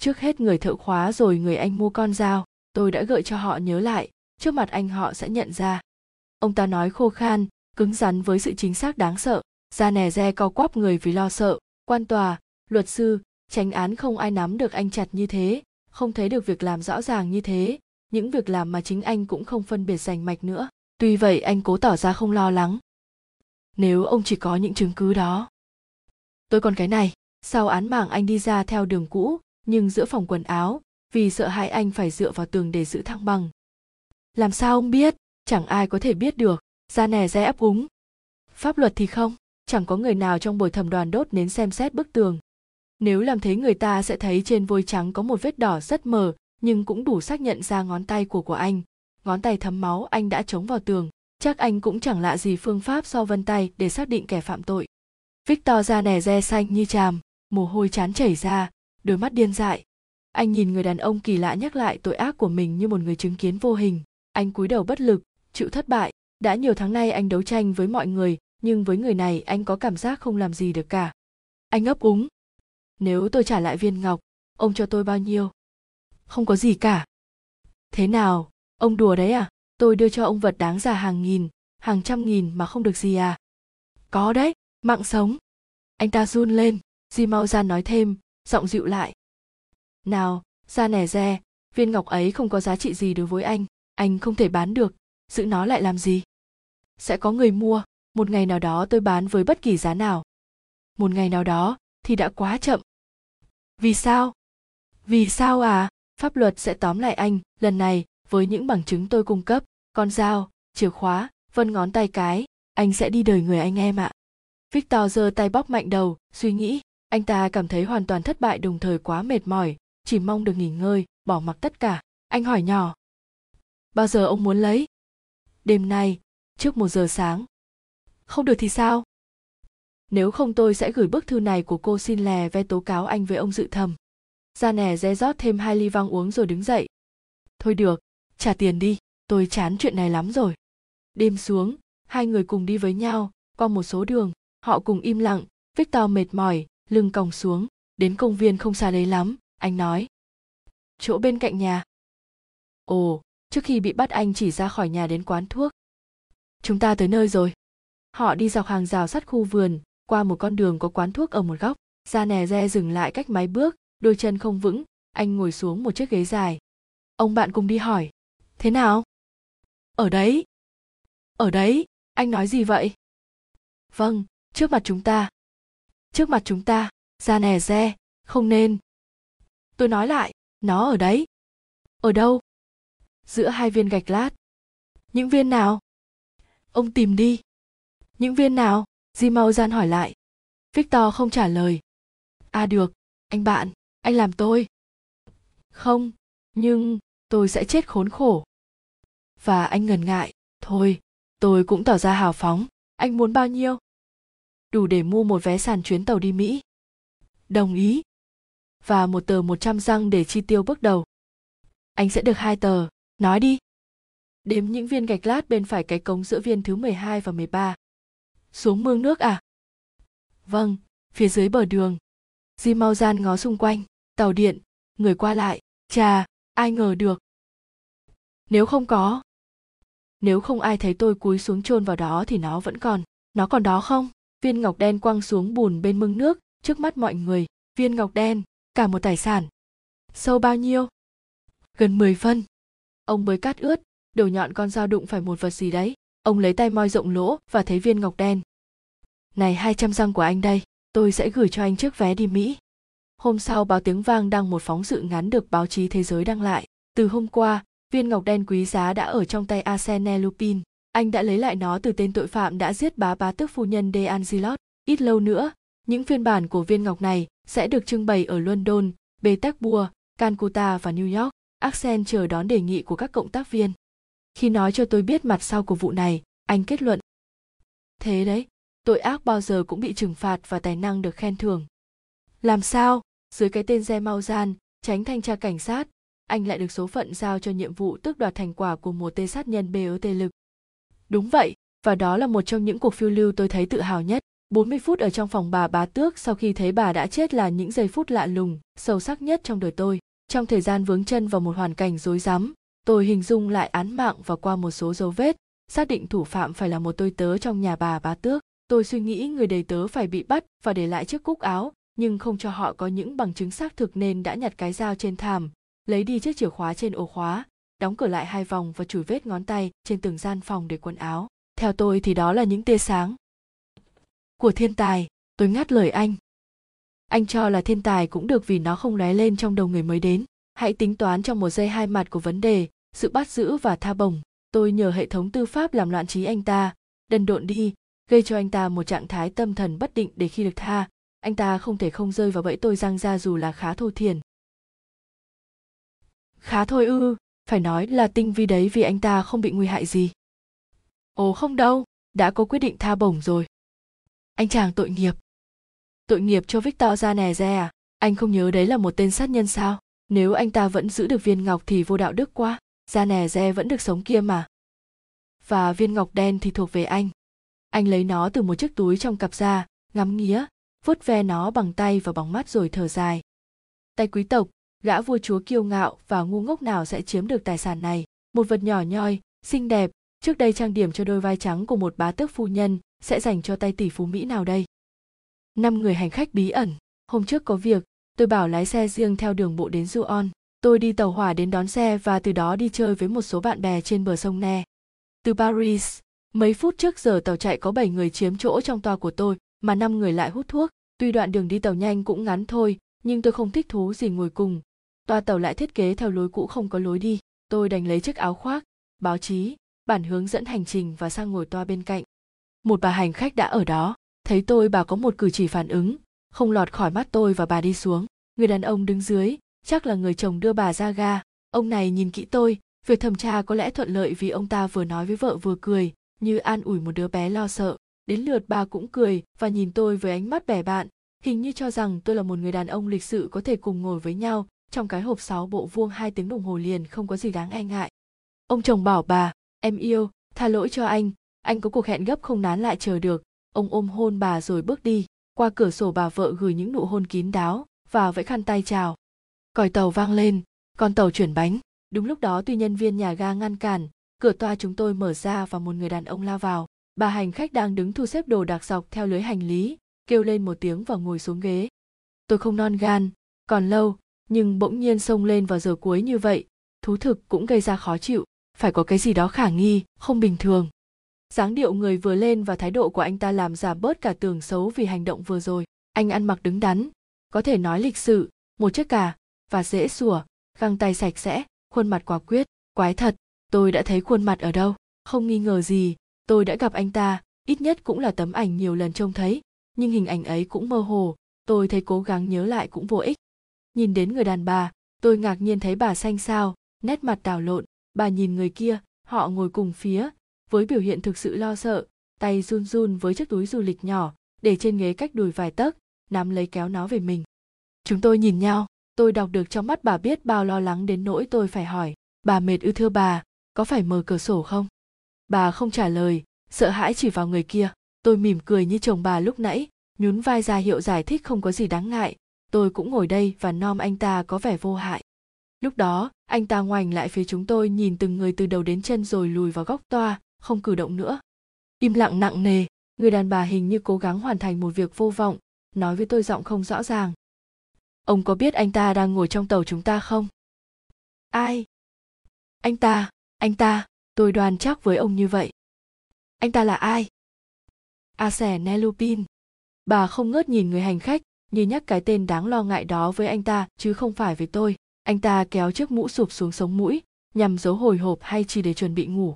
Trước hết người thợ khóa rồi người anh mua con dao, tôi đã gợi cho họ nhớ lại, trước mặt anh họ sẽ nhận ra. Ông ta nói khô khan, cứng rắn với sự chính xác đáng sợ, ra nè re co quắp người vì lo sợ, quan tòa, luật sư, tránh án không ai nắm được anh chặt như thế không thấy được việc làm rõ ràng như thế, những việc làm mà chính anh cũng không phân biệt rành mạch nữa. Tuy vậy, anh cố tỏ ra không lo lắng. Nếu ông chỉ có những chứng cứ đó. Tôi còn cái này, sau án mạng anh đi ra theo đường cũ, nhưng giữa phòng quần áo, vì sợ hãi anh phải dựa vào tường để giữ thăng bằng. Làm sao ông biết? Chẳng ai có thể biết được. Ra nè, ra ấp úng. Pháp luật thì không. Chẳng có người nào trong buổi thẩm đoàn đốt nến xem xét bức tường nếu làm thế người ta sẽ thấy trên vôi trắng có một vết đỏ rất mờ, nhưng cũng đủ xác nhận ra ngón tay của của anh. Ngón tay thấm máu anh đã chống vào tường, chắc anh cũng chẳng lạ gì phương pháp so vân tay để xác định kẻ phạm tội. Victor da nẻ re xanh như tràm mồ hôi chán chảy ra, đôi mắt điên dại. Anh nhìn người đàn ông kỳ lạ nhắc lại tội ác của mình như một người chứng kiến vô hình. Anh cúi đầu bất lực, chịu thất bại. Đã nhiều tháng nay anh đấu tranh với mọi người, nhưng với người này anh có cảm giác không làm gì được cả. Anh ấp úng nếu tôi trả lại viên ngọc, ông cho tôi bao nhiêu? Không có gì cả. Thế nào, ông đùa đấy à? Tôi đưa cho ông vật đáng giá hàng nghìn, hàng trăm nghìn mà không được gì à? Có đấy, mạng sống. Anh ta run lên, di mau ra nói thêm, giọng dịu lại. Nào, ra nẻ re, viên ngọc ấy không có giá trị gì đối với anh anh không thể bán được, giữ nó lại làm gì? Sẽ có người mua, một ngày nào đó tôi bán với bất kỳ giá nào. Một ngày nào đó thì đã quá chậm vì sao? Vì sao à? Pháp luật sẽ tóm lại anh, lần này, với những bằng chứng tôi cung cấp. Con dao, chìa khóa, vân ngón tay cái, anh sẽ đi đời người anh em ạ. Victor giơ tay bóp mạnh đầu, suy nghĩ. Anh ta cảm thấy hoàn toàn thất bại đồng thời quá mệt mỏi, chỉ mong được nghỉ ngơi, bỏ mặc tất cả. Anh hỏi nhỏ. Bao giờ ông muốn lấy? Đêm nay, trước một giờ sáng. Không được thì sao? Nếu không tôi sẽ gửi bức thư này của cô xin lè ve tố cáo anh với ông dự thầm ra nè, re rót thêm hai ly vang uống rồi đứng dậy. Thôi được, trả tiền đi, tôi chán chuyện này lắm rồi. Đêm xuống, hai người cùng đi với nhau, qua một số đường, họ cùng im lặng, victor mệt mỏi, lưng còng xuống, đến công viên không xa đấy lắm, anh nói. Chỗ bên cạnh nhà. Ồ, trước khi bị bắt anh chỉ ra khỏi nhà đến quán thuốc. Chúng ta tới nơi rồi. Họ đi dọc hàng rào sắt khu vườn qua một con đường có quán thuốc ở một góc. Ra nè re dừng lại cách mấy bước, đôi chân không vững, anh ngồi xuống một chiếc ghế dài. Ông bạn cùng đi hỏi, thế nào? Ở đấy. Ở đấy, anh nói gì vậy? Vâng trước mặt chúng ta. Trước mặt chúng ta ra nè re, không nên. Tôi nói lại, nó ở đấy. Ở đâu? Giữa hai viên gạch lát. Những viên nào? Ông tìm đi. Những viên nào? Di mau gian hỏi lại. Victor không trả lời. À được, anh bạn, anh làm tôi. Không, nhưng tôi sẽ chết khốn khổ. Và anh ngần ngại. Thôi, tôi cũng tỏ ra hào phóng. Anh muốn bao nhiêu? Đủ để mua một vé sàn chuyến tàu đi mỹ. Đồng ý. Và một tờ một trăm răng để chi tiêu bước đầu. Anh sẽ được hai tờ. Nói đi. Đếm những viên gạch lát bên phải cái cống giữa viên thứ 12 và 13. Xuống mương nước à? Vâng, phía dưới bờ đường. Di mau gian ngó xung quanh, tàu điện, người qua lại, chà, ai ngờ được. Nếu không có, nếu không ai thấy tôi cúi xuống chôn vào đó thì nó vẫn còn, nó còn đó không? Viên ngọc đen quăng xuống bùn bên mương nước, trước mắt mọi người, viên ngọc đen, cả một tài sản. Sâu bao nhiêu? Gần 10 phân. Ông bới cát ướt, đầu nhọn con dao đụng phải một vật gì đấy ông lấy tay moi rộng lỗ và thấy viên ngọc đen. Này, hai trăm răng của anh đây, tôi sẽ gửi cho anh trước vé đi mỹ. Hôm sau báo tiếng vang đăng một phóng sự ngắn được báo chí thế giới đăng lại. Từ hôm qua, viên ngọc đen quý giá đã ở trong tay arsene lupin. Anh đã lấy lại nó từ tên tội phạm đã giết bá bá tước phu nhân de angelot ít lâu nữa, những phiên bản của viên ngọc này sẽ được trưng bày ở london petersburg calcutta và new york. Axel chờ đón đề nghị của các cộng tác viên khi nói cho tôi biết mặt sau của vụ này anh kết luận thế đấy tội ác bao giờ cũng bị trừng phạt và tài năng được khen thưởng làm sao dưới cái tên re mau gian tránh thanh tra cảnh sát anh lại được số phận giao cho nhiệm vụ tước đoạt thành quả của một tên sát nhân BOT lực. Đúng vậy, và đó là một trong những cuộc phiêu lưu tôi thấy tự hào nhất. 40 phút ở trong phòng bà bá tước sau khi thấy bà đã chết là những giây phút lạ lùng, sâu sắc nhất trong đời tôi. Trong thời gian vướng chân vào một hoàn cảnh rối rắm, tôi hình dung lại án mạng và qua một số dấu vết, xác định thủ phạm phải là một tôi tớ trong nhà bà bá tước. Tôi suy nghĩ người đầy tớ phải bị bắt và để lại chiếc cúc áo, nhưng không cho họ có những bằng chứng xác thực nên đã nhặt cái dao trên thảm, lấy đi chiếc chìa khóa trên ổ khóa, đóng cửa lại hai vòng và chùi vết ngón tay trên từng gian phòng để quần áo. Theo tôi thì đó là những tia sáng của thiên tài. Tôi ngắt lời anh. Anh cho là thiên tài cũng được vì nó không lóe lên trong đầu người mới đến. Hãy tính toán trong một giây hai mặt của vấn đề sự bắt giữ và tha bổng tôi nhờ hệ thống tư pháp làm loạn trí anh ta. Đần độn đi, gây cho anh ta một trạng thái tâm thần bất định để khi được tha, anh ta không thể không rơi vào bẫy tôi giang ra dù là khá thô thiền khá thôi ư, phải nói là tinh vi đấy vì anh ta không bị nguy hại gì. Ồ, không đâu, đã có quyết định tha bổng rồi. Anh chàng tội nghiệp. Tội nghiệp cho victor ra nè re à? Anh không nhớ đấy là một tên sát nhân sao? Nếu anh ta vẫn giữ được viên ngọc thì vô đạo đức quá da nè re vẫn được sống kia mà. Và viên ngọc đen thì thuộc về anh. Anh lấy nó từ một chiếc túi trong cặp da, ngắm nghía, vuốt ve nó bằng tay và bằng mắt rồi thở dài. Tay quý tộc, gã vua chúa kiêu ngạo và ngu ngốc nào sẽ chiếm được tài sản này? Một vật nhỏ nhoi, xinh đẹp, trước đây trang điểm cho đôi vai trắng của một bá tước phu nhân sẽ dành cho tay tỷ phú mỹ nào đây? Năm người hành khách bí ẩn. Hôm trước có việc, tôi bảo lái xe riêng theo đường bộ đến Juon. Tôi đi tàu hỏa đến đón xe và từ đó đi chơi với một số bạn bè trên bờ sông Ne. Từ Paris, mấy phút trước giờ tàu chạy có 7 người chiếm chỗ trong toa của tôi, mà 5 người lại hút thuốc. Tuy đoạn đường đi tàu nhanh cũng ngắn thôi, nhưng tôi không thích thú gì ngồi cùng. Toa tàu lại thiết kế theo lối cũ không có lối đi. Tôi đành lấy chiếc áo khoác, báo chí, bản hướng dẫn hành trình và sang ngồi toa bên cạnh. Một bà hành khách đã ở đó, thấy tôi bà có một cử chỉ phản ứng, không lọt khỏi mắt tôi và bà đi xuống người đàn ông đứng dưới chắc là người chồng đưa bà ra ga. Ông này nhìn kỹ tôi, việc thẩm tra có lẽ thuận lợi vì ông ta vừa nói với vợ vừa cười, như an ủi một đứa bé lo sợ. Đến lượt bà cũng cười và nhìn tôi với ánh mắt bẻ bạn, hình như cho rằng tôi là một người đàn ông lịch sự có thể cùng ngồi với nhau trong cái hộp sáu bộ vuông hai tiếng đồng hồ liền không có gì đáng e ngại. Ông chồng bảo bà, em yêu, tha lỗi cho anh anh có cuộc hẹn gấp không nán lại chờ được. Ông ôm hôn bà rồi bước đi. Qua cửa sổ bà vợ gửi những nụ hôn kín đáo và vẫy khăn tay chào còi tàu vang lên, con tàu chuyển bánh. Đúng lúc đó, tuy nhân viên nhà ga ngăn cản, cửa toa chúng tôi mở ra và một người đàn ông lao vào. Bà hành khách đang đứng thu xếp đồ đạc dọc theo lưới hành lý, kêu lên một tiếng và ngồi xuống ghế. Tôi không non gan, còn lâu, nhưng bỗng nhiên xông lên vào giờ cuối như vậy. Thú thực cũng gây ra khó chịu. Phải có cái gì đó khả nghi, không bình thường. Dáng điệu người vừa lên và thái độ của anh ta làm giảm bớt cả tường xấu vì hành động vừa rồi. Anh ăn mặc đứng đắn. Có thể nói lịch sự, một chiếc cà và dễ sủa, găng tay sạch sẽ, khuôn mặt quả quyết. Quái thật, tôi đã thấy khuôn mặt ở đâu? Không nghi ngờ gì, tôi đã gặp anh ta, ít nhất cũng là tấm ảnh nhiều lần trông thấy, nhưng hình ảnh ấy cũng mơ hồ, tôi thấy cố gắng nhớ lại cũng vô ích. Nhìn đến người đàn bà, tôi ngạc nhiên thấy bà xanh xao, nét mặt đảo lộn. Bà nhìn người kia, họ ngồi cùng phía, với biểu hiện thực sự lo sợ, tay run run với chiếc túi du lịch nhỏ, để trên ghế cách đùi vài tấc, nắm lấy kéo nó về mình. Chúng tôi nhìn nhau tôi đọc được trong mắt bà biết bao lo lắng đến nỗi tôi phải hỏi, bà mệt ư thưa bà, có phải mở cửa sổ không? Bà không trả lời, sợ hãi chỉ vào người kia. Tôi mỉm cười như chồng bà lúc nãy, nhún vai ra hiệu giải thích không có gì đáng ngại. Tôi cũng ngồi đây và nom anh ta có vẻ vô hại. Lúc đó, anh ta ngoảnh lại phía chúng tôi nhìn từng người từ đầu đến chân rồi lùi vào góc toa, không cử động nữa. Im lặng nặng nề, người đàn bà hình như cố gắng hoàn thành một việc vô vọng, nói với tôi giọng không rõ ràng ông có biết anh ta đang ngồi trong tàu chúng ta không? Ai? Anh ta anh ta tôi đoan chắc với ông như vậy. Anh ta là ai? A xẻ nelupin bà không ngớt nhìn người hành khách như nhắc cái tên đáng lo ngại đó với anh ta chứ không phải với tôi. Anh ta kéo chiếc mũ sụp xuống sống mũi nhằm giấu hồi hộp hay chỉ để chuẩn bị ngủ.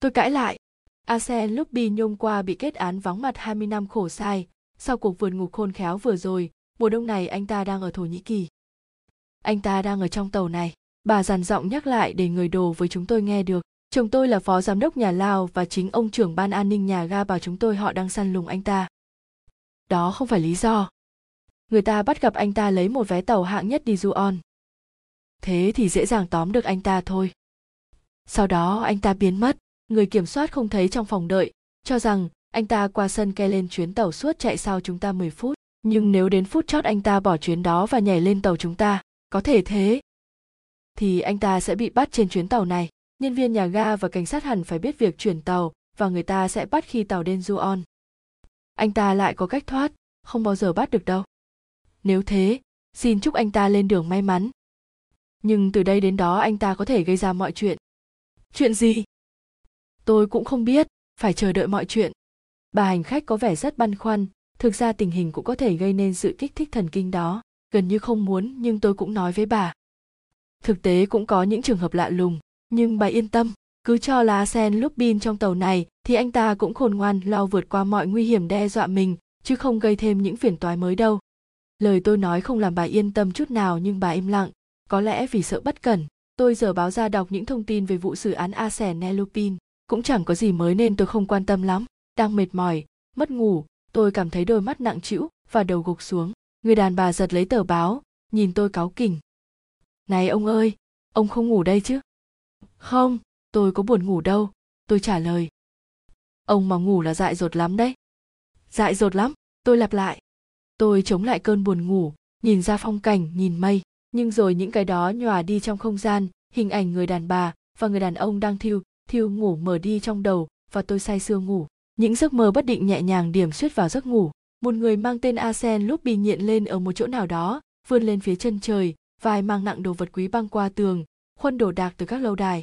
Tôi cãi lại. Arsen Lupin nhôm qua bị kết án vắng mặt 20 năm khổ sai, sau cuộc vượt ngục khôn khéo vừa rồi, mùa đông này anh ta đang ở Thổ Nhĩ Kỳ. Anh ta đang ở trong tàu này, bà dàn giọng nhắc lại để người đồ với chúng tôi nghe được. Chồng tôi là phó giám đốc nhà lao và chính ông trưởng ban an ninh nhà ga bảo chúng tôi họ đang săn lùng anh ta. Đó không phải lý do. Người ta bắt gặp anh ta lấy một vé tàu hạng nhất đi Juon. Thế thì dễ dàng tóm được anh ta thôi. Sau đó anh ta biến mất người kiểm soát không thấy trong phòng đợi cho rằng anh ta qua sân ke lên chuyến tàu suốt chạy sau chúng ta 10 phút nhưng nếu đến phút chót anh ta bỏ chuyến đó và nhảy lên tàu chúng ta có thể thế thì anh ta sẽ bị bắt trên chuyến tàu này nhân viên nhà ga và cảnh sát hẳn phải biết việc chuyển tàu và người ta sẽ bắt khi tàu đến Juon. Anh ta lại có cách thoát, không bao giờ bắt được đâu. Nếu thế, xin chúc anh ta lên đường may mắn. Nhưng từ đây đến đó anh ta có thể gây ra mọi chuyện. Chuyện gì? tôi cũng không biết phải chờ đợi mọi chuyện bà hành khách có vẻ rất băn khoăn thực ra tình hình cũng có thể gây nên sự kích thích thần kinh đó, gần như không muốn, nhưng tôi cũng nói với bà. Thực tế cũng có những trường hợp lạ lùng, nhưng bà yên tâm, cứ cho là sen lupin trong tàu này thì anh ta cũng khôn ngoan lo vượt qua mọi nguy hiểm đe dọa mình, chứ không gây thêm những phiền toái mới đâu. Lời tôi nói không làm bà yên tâm chút nào nhưng bà im lặng, có lẽ vì sợ bất cẩn, tôi giờ báo ra đọc những thông tin về vụ xử án a sẻ nelupin cũng chẳng có gì mới nên tôi không quan tâm lắm, đang mệt mỏi, mất ngủ tôi cảm thấy đôi mắt nặng trĩu và đầu gục xuống. Người đàn bà giật lấy tờ báo, nhìn tôi cáu kỉnh. Này ông ơi, ông không ngủ đây chứ? Không, tôi có buồn ngủ đâu, tôi trả lời. Ông mà ngủ là dại dột lắm đấy. Dại dột lắm, tôi lặp lại. Tôi chống lại cơn buồn ngủ, nhìn ra phong cảnh, nhìn mây. Nhưng rồi những cái đó nhòa đi trong không gian, hình ảnh người đàn bà và người đàn ông đang thiêu thiêu ngủ mở đi trong đầu và tôi say sưa ngủ những giấc mơ bất định nhẹ nhàng điểm xuyết vào giấc ngủ. Một người mang tên Asen lúc bị nghiện lên ở một chỗ nào đó, vươn lên phía chân trời vai mang nặng đồ vật quý băng qua tường, khuân đồ đạc từ các lâu đài.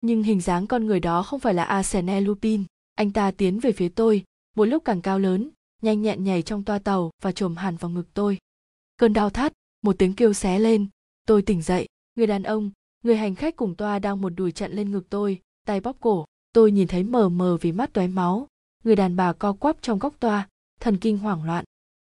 Nhưng hình dáng con người đó không phải là Arsene Lupin anh ta tiến về phía tôi, một lúc càng cao lớn, nhanh nhẹn nhảy trong toa tàu và trồm hẳn vào ngực tôi. Cơn đau thắt, một tiếng kêu xé lên. Tôi tỉnh dậy, người đàn ông, người hành khách cùng toa đang một đùi chặn lên ngực tôi, tay bóp cổ. Tôi nhìn thấy mờ mờ vì mắt tóe máu người đàn bà co quắp trong góc toa, thần kinh hoảng loạn.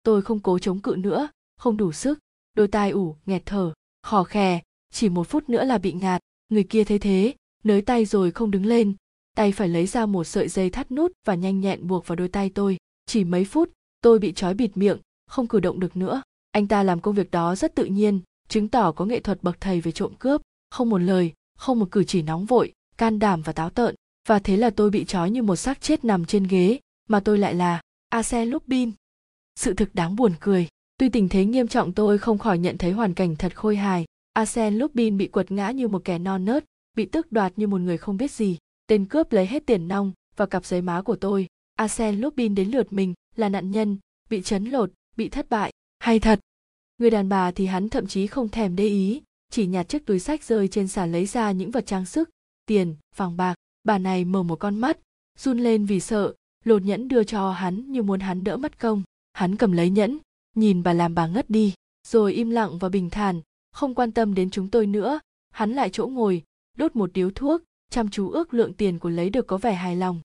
Tôi không cố chống cự nữa, không đủ sức. Đôi tai ủ, nghẹt thở, khò khè. Chỉ một phút nữa là bị ngạt. Người kia thấy thế, nới tay rồi không đứng lên. Tay phải lấy ra một sợi dây thắt nút và nhanh nhẹn buộc vào đôi tay tôi. Chỉ mấy phút, tôi bị trói bịt miệng, không cử động được nữa. Anh ta làm công việc đó rất tự nhiên, chứng tỏ có nghệ thuật bậc thầy về trộm cướp. Không một lời, không một cử chỉ nóng vội, can đảm và táo tợn và thế là tôi bị trói như một xác chết nằm trên ghế mà tôi lại là Arsène Lupin. Sự thực đáng buồn cười. Tuy tình thế nghiêm trọng tôi không khỏi nhận thấy hoàn cảnh thật khôi hài. Arsène Lupin bị quật ngã như một kẻ non nớt, bị tước đoạt như một người không biết gì. Tên cướp lấy hết tiền nong và cặp giấy má của tôi. Arsène Lupin đến lượt mình là nạn nhân, bị chấn lột, bị thất bại. Hay thật. Người đàn bà thì hắn thậm chí không thèm để ý, chỉ nhặt chiếc túi sách rơi trên sàn lấy ra những vật trang sức, tiền, vàng bạc. Bà này mở một con mắt, run lên vì sợ, lột nhẫn đưa cho hắn như muốn hắn đỡ mất công. Hắn cầm lấy nhẫn nhìn bà làm bà ngất đi rồi im lặng và bình thản không quan tâm đến chúng tôi nữa. Hắn lại chỗ ngồi đốt một điếu thuốc chăm chú ước lượng tiền của lấy được có vẻ hài lòng.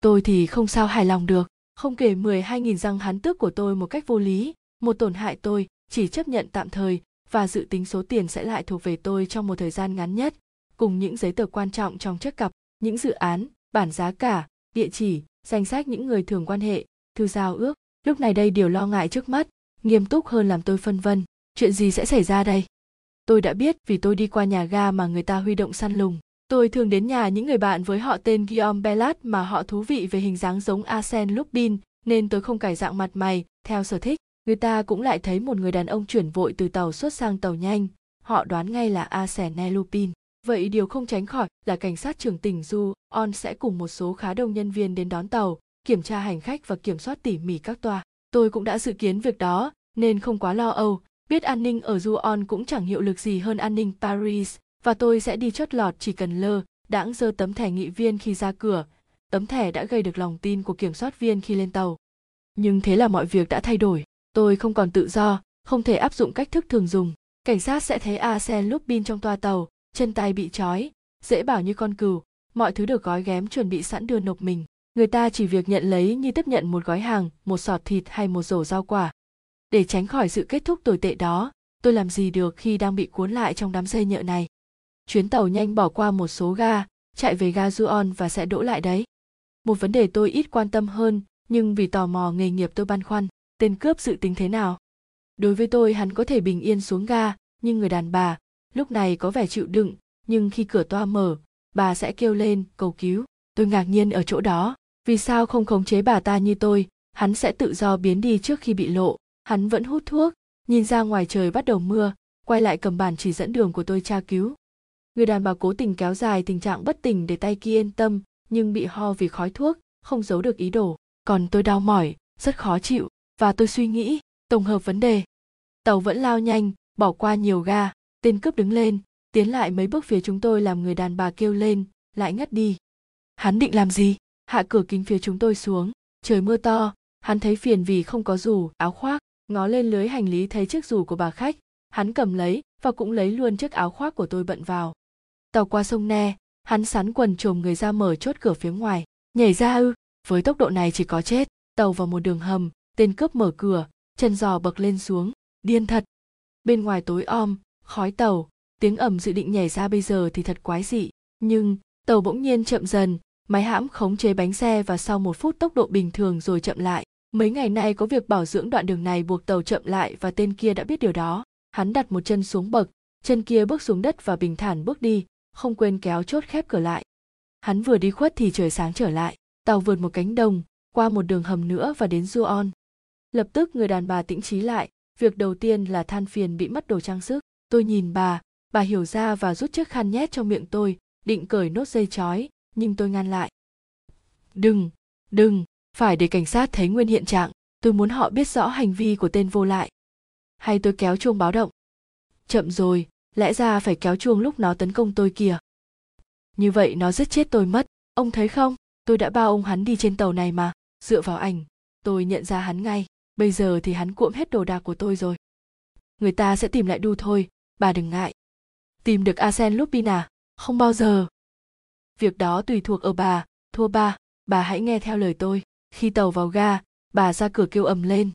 Tôi thì không sao hài lòng được không kể mười hai nghìn răng hắn tước của tôi một cách vô lý. Một tổn hại tôi chỉ chấp nhận tạm thời và dự tính số tiền sẽ lại thuộc về tôi trong một thời gian ngắn nhất. Cùng những giấy tờ quan trọng trong chiếc cặp những dự án, bản giá cả, địa chỉ, danh sách những người thường quan hệ, thư giao ước. Lúc này đây điều lo ngại trước mắt, nghiêm túc hơn làm tôi phân vân. Chuyện gì sẽ xảy ra đây? Tôi đã biết vì tôi đi qua nhà ga mà người ta huy động săn lùng. Tôi thường đến nhà những người bạn với họ tên Guillaume Bellat mà họ thú vị về hình dáng giống Arsène Lupin, nên tôi không cải dạng mặt mày, theo sở thích. Người ta cũng lại thấy một người đàn ông chuyển vội từ tàu xuất sang tàu nhanh. Họ đoán ngay là Arsène Lupin. Vậy điều không tránh khỏi là cảnh sát trưởng tỉnh Du On sẽ cùng một số khá đông nhân viên đến đón tàu, kiểm tra hành khách và kiểm soát tỉ mỉ các toa. Tôi cũng đã dự kiến việc đó, nên không quá lo âu, biết an ninh ở Du On cũng chẳng hiệu lực gì hơn an ninh Paris, và tôi sẽ đi chót lọt chỉ cần lơ, đãng dơ tấm thẻ nghị viên khi ra cửa. Tấm thẻ đã gây được lòng tin của kiểm soát viên khi lên tàu. Nhưng thế là mọi việc đã thay đổi, tôi không còn tự do, không thể áp dụng cách thức thường dùng. Cảnh sát sẽ thấy Arsène Lupin trong toa tàu, chân tay bị trói, dễ bảo như con cừu, mọi thứ được gói ghém chuẩn bị sẵn đưa nộp mình. Người ta chỉ việc nhận lấy như tiếp nhận một gói hàng, một sọt thịt hay một rổ rau quả. Để tránh khỏi sự kết thúc tồi tệ đó, tôi làm gì được khi đang bị cuốn lại trong đám dây nhợ này? Chuyến tàu nhanh bỏ qua một số ga, chạy về ga Juon và sẽ đỗ lại đấy. Một vấn đề tôi ít quan tâm hơn, nhưng vì tò mò nghề nghiệp tôi băn khoăn, tên cướp dự tính thế nào? Đối với tôi hắn có thể bình yên xuống ga, nhưng người đàn bà lúc này có vẻ chịu đựng, nhưng khi cửa toa mở, bà sẽ kêu lên, cầu cứu. Tôi ngạc nhiên ở chỗ đó. Vì sao không khống chế bà ta như tôi? Hắn sẽ tự do biến đi trước khi bị lộ. Hắn vẫn hút thuốc. Nhìn ra ngoài trời bắt đầu mưa, quay lại cầm bản chỉ dẫn đường của tôi tra cứu. Người đàn bà cố tình kéo dài tình trạng bất tỉnh để tay kia yên tâm, nhưng bị ho vì khói thuốc, không giấu được ý đồ. Còn tôi đau mỏi, rất khó chịu, và tôi suy nghĩ, tổng hợp vấn đề. Tàu vẫn lao nhanh, bỏ qua nhiều ga tên cướp đứng lên, tiến lại mấy bước phía chúng tôi làm người đàn bà kêu lên, lại ngất đi. Hắn định làm gì? Hạ cửa kính phía chúng tôi xuống. Trời mưa to, hắn thấy phiền vì không có dù áo khoác, ngó lên lưới hành lý thấy chiếc dù của bà khách. Hắn cầm lấy và cũng lấy luôn chiếc áo khoác của tôi bận vào. Tàu qua sông ne, hắn sắn quần chồm người ra mở chốt cửa phía ngoài. Nhảy ra ư, với tốc độ này chỉ có chết. Tàu vào một đường hầm, tên cướp mở cửa, chân giò bậc lên xuống. Điên thật. Bên ngoài tối om khói tàu tiếng ầm dự định nhảy ra bây giờ thì thật quái dị nhưng tàu bỗng nhiên chậm dần máy hãm khống chế bánh xe và sau một phút tốc độ bình thường rồi chậm lại mấy ngày nay có việc bảo dưỡng đoạn đường này buộc tàu chậm lại và tên kia đã biết điều đó hắn đặt một chân xuống bậc chân kia bước xuống đất và bình thản bước đi không quên kéo chốt khép cửa lại hắn vừa đi khuất thì trời sáng trở lại tàu vượt một cánh đồng qua một đường hầm nữa và đến Juon. Lập tức người đàn bà tĩnh trí lại, việc đầu tiên là than phiền bị mất đồ trang sức. Tôi nhìn bà, bà hiểu ra và rút chiếc khăn nhét trong miệng tôi, định cởi nốt dây chói, nhưng tôi ngăn lại. Đừng, đừng, phải để cảnh sát thấy nguyên hiện trạng, tôi muốn họ biết rõ hành vi của tên vô lại. Hay tôi kéo chuông báo động. Chậm rồi, lẽ ra phải kéo chuông lúc nó tấn công tôi kìa. Như vậy nó giết chết tôi mất, ông thấy không? Tôi đã bao ông hắn đi trên tàu này mà dựa vào ảnh tôi nhận ra hắn ngay bây giờ thì hắn cuộm hết đồ đạc của tôi rồi người ta sẽ tìm lại đu thôi bà đừng ngại. Tìm được arsen lupin à? Không bao giờ. Việc đó tùy thuộc ở bà. Thua ba, bà hãy nghe theo lời tôi. Khi tàu vào ga, bà ra cửa kêu ầm lên.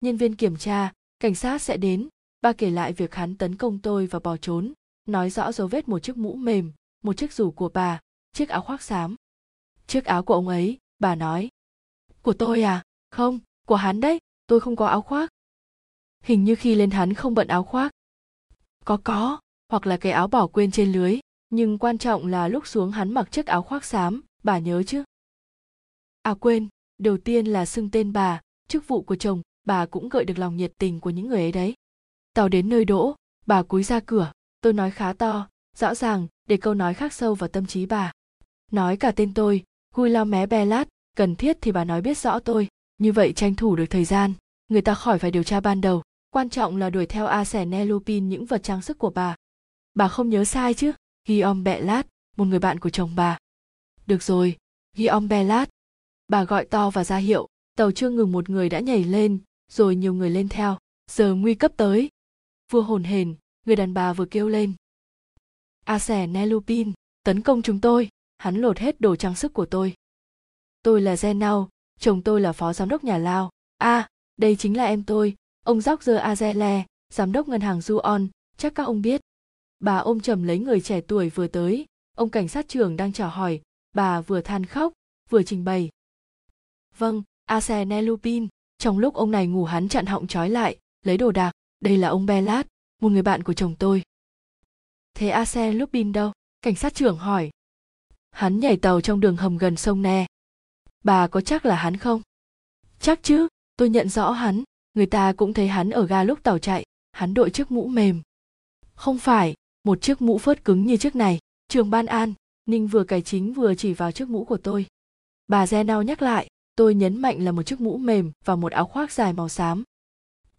Nhân viên kiểm tra, cảnh sát sẽ đến. Bà kể lại việc hắn tấn công tôi và bỏ trốn, nói rõ dấu vết một chiếc mũ mềm, một chiếc rủ của bà, chiếc áo khoác xám. Chiếc áo của ông ấy, bà nói. Của tôi à? Không, của hắn đấy, tôi không có áo khoác. Hình như khi lên hắn không bận áo khoác có có, hoặc là cái áo bỏ quên trên lưới, nhưng quan trọng là lúc xuống hắn mặc chiếc áo khoác xám, bà nhớ chứ? À quên, đầu tiên là xưng tên bà, chức vụ của chồng, bà cũng gợi được lòng nhiệt tình của những người ấy đấy. Tàu đến nơi đỗ, bà cúi ra cửa, tôi nói khá to, rõ ràng, để câu nói khắc sâu vào tâm trí bà. Nói cả tên tôi, gui lao mé be lát, cần thiết thì bà nói biết rõ tôi, như vậy tranh thủ được thời gian, người ta khỏi phải điều tra ban đầu quan trọng là đuổi theo a sẻ nelupin những vật trang sức của bà. Bà không nhớ sai chứ? Guillaume bellat một người bạn của chồng bà. Được rồi guillaume bellat. Bà gọi to và ra hiệu tàu chưa ngừng một người đã nhảy lên rồi nhiều người lên theo. Giờ nguy cấp tới. Vừa hồn hền, người đàn bà vừa kêu lên. A sẻ nelupin tấn công chúng tôi. Hắn lột hết đồ trang sức của tôi. Tôi là genau chồng tôi là phó giám đốc nhà lao. A, à, đây chính là em tôi, ông George Azele, giám đốc ngân hàng Juon, chắc các ông biết. Bà ôm chầm lấy người trẻ tuổi vừa tới, ông cảnh sát trưởng đang chào hỏi, bà vừa than khóc, vừa trình bày. Vâng, Azele Lupin, trong lúc ông này ngủ hắn chặn họng trói lại, lấy đồ đạc, đây là ông Belat, một người bạn của chồng tôi. Thế Asene Lupin đâu? Cảnh sát trưởng hỏi. Hắn nhảy tàu trong đường hầm gần sông Ne, bà có chắc là hắn không chắc chứ tôi nhận rõ hắn người ta cũng thấy hắn ở ga lúc tàu chạy, hắn đội chiếc mũ mềm. Không phải, một chiếc mũ phớt cứng như chiếc này. Trường ban an, ninh vừa cài chính vừa chỉ vào chiếc mũ của tôi. Bà Genao nhắc lại, tôi nhấn mạnh là một chiếc mũ mềm và một áo khoác dài màu xám.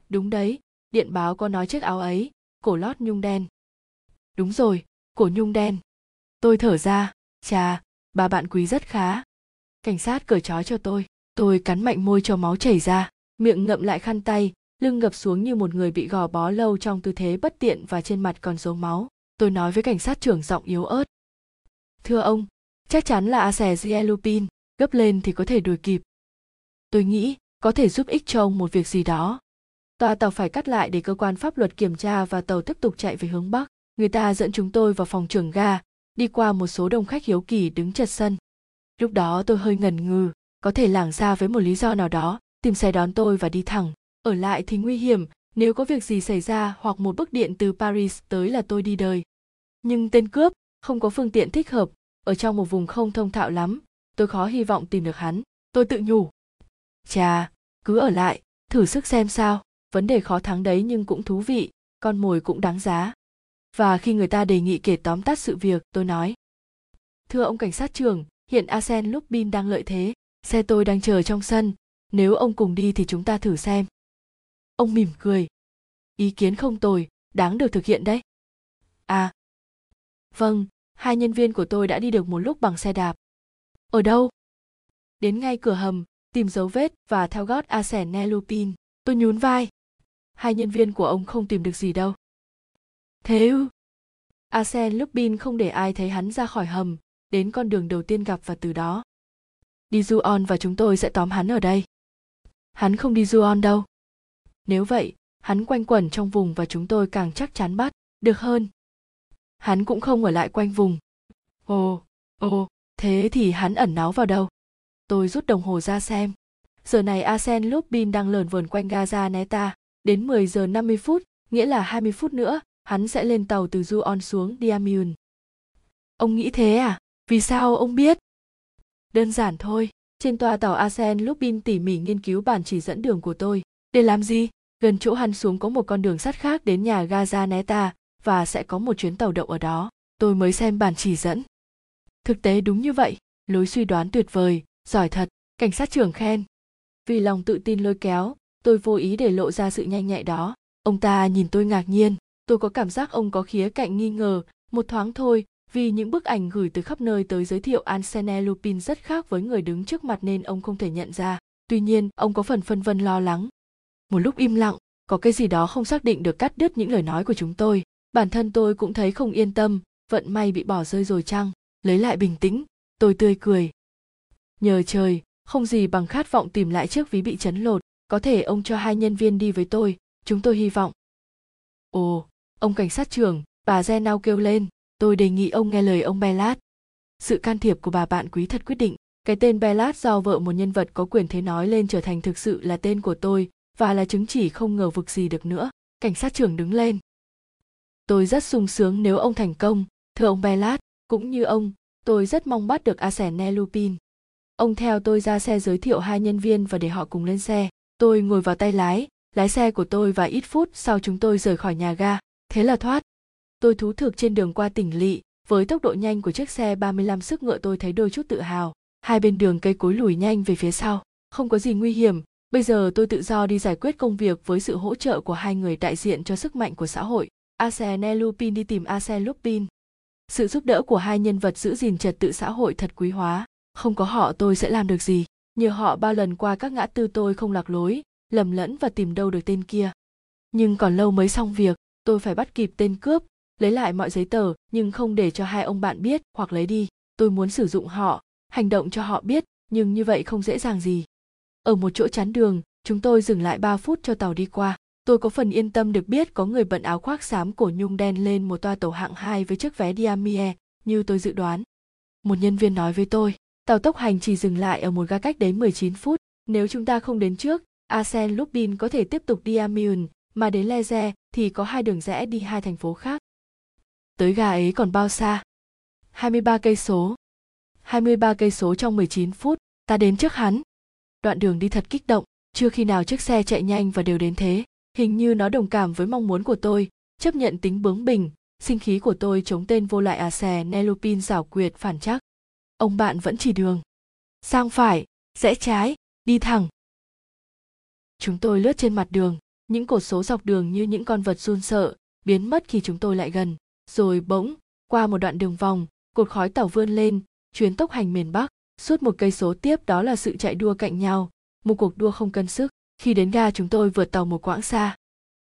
Đúng đấy, điện báo có nói chiếc áo ấy, cổ lót nhung đen. Đúng rồi, cổ nhung đen. Tôi thở ra, chà, bà bạn quý rất khá. Cảnh sát cởi trói cho tôi tôi cắn mạnh môi cho máu chảy ra miệng ngậm lại khăn tay, lưng gập xuống như một người bị gò bó lâu trong tư thế bất tiện và trên mặt còn dấu máu. Tôi nói với cảnh sát trưởng giọng yếu ớt. Thưa ông, chắc chắn là a xè lupin gấp lên thì có thể đuổi kịp. Tôi nghĩ, có thể giúp ích cho ông một việc gì đó. Tòa tàu phải cắt lại để cơ quan pháp luật kiểm tra và tàu tiếp tục chạy về hướng bắc. Người ta dẫn chúng tôi vào phòng trưởng ga, đi qua một số đông khách hiếu kỳ đứng chật sân. Lúc đó tôi hơi ngần ngừ, có thể lảng ra với một lý do nào đó tìm xe đón tôi và đi thẳng. Ở lại thì nguy hiểm nếu có việc gì xảy ra hoặc một bức điện từ paris tới là tôi đi đời. Nhưng tên cướp không có phương tiện thích hợp ở trong một vùng không thông thạo lắm tôi khó hy vọng tìm được hắn tôi tự nhủ. Chà cứ ở lại thử sức xem sao vấn đề khó thắng đấy nhưng cũng thú vị con mồi cũng đáng giá. Và khi người ta đề nghị kể tóm tắt sự việc tôi nói. Thưa ông cảnh sát trưởng hiện Asen Lupin đang lợi thế, xe tôi đang chờ trong sân, nếu ông cùng đi thì chúng ta thử xem. Ông mỉm cười. Ý kiến không tồi, đáng được thực hiện đấy. À. Vâng, hai nhân viên của tôi đã đi được một lúc bằng xe đạp. Ở đâu? Đến ngay cửa hầm, tìm dấu vết và theo gót a sẹn ne Lupin. Tôi nhún vai. Hai nhân viên của ông không tìm được gì đâu. Thế ư? Asen Lupin không để ai thấy hắn ra khỏi hầm, đến con đường đầu tiên gặp và từ đó đi du on và chúng tôi sẽ tóm hắn ở đây hắn không đi du on đâu. Nếu vậy, hắn quanh quẩn trong vùng và chúng tôi càng chắc chắn bắt được hơn. Hắn cũng không ở lại quanh vùng. Ồ ồ, thế thì hắn ẩn náu vào đâu? Tôi rút đồng hồ ra xem. Giờ này Asen Lupin đang lờn vờn quanh Gaza Neta đến 10 giờ 50 phút, nghĩa là 20 phút nữa, hắn sẽ lên tàu từ Juon xuống Diamun. ông nghĩ thế à? Vì sao ông biết? Đơn giản thôi trên toa tàu Arsen Lupin tỉ mỉ nghiên cứu bản chỉ dẫn đường của tôi. Để làm gì? Gần chỗ hắn xuống có một con đường sắt khác đến nhà Gaza Neta và sẽ có một chuyến tàu đậu ở đó. Tôi mới xem bản chỉ dẫn. Thực tế đúng như vậy. Lối suy đoán tuyệt vời. Giỏi thật. Cảnh sát trưởng khen. Vì lòng tự tin lôi kéo, tôi vô ý để lộ ra sự nhanh nhạy đó. Ông ta nhìn tôi ngạc nhiên. Tôi có cảm giác ông có khía cạnh nghi ngờ. Một thoáng thôi vì những bức ảnh gửi từ khắp nơi tới giới thiệu Arsene Lupin rất khác với người đứng trước mặt nên ông không thể nhận ra. Tuy nhiên, ông có phần phân vân lo lắng. Một lúc im lặng, có cái gì đó không xác định được cắt đứt những lời nói của chúng tôi. Bản thân tôi cũng thấy không yên tâm, vận may bị bỏ rơi rồi chăng? Lấy lại bình tĩnh, tôi tươi cười. Nhờ trời, không gì bằng khát vọng tìm lại chiếc ví bị chấn lột. Có thể ông cho hai nhân viên đi với tôi, chúng tôi hy vọng. Ồ, ông cảnh sát trưởng, bà Genao kêu lên, tôi đề nghị ông nghe lời ông Belat. Sự can thiệp của bà bạn quý thật quyết định. Cái tên Belat do vợ một nhân vật có quyền thế nói lên trở thành thực sự là tên của tôi và là chứng chỉ không ngờ vực gì được nữa. Cảnh sát trưởng đứng lên. Tôi rất sung sướng nếu ông thành công, thưa ông Belat, cũng như ông, tôi rất mong bắt được Arsene Lupin. Ông theo tôi ra xe giới thiệu hai nhân viên và để họ cùng lên xe. Tôi ngồi vào tay lái, lái xe của tôi và ít phút sau chúng tôi rời khỏi nhà ga. Thế là thoát. Tôi thú thực trên đường qua tỉnh lỵ với tốc độ nhanh của chiếc xe 35 sức ngựa tôi thấy đôi chút tự hào. Hai bên đường cây cối lùi nhanh về phía sau, không có gì nguy hiểm. Bây giờ tôi tự do đi giải quyết công việc với sự hỗ trợ của hai người đại diện cho sức mạnh của xã hội. Arsene Lupin đi tìm Arsene Lupin. Sự giúp đỡ của hai nhân vật giữ gìn trật tự xã hội thật quý hóa. Không có họ tôi sẽ làm được gì. Nhờ họ bao lần qua các ngã tư tôi không lạc lối, lầm lẫn và tìm đâu được tên kia. Nhưng còn lâu mới xong việc, tôi phải bắt kịp tên cướp, lấy lại mọi giấy tờ, nhưng không để cho hai ông bạn biết hoặc lấy đi. Tôi muốn sử dụng họ, hành động cho họ biết, nhưng như vậy không dễ dàng gì. Ở một chỗ chắn đường, chúng tôi dừng lại 3 phút cho tàu đi qua. Tôi có phần yên tâm được biết có người bận áo khoác xám cổ nhung đen lên một toa tàu hạng 2 với chiếc vé Diamie, như tôi dự đoán. Một nhân viên nói với tôi, tàu tốc hành chỉ dừng lại ở một ga cách đấy 19 phút. Nếu chúng ta không đến trước Asen Lupin có thể tiếp tục đi Amiens, mà đến Leze thì có hai đường rẽ đi hai thành phố khác tới ga ấy còn bao xa? 23 cây số. 23 cây số trong 19 phút, ta đến trước hắn. Đoạn đường đi thật kích động, chưa khi nào chiếc xe chạy nhanh và đều đến thế. Hình như nó đồng cảm với mong muốn của tôi, chấp nhận tính bướng bỉnh, sinh khí của tôi chống tên vô lại à xè Nelupin rảo quyệt phản chắc. Ông bạn vẫn chỉ đường. Sang phải, rẽ trái, đi thẳng. Chúng tôi lướt trên mặt đường, những cột số dọc đường như những con vật run sợ, biến mất khi chúng tôi lại gần rồi bỗng qua một đoạn đường vòng cột khói tàu vươn lên chuyến tốc hành miền bắc suốt một cây số tiếp đó là sự chạy đua cạnh nhau một cuộc đua không cân sức khi đến ga chúng tôi vượt tàu một quãng xa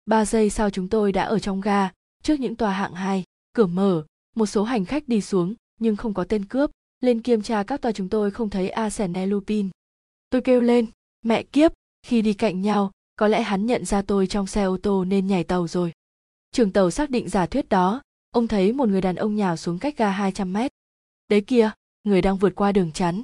ba giây sau chúng tôi đã ở trong ga trước những tòa hạng hai cửa mở một số hành khách đi xuống nhưng không có tên cướp lên kiểm tra các tòa chúng tôi không thấy Arsene Lupin. Tôi kêu lên, mẹ kiếp, khi đi cạnh nhau, có lẽ hắn nhận ra tôi trong xe ô tô nên nhảy tàu rồi. Trường tàu xác định giả thuyết đó, ông thấy một người đàn ông nhào xuống cách ga 200 mét. Đấy kia, người đang vượt qua đường chắn.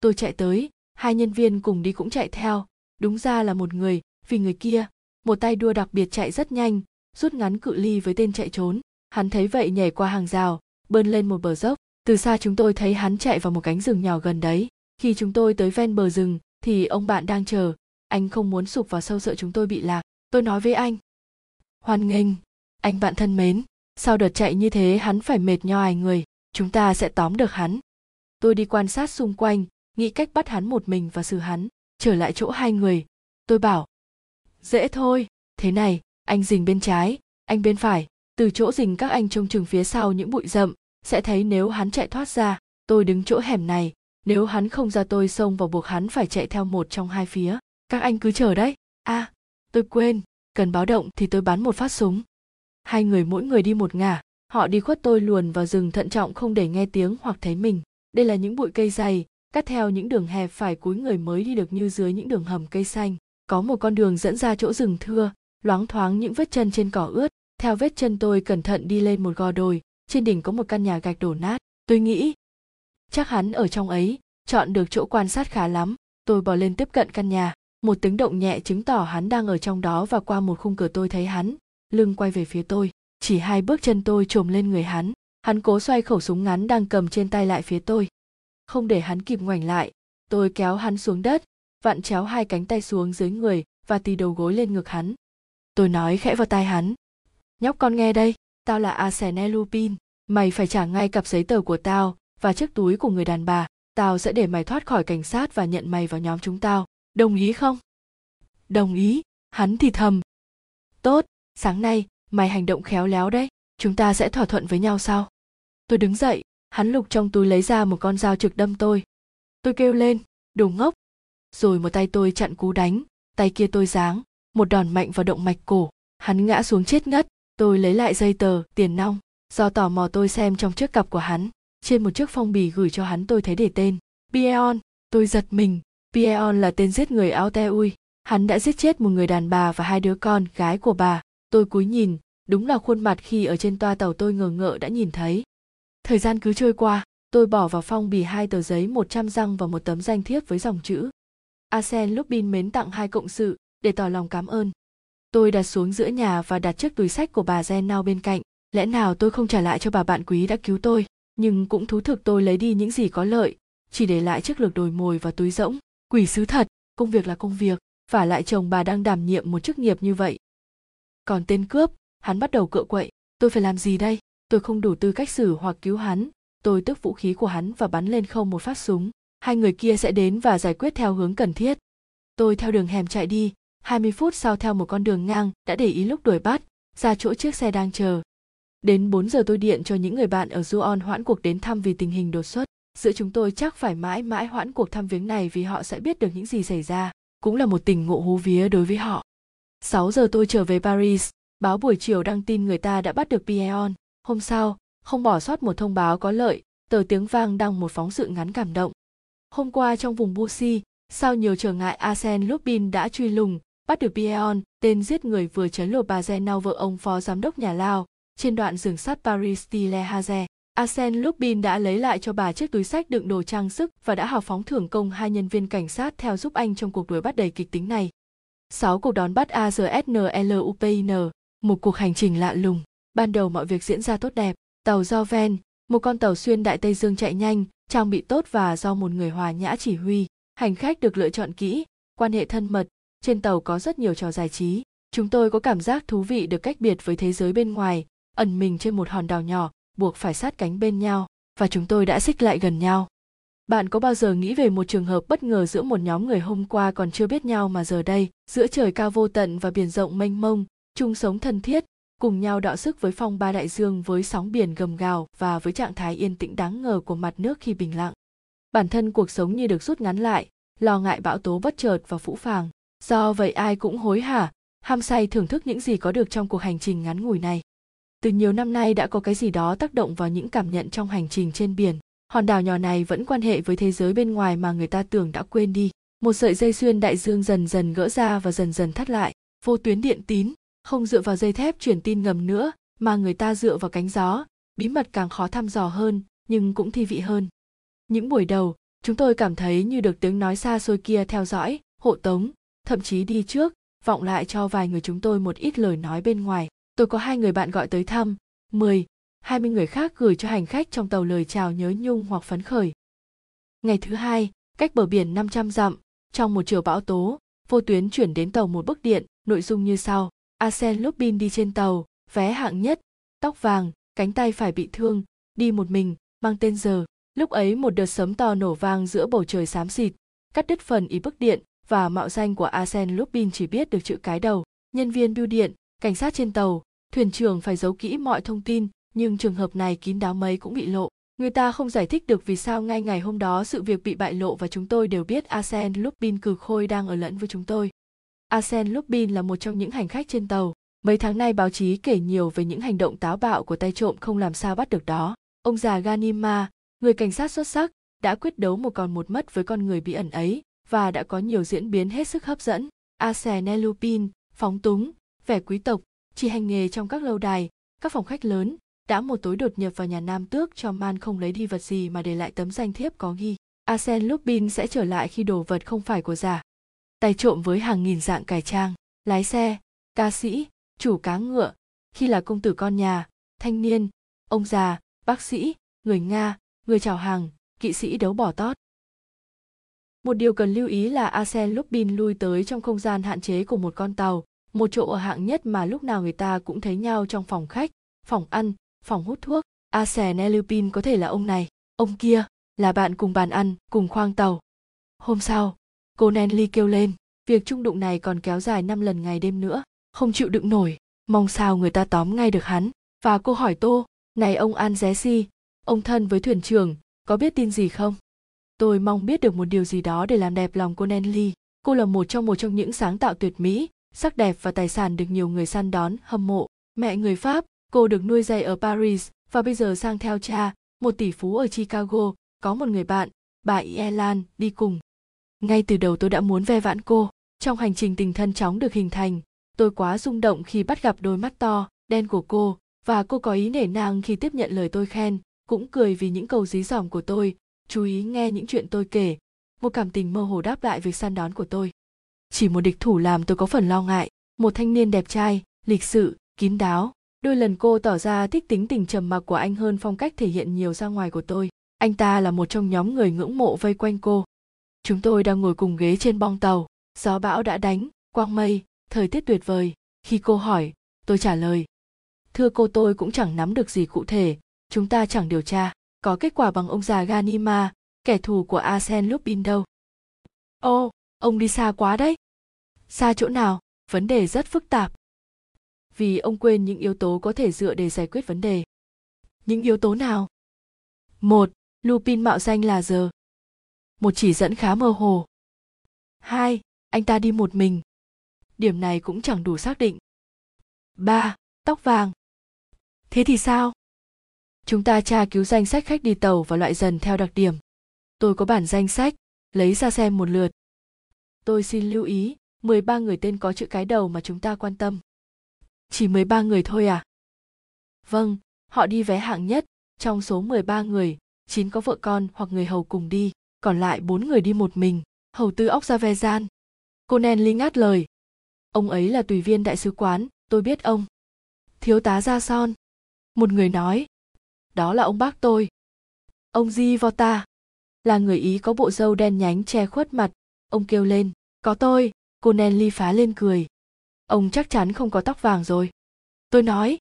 Tôi chạy tới, hai nhân viên cùng đi cũng chạy theo, đúng ra là một người, vì người kia, một tay đua đặc biệt chạy rất nhanh, rút ngắn cự ly với tên chạy trốn. Hắn thấy vậy nhảy qua hàng rào, bơn lên một bờ dốc. Từ xa chúng tôi thấy hắn chạy vào một cánh rừng nhỏ gần đấy. Khi chúng tôi tới ven bờ rừng, thì ông bạn đang chờ. Anh không muốn sụp vào sâu sợ chúng tôi bị lạc. Tôi nói với anh. Hoan nghênh, anh bạn thân mến sau đợt chạy như thế hắn phải mệt nhoài người chúng ta sẽ tóm được hắn. Tôi đi quan sát xung quanh nghĩ cách bắt hắn một mình và xử hắn trở lại chỗ hai người. Tôi bảo dễ thôi thế này anh dình bên trái anh bên phải từ chỗ dình các anh trông chừng phía sau những bụi rậm sẽ thấy nếu hắn chạy thoát ra tôi đứng chỗ hẻm này nếu hắn không ra tôi xông vào buộc hắn phải chạy theo một trong hai phía. Các anh cứ chờ đấy. A à, tôi quên cần báo động thì tôi bắn một phát súng hai người mỗi người đi một ngả. Họ đi khuất tôi luồn vào rừng thận trọng không để nghe tiếng hoặc thấy mình. Đây là những bụi cây dày, cắt theo những đường hẹp phải cúi người mới đi được như dưới những đường hầm cây xanh. Có một con đường dẫn ra chỗ rừng thưa, loáng thoáng những vết chân trên cỏ ướt. Theo vết chân tôi cẩn thận đi lên một gò đồi, trên đỉnh có một căn nhà gạch đổ nát. Tôi nghĩ, chắc hắn ở trong ấy, chọn được chỗ quan sát khá lắm. Tôi bò lên tiếp cận căn nhà. Một tiếng động nhẹ chứng tỏ hắn đang ở trong đó và qua một khung cửa tôi thấy hắn lưng quay về phía tôi. Chỉ hai bước chân tôi trồm lên người hắn. Hắn cố xoay khẩu súng ngắn đang cầm trên tay lại phía tôi. Không để hắn kịp ngoảnh lại, tôi kéo hắn xuống đất, vặn chéo hai cánh tay xuống dưới người và tì đầu gối lên ngực hắn. Tôi nói khẽ vào tai hắn. Nhóc con nghe đây, tao là arsene lupin mày phải trả ngay cặp giấy tờ của tao và chiếc túi của người đàn bà. Tao sẽ để mày thoát khỏi cảnh sát và nhận mày vào nhóm chúng tao. Đồng ý không? Đồng ý, hắn thì thầm. Tốt sáng nay, mày hành động khéo léo đấy, chúng ta sẽ thỏa thuận với nhau sau tôi đứng dậy, hắn lục trong túi lấy ra một con dao trực đâm tôi. Tôi kêu lên, đồ ngốc. Rồi một tay tôi chặn cú đánh, tay kia tôi giáng, một đòn mạnh vào động mạch cổ. Hắn ngã xuống chết ngất, tôi lấy lại dây tờ, tiền nong, do tò mò tôi xem trong chiếc cặp của hắn, trên một chiếc phong bì gửi cho hắn tôi thấy để tên. Pieon, tôi giật mình. Pieon là tên giết người Aoteui. hắn đã giết chết một người đàn bà và hai đứa con gái của bà tôi cúi nhìn đúng là khuôn mặt khi ở trên toa tàu tôi ngờ ngợ đã nhìn thấy thời gian cứ trôi qua tôi bỏ vào phong bì hai tờ giấy 100 răng và một tấm danh thiếp với dòng chữ Asen Lupin mến tặng hai cộng sự để tỏ lòng cảm ơn. Tôi đặt xuống giữa nhà và đặt chiếc túi sách của bà gen Zen bên cạnh. Lẽ nào tôi không trả lại cho bà bạn quý đã cứu tôi, nhưng cũng thú thực tôi lấy đi những gì có lợi, chỉ để lại chiếc lược đồi mồi và túi rỗng. Quỷ sứ thật, công việc là công việc, và lại chồng bà đang đảm nhiệm một chức nghiệp như vậy. Còn tên cướp, hắn bắt đầu cựa quậy, tôi phải làm gì đây? Tôi không đủ tư cách xử hoặc cứu hắn, tôi tước vũ khí của hắn và bắn lên không một phát súng. Hai người kia sẽ đến và giải quyết theo hướng cần thiết. Tôi theo đường hẻm chạy đi, 20 phút sau theo một con đường ngang đã để ý lúc đuổi bắt, ra chỗ chiếc xe đang chờ. Đến 4 giờ tôi điện cho những người bạn ở Juon hoãn cuộc đến thăm vì tình hình đột xuất. Giữa chúng tôi chắc phải mãi mãi hoãn cuộc thăm viếng này vì họ sẽ biết được những gì xảy ra. Cũng là một tình ngộ hú vía đối với họ. 6 giờ tôi trở về Paris, báo buổi chiều đăng tin người ta đã bắt được Pion. Hôm sau, không bỏ sót một thông báo có lợi, tờ tiếng vang đăng một phóng sự ngắn cảm động. Hôm qua trong vùng Busi, sau nhiều trở ngại Arsène Lupin đã truy lùng, bắt được Pion, tên giết người vừa chấn lột bà Zenau vợ ông phó giám đốc nhà Lao, trên đoạn rừng sắt Paris Le Haze. Arsène Lupin đã lấy lại cho bà chiếc túi sách đựng đồ trang sức và đã hào phóng thưởng công hai nhân viên cảnh sát theo giúp anh trong cuộc đuổi bắt đầy kịch tính này. 6 cuộc đón bắt AZSNLUPIN, một cuộc hành trình lạ lùng. Ban đầu mọi việc diễn ra tốt đẹp, tàu do Ven, một con tàu xuyên đại Tây Dương chạy nhanh, trang bị tốt và do một người hòa nhã chỉ huy. Hành khách được lựa chọn kỹ, quan hệ thân mật, trên tàu có rất nhiều trò giải trí. Chúng tôi có cảm giác thú vị được cách biệt với thế giới bên ngoài, ẩn mình trên một hòn đảo nhỏ, buộc phải sát cánh bên nhau, và chúng tôi đã xích lại gần nhau. Bạn có bao giờ nghĩ về một trường hợp bất ngờ giữa một nhóm người hôm qua còn chưa biết nhau mà giờ đây, giữa trời cao vô tận và biển rộng mênh mông, chung sống thân thiết, cùng nhau đọ sức với phong ba đại dương với sóng biển gầm gào và với trạng thái yên tĩnh đáng ngờ của mặt nước khi bình lặng. Bản thân cuộc sống như được rút ngắn lại, lo ngại bão tố bất chợt và phũ phàng. Do vậy ai cũng hối hả, ham say thưởng thức những gì có được trong cuộc hành trình ngắn ngủi này. Từ nhiều năm nay đã có cái gì đó tác động vào những cảm nhận trong hành trình trên biển. Hòn đảo nhỏ này vẫn quan hệ với thế giới bên ngoài mà người ta tưởng đã quên đi. Một sợi dây xuyên đại dương dần dần gỡ ra và dần dần thắt lại. Vô tuyến điện tín, không dựa vào dây thép truyền tin ngầm nữa mà người ta dựa vào cánh gió bí mật càng khó thăm dò hơn nhưng cũng thi vị hơn những buổi đầu chúng tôi cảm thấy như được tiếng nói xa xôi kia theo dõi hộ tống thậm chí đi trước vọng lại cho vài người chúng tôi một ít lời nói bên ngoài tôi có hai người bạn gọi tới thăm 10, 20 người khác gửi cho hành khách trong tàu lời chào nhớ nhung hoặc phấn khởi. Ngày thứ hai, cách bờ biển 500 dặm, trong một chiều bão tố, vô tuyến chuyển đến tàu một bức điện, nội dung như sau. Arsene Lupin đi trên tàu, vé hạng nhất, tóc vàng, cánh tay phải bị thương, đi một mình, mang tên giờ. Lúc ấy một đợt sấm to nổ vang giữa bầu trời xám xịt, cắt đứt phần ý bức điện và mạo danh của Arsene Lupin chỉ biết được chữ cái đầu. Nhân viên bưu điện, cảnh sát trên tàu, thuyền trưởng phải giấu kỹ mọi thông tin, nhưng trường hợp này kín đáo mấy cũng bị lộ. Người ta không giải thích được vì sao ngay ngày hôm đó sự việc bị bại lộ và chúng tôi đều biết Arsène Lupin cừ khôi đang ở lẫn với chúng tôi. Arsène Lupin là một trong những hành khách trên tàu. Mấy tháng nay báo chí kể nhiều về những hành động táo bạo của tay trộm không làm sao bắt được đó. Ông già Ganima, người cảnh sát xuất sắc, đã quyết đấu một còn một mất với con người bí ẩn ấy và đã có nhiều diễn biến hết sức hấp dẫn. Arsène Lupin, phóng túng, vẻ quý tộc, chỉ hành nghề trong các lâu đài, các phòng khách lớn, đã một tối đột nhập vào nhà nam tước cho man không lấy đi vật gì mà để lại tấm danh thiếp có ghi Arsène Lupin sẽ trở lại khi đồ vật không phải của giả. Tay trộm với hàng nghìn dạng cải trang, lái xe, ca sĩ, chủ cá ngựa, khi là công tử con nhà, thanh niên, ông già, bác sĩ, người Nga, người chào hàng, kỵ sĩ đấu bỏ tót. Một điều cần lưu ý là Arsène Lupin lui tới trong không gian hạn chế của một con tàu, một chỗ ở hạng nhất mà lúc nào người ta cũng thấy nhau trong phòng khách, phòng ăn, phòng hút thuốc. Arsène Nelupin có thể là ông này, ông kia, là bạn cùng bàn ăn, cùng khoang tàu. Hôm sau, cô Nelly kêu lên, việc trung đụng này còn kéo dài năm lần ngày đêm nữa, không chịu đựng nổi, mong sao người ta tóm ngay được hắn. Và cô hỏi Tô, này ông An Jesse, ông thân với thuyền trưởng, có biết tin gì không? Tôi mong biết được một điều gì đó để làm đẹp lòng cô Nelly. Cô là một trong một trong những sáng tạo tuyệt mỹ, sắc đẹp và tài sản được nhiều người săn đón, hâm mộ. Mẹ người Pháp, cô được nuôi dạy ở Paris và bây giờ sang theo cha, một tỷ phú ở Chicago, có một người bạn, bà Ielan, đi cùng. Ngay từ đầu tôi đã muốn ve vãn cô. Trong hành trình tình thân chóng được hình thành, tôi quá rung động khi bắt gặp đôi mắt to, đen của cô, và cô có ý nể nang khi tiếp nhận lời tôi khen, cũng cười vì những câu dí dỏm của tôi, chú ý nghe những chuyện tôi kể, một cảm tình mơ hồ đáp lại việc săn đón của tôi. Chỉ một địch thủ làm tôi có phần lo ngại, một thanh niên đẹp trai, lịch sự, kín đáo. Đôi lần cô tỏ ra thích tính tình trầm mặc của anh hơn phong cách thể hiện nhiều ra ngoài của tôi. Anh ta là một trong nhóm người ngưỡng mộ vây quanh cô. Chúng tôi đang ngồi cùng ghế trên bong tàu, gió bão đã đánh, quang mây, thời tiết tuyệt vời. Khi cô hỏi, tôi trả lời. Thưa cô tôi cũng chẳng nắm được gì cụ thể, chúng ta chẳng điều tra, có kết quả bằng ông già Ganima, kẻ thù của arsen Lupin đâu. Ô, ông đi xa quá đấy. Xa chỗ nào? Vấn đề rất phức tạp. Vì ông quên những yếu tố có thể dựa để giải quyết vấn đề. Những yếu tố nào? Một, Lupin mạo danh là giờ. Một chỉ dẫn khá mơ hồ. Hai, anh ta đi một mình. Điểm này cũng chẳng đủ xác định. Ba, tóc vàng. Thế thì sao? Chúng ta tra cứu danh sách khách đi tàu và loại dần theo đặc điểm. Tôi có bản danh sách, lấy ra xem một lượt. Tôi xin lưu ý, 13 người tên có chữ cái đầu mà chúng ta quan tâm. Chỉ 13 người thôi à? Vâng, họ đi vé hạng nhất, trong số 13 người, 9 có vợ con hoặc người hầu cùng đi, còn lại 4 người đi một mình, hầu tư óc ra ve gian. Cô Nen ngắt lời. Ông ấy là tùy viên đại sứ quán, tôi biết ông. Thiếu tá Gia Son. Một người nói. Đó là ông bác tôi. Ông Di Vota. Là người Ý có bộ râu đen nhánh che khuất mặt. Ông kêu lên. Có tôi. Cô Nen phá lên cười. Ông chắc chắn không có tóc vàng rồi. Tôi nói.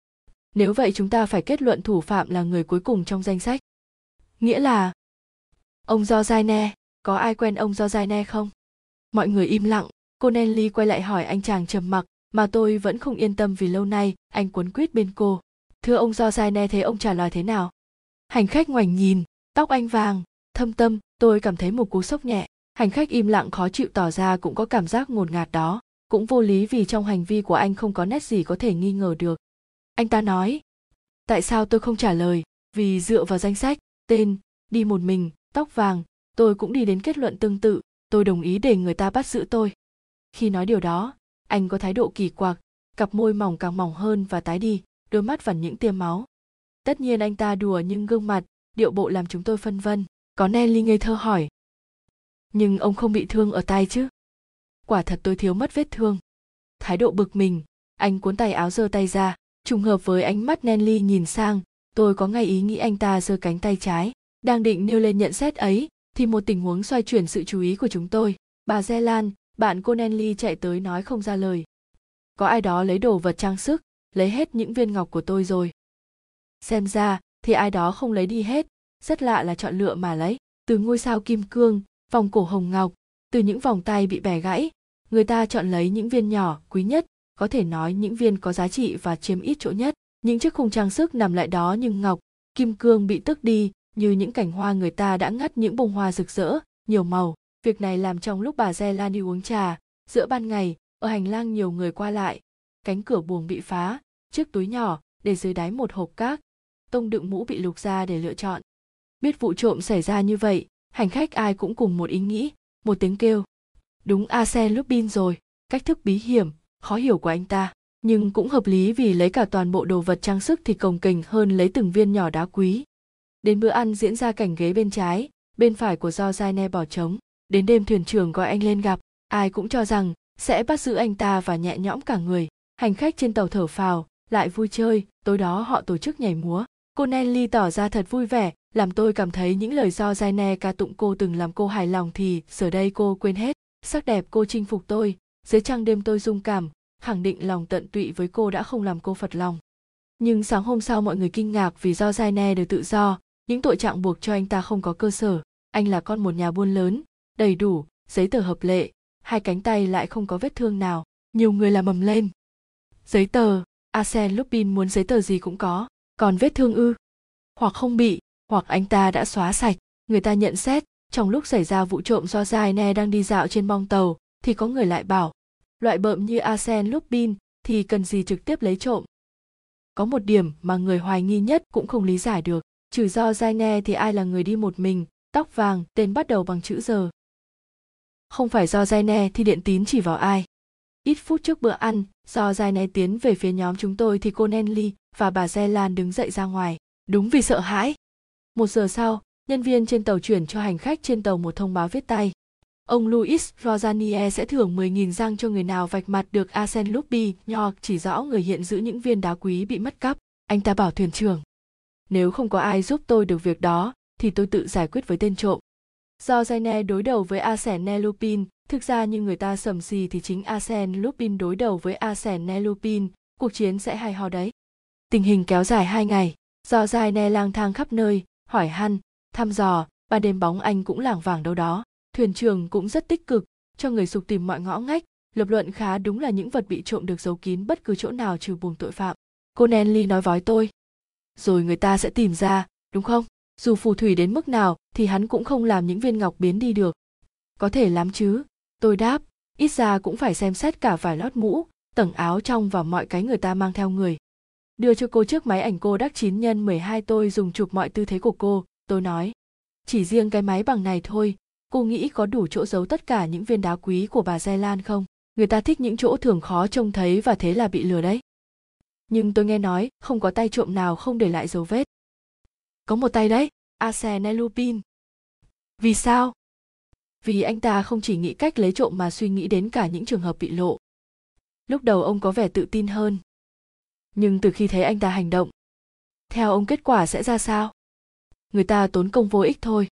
Nếu vậy chúng ta phải kết luận thủ phạm là người cuối cùng trong danh sách. Nghĩa là, ông do dai ne có ai quen ông do dai ne không? Mọi người im lặng, cô nelly quay lại hỏi anh chàng trầm mặc, mà tôi vẫn không yên tâm vì lâu nay anh quấn quýt bên cô. Thưa ông do dai ne thế ông trả lời thế nào? Hành khách ngoảnh nhìn, tóc anh vàng, thâm tâm, tôi cảm thấy một cú sốc nhẹ. Hành khách im lặng khó chịu tỏ ra cũng có cảm giác ngột ngạt đó cũng vô lý vì trong hành vi của anh không có nét gì có thể nghi ngờ được. Anh ta nói, tại sao tôi không trả lời? Vì dựa vào danh sách, tên, đi một mình, tóc vàng, tôi cũng đi đến kết luận tương tự, tôi đồng ý để người ta bắt giữ tôi. Khi nói điều đó, anh có thái độ kỳ quặc, cặp môi mỏng càng mỏng hơn và tái đi, đôi mắt vằn những tia máu. Tất nhiên anh ta đùa nhưng gương mặt, điệu bộ làm chúng tôi phân vân, có nelly ngây thơ hỏi, nhưng ông không bị thương ở tay chứ? Quả thật tôi thiếu mất vết thương. Thái độ bực mình anh cuốn tay áo giơ tay ra trùng hợp với ánh mắt Nelly nhìn sang tôi có ngay ý nghĩ anh ta giơ cánh tay trái đang định nêu lên nhận xét ấy thì một tình huống xoay chuyển sự chú ý của chúng tôi. Bà Zelan, bạn cô Nelly chạy tới nói không ra lời. Có ai đó lấy đồ vật trang sức lấy hết những viên ngọc của tôi rồi. Xem ra thì ai đó không lấy đi hết rất lạ là chọn lựa mà lấy. Từ ngôi sao kim cương vòng cổ hồng ngọc từ những vòng tay bị bẻ gãy, người ta chọn lấy những viên nhỏ, quý nhất, có thể nói những viên có giá trị và chiếm ít chỗ nhất. Những chiếc khung trang sức nằm lại đó nhưng ngọc, kim cương bị tước đi, như những cảnh hoa người ta đã ngắt những bông hoa rực rỡ, nhiều màu. Việc này làm trong lúc bà Zelani đi uống trà, giữa ban ngày, ở hành lang nhiều người qua lại. Cánh cửa buồng bị phá, chiếc túi nhỏ để dưới đáy một hộp cát. Tông đựng mũ bị lục ra để lựa chọn. Biết vụ trộm xảy ra như vậy, hành khách ai cũng cùng một ý nghĩ một tiếng kêu. Đúng Arsène Lupin rồi, cách thức bí hiểm, khó hiểu của anh ta. Nhưng cũng hợp lý vì lấy cả toàn bộ đồ vật trang sức thì cồng kềnh hơn lấy từng viên nhỏ đá quý. Đến bữa ăn diễn ra cảnh ghế bên trái, bên phải của do ne bỏ trống. Đến đêm thuyền trưởng gọi anh lên gặp, ai cũng cho rằng sẽ bắt giữ anh ta và nhẹ nhõm cả người. Hành khách trên tàu thở phào, lại vui chơi, tối đó họ tổ chức nhảy múa cô Nelly tỏ ra thật vui vẻ, làm tôi cảm thấy những lời do Jaine ca tụng cô từng làm cô hài lòng thì giờ đây cô quên hết. Sắc đẹp cô chinh phục tôi, dưới trăng đêm tôi dung cảm, khẳng định lòng tận tụy với cô đã không làm cô phật lòng. Nhưng sáng hôm sau mọi người kinh ngạc vì do Jaine được tự do, những tội trạng buộc cho anh ta không có cơ sở. Anh là con một nhà buôn lớn, đầy đủ, giấy tờ hợp lệ, hai cánh tay lại không có vết thương nào, nhiều người làm mầm lên. Giấy tờ arsen lupin muốn giấy tờ gì cũng có còn vết thương ư? Hoặc không bị, hoặc anh ta đã xóa sạch. Người ta nhận xét, trong lúc xảy ra vụ trộm do Jaine đang đi dạo trên bong tàu, thì có người lại bảo, loại bợm như arsen lupin thì cần gì trực tiếp lấy trộm? Có một điểm mà người hoài nghi nhất cũng không lý giải được. Trừ do Jaine thì ai là người đi một mình, tóc vàng, tên bắt đầu bằng chữ giờ không phải do Jaine thì điện tín chỉ vào ai? Ít phút trước bữa ăn do Jaine tiến về phía nhóm chúng tôi thì cô Nelly và bà Zelan đứng dậy ra ngoài đúng vì sợ hãi một giờ sau nhân viên trên tàu chuyển cho hành khách trên tàu một thông báo viết tay Ông Louis Rosanier sẽ thưởng 10.000 răng cho người nào vạch mặt được Arsene Lupin, York chỉ rõ người hiện giữ những viên đá quý bị mất cắp. Anh ta bảo thuyền trưởng. Nếu không có ai giúp tôi được việc đó, thì tôi tự giải quyết với tên trộm. Do Jaine đối đầu với Arsene Lupin, thực ra như người ta sầm xì thì chính arsen Lupin đối đầu với Arsène Lupin, cuộc chiến sẽ hay ho đấy. Tình hình kéo dài hai ngày, do dài ne lang thang khắp nơi, hỏi han, thăm dò, ban đêm bóng anh cũng lảng vảng đâu đó. Thuyền trưởng cũng rất tích cực cho người sục tìm mọi ngõ ngách. Lập luận khá đúng là những vật bị trộm được giấu kín bất cứ chỗ nào trừ buồng tội phạm. Cô Nelly nói vói tôi. Rồi người ta sẽ tìm ra đúng không? Dù phù thủy đến mức nào thì hắn cũng không làm những viên ngọc biến đi được. Có thể lắm chứ? Tôi đáp ít ra cũng phải xem xét cả vải lót mũ tầng áo trong và mọi cái người ta mang theo người đưa cho cô chiếc máy ảnh cô đắc 9 nhân 12 tôi dùng chụp mọi tư thế của cô tôi nói chỉ riêng cái máy bằng này thôi cô nghĩ có đủ chỗ giấu tất cả những viên đá quý của bà Giai Lan không? Người ta thích những chỗ thường khó trông thấy và thế là bị lừa đấy. Nhưng tôi nghe nói không có tay trộm nào không để lại dấu vết. Có một tay đấy, Arsene Lupin. Vì sao? Vì anh ta không chỉ nghĩ cách lấy trộm mà suy nghĩ đến cả những trường hợp bị lộ. Lúc đầu ông có vẻ tự tin hơn. Nhưng từ khi thấy anh ta hành động, theo ông kết quả sẽ ra sao? Người ta tốn công vô ích thôi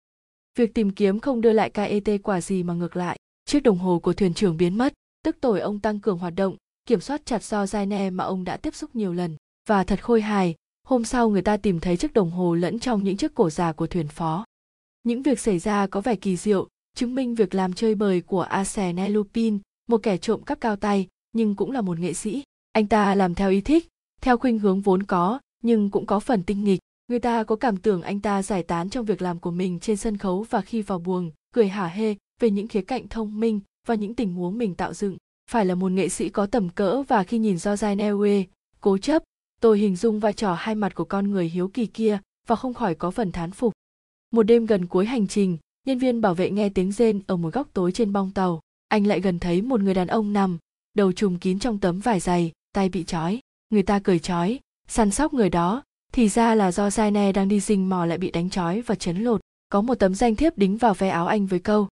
việc tìm kiếm không đưa lại KET quả gì mà ngược lại. Chiếc đồng hồ của thuyền trưởng biến mất, tức tội ông tăng cường hoạt động, kiểm soát chặt do Jaine mà ông đã tiếp xúc nhiều lần. Và thật khôi hài, hôm sau người ta tìm thấy chiếc đồng hồ lẫn trong những chiếc cổ già của thuyền phó. Những việc xảy ra có vẻ kỳ diệu, chứng minh việc làm chơi bời của Arsène Lupin, một kẻ trộm cắp cao tay, nhưng cũng là một nghệ sĩ. Anh ta làm theo ý thích, theo khuynh hướng vốn có, nhưng cũng có phần tinh nghịch. Người ta có cảm tưởng anh ta giải tán trong việc làm của mình trên sân khấu và khi vào buồng cười hả hê về những khía cạnh thông minh và những tình huống mình tạo dựng. Phải là một nghệ sĩ có tầm cỡ và khi nhìn do Ewe, cố chấp tôi hình dung vai trò hai mặt của con người hiếu kỳ kia và không khỏi có phần thán phục. Một đêm gần cuối hành trình nhân viên bảo vệ nghe tiếng rên ở một góc tối trên bong tàu anh lại gần thấy một người đàn ông nằm đầu trùm kín trong tấm vải dày tay bị trói người ta cười trói săn sóc người đó thì ra là do Jaine đang đi rình mò lại bị đánh trói và chấn lột. Có một tấm danh thiếp đính vào ve áo anh với câu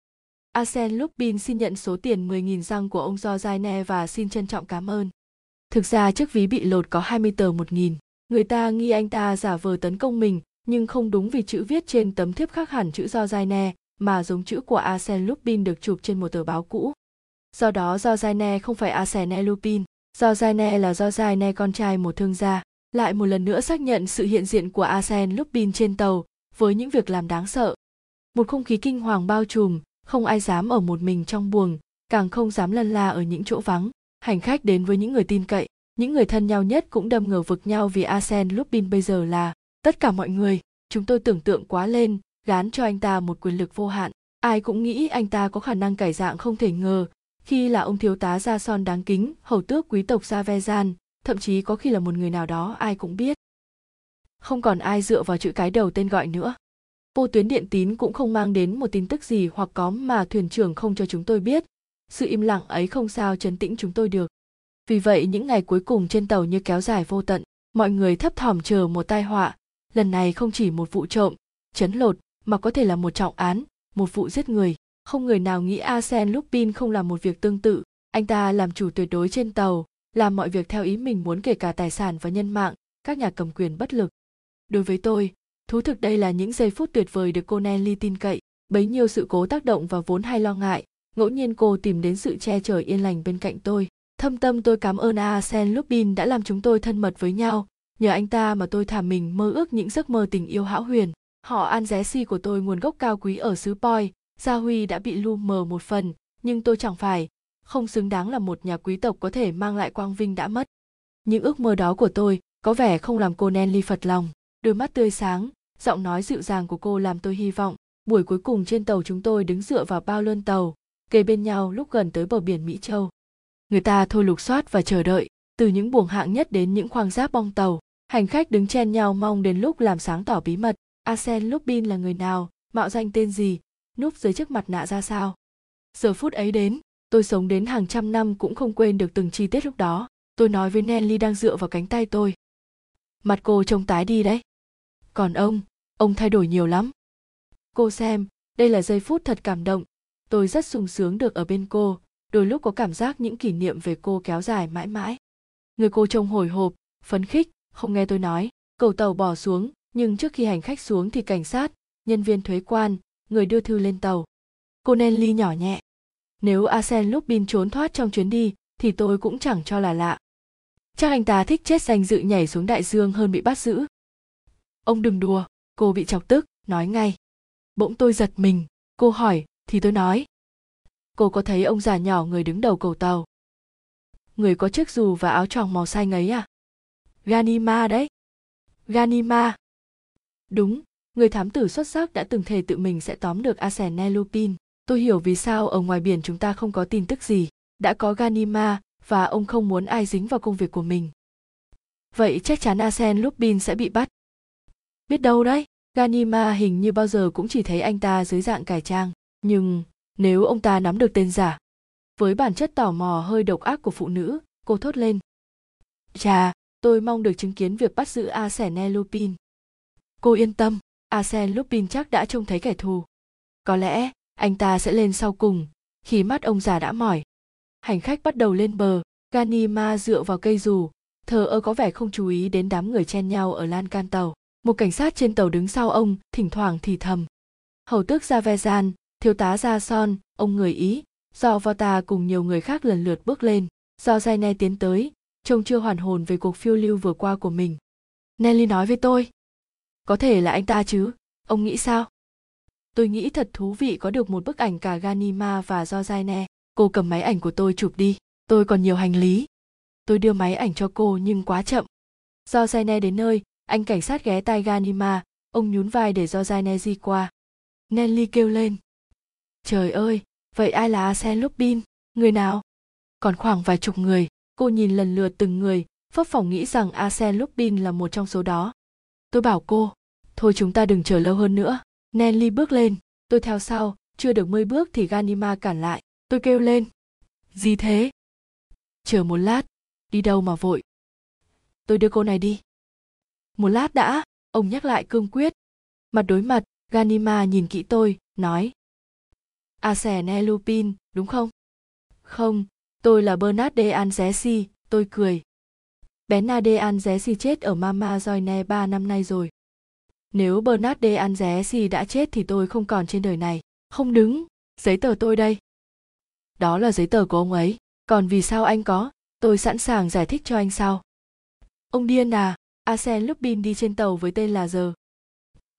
"Arsen Lupin xin nhận số tiền 10.000 răng của ông do Jaine và xin trân trọng cảm ơn. Thực ra chiếc ví bị lột có 20 tờ 1.000. Người ta nghi anh ta giả vờ tấn công mình, nhưng không đúng vì chữ viết trên tấm thiếp khác hẳn chữ do Jaine, mà giống chữ của Arsène Lupin được chụp trên một tờ báo cũ. Do đó do Jaine không phải Arsène Lupin, do Jaine là do Jaine con trai một thương gia lại một lần nữa xác nhận sự hiện diện của Arsene Lupin trên tàu với những việc làm đáng sợ. Một không khí kinh hoàng bao trùm, không ai dám ở một mình trong buồng, càng không dám lân la ở những chỗ vắng. Hành khách đến với những người tin cậy, những người thân nhau nhất cũng đâm ngờ vực nhau vì Arsene Lupin bây giờ là tất cả mọi người. Chúng tôi tưởng tượng quá lên, gán cho anh ta một quyền lực vô hạn. Ai cũng nghĩ anh ta có khả năng cải dạng không thể ngờ, khi là ông thiếu tá gia son đáng kính, hầu tước quý tộc gia vejan thậm chí có khi là một người nào đó ai cũng biết không còn ai dựa vào chữ cái đầu tên gọi nữa vô tuyến điện tín cũng không mang đến một tin tức gì hoặc có mà thuyền trưởng không cho chúng tôi biết sự im lặng ấy không sao chấn tĩnh chúng tôi được vì vậy những ngày cuối cùng trên tàu như kéo dài vô tận mọi người thấp thỏm chờ một tai họa lần này không chỉ một vụ trộm, chấn lột, mà có thể là một trọng án, một vụ giết người. Không người nào nghĩ arsen Lupin không làm một việc tương tự. Anh ta làm chủ tuyệt đối trên tàu, làm mọi việc theo ý mình muốn kể cả tài sản và nhân mạng, các nhà cầm quyền bất lực. Đối với tôi, thú thực đây là những giây phút tuyệt vời được cô Nelly tin cậy, bấy nhiêu sự cố tác động và vốn hay lo ngại, ngẫu nhiên cô tìm đến sự che chở yên lành bên cạnh tôi. Thâm tâm tôi cảm ơn arsen Lupin đã làm chúng tôi thân mật với nhau nhờ anh ta mà tôi thả mình mơ ước những giấc mơ tình yêu hão huyền. Họ an ré si của tôi nguồn gốc cao quý ở xứ Poi, gia huy đã bị lu mờ một phần, nhưng tôi chẳng phải, không xứng đáng là một nhà quý tộc có thể mang lại quang vinh đã mất. Những ước mơ đó của tôi có vẻ không làm cô Nelly phật lòng. Đôi mắt tươi sáng, giọng nói dịu dàng của cô làm tôi hy vọng. Buổi cuối cùng trên tàu chúng tôi đứng dựa vào bao lơn tàu, kề bên nhau lúc gần tới bờ biển mỹ châu. Người ta thôi lục soát và chờ đợi, từ những buồng hạng nhất đến những khoang giáp bong tàu hành khách đứng chen nhau mong đến lúc làm sáng tỏ bí mật. Arsen lupin là người nào? Mạo danh tên gì? Núp dưới chiếc mặt nạ ra sao? Giờ phút ấy đến, tôi sống đến hàng trăm năm cũng không quên được từng chi tiết lúc đó. Tôi nói với nelly đang dựa vào cánh tay tôi. Mặt cô trông tái đi đấy. Còn ông? Ông thay đổi nhiều lắm. Cô xem, đây là giây phút thật cảm động. Tôi rất sung sướng được ở bên cô. Đôi lúc có cảm giác những kỷ niệm về cô kéo dài mãi mãi. Người cô trông hồi hộp, phấn khích không nghe tôi nói, cầu tàu bỏ xuống, nhưng trước khi hành khách xuống thì cảnh sát, nhân viên thuế quan, người đưa thư lên tàu. Cô Nelly nhỏ nhẹ. Nếu arsen Lupin trốn thoát trong chuyến đi, thì tôi cũng chẳng cho là lạ. Chắc anh ta thích chết danh dự nhảy xuống đại dương hơn bị bắt giữ. Ông đừng đùa, cô bị chọc tức, nói ngay. Bỗng tôi giật mình, cô hỏi, thì tôi nói. Cô có thấy ông già nhỏ người đứng đầu cầu tàu? Người có chiếc dù và áo choàng màu xanh ấy à? Ganima đấy. Ganima đúng, người thám tử xuất sắc đã từng thề tự mình sẽ tóm được arsene lupin. Tôi hiểu vì sao ở ngoài biển chúng ta không có tin tức gì. Đã có ganima và ông không muốn ai dính vào công việc của mình. Vậy chắc chắn arsene lupin sẽ bị bắt. Biết đâu đấy ganima hình như bao giờ cũng chỉ thấy anh ta dưới dạng cải trang. Nhưng nếu ông ta nắm được tên giả, với bản chất tò mò hơi độc ác của phụ nữ, cô thốt lên. Chà tôi mong được chứng kiến việc bắt giữ arsene lupin. Cô yên tâm arsene lupin chắc đã trông thấy kẻ thù. Có lẽ anh ta sẽ lên sau cùng khi mắt ông già đã mỏi. Hành khách bắt đầu lên bờ ganima dựa vào cây dù. Thờ ơ có vẻ không chú ý đến đám người chen nhau ở lan can tàu. Một cảnh sát trên tàu đứng sau ông thỉnh thoảng thì thầm. Hầu tước Javezan, thiếu tá Gia Son, ông người Ý, do Vota cùng nhiều người khác lần lượt bước lên, do Jaine tiến tới, trông chưa hoàn hồn về cuộc phiêu lưu vừa qua của mình. Nelly nói với tôi, có thể là anh ta chứ, ông nghĩ sao? Tôi nghĩ thật thú vị có được một bức ảnh cả Ganima và do nè Cô cầm máy ảnh của tôi chụp đi, tôi còn nhiều hành lý. Tôi đưa máy ảnh cho cô nhưng quá chậm. Do nè đến nơi, anh cảnh sát ghé tai Ganima, ông nhún vai để do nè di qua. Nelly kêu lên. Trời ơi, vậy ai là Arsene Lupin? Người nào? Còn khoảng vài chục người, cô nhìn lần lượt từng người, phấp phỏng nghĩ rằng Asen Lupin là một trong số đó. Tôi bảo cô, thôi chúng ta đừng chờ lâu hơn nữa. Nelly bước lên, tôi theo sau, chưa được mươi bước thì Ganima cản lại. Tôi kêu lên. Gì thế? Chờ một lát, đi đâu mà vội. Tôi đưa cô này đi. Một lát đã, ông nhắc lại cương quyết. Mặt đối mặt, Ganima nhìn kỹ tôi, nói. Arsene Lupin, đúng không? Không, tôi là Bernard de Anzesi, tôi cười. Bernard de Anzesi chết ở Mama Joyne ba năm nay rồi. Nếu Bernard de Anzesi đã chết thì tôi không còn trên đời này. Không đứng, giấy tờ tôi đây. Đó là giấy tờ của ông ấy, còn vì sao anh có, tôi sẵn sàng giải thích cho anh sau. Ông điên à, Arsene Lupin đi trên tàu với tên là giờ.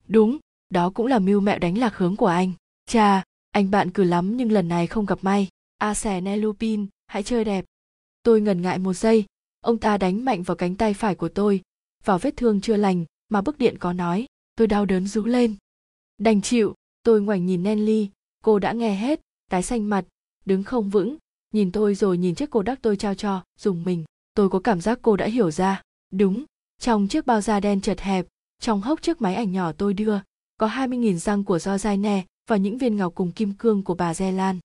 Đúng, đó cũng là mưu mẹo đánh lạc hướng của anh. Chà, anh bạn cử lắm nhưng lần này không gặp may. Arsene Lupin, hãy chơi đẹp. Tôi ngần ngại một giây, ông ta đánh mạnh vào cánh tay phải của tôi, vào vết thương chưa lành mà bức điện có nói, tôi đau đớn rú lên. Đành chịu, tôi ngoảnh nhìn Nelly, cô đã nghe hết, tái xanh mặt, đứng không vững, nhìn tôi rồi nhìn chiếc cô đắc tôi trao cho, dùng mình. Tôi có cảm giác cô đã hiểu ra. Đúng, trong chiếc bao da đen chật hẹp, trong hốc chiếc máy ảnh nhỏ tôi đưa, có 20.000 răng của do dai nè và những viên ngọc cùng kim cương của bà Zelan. Lan.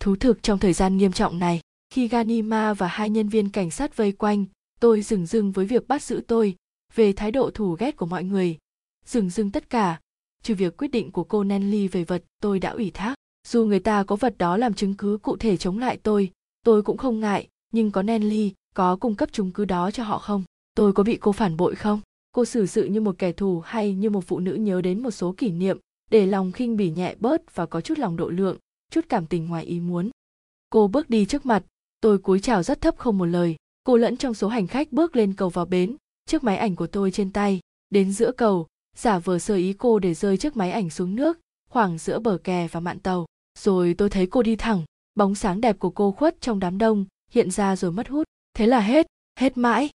Thú thực trong thời gian nghiêm trọng này, khi ganima và hai nhân viên cảnh sát vây quanh, tôi dừng dưng với việc bắt giữ tôi, về thái độ thù ghét của mọi người. Dừng dưng tất cả, trừ việc quyết định của cô Nelly về vật tôi đã ủy thác. Dù người ta có vật đó làm chứng cứ cụ thể chống lại tôi tôi cũng không ngại, nhưng có Nelly, có cung cấp chứng cứ đó cho họ không? Tôi có bị cô phản bội không? Cô xử sự như một kẻ thù hay như một phụ nữ nhớ đến một số kỷ niệm, để lòng khinh bỉ nhẹ bớt và có chút lòng độ lượng, chút cảm tình ngoài ý muốn. Cô bước đi trước mặt tôi cúi chào rất thấp không một lời. Cô lẫn trong số hành khách bước lên cầu vào bến, chiếc máy ảnh của tôi trên tay. Đến giữa cầu, giả vờ sơ ý cô để rơi chiếc máy ảnh xuống nước, khoảng giữa bờ kè và mạn tàu. Rồi tôi thấy cô đi thẳng, bóng sáng đẹp của cô khuất trong đám đông, hiện ra rồi mất hút. Thế là hết hết mãi.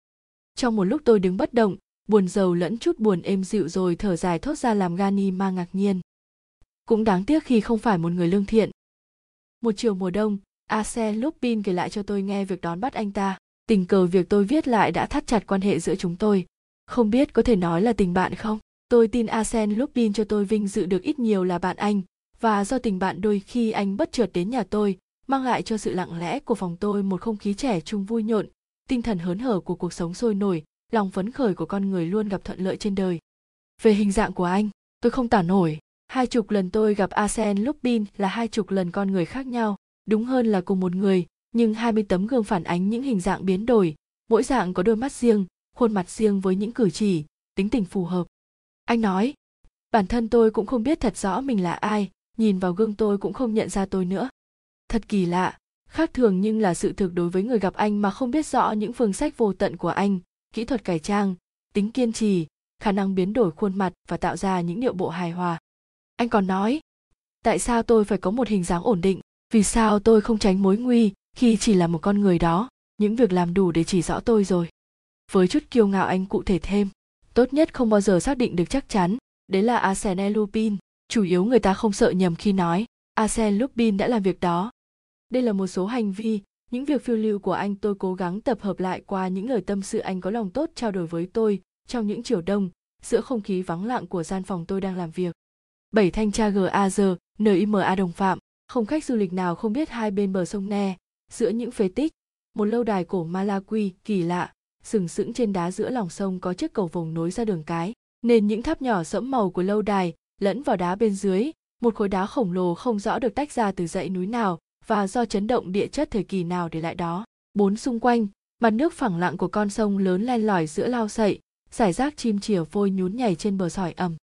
Trong một lúc tôi đứng bất động, buồn rầu lẫn chút buồn êm dịu rồi thở dài thốt ra làm gani ma ngạc nhiên. Cũng đáng tiếc khi không phải một người lương thiện. Một chiều mùa đông Arsène Lupin kể lại cho tôi nghe việc đón bắt anh ta. Tình cờ việc tôi viết lại đã thắt chặt quan hệ giữa chúng tôi. Không biết có thể nói là tình bạn không? Tôi tin Arsène Lupin cho tôi vinh dự được ít nhiều là bạn anh, và do tình bạn đôi khi anh bất chợt đến nhà tôi, mang lại cho sự lặng lẽ của phòng tôi một không khí trẻ trung vui nhộn, tinh thần hớn hở của cuộc sống sôi nổi, lòng phấn khởi của con người luôn gặp thuận lợi trên đời. Về hình dạng của anh, tôi không tả nổi. Hai chục lần tôi gặp Arsène Lupin là hai chục lần con người khác nhau, đúng hơn là cùng một người, nhưng 20 tấm gương phản ánh những hình dạng biến đổi, mỗi dạng có đôi mắt riêng, khuôn mặt riêng với những cử chỉ, tính tình phù hợp. Anh nói, bản thân tôi cũng không biết thật rõ mình là ai, nhìn vào gương tôi cũng không nhận ra tôi nữa. Thật kỳ lạ, khác thường nhưng là sự thực đối với người gặp anh mà không biết rõ những phương sách vô tận của anh, kỹ thuật cải trang, tính kiên trì, khả năng biến đổi khuôn mặt và tạo ra những điệu bộ hài hòa. Anh còn nói, tại sao tôi phải có một hình dáng ổn định, vì sao tôi không tránh mối nguy khi chỉ là một con người đó? Những việc làm đủ để chỉ rõ tôi rồi. Với chút kiêu ngạo anh cụ thể thêm, tốt nhất không bao giờ xác định được chắc chắn. Đấy là arsene lupin. Chủ yếu người ta không sợ nhầm khi nói arsene lupin đã làm việc đó. Đây là một số hành vi. Những việc phiêu lưu của anh tôi cố gắng tập hợp lại qua những lời tâm sự anh có lòng tốt trao đổi với tôi trong những chiều đông, giữa không khí vắng lặng của gian phòng tôi đang làm việc. Bảy thanh tra gaz nima đồng phạm không khách du lịch nào không biết hai bên bờ sông ne, giữa những phế tích, một lâu đài cổ malawi kỳ lạ, sừng sững trên đá giữa lòng sông có chiếc cầu vồng nối ra đường cái, nên những tháp nhỏ sẫm màu của lâu đài lẫn vào đá bên dưới, một khối đá khổng lồ không rõ được tách ra từ dãy núi nào và do chấn động địa chất thời kỳ nào để lại đó. Bốn xung quanh, mặt nước phẳng lặng của con sông lớn len lỏi giữa lao sậy giải rác chim chìa vôi nhún nhảy trên bờ sỏi ẩm.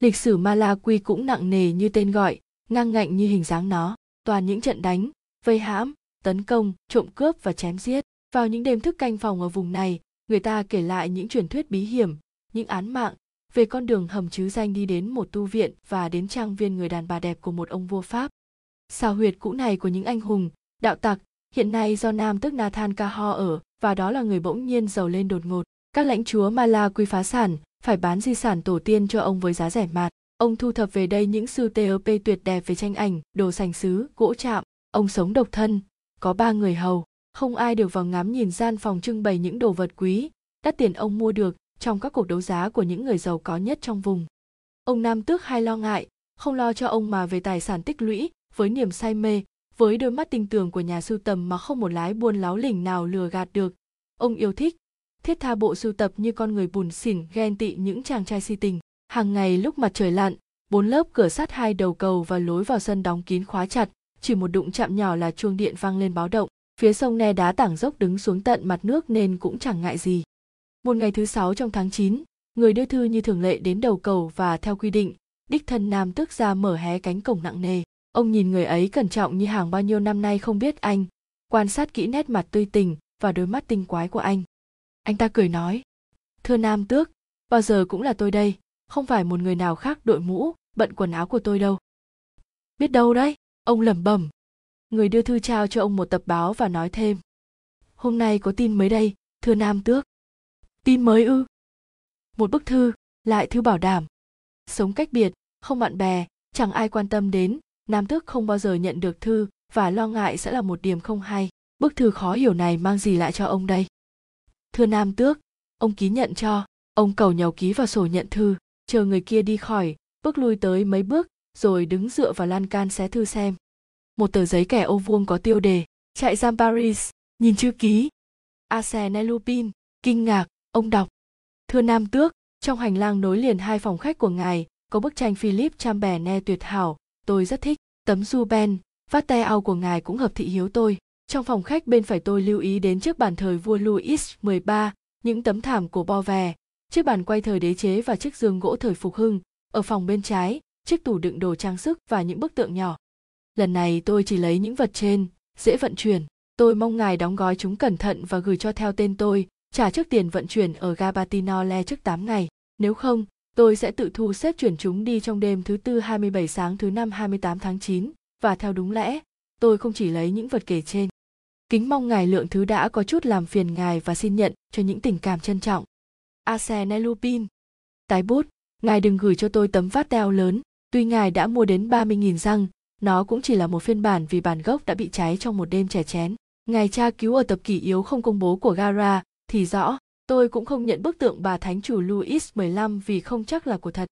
Lịch sử malawi cũng nặng nề như tên gọi ngang ngạnh như hình dáng nó, toàn những trận đánh, vây hãm, tấn công, trộm cướp và chém giết. Vào những đêm thức canh phòng ở vùng này, người ta kể lại những truyền thuyết bí hiểm, những án mạng về con đường hầm chứ danh đi đến một tu viện và đến trang viên người đàn bà đẹp của một ông vua pháp. Sao huyệt cũ này của những anh hùng, đạo tặc, hiện nay do nam tức nathan kaho ở, và đó là người bỗng nhiên giàu lên đột ngột. Các lãnh chúa mala quy phá sản, phải bán di sản tổ tiên cho ông với giá rẻ mạt. Ông thu thập về đây những sưu TOP tuyệt đẹp về tranh ảnh, đồ sành sứ, gỗ chạm. Ông sống độc thân, có ba người hầu, không ai được vào ngắm nhìn gian phòng trưng bày những đồ vật quý, đắt tiền ông mua được trong các cuộc đấu giá của những người giàu có nhất trong vùng. Ông Nam Tước hay lo ngại, không lo cho ông mà về tài sản tích lũy, với niềm say mê, với đôi mắt tinh tường của nhà sưu tầm mà không một lái buôn láo lỉnh nào lừa gạt được. Ông yêu thích, thiết tha bộ sưu tập như con người bùn xỉn ghen tị những chàng trai si tình hàng ngày lúc mặt trời lặn bốn lớp cửa sắt hai đầu cầu và lối vào sân đóng kín khóa chặt chỉ một đụng chạm nhỏ là chuông điện vang lên báo động. Phía sông ne đá tảng dốc đứng xuống tận mặt nước nên cũng chẳng ngại gì. Một ngày thứ sáu trong tháng 9, người đưa thư như thường lệ đến đầu cầu và theo quy định đích thân nam tước ra mở hé cánh cổng nặng nề. Ông nhìn người ấy cẩn trọng như hàng bao nhiêu năm nay không biết anh quan sát kỹ nét mặt tươi tình và đôi mắt tinh quái của anh. Anh ta cười nói thưa nam tước bao giờ cũng là tôi đây không phải một người nào khác đội mũ, bận quần áo của tôi đâu. Biết đâu đấy, ông lẩm bẩm. Người đưa thư trao cho ông một tập báo và nói thêm. Hôm nay có tin mới đây, thưa nam tước. Tin mới ư? Một bức thư, lại thư bảo đảm. Sống cách biệt, không bạn bè, chẳng ai quan tâm đến, nam tước không bao giờ nhận được thư và lo ngại sẽ là một điểm không hay. Bức thư khó hiểu này mang gì lại cho ông đây? Thưa nam tước, ông ký nhận cho, ông cầu nhầu ký vào sổ nhận thư chờ người kia đi khỏi bước lui tới mấy bước rồi đứng dựa vào lan can xé thư xem một tờ giấy kẻ ô vuông có tiêu đề Trại giam Paris, nhìn chữ ký. Arsène Lupin, kinh ngạc, ông đọc. Thưa Nam Tước, trong hành lang nối liền hai phòng khách của ngài, có bức tranh Philip Chamberne tuyệt hảo, tôi rất thích. Tấm Ruben, vắt tay ao của ngài cũng hợp thị hiếu tôi. Trong phòng khách bên phải tôi lưu ý đến trước bàn thời vua Louis XIII, những tấm thảm của bo vè, chiếc bàn quay thời đế chế và chiếc giường gỗ thời phục hưng. Ở phòng bên trái, chiếc tủ đựng đồ trang sức và những bức tượng nhỏ. Lần này tôi chỉ lấy những vật trên, dễ vận chuyển. Tôi mong ngài đóng gói chúng cẩn thận và gửi cho theo tên tôi, trả trước tiền vận chuyển ở Gabatinole trước 8 ngày. Nếu không, tôi sẽ tự thu xếp chuyển chúng đi trong đêm thứ tư 27 sáng thứ năm 28 tháng 9, và theo đúng lẽ, tôi không chỉ lấy những vật kể trên. Kính mong ngài lượng thứ đã có chút làm phiền ngài và xin nhận cho những tình cảm trân trọng. Arsène Lupin Tái bút, ngài đừng gửi cho tôi tấm vát teo lớn, tuy ngài đã mua đến 30.000 răng, nó cũng chỉ là một phiên bản vì bản gốc đã bị cháy trong một đêm trẻ chén. Ngài tra cứu ở tập kỷ yếu không công bố của Gara thì rõ, tôi cũng không nhận bức tượng bà thánh chủ Louis XV vì không chắc là của thật.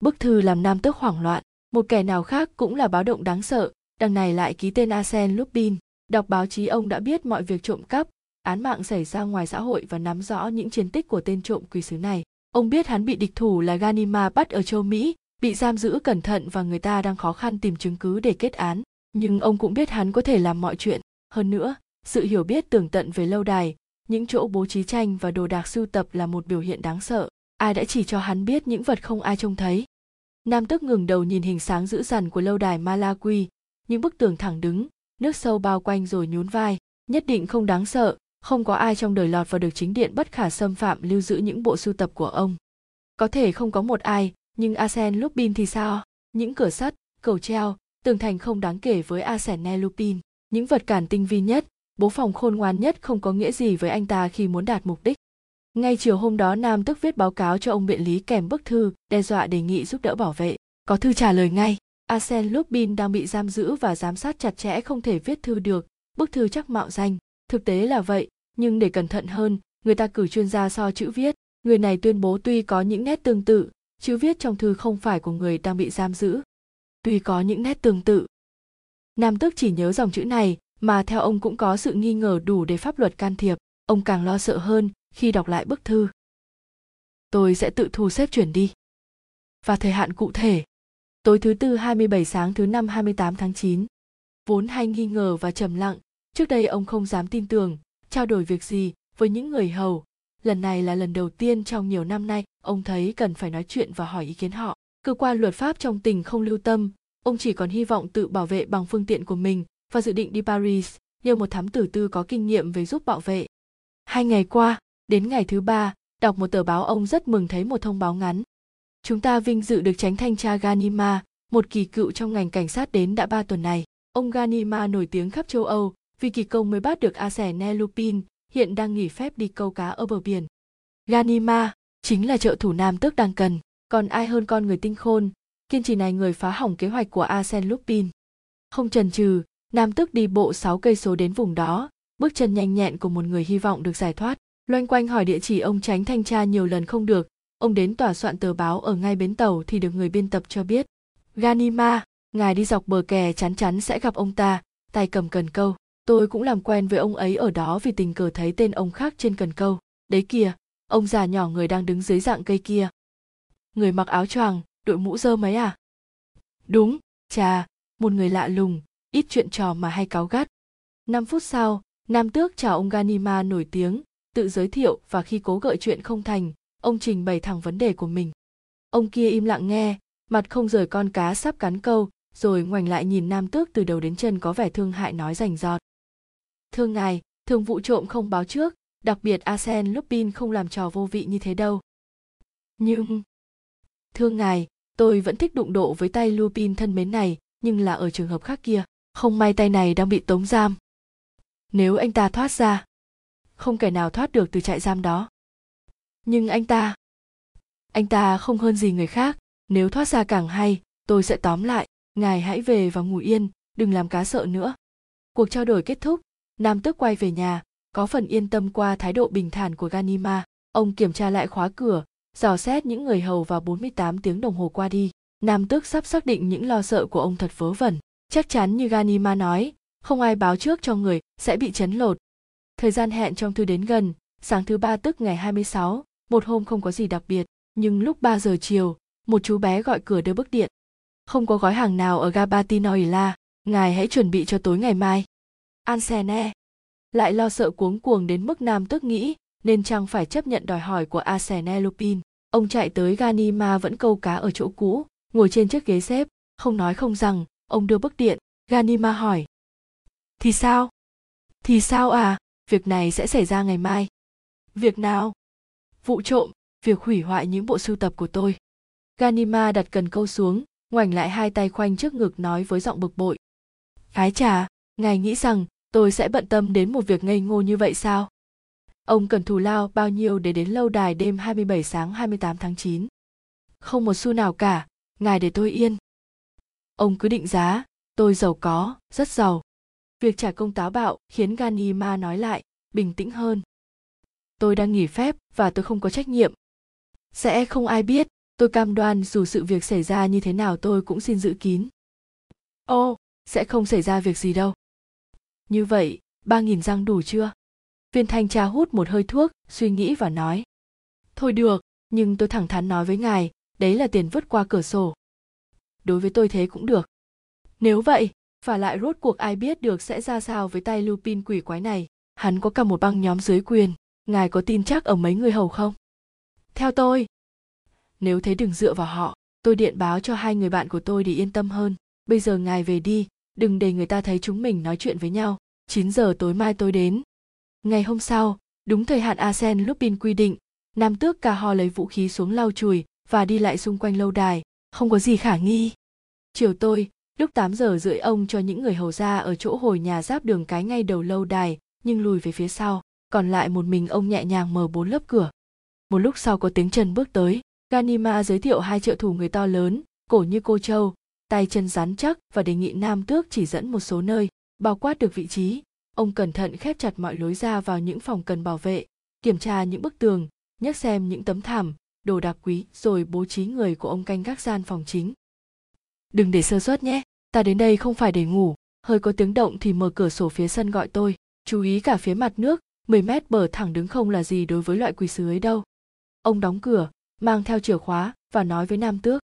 Bức thư làm nam tước hoảng loạn, một kẻ nào khác cũng là báo động đáng sợ, đằng này lại ký tên Arsène Lupin. Đọc báo chí ông đã biết mọi việc trộm cắp, án mạng xảy ra ngoài xã hội và nắm rõ những chiến tích của tên trộm quỷ sứ này. Ông biết hắn bị địch thủ là Ganima bắt ở châu Mỹ, bị giam giữ cẩn thận và người ta đang khó khăn tìm chứng cứ để kết án. Nhưng ông cũng biết hắn có thể làm mọi chuyện. Hơn nữa, sự hiểu biết tường tận về lâu đài, những chỗ bố trí tranh và đồ đạc sưu tập là một biểu hiện đáng sợ. Ai đã chỉ cho hắn biết những vật không ai trông thấy. Nam tức ngừng đầu nhìn hình sáng dữ dằn của lâu đài Malawi, những bức tường thẳng đứng, nước sâu bao quanh rồi nhún vai, nhất định không đáng sợ, không có ai trong đời lọt vào được chính điện bất khả xâm phạm lưu giữ những bộ sưu tập của ông. Có thể không có một ai, nhưng Arsène Lupin thì sao? Những cửa sắt, cầu treo, tường thành không đáng kể với Arsène Lupin. Những vật cản tinh vi nhất, bố phòng khôn ngoan nhất không có nghĩa gì với anh ta khi muốn đạt mục đích. Ngay chiều hôm đó Nam tức viết báo cáo cho ông biện lý kèm bức thư, đe dọa đề nghị giúp đỡ bảo vệ. Có thư trả lời ngay. Arsène Lupin đang bị giam giữ và giám sát chặt chẽ không thể viết thư được, bức thư chắc mạo danh. Thực tế là vậy, nhưng để cẩn thận hơn, người ta cử chuyên gia so chữ viết. Người này tuyên bố tuy có những nét tương tự, chữ viết trong thư không phải của người đang bị giam giữ. Tuy có những nét tương tự. Nam tước chỉ nhớ dòng chữ này, mà theo ông cũng có sự nghi ngờ đủ để pháp luật can thiệp. Ông càng lo sợ hơn khi đọc lại bức thư. Tôi sẽ tự thu xếp chuyển đi. Và thời hạn cụ thể. Tối thứ tư 27 sáng thứ năm 28 tháng 9. Vốn hay nghi ngờ và trầm lặng, trước đây ông không dám tin tưởng, trao đổi việc gì với những người hầu. Lần này là lần đầu tiên trong nhiều năm nay ông thấy cần phải nói chuyện và hỏi ý kiến họ. Cơ quan luật pháp trong tỉnh không lưu tâm, ông chỉ còn hy vọng tự bảo vệ bằng phương tiện của mình và dự định đi Paris, nhờ một thám tử tư có kinh nghiệm về giúp bảo vệ. Hai ngày qua, đến ngày thứ ba, đọc một tờ báo ông rất mừng thấy một thông báo ngắn. Chúng ta vinh dự được tránh thanh tra Ganima, một kỳ cựu trong ngành cảnh sát đến đã ba tuần này. Ông Ganima nổi tiếng khắp châu Âu vì kỳ công mới bắt được Arsène Lupin, hiện đang nghỉ phép đi câu cá ở bờ biển. Ganima chính là trợ thủ nam tước đang cần, còn ai hơn con người tinh khôn, kiên trì này người phá hỏng kế hoạch của Arsène Lupin. Không chần chừ, nam tước đi bộ 6 cây số đến vùng đó, bước chân nhanh nhẹn của một người hy vọng được giải thoát. Loanh quanh hỏi địa chỉ ông tránh thanh tra nhiều lần không được, ông đến tòa soạn tờ báo ở ngay bến tàu thì được người biên tập cho biết. Ganima, ngài đi dọc bờ kè chắn chắn sẽ gặp ông ta, tay cầm cần câu. Tôi cũng làm quen với ông ấy ở đó vì tình cờ thấy tên ông khác trên cần câu. Đấy kìa, ông già nhỏ người đang đứng dưới dạng cây kia. Người mặc áo choàng, đội mũ dơ mấy à? Đúng, chà, một người lạ lùng, ít chuyện trò mà hay cáu gắt. Năm phút sau, Nam Tước chào ông Ganima nổi tiếng, tự giới thiệu và khi cố gợi chuyện không thành, ông trình bày thẳng vấn đề của mình. Ông kia im lặng nghe, mặt không rời con cá sắp cắn câu, rồi ngoảnh lại nhìn Nam Tước từ đầu đến chân có vẻ thương hại nói rành rọt Thưa ngài, thường vụ trộm không báo trước, đặc biệt Arsène Lupin không làm trò vô vị như thế đâu. Nhưng... Thưa ngài, tôi vẫn thích đụng độ với tay Lupin thân mến này, nhưng là ở trường hợp khác kia. Không may tay này đang bị tống giam. Nếu anh ta thoát ra, không kẻ nào thoát được từ trại giam đó. Nhưng anh ta... Anh ta không hơn gì người khác, nếu thoát ra càng hay, tôi sẽ tóm lại, ngài hãy về và ngủ yên, đừng làm cá sợ nữa. Cuộc trao đổi kết thúc, Nam Tước quay về nhà, có phần yên tâm qua thái độ bình thản của Ganima. Ông kiểm tra lại khóa cửa, dò xét những người hầu vào 48 tiếng đồng hồ qua đi. Nam Tước sắp xác định những lo sợ của ông thật vớ vẩn. Chắc chắn như Ganima nói, không ai báo trước cho người sẽ bị chấn lột. Thời gian hẹn trong thư đến gần, sáng thứ ba tức ngày 26, một hôm không có gì đặc biệt, nhưng lúc 3 giờ chiều, một chú bé gọi cửa đưa bức điện. Không có gói hàng nào ở Gabatinoila, ngài hãy chuẩn bị cho tối ngày mai. Ansene lại lo sợ cuống cuồng đến mức nam tức nghĩ nên chăng phải chấp nhận đòi hỏi của Arsene Lupin. Ông chạy tới Ganima vẫn câu cá ở chỗ cũ, ngồi trên chiếc ghế xếp, không nói không rằng, ông đưa bức điện. Ganima hỏi. Thì sao? Thì sao à? Việc này sẽ xảy ra ngày mai. Việc nào? Vụ trộm, việc hủy hoại những bộ sưu tập của tôi. Ganima đặt cần câu xuống, ngoảnh lại hai tay khoanh trước ngực nói với giọng bực bội. Ái trà, ngài nghĩ rằng tôi sẽ bận tâm đến một việc ngây ngô như vậy sao? Ông cần thù lao bao nhiêu để đến lâu đài đêm 27 sáng 28 tháng 9? Không một xu nào cả, ngài để tôi yên. Ông cứ định giá, tôi giàu có, rất giàu. Việc trả công táo bạo khiến Ganima nói lại, bình tĩnh hơn. Tôi đang nghỉ phép và tôi không có trách nhiệm. Sẽ không ai biết, tôi cam đoan dù sự việc xảy ra như thế nào tôi cũng xin giữ kín. Ô, sẽ không xảy ra việc gì đâu. Như vậy, ba nghìn răng đủ chưa? Viên thanh tra hút một hơi thuốc, suy nghĩ và nói. Thôi được, nhưng tôi thẳng thắn nói với ngài, đấy là tiền vứt qua cửa sổ. Đối với tôi thế cũng được. Nếu vậy, và lại rốt cuộc ai biết được sẽ ra sao với tay Lupin quỷ quái này. Hắn có cả một băng nhóm dưới quyền, ngài có tin chắc ở mấy người hầu không? Theo tôi. Nếu thế đừng dựa vào họ, tôi điện báo cho hai người bạn của tôi để yên tâm hơn. Bây giờ ngài về đi, đừng để người ta thấy chúng mình nói chuyện với nhau. 9 giờ tối mai tôi đến. Ngày hôm sau, đúng thời hạn Asen Lupin quy định, Nam tước ca ho lấy vũ khí xuống lau chùi và đi lại xung quanh lâu đài, không có gì khả nghi. Chiều tôi, lúc 8 giờ rưỡi ông cho những người hầu ra ở chỗ hồi nhà giáp đường cái ngay đầu lâu đài, nhưng lùi về phía sau, còn lại một mình ông nhẹ nhàng mở bốn lớp cửa. Một lúc sau có tiếng chân bước tới, Ganima giới thiệu hai trợ thủ người to lớn, cổ như cô châu, tay chân rắn chắc và đề nghị nam tước chỉ dẫn một số nơi, bao quát được vị trí. Ông cẩn thận khép chặt mọi lối ra vào những phòng cần bảo vệ, kiểm tra những bức tường, nhắc xem những tấm thảm, đồ đạc quý rồi bố trí người của ông canh gác gian phòng chính. Đừng để sơ suất nhé, ta đến đây không phải để ngủ, hơi có tiếng động thì mở cửa sổ phía sân gọi tôi, chú ý cả phía mặt nước, 10 mét bờ thẳng đứng không là gì đối với loại quỷ sứ ấy đâu. Ông đóng cửa, mang theo chìa khóa và nói với Nam Tước.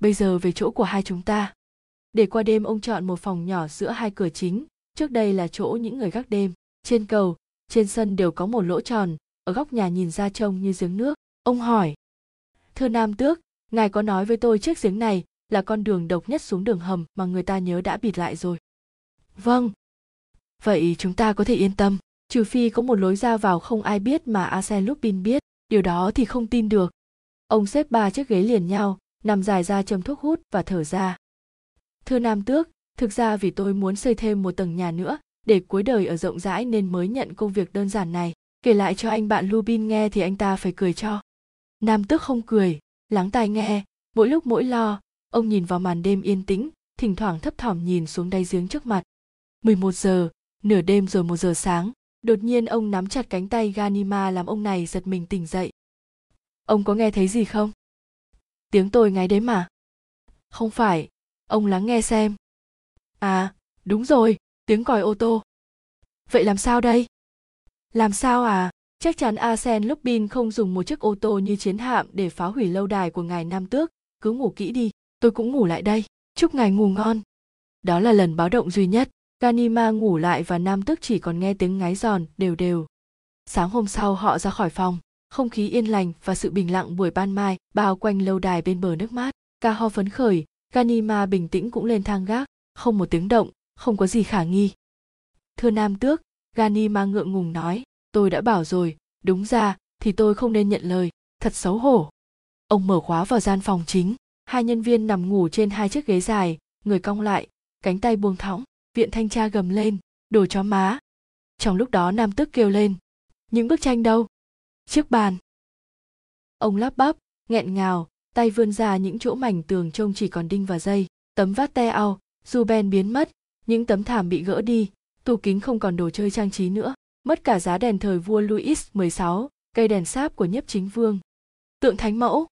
Bây giờ về chỗ của hai chúng ta. Để qua đêm ông chọn một phòng nhỏ giữa hai cửa chính, trước đây là chỗ những người gác đêm. Trên cầu, trên sân đều có một lỗ tròn, ở góc nhà nhìn ra trông như giếng nước. Ông hỏi. Thưa Nam Tước, ngài có nói với tôi chiếc giếng này là con đường độc nhất xuống đường hầm mà người ta nhớ đã bịt lại rồi. Vâng. Vậy chúng ta có thể yên tâm, trừ phi có một lối ra vào không ai biết mà arsen Lupin biết, điều đó thì không tin được. Ông xếp ba chiếc ghế liền nhau, nằm dài ra châm thuốc hút và thở ra. Thưa Nam Tước, thực ra vì tôi muốn xây thêm một tầng nhà nữa, để cuối đời ở rộng rãi nên mới nhận công việc đơn giản này. Kể lại cho anh bạn Lubin nghe thì anh ta phải cười cho. Nam Tước không cười, lắng tai nghe, mỗi lúc mỗi lo, ông nhìn vào màn đêm yên tĩnh, thỉnh thoảng thấp thỏm nhìn xuống đáy giếng trước mặt. 11 giờ, nửa đêm rồi một giờ sáng, đột nhiên ông nắm chặt cánh tay Ganima làm ông này giật mình tỉnh dậy. Ông có nghe thấy gì không? Tiếng tôi ngáy đấy mà. Không phải, ông lắng nghe xem. À, đúng rồi, tiếng còi ô tô. Vậy làm sao đây? Làm sao à? Chắc chắn Arsène Lupin không dùng một chiếc ô tô như chiến hạm để phá hủy lâu đài của ngài Nam Tước. Cứ ngủ kỹ đi, tôi cũng ngủ lại đây. Chúc ngài ngủ ngon. Đó là lần báo động duy nhất. Ganima ngủ lại và Nam Tước chỉ còn nghe tiếng ngáy giòn đều đều. Sáng hôm sau họ ra khỏi phòng, không khí yên lành và sự bình lặng buổi ban mai bao quanh lâu đài bên bờ nước mát. Ca ho phấn khởi, Ganima bình tĩnh cũng lên thang gác, không một tiếng động, không có gì khả nghi. Thưa Nam Tước, Ganima ngượng ngùng nói, tôi đã bảo rồi, đúng ra thì tôi không nên nhận lời, thật xấu hổ. Ông mở khóa vào gian phòng chính, hai nhân viên nằm ngủ trên hai chiếc ghế dài, người cong lại, cánh tay buông thõng, viện thanh tra gầm lên, đồ chó má. Trong lúc đó Nam Tước kêu lên, những bức tranh đâu? Chiếc bàn. Ông lắp bắp, nghẹn ngào, tay vươn ra những chỗ mảnh tường trông chỉ còn đinh và dây, tấm vát te ao, ben biến mất, những tấm thảm bị gỡ đi, tủ kính không còn đồ chơi trang trí nữa, mất cả giá đèn thời vua Louis 16, cây đèn sáp của nhiếp chính vương. Tượng thánh mẫu.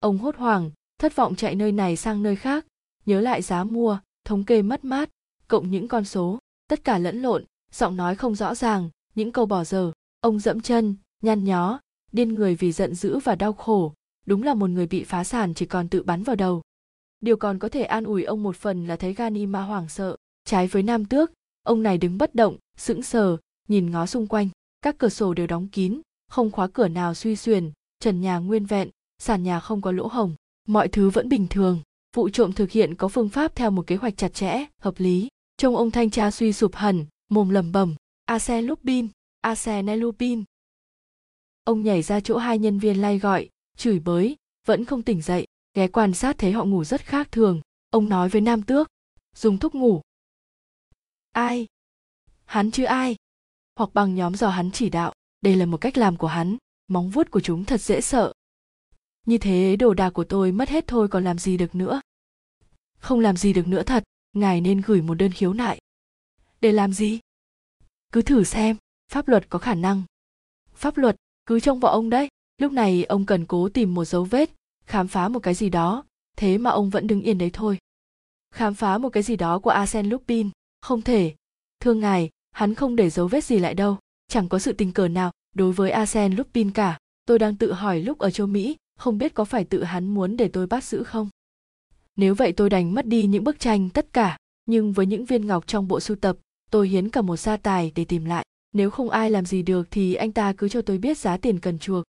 Ông hốt hoảng, thất vọng chạy nơi này sang nơi khác, nhớ lại giá mua, thống kê mất mát, cộng những con số tất cả lẫn lộn giọng nói không rõ ràng những câu bỏ dở ông dẫm chân nhăn nhó, điên người vì giận dữ và đau khổ. Đúng là một người bị phá sản chỉ còn tự bắn vào đầu. Điều còn có thể an ủi ông một phần là thấy ganima hoảng sợ. Trái với nam tước, ông này đứng bất động, sững sờ, nhìn ngó xung quanh. Các cửa sổ đều đóng kín, không khóa cửa nào suy xuyển trần nhà nguyên vẹn, sàn nhà không có lỗ hồng mọi thứ vẫn bình thường. Vụ trộm thực hiện có phương pháp theo một kế hoạch chặt chẽ, hợp lý. Trông ông thanh tra suy sụp hẳn, mồm lầm a xe lupin asen lupin ông nhảy ra chỗ hai nhân viên lay gọi, chửi bới, vẫn không tỉnh dậy. Ghé quan sát thấy họ ngủ rất khác thường, ông nói với nam tước, dùng thuốc ngủ. Ai? Hắn chứ ai? Hoặc bằng nhóm do hắn chỉ đạo, đây là một cách làm của hắn, móng vuốt của chúng thật dễ sợ. Như thế đồ đạc của tôi mất hết thôi còn làm gì được nữa? Không làm gì được nữa thật, ngài nên gửi một đơn khiếu nại. Để làm gì? Cứ thử xem, pháp luật có khả năng. Pháp luật? Cứ trông vào ông đấy. Lúc này ông cần cố tìm một dấu vết, khám phá một cái gì đó. Thế mà ông vẫn đứng yên đấy thôi. Khám phá một cái gì đó của arsen lupin. Không thể. Thưa ngài, hắn không để dấu vết gì lại đâu. Chẳng có sự tình cờ nào đối với arsen lupin cả. Tôi đang tự hỏi lúc ở châu mỹ, không biết có phải tự hắn muốn để tôi bắt giữ không? Nếu vậy tôi đành mất đi những bức tranh tất cả. Nhưng với những viên ngọc trong bộ sưu tập, tôi hiến cả một gia tài để tìm lại nếu không ai làm gì được thì anh ta cứ cho tôi biết giá tiền cần chuộc.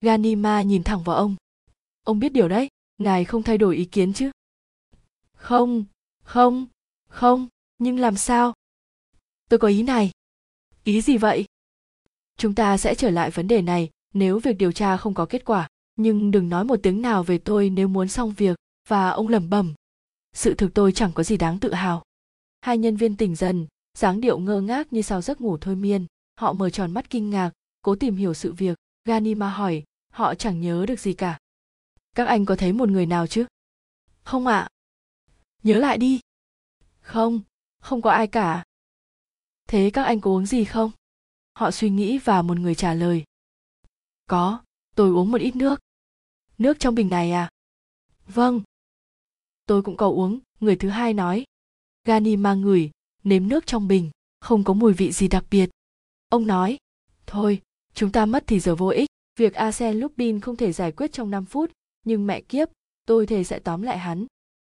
Ganima nhìn thẳng vào ông. Ông biết điều đấy, ngài không thay đổi ý kiến chứ? Không không không, nhưng làm sao? Tôi có ý này. Ý gì vậy? Chúng ta sẽ trở lại vấn đề này nếu việc điều tra không có kết quả. Nhưng đừng nói một tiếng nào về tôi nếu muốn xong việc và ông lẩm bẩm. Sự thực tôi chẳng có gì đáng tự hào. Hai nhân viên tỉnh dần dáng điệu ngơ ngác như sau giấc ngủ thôi miên. Họ mở tròn mắt kinh ngạc, cố tìm hiểu sự việc. Ganima hỏi, họ chẳng nhớ được gì cả. Các anh có thấy một người nào chứ? Không ạ. À? nhớ lại đi. Không không có ai cả. Thế các anh có uống gì không? Họ suy nghĩ và một người trả lời. Có, tôi uống một ít nước. Nước trong bình này à? Vâng. Tôi cũng có uống, người thứ hai nói. Gani mang ngửi nếm nước trong bình, không có mùi vị gì đặc biệt. Ông nói, thôi, chúng ta mất thì giờ vô ích, việc arsen lupin không thể giải quyết trong 5 phút, nhưng mẹ kiếp, tôi thề sẽ tóm lại hắn.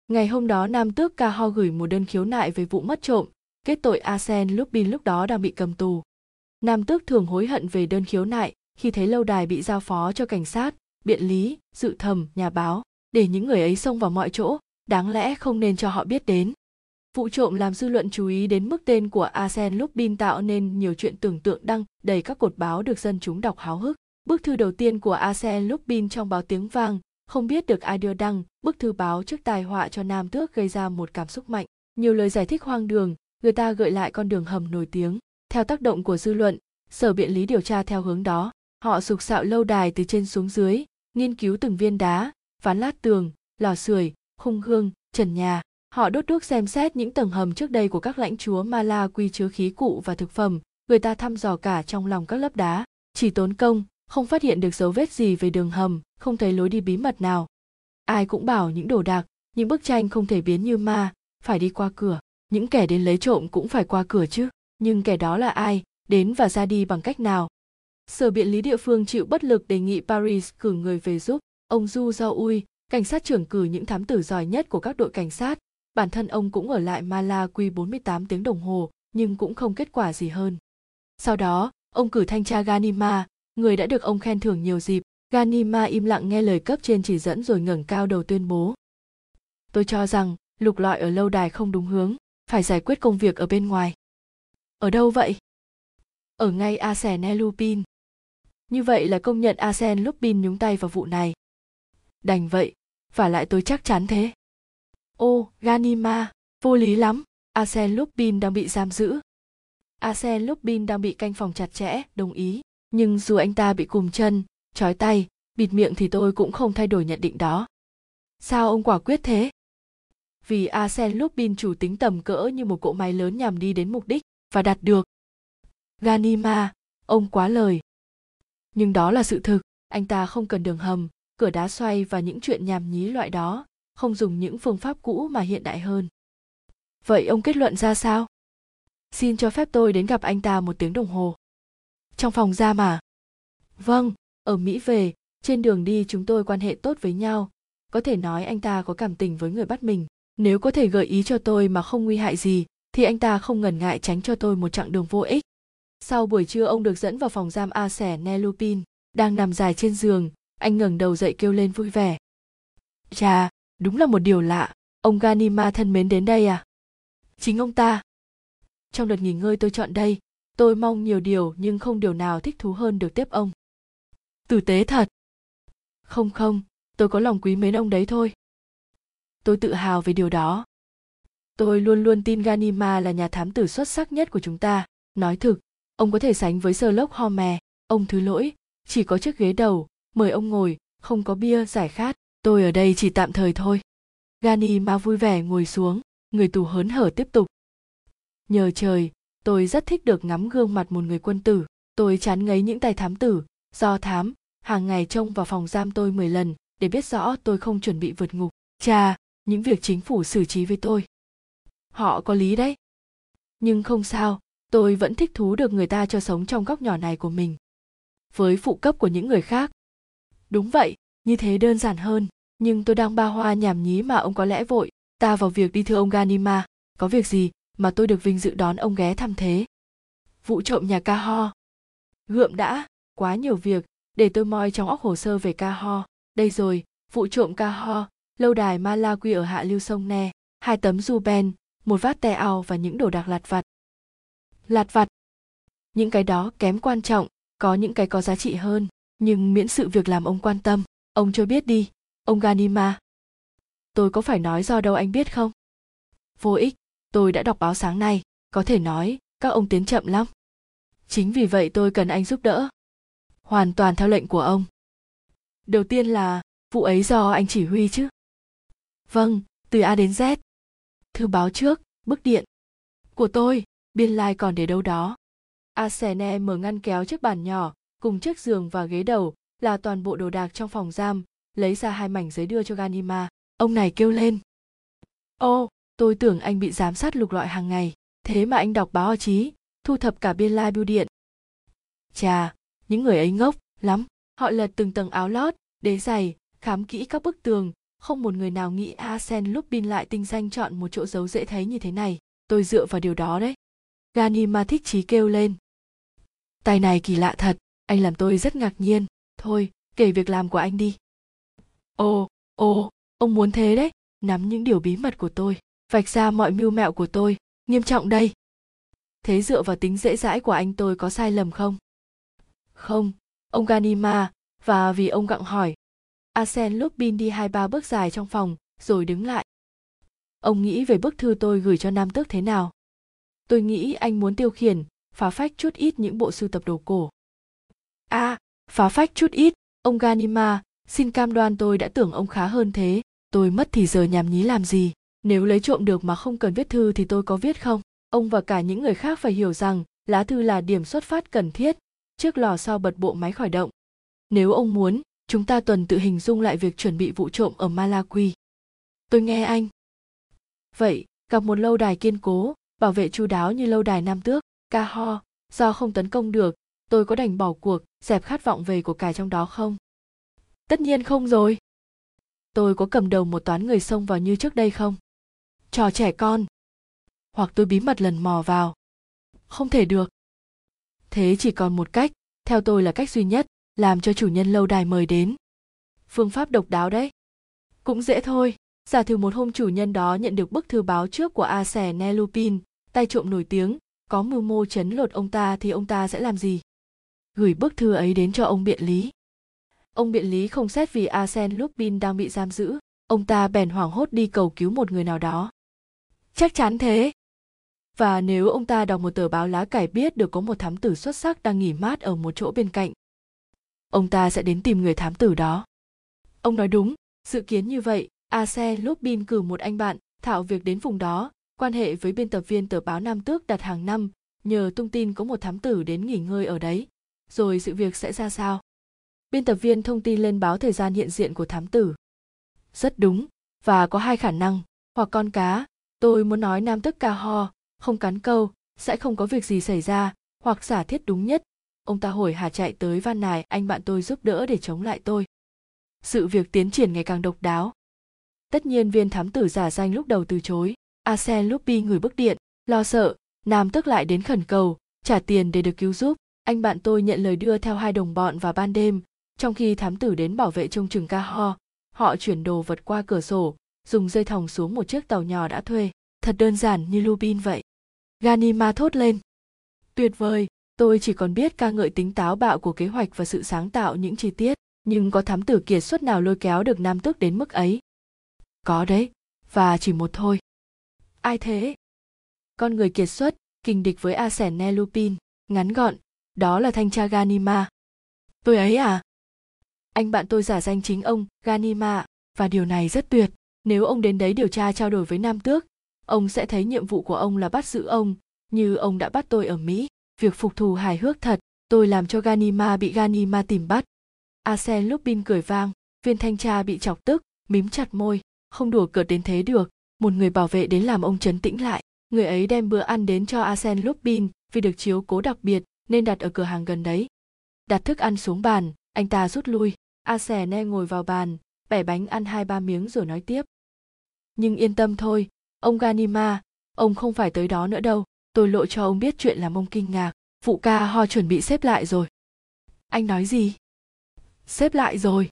Ngày hôm đó, nam tước ca ho gửi một đơn khiếu nại về vụ mất trộm, kết tội arsen lupin lúc đó đang bị cầm tù. Nam tước thường hối hận về đơn khiếu nại khi thấy lâu đài bị giao phó cho cảnh sát, biện lý dự thẩm nhà báo. Để những người ấy xông vào mọi chỗ, đáng lẽ không nên cho họ biết đến vụ trộm làm dư luận chú ý đến mức tên của Arsene Lupin tạo nên nhiều chuyện tưởng tượng đăng đầy các cột báo được dân chúng đọc háo hức. Bức thư đầu tiên của Arsene Lupin trong báo tiếng vang, không biết được ai đưa đăng, bức thư báo trước tai họa cho Nam Tước gây ra một cảm xúc mạnh. Nhiều lời giải thích hoang đường, người ta gợi lại con đường hầm nổi tiếng. Theo tác động của dư luận, sở biện lý điều tra theo hướng đó. Họ sục sạo lâu đài từ trên xuống dưới, nghiên cứu từng viên đá, ván lát tường, lò sưởi, khung gương, trần nhà. Họ đốt đuốc xem xét những tầng hầm trước đây của các lãnh chúa Mala quy chứa khí cụ và thực phẩm, người ta thăm dò cả trong lòng các lớp đá, chỉ tốn công, không phát hiện được dấu vết gì về đường hầm, không thấy lối đi bí mật nào. Ai cũng bảo những đồ đạc, những bức tranh không thể biến như ma, phải đi qua cửa. Những kẻ đến lấy trộm cũng phải qua cửa chứ, nhưng kẻ đó là ai, đến và ra đi bằng cách nào? Sở biện lý địa phương chịu bất lực đề nghị Paris cử người về giúp. Ông Du Giao Ui, cảnh sát trưởng cử những thám tử giỏi nhất của các đội cảnh sát. Bản thân ông cũng ở lại Mala quy 48 tiếng đồng hồ, nhưng cũng không kết quả gì hơn. Sau đó, ông cử thanh tra Ganima, người đã được ông khen thưởng nhiều dịp. Ganima im lặng nghe lời cấp trên chỉ dẫn rồi ngẩng cao đầu tuyên bố. Tôi cho rằng, lục lọi ở lâu đài không đúng hướng, phải giải quyết công việc ở bên ngoài. Ở đâu vậy? Ở ngay Asen Lupin. Như vậy là công nhận Asen Lupin nhúng tay vào vụ này. Đành vậy, và lại tôi chắc chắn thế. Ô, Ganima, vô lý lắm, Arsene Lupin đang bị giam giữ. Arsene Lupin đang bị canh phòng chặt chẽ, đồng ý. Nhưng dù anh ta bị cùm chân, trói tay, bịt miệng thì tôi cũng không thay đổi nhận định đó. Sao ông quả quyết thế? Vì Arsene Lupin chủ tính tầm cỡ như một cỗ máy lớn nhằm đi đến mục đích và đạt được. Ganima, ông quá lời. Nhưng đó là sự thực, anh ta không cần đường hầm, cửa đá xoay và những chuyện nhảm nhí loại đó, không dùng những phương pháp cũ mà hiện đại hơn. Vậy ông kết luận ra sao? Xin cho phép tôi đến gặp anh ta một tiếng đồng hồ. Trong phòng ra mà. Vâng ở mỹ về, trên đường đi chúng tôi quan hệ tốt với nhau. Có thể nói anh ta có cảm tình với người bắt mình. Nếu có thể gợi ý cho tôi mà không nguy hại gì, thì anh ta không ngần ngại tránh cho tôi một chặng đường vô ích. Sau buổi trưa ông được dẫn vào phòng giam a sẻ nelupin đang nằm dài trên giường, anh ngẩng đầu dậy kêu lên vui vẻ. Chà đúng là một điều lạ. Ông ganima thân mến đến đây à? Chính ông ta. Trong đợt nghỉ ngơi tôi chọn đây, tôi mong nhiều điều nhưng không điều nào thích thú hơn được tiếp ông. Tử tế thật. Không không, tôi có lòng quý mến ông đấy thôi. Tôi tự hào về điều đó. Tôi luôn luôn tin ganima là nhà thám tử xuất sắc nhất của chúng ta. Nói thực, ông có thể sánh với sherlock holmes ông thứ lỗi, chỉ có chiếc ghế đầu, mời ông ngồi, không có bia giải khát tôi ở đây chỉ tạm thời thôi. Gani ma vui vẻ ngồi xuống, người tù hớn hở tiếp tục. Nhờ trời, tôi rất thích được ngắm gương mặt một người quân tử. Tôi chán ngấy những tay thám tử, do thám, hàng ngày trông vào phòng giam tôi 10 lần, để biết rõ tôi không chuẩn bị vượt ngục. Cha những việc chính phủ xử trí với tôi. Họ có lý đấy. Nhưng không sao, tôi vẫn thích thú được người ta cho sống trong góc nhỏ này của mình. Với phụ cấp của những người khác. Đúng vậy như thế đơn giản hơn, nhưng tôi đang ba hoa nhảm nhí mà ông có lẽ vội. Ta vào việc đi thưa ông ganima. Có việc gì mà tôi được vinh dự đón ông ghé thăm thế? Vụ trộm nhà ca ho. Gượm đã, quá nhiều việc, để tôi moi trong óc hồ sơ về ca ho. Đây rồi vụ trộm ca ho, lâu đài malawi ở hạ lưu sông ne, hai tấm du ben, một vát te ao và những đồ đạc lặt vặt. Lặt vặt. Những cái đó kém quan trọng, có những cái có giá trị hơn, nhưng miễn sự việc làm ông quan tâm ông cho biết đi, ông ganima. Tôi có phải nói do đâu anh biết không? Vô ích, tôi đã đọc báo sáng nay, có thể nói các ông tiến chậm lắm. Chính vì vậy tôi cần anh giúp đỡ. Hoàn toàn theo lệnh của ông. Đầu tiên là, vụ ấy do anh chỉ huy chứ? Vâng từ a đến z. Thư báo trước, bức điện. Của tôi, biên lai like còn để đâu đó. Arsene mở ngăn kéo chiếc bàn nhỏ cùng chiếc giường và ghế đầu là toàn bộ đồ đạc trong phòng giam lấy ra hai mảnh giấy đưa cho ganima ông này kêu lên ô tôi tưởng anh bị giám sát lục lọi hàng ngày thế mà anh đọc báo báo chí thu thập cả biên lai bưu điện chà những người ấy ngốc lắm họ lật từng tầng áo lót đế giày khám kỹ các bức tường không một người nào nghĩ lúc Lupin lại tinh danh chọn một chỗ giấu dễ thấy như thế này. Tôi dựa vào điều đó đấy. Ganima thích chí kêu lên. Tay này kỳ lạ thật, anh làm tôi rất ngạc nhiên. Thôi, kể việc làm của anh đi. Ồ, ồ, ông muốn thế đấy, nắm những điều bí mật của tôi, vạch ra mọi mưu mẹo của tôi, nghiêm trọng đây. Thế dựa vào tính dễ dãi của anh tôi có sai lầm không? Không, ông Ganima, và vì ông gặng hỏi, Arsene Lupin đi hai ba bước dài trong phòng, rồi đứng lại. Ông nghĩ về bức thư tôi gửi cho Nam Tước thế nào? Tôi nghĩ anh muốn tiêu khiển, phá phách chút ít những bộ sưu tập đồ cổ. A, à, phá phách chút ít, ông Ganima, xin cam đoan tôi đã tưởng ông khá hơn thế, tôi mất thì giờ nhảm nhí làm gì, nếu lấy trộm được mà không cần viết thư thì tôi có viết không? Ông và cả những người khác phải hiểu rằng lá thư là điểm xuất phát cần thiết, trước lò sau bật bộ máy khởi động. Nếu ông muốn, chúng ta tuần tự hình dung lại việc chuẩn bị vụ trộm ở Malawi. Tôi nghe anh. Vậy, gặp một lâu đài kiên cố, bảo vệ chu đáo như lâu đài Nam Tước, Ca Ho, do không tấn công được, tôi có đành bỏ cuộc, dẹp khát vọng về của cải trong đó không? Tất nhiên không rồi. Tôi có cầm đầu một toán người xông vào như trước đây không? Trò trẻ con. Hoặc tôi bí mật lần mò vào. Không thể được. Thế chỉ còn một cách, theo tôi là cách duy nhất, làm cho chủ nhân lâu đài mời đến phương pháp độc đáo đấy cũng dễ thôi giả thử một hôm chủ nhân đó nhận được bức thư báo trước của a sẻ nelupin tay trộm nổi tiếng có mưu mô chấn lột ông ta thì ông ta sẽ làm gì gửi bức thư ấy đến cho ông biện lý. Ông biện lý không xét vì arsen lupin đang bị giam giữ. Ông ta bèn hoảng hốt đi cầu cứu một người nào đó. Chắc chắn thế. Và nếu ông ta đọc một tờ báo lá cải biết được có một thám tử xuất sắc đang nghỉ mát ở một chỗ bên cạnh, ông ta sẽ đến tìm người thám tử đó. Ông nói đúng, dự kiến như vậy ace lupin cử một anh bạn thạo việc đến vùng đó, quan hệ với biên tập viên tờ báo nam tước đặt hàng năm, nhờ tung tin có một thám tử đến nghỉ ngơi ở đấy rồi sự việc sẽ ra sao? Biên tập viên thông tin lên báo thời gian hiện diện của thám tử. Rất đúng, và có hai khả năng, hoặc con cá. Tôi muốn nói nam tức ca ho, không cắn câu, sẽ không có việc gì xảy ra, hoặc giả thiết đúng nhất. Ông ta hồi hà chạy tới van nài, anh bạn tôi giúp đỡ để chống lại tôi. Sự việc tiến triển ngày càng độc đáo. Tất nhiên viên thám tử giả danh lúc đầu từ chối. Arsen luppi người bức điện, lo sợ, nam tức lại đến khẩn cầu, trả tiền để được cứu giúp anh bạn tôi nhận lời đưa theo hai đồng bọn vào ban đêm. Trong khi thám tử đến bảo vệ trông chừng ca ho họ chuyển đồ vật qua cửa sổ dùng dây thòng xuống một chiếc tàu nhỏ đã thuê. Thật đơn giản như lupin vậy. Ganima thốt lên. Tuyệt vời tôi chỉ còn biết ca ngợi tính táo bạo của kế hoạch và sự sáng tạo những chi tiết nhưng có thám tử kiệt xuất nào lôi kéo được nam tước đến mức ấy? Có đấy và chỉ một thôi. Ai thế? Con người kiệt xuất kình địch với Arsene Lupin, ngắn gọn, đó là thanh tra Ganima. Tôi ấy à? Anh bạn tôi giả danh chính ông Ganima, và điều này rất tuyệt. Nếu ông đến đấy điều tra trao đổi với Nam Tước, ông sẽ thấy nhiệm vụ của ông là bắt giữ ông, như ông đã bắt tôi ở Mỹ. Việc phục thù hài hước thật, tôi làm cho Ganima bị Ganima tìm bắt. Arsene Lupin cười vang, viên thanh tra bị chọc tức, mím chặt môi, không đùa cợt đến thế được, một người bảo vệ đến làm ông chấn tĩnh lại người ấy đem bữa ăn đến cho Arsene Lupin vì được chiếu cố đặc biệt nên đặt ở cửa hàng gần đấy. Đặt thức ăn xuống bàn, anh ta rút lui. a xẻ ne ngồi vào bàn, bẻ bánh ăn hai ba miếng rồi nói tiếp. Nhưng yên tâm thôi, ông Ganima, ông không phải tới đó nữa đâu. Tôi lộ cho ông biết chuyện làm ông kinh ngạc. Phụ ca ho chuẩn bị xếp lại rồi. Anh nói gì? Xếp lại rồi.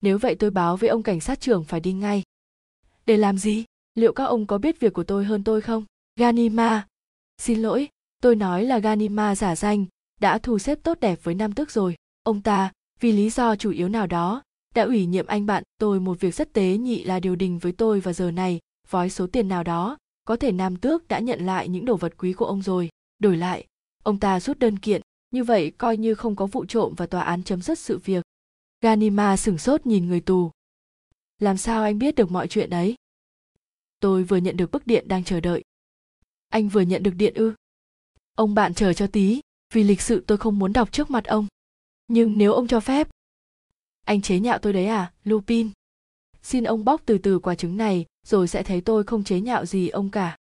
Nếu vậy tôi báo với ông cảnh sát trưởng phải đi ngay. Để làm gì? liệu các ông có biết việc của tôi hơn tôi không ganima xin lỗi tôi nói là ganima giả danh, đã thu xếp tốt đẹp với nam tước rồi. Ông ta, vì lý do chủ yếu nào đó, đã ủy nhiệm anh bạn tôi một việc rất tế nhị là điều đình với tôi và giờ này vói số tiền nào đó, có thể nam tước đã nhận lại những đồ vật quý của ông rồi. Đổi lại, ông ta rút đơn kiện, như vậy coi như không có vụ trộm và tòa án chấm dứt sự việc. Ganima sửng sốt nhìn người tù. Làm sao anh biết được mọi chuyện ấy? Tôi vừa nhận được bức điện đang chờ đợi. Anh vừa nhận được điện ư? Ông bạn chờ cho tí vì lịch sự tôi không muốn đọc trước mặt ông. Nhưng nếu ông cho phép anh chế nhạo tôi đấy à lupin? Xin ông bóc từ từ quả trứng này rồi sẽ thấy tôi không chế nhạo gì ông cả.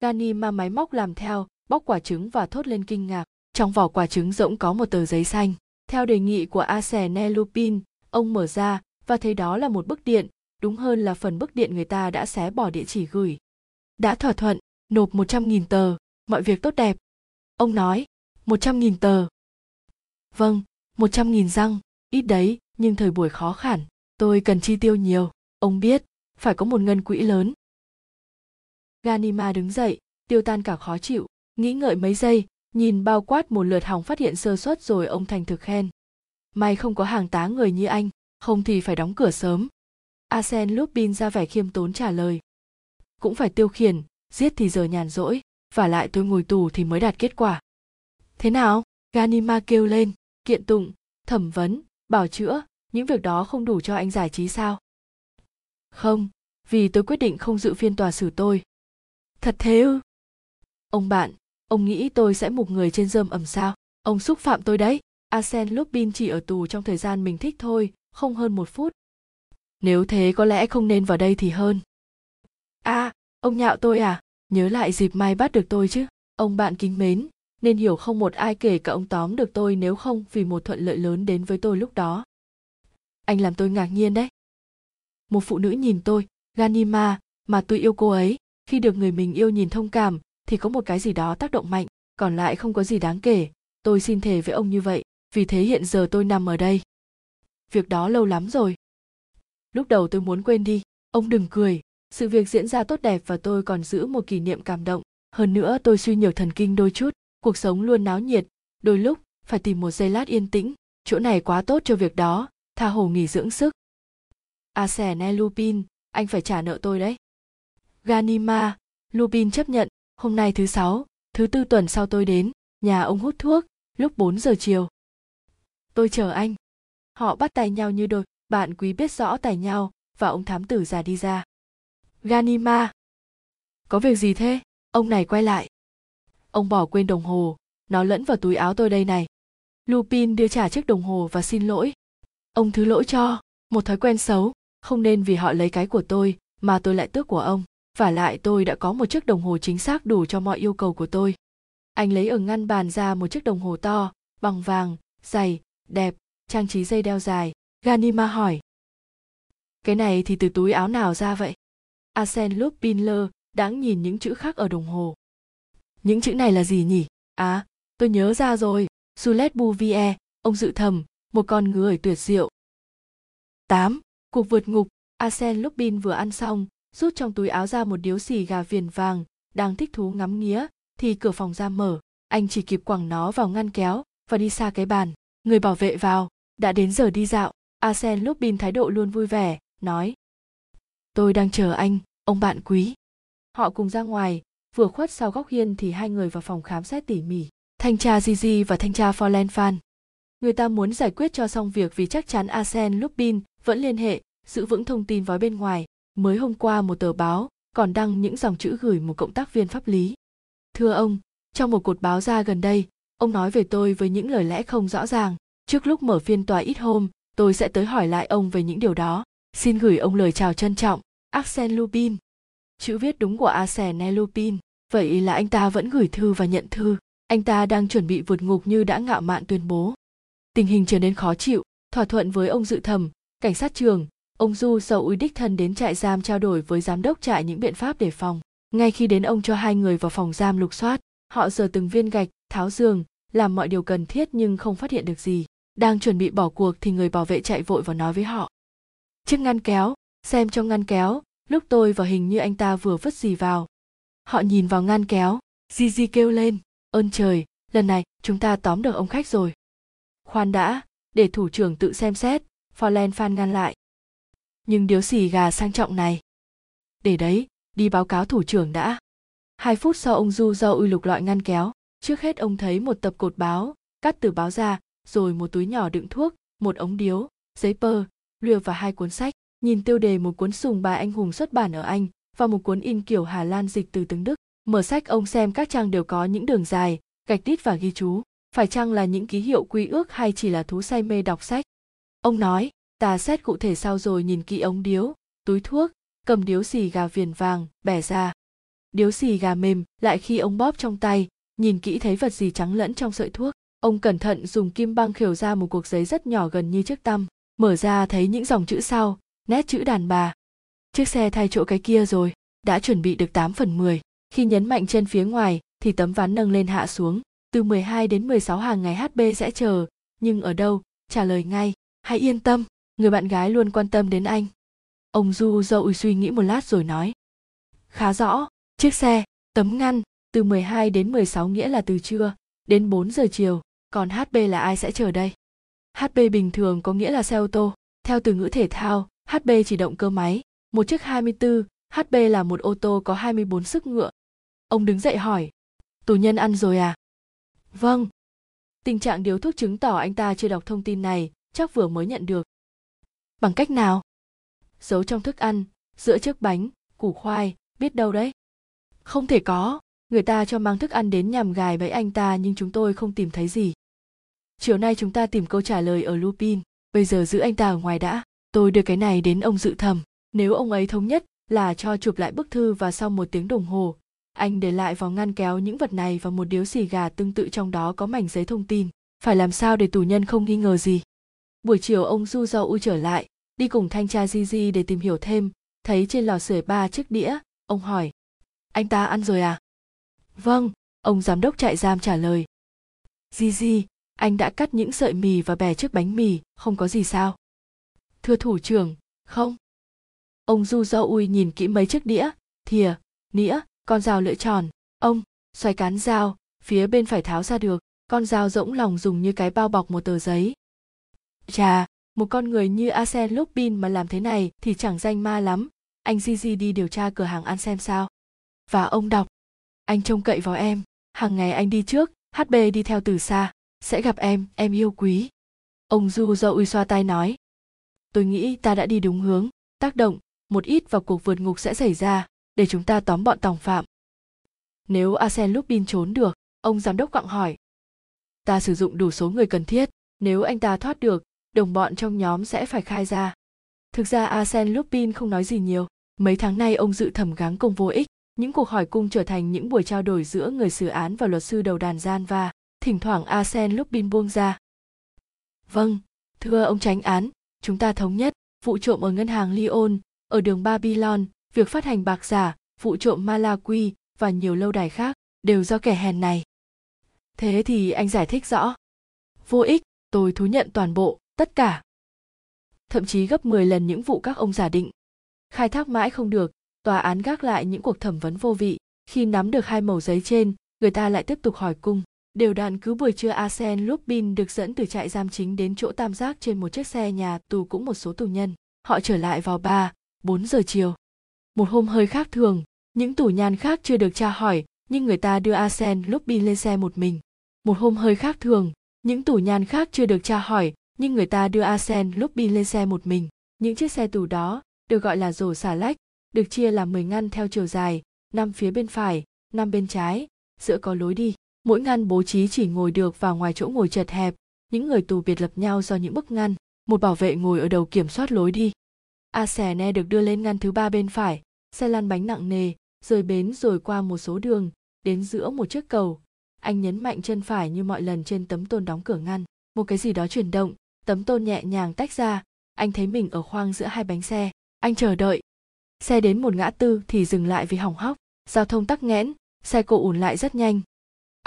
Gani ma máy móc làm theo bóc quả trứng và thốt lên kinh ngạc. Trong vỏ quả trứng rỗng có một tờ giấy xanh. Theo đề nghị của arsene lupin ông mở ra và thấy đó là một bức điện đúng hơn là phần bức điện người ta đã xé bỏ địa chỉ gửi. Đã thỏa thuận, nộp 100.000 tờ, mọi việc tốt đẹp. Ông nói, 100.000 tờ. Vâng, 100.000 răng, ít đấy, nhưng thời buổi khó khăn, tôi cần chi tiêu nhiều, ông biết, phải có một ngân quỹ lớn. Ganima đứng dậy, tiêu tan cả khó chịu, nghĩ ngợi mấy giây, nhìn bao quát một lượt hỏng phát hiện sơ suất rồi ông thành thực khen. May không có hàng tá người như anh, không thì phải đóng cửa sớm. Asen Lupin ra vẻ khiêm tốn trả lời. Cũng phải tiêu khiển, giết thì giờ nhàn rỗi, và lại tôi ngồi tù thì mới đạt kết quả. Thế nào? Ganima kêu lên, kiện tụng, thẩm vấn, bảo chữa, những việc đó không đủ cho anh giải trí sao? Không, vì tôi quyết định không dự phiên tòa xử tôi. Thật thế ư? Ông bạn, ông nghĩ tôi sẽ mục người trên rơm ẩm sao? Ông xúc phạm tôi đấy. arsen Lupin chỉ ở tù trong thời gian mình thích thôi, không hơn một phút, nếu thế có lẽ không nên vào đây thì hơn a à, ông nhạo tôi à nhớ lại dịp mai bắt được tôi chứ. Ông bạn kính mến, nên hiểu không một ai kể cả ông tóm được tôi nếu không vì một thuận lợi lớn đến với tôi lúc đó. Anh làm tôi ngạc nhiên đấy. Một phụ nữ nhìn tôi, ganima, mà tôi yêu cô ấy. Khi được người mình yêu nhìn thông cảm, thì có một cái gì đó tác động mạnh, còn lại không có gì đáng kể. Tôi xin thề với ông như vậy, vì thế hiện giờ tôi nằm ở đây. Việc đó lâu lắm rồi. Lúc đầu tôi muốn quên đi, ông đừng cười sự việc diễn ra tốt đẹp và tôi còn giữ một kỷ niệm cảm động. Hơn nữa tôi suy nhiều thần kinh đôi chút cuộc sống luôn náo nhiệt. Đôi lúc phải tìm một giây lát yên tĩnh. Chỗ này quá tốt cho việc đó. Tha hồ nghỉ dưỡng sức. Arsene Lupin, anh phải trả nợ tôi đấy. Ganima, Lupin chấp nhận, hôm nay thứ sáu, thứ tư tuần sau tôi đến, nhà ông hút thuốc, lúc 4 giờ chiều. Tôi chờ anh. Họ bắt tay nhau như đôi, bạn quý biết rõ tài nhau và ông thám tử già đi ra ganima. Có việc gì thế? Ông này quay lại. Ông bỏ quên đồng hồ. Nó lẫn vào túi áo tôi đây này. Lupin đưa trả chiếc đồng hồ và xin lỗi. Ông thứ lỗi cho. Một thói quen xấu. Không nên vì họ lấy cái của tôi, mà tôi lại tước của ông. Và lại tôi đã có một chiếc đồng hồ chính xác đủ cho mọi yêu cầu của tôi. Anh lấy ở ngăn bàn ra một chiếc đồng hồ to, bằng vàng, dày, đẹp, trang trí dây đeo dài. Ganima hỏi. Cái này thì từ túi áo nào ra vậy? Arsène Lupin lơ đãng nhìn những chữ khác ở đồng hồ những chữ này là gì nhỉ à tôi nhớ ra rồi Sulet Bouvier, ông dự thầm, một con người tuyệt diệu. 8. Cuộc vượt ngục, Arsène Lupin vừa ăn xong, rút trong túi áo ra một điếu xì gà viền vàng, đang thích thú ngắm nghía, thì cửa phòng ra mở, anh chỉ kịp quẳng nó vào ngăn kéo và đi xa cái bàn. Người bảo vệ vào, đã đến giờ đi dạo, Arsène Lupin thái độ luôn vui vẻ, nói. Tôi đang chờ anh, ông bạn quý. Họ cùng ra ngoài, vừa khuất sau góc hiên thì hai người vào phòng khám xét tỉ mỉ thanh tra Gigi và thanh tra Forlen Fan. Người ta muốn giải quyết cho xong việc vì chắc chắn Arsen Lupin vẫn liên hệ, giữ vững thông tin vói bên ngoài. Mới hôm qua một tờ báo còn đăng những dòng chữ gửi một cộng tác viên pháp lý. Thưa ông, trong một cột báo ra gần đây, ông nói về tôi với những lời lẽ không rõ ràng. Trước lúc mở phiên tòa ít hôm, tôi sẽ tới hỏi lại ông về những điều đó. Xin gửi ông lời chào trân trọng, Arsène Lupin. Chữ viết đúng của Arsène Lupin, vậy là anh ta vẫn gửi thư và nhận thư. Anh ta đang chuẩn bị vượt ngục như đã ngạo mạn tuyên bố. Tình hình trở nên khó chịu. Thỏa thuận với ông dự thẩm cảnh sát trường. Ông du sầu ui đích thân đến trại giam trao đổi với giám đốc trại những biện pháp đề phòng. Ngay khi đến ông cho hai người vào phòng giam lục soát họ giờ từng viên gạch tháo giường làm mọi điều cần thiết nhưng không phát hiện được gì. Đang chuẩn bị bỏ cuộc thì người bảo vệ chạy vội vào nói với họ. Chiếc ngăn kéo xem trong ngăn kéo, lúc tôi vào hình như anh ta vừa vứt gì vào. Họ nhìn vào ngăn kéo Gigi kêu lên, ơn trời, lần này, chúng ta tóm được ông khách rồi. Khoan đã, để thủ trưởng tự xem xét Forlen phan ngăn lại. Nhưng điếu xì gà sang trọng này. Để đấy, đi báo cáo thủ trưởng đã. Hai phút sau ông du do ui lục loại ngăn kéo, trước hết ông thấy một tập cột báo, cắt từ báo ra, rồi một túi nhỏ đựng thuốc, một ống điếu, giấy pơ lừa và hai cuốn sách nhìn tiêu đề một cuốn sùng bài anh hùng xuất bản ở anh và một cuốn in kiểu hà lan dịch từ tiếng đức, mở sách ông xem các trang đều có những đường dài, gạch đít và ghi chú, phải chăng là những ký hiệu quy ước hay chỉ là thú say mê đọc sách? Ông nói ta xét cụ thể sau rồi nhìn kỹ ống điếu, túi thuốc, cầm điếu xì gà viền vàng, bẻ ra. Điếu xì gà mềm, lại khi ông bóp trong tay, nhìn kỹ thấy vật gì trắng lẫn trong sợi thuốc. Ông cẩn thận dùng kim băng khều ra một cuộc giấy rất nhỏ gần như chiếc tăm, mở ra thấy những dòng chữ sau nét chữ đàn bà chiếc xe thay chỗ cái kia rồi đã chuẩn bị được 8 phần 10 khi nhấn mạnh chân phía ngoài thì tấm ván nâng lên hạ xuống. Từ 12 đến 16 hàng ngày HB sẽ chờ, nhưng ở đâu? Trả lời ngay, hãy yên tâm, người bạn gái luôn quan tâm đến anh. Ông Du dậu suy nghĩ một lát rồi nói. Khá rõ, chiếc xe, tấm ngăn, từ 12 đến 16 nghĩa là từ trưa đến 4 giờ chiều, còn HB là ai sẽ chờ đây? HB bình thường có nghĩa là xe ô tô, theo từ ngữ thể thao, HB chỉ động cơ máy, một chiếc 24, HB là một ô tô có 24 sức ngựa, Ông đứng dậy hỏi, tù nhân ăn rồi à? Vâng. Tình trạng điếu thuốc chứng tỏ anh ta chưa đọc thông tin này, chắc vừa mới nhận được. Bằng cách nào? Giấu trong thức ăn, giữa chiếc bánh, củ khoai, biết đâu đấy. Không thể có, người ta cho mang thức ăn đến nhằm gài bẫy anh ta nhưng chúng tôi không tìm thấy gì. Chiều nay chúng ta tìm câu trả lời ở Lupin, bây giờ giữ anh ta ở ngoài đã. Tôi đưa cái này đến ông dự thẩm. Nếu ông ấy thống nhất là cho chụp lại bức thư và sau một tiếng đồng hồ anh để lại vào ngăn kéo những vật này và một điếu xì gà tương tự trong đó có mảnh giấy thông tin. Phải làm sao để tù nhân không nghi ngờ gì? Buổi chiều ông du do u trở lại đi cùng thanh tra Gigi để tìm hiểu thêm. Thấy trên lò sưởi ba chiếc đĩa ông hỏi anh ta ăn rồi à? Vâng ông giám đốc trại giam trả lời. Gigi, anh đã cắt những sợi mì và bẻ chiếc bánh mì không có gì sao? Thưa thủ trưởng, không. Ông du do ui nhìn kỹ mấy chiếc đĩa, thìa, nĩa, con dao lưỡi tròn. Ông, xoay cán dao, phía bên phải tháo ra được, con dao rỗng lòng dùng như cái bao bọc một tờ giấy. Chà, một con người như Asen Lupin mà làm thế này thì chẳng danh ma lắm. Anh Gigi đi điều tra cửa hàng ăn xem sao. Và ông đọc. Anh trông cậy vào em. Hàng ngày anh đi trước hb đi theo từ xa. Sẽ gặp em em yêu quý. Ông du do uy xoa tay nói tôi nghĩ ta đã đi đúng hướng tác động một ít vào cuộc vượt ngục sẽ xảy ra để chúng ta tóm bọn tòng phạm. Nếu arsen Lupin trốn được, ông giám đốc gặng hỏi. Ta sử dụng đủ số người cần thiết, nếu anh ta thoát được, đồng bọn trong nhóm sẽ phải khai ra. Thực ra arsen Lupin không nói gì nhiều, mấy tháng nay ông dự thẩm gắng công vô ích những cuộc hỏi cung trở thành những buổi trao đổi giữa người xử án và luật sư đầu đàn gian và thỉnh thoảng arsen lupin buông ra. Vâng, thưa ông tránh án, chúng ta thống nhất, vụ trộm ở ngân hàng Lyon, ở đường Babylon, việc phát hành bạc giả, vụ trộm Malawi và nhiều lâu đài khác đều do kẻ hèn này. Thế thì anh giải thích rõ. Vô ích, tôi thú nhận toàn bộ, tất cả. Thậm chí gấp 10 lần những vụ các ông giả định. Khai thác mãi không được, tòa án gác lại những cuộc thẩm vấn vô vị. Khi nắm được hai mẩu giấy trên, người ta lại tiếp tục hỏi cung. Đều đặn cứ buổi trưa Arsen Lupin được dẫn từ trại giam chính đến chỗ tam giác trên một chiếc xe nhà tù cũng một số tù nhân. Họ trở lại vào 3, 4 giờ chiều. Một hôm hơi khác thường, những tù nhân khác chưa được tra hỏi, nhưng người ta đưa Arsen Lupin lên xe một mình. Một hôm hơi khác thường, những tù nhân khác chưa được tra hỏi, nhưng người ta đưa Arsen Lupin lên xe một mình. Những chiếc xe tù đó được gọi là rổ xà lách, được chia làm 10 ngăn theo chiều dài, năm phía bên phải, năm bên trái, giữa có lối đi. Mỗi ngăn bố trí chỉ ngồi được vào ngoài chỗ ngồi chật hẹp, những người tù biệt lập nhau do những bức ngăn, một bảo vệ ngồi ở đầu kiểm soát lối đi. A xẻ ne được đưa lên ngăn thứ ba bên phải, xe lăn bánh nặng nề, rời bến rồi qua một số đường, đến giữa một chiếc cầu. Anh nhấn mạnh chân phải như mọi lần trên tấm tôn đóng cửa ngăn. Một cái gì đó chuyển động, tấm tôn nhẹ nhàng tách ra, anh thấy mình ở khoang giữa hai bánh xe. Anh chờ đợi. Xe đến một ngã tư thì dừng lại vì hỏng hóc, giao thông tắc nghẽn, xe cộ ùn lại rất nhanh.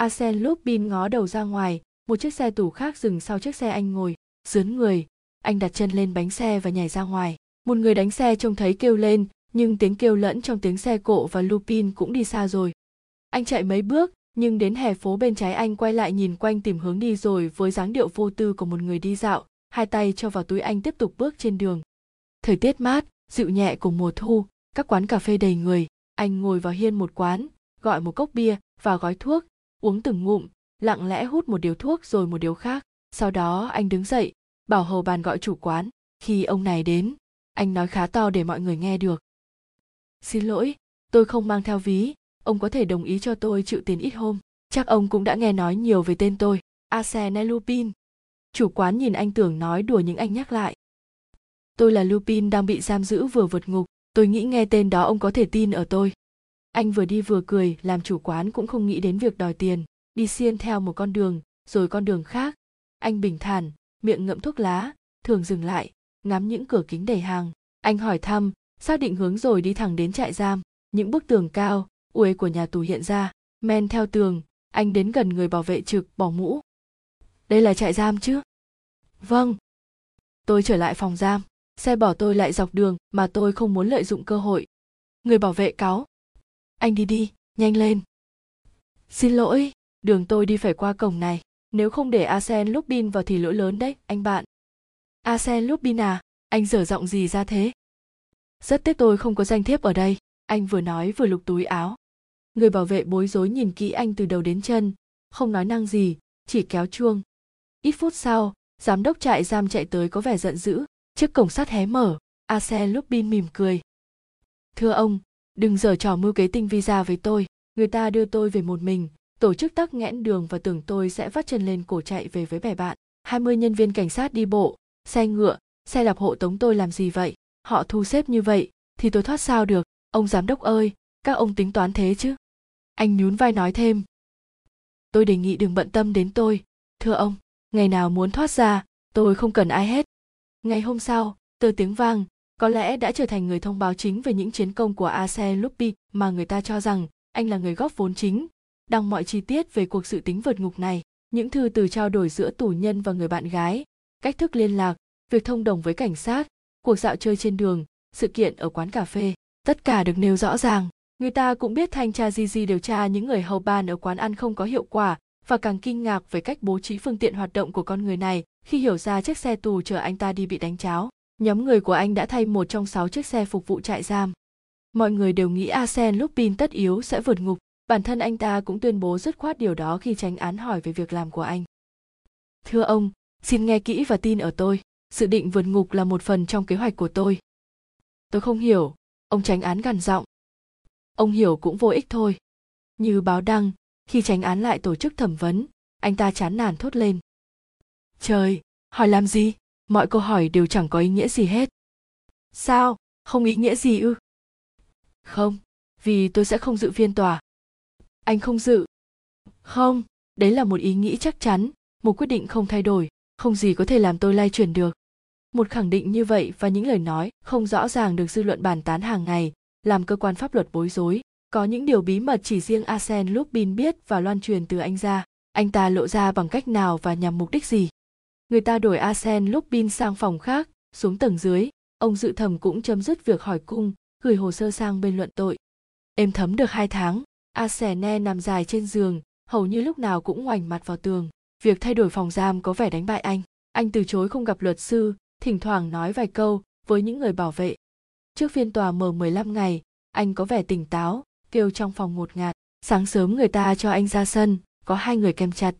Asen Lupin ngó đầu ra ngoài, một chiếc xe tủ khác dừng sau chiếc xe anh ngồi, dướn người, anh đặt chân lên bánh xe và nhảy ra ngoài. Một người đánh xe trông thấy kêu lên, nhưng tiếng kêu lẫn trong tiếng xe cộ và Lupin cũng đi xa rồi. Anh chạy mấy bước, nhưng đến hè phố bên trái anh quay lại nhìn quanh tìm hướng đi rồi với dáng điệu vô tư của một người đi dạo, hai tay cho vào túi anh tiếp tục bước trên đường. Thời tiết mát, dịu nhẹ của mùa thu, các quán cà phê đầy người, anh ngồi vào hiên một quán, gọi một cốc bia và gói thuốc, uống từng ngụm, lặng lẽ hút một điếu thuốc rồi một điếu khác. Sau đó anh đứng dậy, bảo hầu bàn gọi chủ quán. Khi ông này đến, anh nói khá to để mọi người nghe được. Xin lỗi, tôi không mang theo ví, ông có thể đồng ý cho tôi chịu tiền ít hôm. Chắc ông cũng đã nghe nói nhiều về tên tôi, Arsene Lupin. Chủ quán nhìn anh tưởng nói đùa nhưng anh nhắc lại. Tôi là Lupin đang bị giam giữ vừa vượt ngục, tôi nghĩ nghe tên đó ông có thể tin ở tôi anh vừa đi vừa cười, làm chủ quán cũng không nghĩ đến việc đòi tiền. Đi xiên theo một con đường, rồi con đường khác. Anh bình thản, miệng ngậm thuốc lá, thường dừng lại, ngắm những cửa kính đầy hàng. Anh hỏi thăm, xác định hướng rồi đi thẳng đến trại giam. Những bức tường cao, uế của nhà tù hiện ra, men theo tường. Anh đến gần người bảo vệ trực, bỏ mũ. Đây là trại giam chứ? Vâng. Tôi trở lại phòng giam. Xe bỏ tôi lại dọc đường, mà tôi không muốn lợi dụng cơ hội. Người bảo vệ cáo anh đi đi, nhanh lên. Xin lỗi, đường tôi đi phải qua cổng này. Nếu không để arsen lupin vào thì lỗi lớn đấy, anh bạn. Arsen lupin à anh dở giọng gì ra thế? Rất tiếc tôi không có danh thiếp ở đây, anh vừa nói vừa lục túi áo. Người bảo vệ bối rối nhìn kỹ anh từ đầu đến chân, không nói năng gì, chỉ kéo chuông. Ít phút sau, giám đốc trại giam chạy tới có vẻ giận dữ, chiếc cổng sắt hé mở arsen lupin mỉm cười. Thưa ông đừng giở trò mưu kế tinh visa với tôi. Người ta đưa tôi về một mình, tổ chức tắc nghẽn đường và tưởng tôi sẽ vắt chân lên cổ chạy về với bè bạn. 20 nhân viên cảnh sát đi bộ, xe ngựa, xe đạp hộ tống tôi làm gì vậy? Họ thu xếp như vậy thì tôi thoát sao được? Ông giám đốc ơi, các ông tính toán thế chứ? Anh nhún vai nói thêm. Tôi đề nghị đừng bận tâm đến tôi. Thưa ông, ngày nào muốn thoát ra, tôi không cần ai hết. Ngày hôm sau, từ tiếng vang có lẽ đã trở thành người thông báo chính về những chiến công của Ace Lupi mà người ta cho rằng anh là người góp vốn chính, đăng mọi chi tiết về cuộc sự tính vượt ngục này, những thư từ trao đổi giữa tù nhân và người bạn gái, cách thức liên lạc, việc thông đồng với cảnh sát, cuộc dạo chơi trên đường, sự kiện ở quán cà phê, tất cả được nêu rõ ràng. Người ta cũng biết thanh tra Gigi điều tra những người hầu bàn ở quán ăn không có hiệu quả và càng kinh ngạc về cách bố trí phương tiện hoạt động của con người này khi hiểu ra chiếc xe tù chở anh ta đi bị đánh cháo nhóm người của anh đã thay một trong sáu chiếc xe phục vụ trại giam. Mọi người đều nghĩ Asen Lupin tất yếu sẽ vượt ngục, bản thân anh ta cũng tuyên bố dứt khoát điều đó khi tránh án hỏi về việc làm của anh. Thưa ông, xin nghe kỹ và tin ở tôi, sự định vượt ngục là một phần trong kế hoạch của tôi. Tôi không hiểu, ông tránh án gằn giọng. Ông hiểu cũng vô ích thôi. Như báo đăng, khi tránh án lại tổ chức thẩm vấn, anh ta chán nản thốt lên. Trời, hỏi làm gì? Mọi câu hỏi đều chẳng có ý nghĩa gì hết. Sao? Không ý nghĩa gì ư? Không, vì tôi sẽ không dự phiên tòa. Anh không dự. Không, đấy là một ý nghĩ chắc chắn, một quyết định không thay đổi, không gì có thể làm tôi lay chuyển được. Một khẳng định như vậy và những lời nói không rõ ràng được dư luận bàn tán hàng ngày, làm cơ quan pháp luật bối rối. Có những điều bí mật chỉ riêng Arsene Lupin biết và loan truyền từ anh ra. Anh ta lộ ra bằng cách nào và nhằm mục đích gì? Người ta đổi Arsene Lupin sang phòng khác, xuống tầng dưới. Ông dự thẩm cũng chấm dứt việc hỏi cung, gửi hồ sơ sang bên luận tội. Êm thấm được hai tháng Arsene nằm dài trên giường, hầu như lúc nào cũng ngoảnh mặt vào tường. Việc thay đổi phòng giam có vẻ đánh bại anh. Anh từ chối không gặp luật sư, thỉnh thoảng nói vài câu với những người bảo vệ. Trước phiên tòa mở 15 ngày, anh có vẻ tỉnh táo, kêu trong phòng ngột ngạt. Sáng sớm người ta cho anh ra sân, có hai người kem chặt.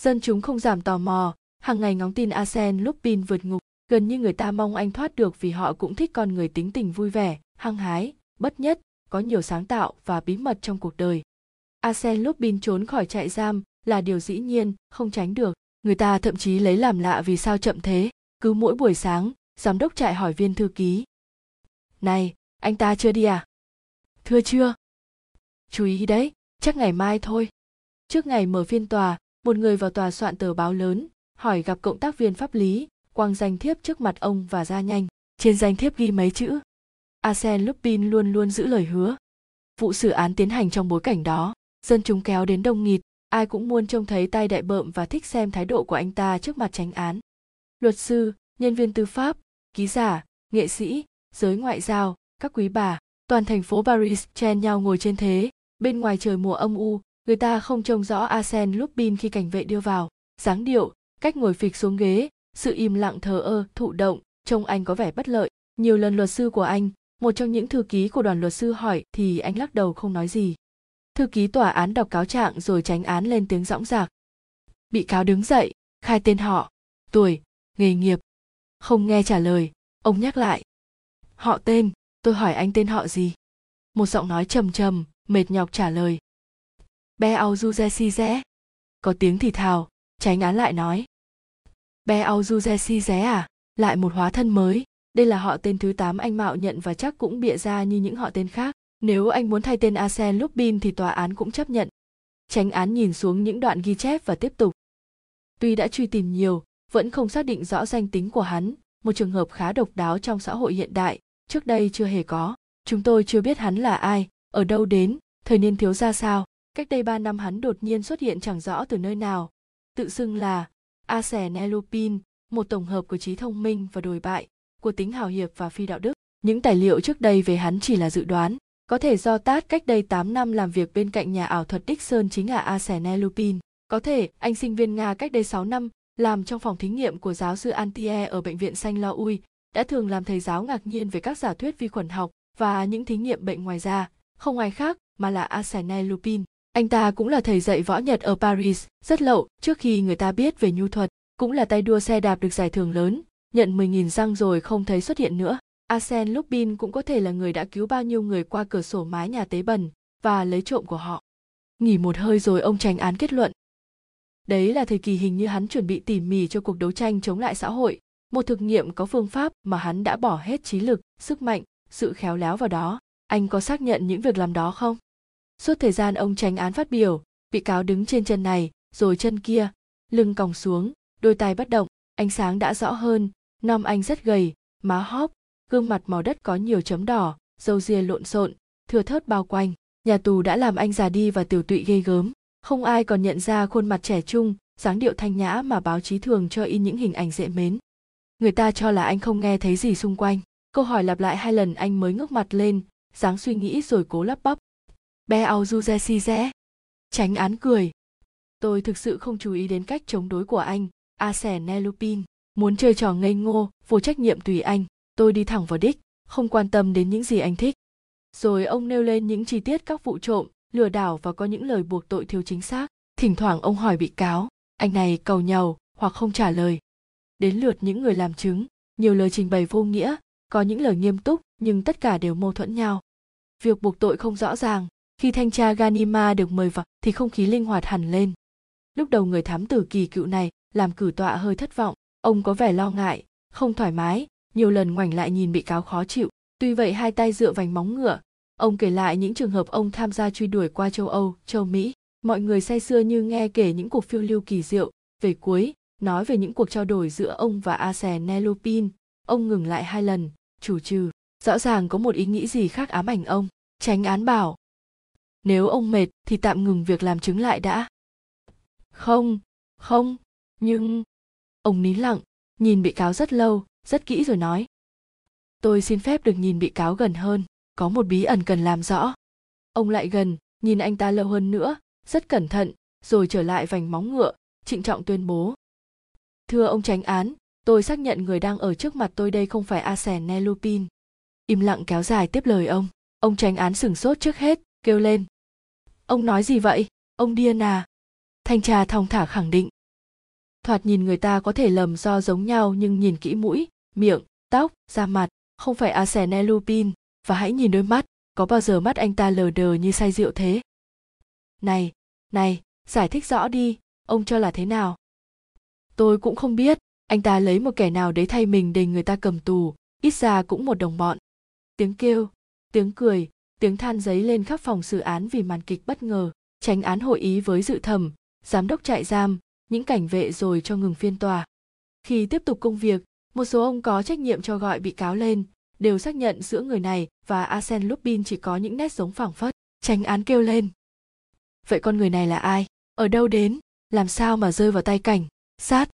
Dân chúng không giảm tò mò hàng ngày ngóng tin Arsene Lupin vượt ngục, gần như người ta mong anh thoát được vì họ cũng thích con người tính tình vui vẻ, hăng hái, bất nhất, có nhiều sáng tạo và bí mật trong cuộc đời. Arsene Lupin trốn khỏi trại giam là điều dĩ nhiên, không tránh được. Người ta thậm chí lấy làm lạ vì sao chậm thế. Cứ mỗi buổi sáng, giám đốc trại hỏi viên thư ký. Này, anh ta chưa đi à? Thưa chưa. Chú ý đấy, chắc ngày mai thôi. Trước ngày mở phiên tòa, một người vào tòa soạn tờ báo lớn hỏi gặp cộng tác viên pháp lý quăng danh thiếp trước mặt ông và ra nhanh. Trên danh thiếp ghi mấy chữ? Arsene Lupin luôn luôn giữ lời hứa. Vụ xử án tiến hành trong bối cảnh đó, dân chúng kéo đến đông nghịt, ai cũng muốn trông thấy tay đại bợm và thích xem thái độ của anh ta trước mặt tránh án. Luật sư, nhân viên tư pháp, ký giả, nghệ sĩ, giới ngoại giao, các quý bà, toàn thành phố paris chen nhau ngồi trên thế, bên ngoài trời mùa âm u, người ta không trông rõ Arsene Lupin khi cảnh vệ đưa vào. Dáng điệu cách ngồi phịch xuống ghế, sự im lặng thờ ơ, thụ động, trông anh có vẻ bất lợi. Nhiều lần luật sư của anh, một trong những thư ký của đoàn luật sư hỏi thì anh lắc đầu không nói gì. Thư ký tòa án đọc cáo trạng rồi tránh án lên tiếng dõng dạc bị cáo đứng dậy, khai tên họ. Tuổi, nghề nghiệp. Không nghe trả lời, ông nhắc lại. Họ tên, tôi hỏi anh tên họ gì? Một giọng nói trầm trầm, mệt nhọc trả lời. Be au du si rẽ có tiếng thì thào tránh án lại nói "Bé au du si à lại một hóa thân mới đây là họ tên thứ 8 anh mạo nhận và chắc cũng bịa ra như những họ tên khác nếu anh muốn thay tên Arsene Lupin thì tòa án cũng chấp nhận. Tránh án nhìn xuống những đoạn ghi chép và tiếp tục. Tuy đã truy tìm nhiều, vẫn không xác định rõ danh tính của hắn, một trường hợp khá độc đáo trong xã hội hiện đại, trước đây chưa hề có. Chúng tôi chưa biết hắn là ai, ở đâu đến, thời niên thiếu ra sao. Cách đây ba năm hắn đột nhiên xuất hiện chẳng rõ từ nơi nào. Tự xưng là Arsene Lupin, một tổng hợp của trí thông minh và đồi bại, của tính hào hiệp và phi đạo đức. Những tài liệu trước đây về hắn chỉ là dự đoán, có thể do Tát cách đây 8 năm làm việc bên cạnh nhà ảo thuật Dixon chính là Arsene Lupin. Có thể anh sinh viên Nga cách đây 6 năm làm trong phòng thí nghiệm của giáo sư Antie ở bệnh viện Xanh Lo Ui đã thường làm thầy giáo ngạc nhiên về các giả thuyết vi khuẩn học và những thí nghiệm bệnh ngoài da, không ai khác mà là Arsene Lupin. Anh ta cũng là thầy dạy võ Nhật ở Paris, rất lậu trước khi người ta biết về nhu thuật, cũng là tay đua xe đạp được giải thưởng lớn, nhận 10.000 răng rồi không thấy xuất hiện nữa. Arsène Lupin cũng có thể là người đã cứu bao nhiêu người qua cửa sổ mái nhà tế bần và lấy trộm của họ. Nghỉ một hơi rồi ông tránh án kết luận. Đấy là thời kỳ hình như hắn chuẩn bị tỉ mỉ cho cuộc đấu tranh chống lại xã hội, một thực nghiệm có phương pháp mà hắn đã bỏ hết trí lực, sức mạnh, sự khéo léo vào đó. Anh có xác nhận những việc làm đó không? Suốt thời gian ông tránh án phát biểu, bị cáo đứng trên chân này, rồi chân kia, lưng còng xuống, đôi tay bất động, ánh sáng đã rõ hơn, nom anh rất gầy, má hóp, gương mặt màu đất có nhiều chấm đỏ râu ria lộn xộn thừa thớt bao quanh. Nhà tù đã làm anh già đi và tiểu tụy ghê gớm. Không ai còn nhận ra khuôn mặt trẻ trung dáng điệu thanh nhã mà báo chí thường cho in những hình ảnh dễ mến. Người ta cho là anh không nghe thấy gì xung quanh. Câu hỏi lặp lại hai lần anh mới ngước mặt lên dáng suy nghĩ rồi cố lắp bắp be au du si rẽ tránh án cười. Tôi thực sự không chú ý đến cách chống đối của anh arsene lupin muốn chơi trò ngây ngô, vô trách nhiệm tùy anh. Tôi đi thẳng vào đích, không quan tâm đến những gì anh thích. Rồi ông nêu lên những chi tiết các vụ trộm, lừa đảo và có những lời buộc tội thiếu chính xác. Thỉnh thoảng ông hỏi bị cáo, anh này cầu nhầu hoặc không trả lời? Đến lượt những người làm chứng. Nhiều lời trình bày vô nghĩa, có những lời nghiêm túc nhưng tất cả đều mâu thuẫn nhau. Việc buộc tội không rõ ràng khi thanh tra ganima được mời vào thì không khí linh hoạt hẳn lên lúc đầu người thám tử kỳ cựu này làm cử tọa hơi thất vọng ông có vẻ lo ngại không thoải mái nhiều lần ngoảnh lại nhìn bị cáo khó chịu tuy vậy hai tay dựa vành móng ngựa Ông kể lại những trường hợp ông tham gia truy đuổi qua châu Âu, châu Mỹ. Mọi người say sưa như nghe kể những cuộc phiêu lưu kỳ diệu. Về cuối, nói về những cuộc trao đổi giữa ông và Arsène Lupin, ông ngừng lại hai lần, chủ trừ. Rõ ràng có một ý nghĩ gì khác ám ảnh ông. Tránh án bảo. Nếu ông mệt thì tạm ngừng việc làm chứng lại đã. Không, không, nhưng... Ông nín lặng, nhìn bị cáo rất lâu, rất kỹ rồi nói. Tôi xin phép được nhìn bị cáo gần hơn, có một bí ẩn cần làm rõ. Ông lại gần, nhìn anh ta lâu hơn nữa, rất cẩn thận, rồi trở lại vành móng ngựa, trịnh trọng tuyên bố. Thưa ông tránh án, tôi xác nhận người đang ở trước mặt tôi đây không phải Arsène nelupin Im lặng kéo dài tiếp lời ông, ông tránh án sửng sốt trước hết, kêu lên. Ông nói gì vậy, ông điên à? Thanh tra thong thả khẳng định. Thoạt nhìn người ta có thể lầm do giống nhau nhưng nhìn kỹ mũi, miệng, tóc, da mặt, không phải arsene Lupin, và hãy nhìn đôi mắt, có bao giờ mắt anh ta lờ đờ như say rượu thế? Này, này, giải thích rõ đi, ông cho là thế nào? Tôi cũng không biết, anh ta lấy một kẻ nào đấy thay mình để người ta cầm tù, ít ra cũng một đồng bọn. Tiếng kêu, tiếng cười, tiếng than giấy lên khắp phòng xử án vì màn kịch bất ngờ, tránh án hội ý với dự thẩm, giám đốc trại giam, những cảnh vệ rồi cho ngừng phiên tòa. Khi tiếp tục công việc, một số ông có trách nhiệm cho gọi bị cáo lên, đều xác nhận giữa người này và Arsen Lupin chỉ có những nét giống phảng phất. Tránh án kêu lên. Vậy con người này là ai? Ở đâu đến? Làm sao mà rơi vào tay cảnh? Sát.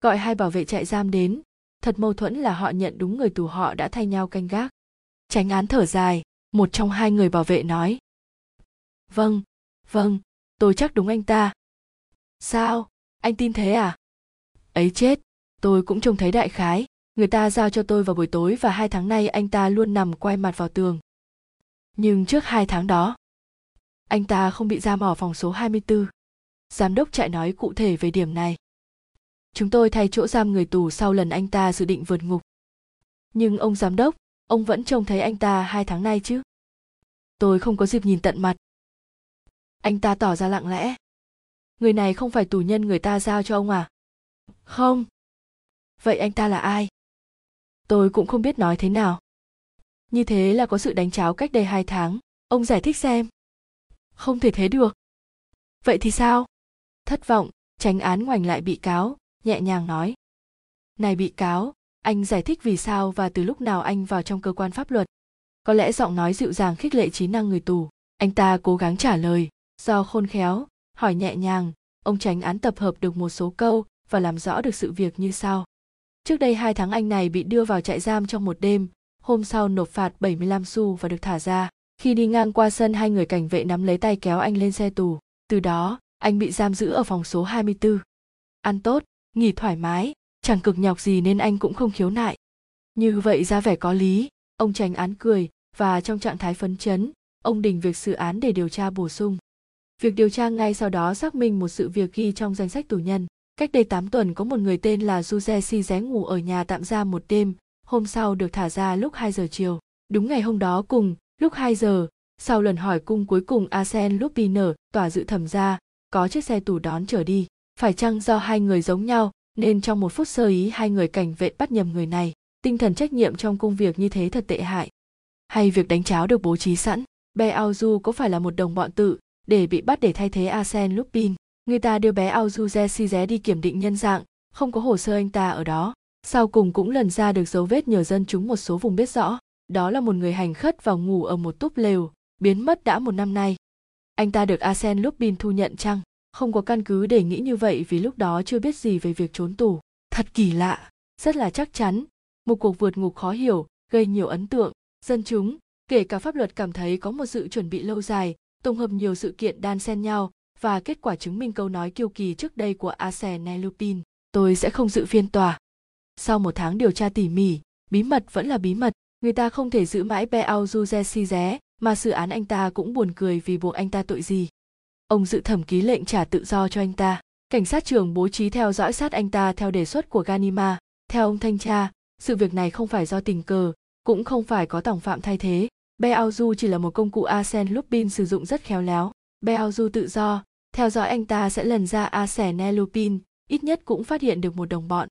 Gọi hai bảo vệ trại giam đến. Thật mâu thuẫn là họ nhận đúng người tù họ đã thay nhau canh gác. Tránh án thở dài, một trong hai người bảo vệ nói. Vâng, vâng, tôi chắc đúng anh ta. Sao? Anh tin thế à? Ấy chết, tôi cũng trông thấy đại khái người ta giao cho tôi vào buổi tối và hai tháng nay anh ta luôn nằm quay mặt vào tường. Nhưng trước hai tháng đó, anh ta không bị giam ở phòng số 24. Giám đốc trại nói cụ thể về điểm này. Chúng tôi thay chỗ giam người tù sau lần anh ta dự định vượt ngục. Nhưng ông giám đốc, ông vẫn trông thấy anh ta hai tháng nay chứ? Tôi không có dịp nhìn tận mặt. Anh ta tỏ ra lặng lẽ. Người này không phải tù nhân người ta giao cho ông à? Không. Vậy anh ta là ai? tôi cũng không biết nói thế nào như thế là có sự đánh cháo cách đây hai tháng ông giải thích xem không thể thế được vậy thì sao thất vọng, tránh án ngoảnh lại bị cáo, nhẹ nhàng nói này bị cáo anh giải thích vì sao và từ lúc nào anh vào trong cơ quan pháp luật có lẽ giọng nói dịu dàng khích lệ trí năng người tù anh ta cố gắng trả lời do khôn khéo hỏi nhẹ nhàng ông tránh án tập hợp được một số câu và làm rõ được sự việc như sau Trước đây hai tháng anh này bị đưa vào trại giam trong một đêm, hôm sau nộp phạt 75 xu và được thả ra. Khi đi ngang qua sân hai người cảnh vệ nắm lấy tay kéo anh lên xe tù. Từ đó, anh bị giam giữ ở phòng số 24. Ăn tốt, nghỉ thoải mái, chẳng cực nhọc gì nên anh cũng không khiếu nại. Như vậy ra vẻ có lý, ông tránh án cười và trong trạng thái phấn chấn, ông đình việc xử án để điều tra bổ sung. Việc điều tra ngay sau đó xác minh một sự việc ghi trong danh sách tù nhân. Cách đây 8 tuần có một người tên là Juze Si ré ngủ ở nhà tạm giam một đêm, hôm sau được thả ra lúc 2 giờ chiều. Đúng ngày hôm đó cùng, lúc 2 giờ, sau lần hỏi cung cuối cùng Arsène nở tòa dự thẩm ra, có chiếc xe tù đón trở đi. Phải chăng do hai người giống nhau, nên trong một phút sơ ý hai người cảnh vệ bắt nhầm người này. Tinh thần trách nhiệm trong công việc như thế thật tệ hại. Hay việc đánh cháo được bố trí sẵn, bé Aozu có phải là một đồng bọn tự, để bị bắt để thay thế Asen Lupin? người ta đưa bé Auzuze si ré đi kiểm định nhân dạng, không có hồ sơ anh ta ở đó. Sau cùng cũng lần ra được dấu vết nhờ dân chúng một số vùng biết rõ. Đó là một người hành khất vào ngủ ở một túp lều, biến mất đã một năm nay. Anh ta được Asen Lupin thu nhận chăng? Không có căn cứ để nghĩ như vậy vì lúc đó chưa biết gì về việc trốn tù. Thật kỳ lạ, rất là chắc chắn. Một cuộc vượt ngục khó hiểu, gây nhiều ấn tượng. Dân chúng, kể cả pháp luật cảm thấy có một sự chuẩn bị lâu dài, tổng hợp nhiều sự kiện đan xen nhau, và kết quả chứng minh câu nói kiêu kỳ trước đây của Arsène Lupin, tôi sẽ không dự phiên tòa. Sau một tháng điều tra tỉ mỉ, bí mật vẫn là bí mật, người ta không thể giữ mãi Beau Juze si ré, mà sự án anh ta cũng buồn cười vì buộc anh ta tội gì. Ông dự thẩm ký lệnh trả tự do cho anh ta. Cảnh sát trưởng bố trí theo dõi sát anh ta theo đề xuất của Ganima. Theo ông thanh tra, sự việc này không phải do tình cờ, cũng không phải có tổng phạm thay thế. Beauju chỉ là một công cụ Asen Lupin sử dụng rất khéo léo. Beauju tự do, theo dõi anh ta sẽ lần ra Asen Lupin, ít nhất cũng phát hiện được một đồng bọn.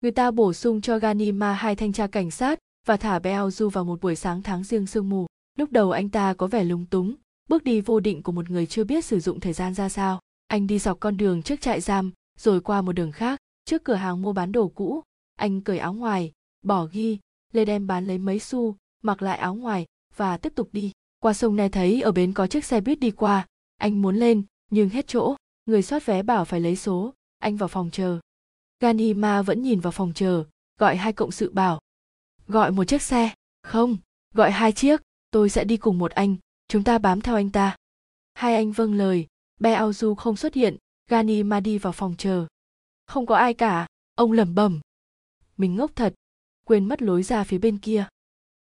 Người ta bổ sung cho Ganima hai thanh tra cảnh sát và thả Beauju vào một buổi sáng tháng riêng sương mù. lúc đầu anh ta có vẻ lúng túng bước đi vô định của một người chưa biết sử dụng thời gian ra sao. Anh đi dọc con đường trước trại giam, rồi qua một đường khác, trước cửa hàng mua bán đồ cũ. Anh cởi áo ngoài, bỏ ghi lên đem bán lấy mấy xu, mặc lại áo ngoài, và tiếp tục đi. Qua sông này thấy ở bến có chiếc xe buýt đi qua. Anh muốn lên, nhưng hết chỗ. Người soát vé bảo phải lấy số. Anh vào phòng chờ. Ganima vẫn nhìn vào phòng chờ, gọi hai cộng sự bảo. Gọi một chiếc xe. Không, gọi hai chiếc. Tôi sẽ đi cùng một anh chúng ta bám theo anh ta. Hai anh vâng lời. Be Du không xuất hiện. Gani Ma đi vào phòng chờ. Không có ai cả. Ông lẩm bẩm. Mình ngốc thật. Quên mất lối ra phía bên kia.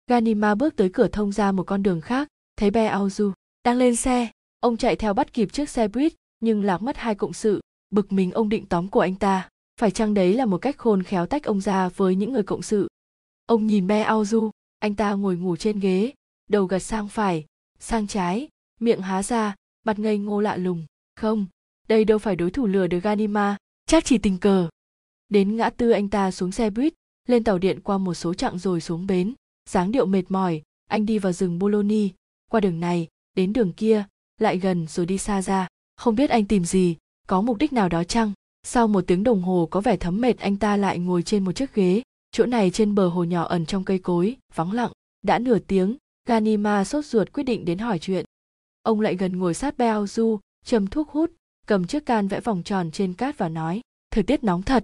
Ganima bước tới cửa thông ra một con đường khác. Thấy be Du đang lên xe. Ông chạy theo bắt kịp chiếc xe buýt nhưng lạc mất hai cộng sự. Bực mình ông định tóm của anh ta. Phải chăng đấy là một cách khôn khéo tách ông ra với những người cộng sự? Ông nhìn be Du, anh ta ngồi ngủ trên ghế. Đầu gật sang phải sang trái, miệng há ra, mặt ngây ngô lạ lùng. Không, đây đâu phải đối thủ lừa được ganima, chắc chỉ tình cờ. Đến ngã tư anh ta xuống xe buýt, lên tàu điện qua một số chặng rồi xuống bến. Dáng điệu mệt mỏi, anh đi vào rừng bologna. Qua đường này, đến đường kia, lại gần rồi đi xa ra. Không biết anh tìm gì, có mục đích nào đó chăng? Sau một tiếng đồng hồ có vẻ thấm mệt, anh ta lại ngồi trên một chiếc ghế. Chỗ này trên bờ hồ nhỏ ẩn trong cây cối, vắng lặng. Đã nửa tiếng ganima sốt ruột quyết định đến hỏi chuyện. Ông lại gần ngồi sát beo du châm thuốc hút, cầm chiếc can vẽ vòng tròn trên cát và nói, thời tiết nóng thật.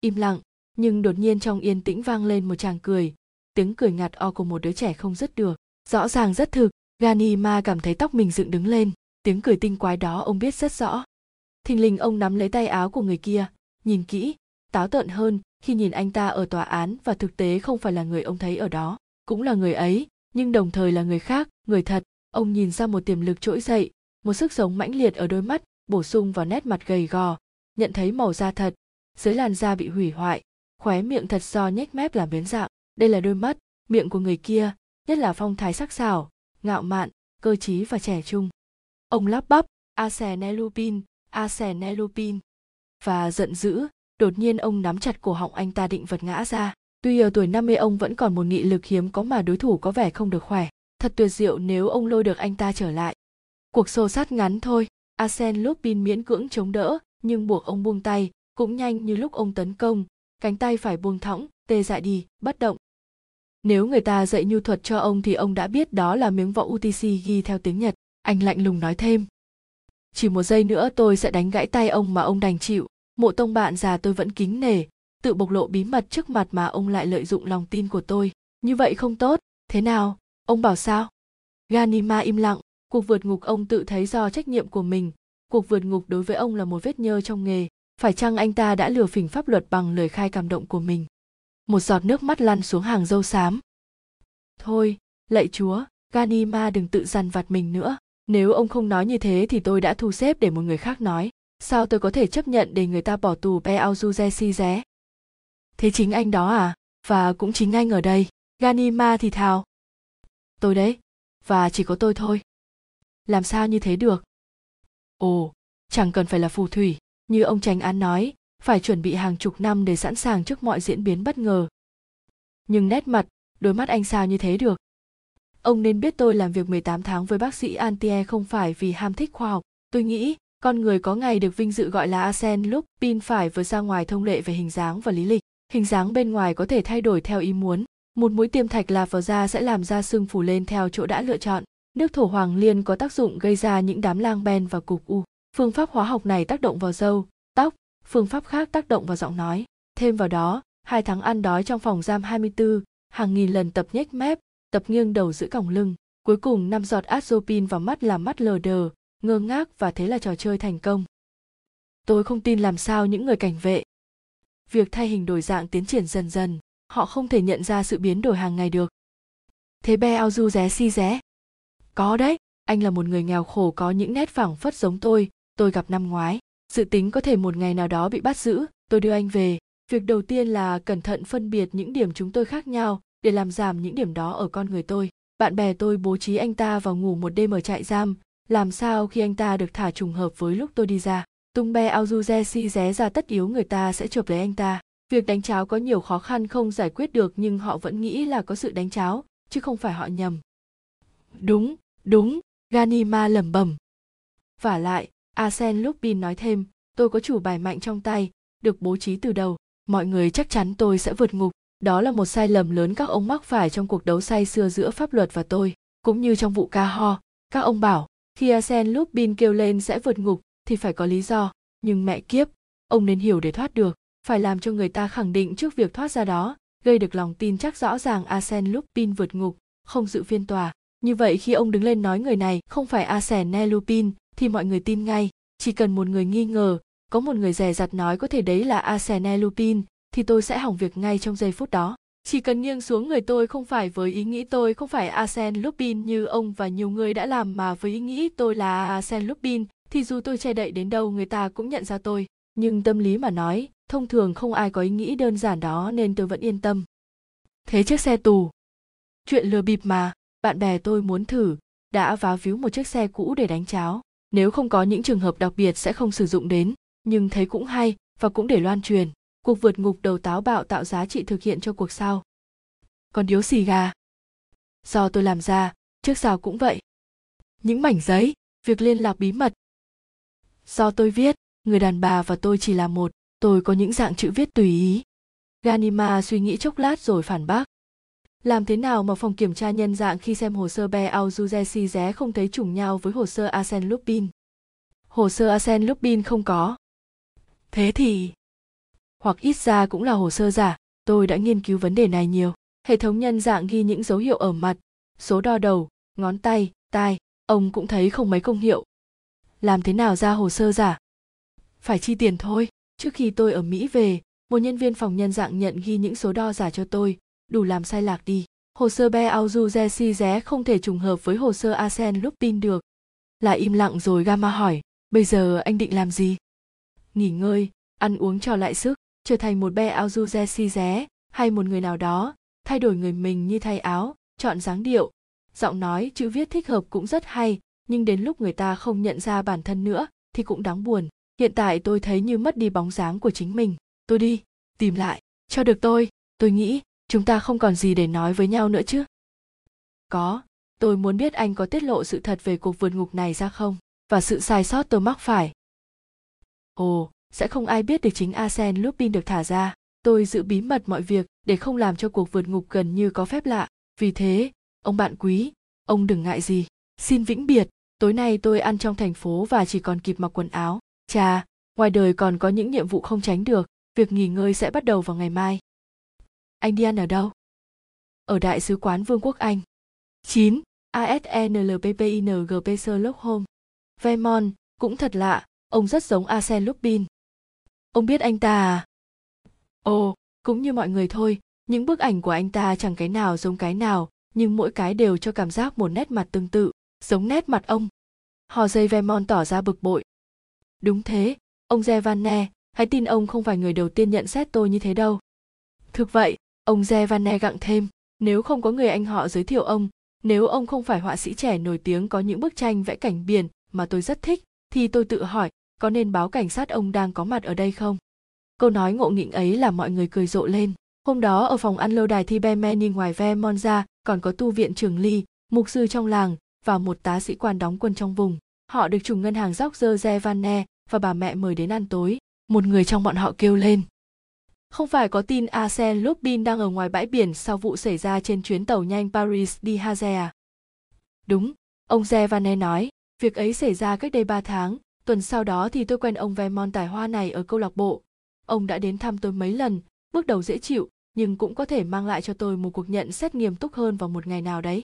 Im lặng, nhưng đột nhiên trong yên tĩnh vang lên một chàng cười. Tiếng cười ngặt o của một đứa trẻ không dứt được. Rõ ràng rất thực, ganima cảm thấy tóc mình dựng đứng lên. Tiếng cười tinh quái đó ông biết rất rõ. Thình lình ông nắm lấy tay áo của người kia, nhìn kỹ, táo tợn hơn khi nhìn anh ta ở tòa án và thực tế không phải là người ông thấy ở đó, cũng là người ấy nhưng đồng thời là người khác, người thật. Ông nhìn ra một tiềm lực trỗi dậy, một sức sống mãnh liệt ở đôi mắt, bổ sung vào nét mặt gầy gò, nhận thấy màu da thật. Dưới làn da bị hủy hoại, khóe miệng thật do nhếch mép làm biến dạng. Đây là đôi mắt, miệng của người kia, nhất là phong thái sắc sảo, ngạo mạn, cơ trí và trẻ trung. Ông lắp bắp arsene lupin arsene lupin và giận dữ, đột nhiên ông nắm chặt cổ họng anh ta định vật ngã ra tuy ở tuổi 50 ông vẫn còn một nghị lực hiếm có mà đối thủ có vẻ không được khỏe thật tuyệt diệu nếu ông lôi được anh ta trở lại cuộc xô sát ngắn thôi Arsene Lupin miễn cưỡng chống đỡ nhưng buộc ông buông tay cũng nhanh như lúc ông tấn công cánh tay phải buông thõng tê dại đi bất động nếu người ta dạy nhu thuật cho ông thì ông đã biết đó là miếng võ UTC ghi theo tiếng Nhật. Anh lạnh lùng nói thêm. Chỉ một giây nữa tôi sẽ đánh gãy tay ông mà ông đành chịu. Mộ tông bạn già tôi vẫn kính nể, tự bộc lộ bí mật trước mặt mà ông lại lợi dụng lòng tin của tôi. Như vậy không tốt, thế nào, ông bảo sao? Ganima im lặng, cuộc vượt ngục ông tự thấy do trách nhiệm của mình. Cuộc vượt ngục đối với ông là một vết nhơ trong nghề. Phải chăng anh ta đã lừa phỉnh pháp luật bằng lời khai cảm động của mình? một giọt nước mắt lăn xuống hàng dâu xám thôi lạy chúa ganima đừng tự dằn vặt mình nữa nếu ông không nói như thế thì tôi đã thu xếp để một người khác nói sao tôi có thể chấp nhận để người ta bỏ tù pe auzuzesi ré thế chính anh đó à? Và cũng chính anh ở đây. Ganima thì thào. Tôi đấy. Và chỉ có tôi thôi. Làm sao như thế được? Ồ, chẳng cần phải là phù thủy. Như ông tránh án nói, phải chuẩn bị hàng chục năm để sẵn sàng trước mọi diễn biến bất ngờ. Nhưng nét mặt, đôi mắt anh sao như thế được? Ông nên biết tôi làm việc 18 tháng với bác sĩ Antie không phải vì ham thích khoa học. Tôi nghĩ, con người có ngày được vinh dự gọi là Asen lúc pin phải vượt ra ngoài thông lệ về hình dáng và lý lịch hình dáng bên ngoài có thể thay đổi theo ý muốn một mũi tiêm thạch lạp vào da sẽ làm da sưng phủ lên theo chỗ đã lựa chọn nước thổ hoàng liên có tác dụng gây ra những đám lang ben và cục u phương pháp hóa học này tác động vào râu tóc phương pháp khác tác động vào giọng nói. Thêm vào đó, hai tháng ăn đói trong phòng giam 24, hàng nghìn lần tập nhếch mép, tập nghiêng đầu giữ còng lưng. Cuối cùng năm giọt azopin vào mắt làm mắt lờ đờ, ngơ ngác và thế là trò chơi thành công. Tôi không tin làm sao những người cảnh vệ. Việc thay hình đổi dạng tiến triển dần dần, họ không thể nhận ra sự biến đổi hàng ngày được. Thế be ao du ré si ré. Có đấy, anh là một người nghèo khổ có những nét phẳng phất giống tôi, tôi gặp năm ngoái dự tính có thể một ngày nào đó bị bắt giữ tôi đưa anh về việc đầu tiên là cẩn thận phân biệt những điểm chúng tôi khác nhau để làm giảm những điểm đó ở con người tôi bạn bè tôi bố trí anh ta vào ngủ một đêm ở trại giam làm sao khi anh ta được thả trùng hợp với lúc tôi đi ra tung be auzuze si ré ra tất yếu người ta sẽ chụp lấy anh ta. Việc đánh cháo có nhiều khó khăn không giải quyết được nhưng họ vẫn nghĩ là có sự đánh cháo, chứ không phải họ nhầm. Đúng đúng ganima lẩm bẩm. Vả lại arsen lupin nói thêm, tôi có chủ bài mạnh trong tay, được bố trí từ đầu. Mọi người chắc chắn tôi sẽ vượt ngục. Đó là một sai lầm lớn các ông mắc phải trong cuộc đấu say xưa giữa pháp luật và tôi. Cũng như trong vụ ca ho, các ông bảo, khi arsen lupin kêu lên sẽ vượt ngục thì phải có lý do. Nhưng mẹ kiếp, ông nên hiểu để thoát được, phải làm cho người ta khẳng định trước việc thoát ra đó, gây được lòng tin chắc rõ ràng Asen lupin vượt ngục, không dự phiên tòa. Như vậy khi ông đứng lên nói người này không phải arsene lupin, thì mọi người tin ngay. Chỉ cần một người nghi ngờ, có một người dè dặt nói có thể đấy là arsene lupin, thì tôi sẽ hỏng việc ngay trong giây phút đó. Chỉ cần nghiêng xuống người tôi không phải với ý nghĩ tôi không phải arsene lupin như ông và nhiều người đã làm mà với ý nghĩ tôi là arsene lupin thì dù tôi che đậy đến đâu người ta cũng nhận ra tôi. Nhưng tâm lý mà nói, thông thường không ai có ý nghĩ đơn giản đó nên tôi vẫn yên tâm. Thế chiếc xe tù. Chuyện lừa bịp mà, bạn bè tôi muốn thử, đã vá víu một chiếc xe cũ để đánh cháo. Nếu không có những trường hợp đặc biệt sẽ không sử dụng đến, nhưng thấy cũng hay và cũng để loan truyền. Cuộc vượt ngục đầu táo bạo tạo giá trị thực hiện cho cuộc sau. Còn điếu xì gà. Do tôi làm ra, trước sau cũng vậy. Những mảnh giấy, việc liên lạc bí mật do tôi viết người đàn bà và tôi chỉ là một tôi có những dạng chữ viết tùy ý ganima suy nghĩ chốc lát rồi phản bác làm thế nào mà phòng kiểm tra nhân dạng khi xem hồ sơ Be Auzuzesi ré không thấy trùng nhau với hồ sơ arsen Lupin? Hồ sơ arsen Lupin không có. Thế thì... Hoặc ít ra cũng là hồ sơ giả, tôi đã nghiên cứu vấn đề này nhiều. Hệ thống nhân dạng ghi những dấu hiệu ở mặt, số đo đầu, ngón tay, tai, ông cũng thấy không mấy công hiệu. Làm thế nào ra hồ sơ giả? Phải chi tiền thôi. Trước khi tôi ở Mỹ về, một nhân viên phòng nhân dạng nhận ghi những số đo giả cho tôi, đủ làm sai lạc đi. Hồ sơ Be Auzu Jesse ré không thể trùng hợp với hồ sơ Arsène Lupin được. Lại im lặng rồi Gamma hỏi, bây giờ anh định làm gì? Nghỉ ngơi, ăn uống cho lại sức, trở thành một Be Auzu Jesse ré hay một người nào đó, thay đổi người mình như thay áo, chọn dáng điệu. Giọng nói, chữ viết thích hợp cũng rất hay, nhưng đến lúc người ta không nhận ra bản thân nữa thì cũng đáng buồn. Hiện tại tôi thấy như mất đi bóng dáng của chính mình. Tôi đi, tìm lại, cho được tôi, tôi nghĩ chúng ta không còn gì để nói với nhau nữa chứ. Có tôi muốn biết anh có tiết lộ sự thật về cuộc vượt ngục này ra không? Và sự sai sót tôi mắc phải. Ồ sẽ không ai biết được chính arsen lupin được thả ra. Tôi giữ bí mật mọi việc để không làm cho cuộc vượt ngục gần như có phép lạ. Vì thế ông bạn quý ông đừng ngại gì. Xin vĩnh biệt tối nay tôi ăn trong thành phố và chỉ còn kịp mặc quần áo chà ngoài đời còn có những nhiệm vụ không tránh được việc nghỉ ngơi sẽ bắt đầu vào ngày mai anh đi ăn ở đâu? Ở Đại sứ quán Vương quốc Anh. 9. ASNLPPINGP Sherlock Holmes. Vermont, cũng thật lạ, ông rất giống Arsène Lupin. Ông biết anh ta à? Ồ, cũng như mọi người thôi, những bức ảnh của anh ta chẳng cái nào giống cái nào, nhưng mỗi cái đều cho cảm giác một nét mặt tương tự, giống nét mặt ông. Hò dây Vermont tỏ ra bực bội. Đúng thế, ông Giovanne, hãy tin ông không phải người đầu tiên nhận xét tôi như thế đâu. Thực vậy, Ông Giovanne gặng thêm, nếu không có người anh họ giới thiệu ông, nếu ông không phải họa sĩ trẻ nổi tiếng có những bức tranh vẽ cảnh biển mà tôi rất thích, thì tôi tự hỏi, có nên báo cảnh sát ông đang có mặt ở đây không? Câu nói ngộ nghĩnh ấy làm mọi người cười rộ lên. Hôm đó ở phòng ăn lâu đài thi Bermeni ngoài Vermonza còn có tu viện trường ly, mục sư trong làng và một tá sĩ quan đóng quân trong vùng. Họ được chủ ngân hàng George Vanne và bà mẹ mời đến ăn tối. Một người trong bọn họ kêu lên, không phải có tin Arsène Lupin đang ở ngoài bãi biển sau vụ xảy ra trên chuyến tàu nhanh Paris đi Haze à? Đúng, ông Zevane nói, việc ấy xảy ra cách đây 3 tháng, tuần sau đó thì tôi quen ông Vermont tài hoa này ở câu lạc bộ. Ông đã đến thăm tôi mấy lần, bước đầu dễ chịu, nhưng cũng có thể mang lại cho tôi một cuộc nhận xét nghiêm túc hơn vào một ngày nào đấy.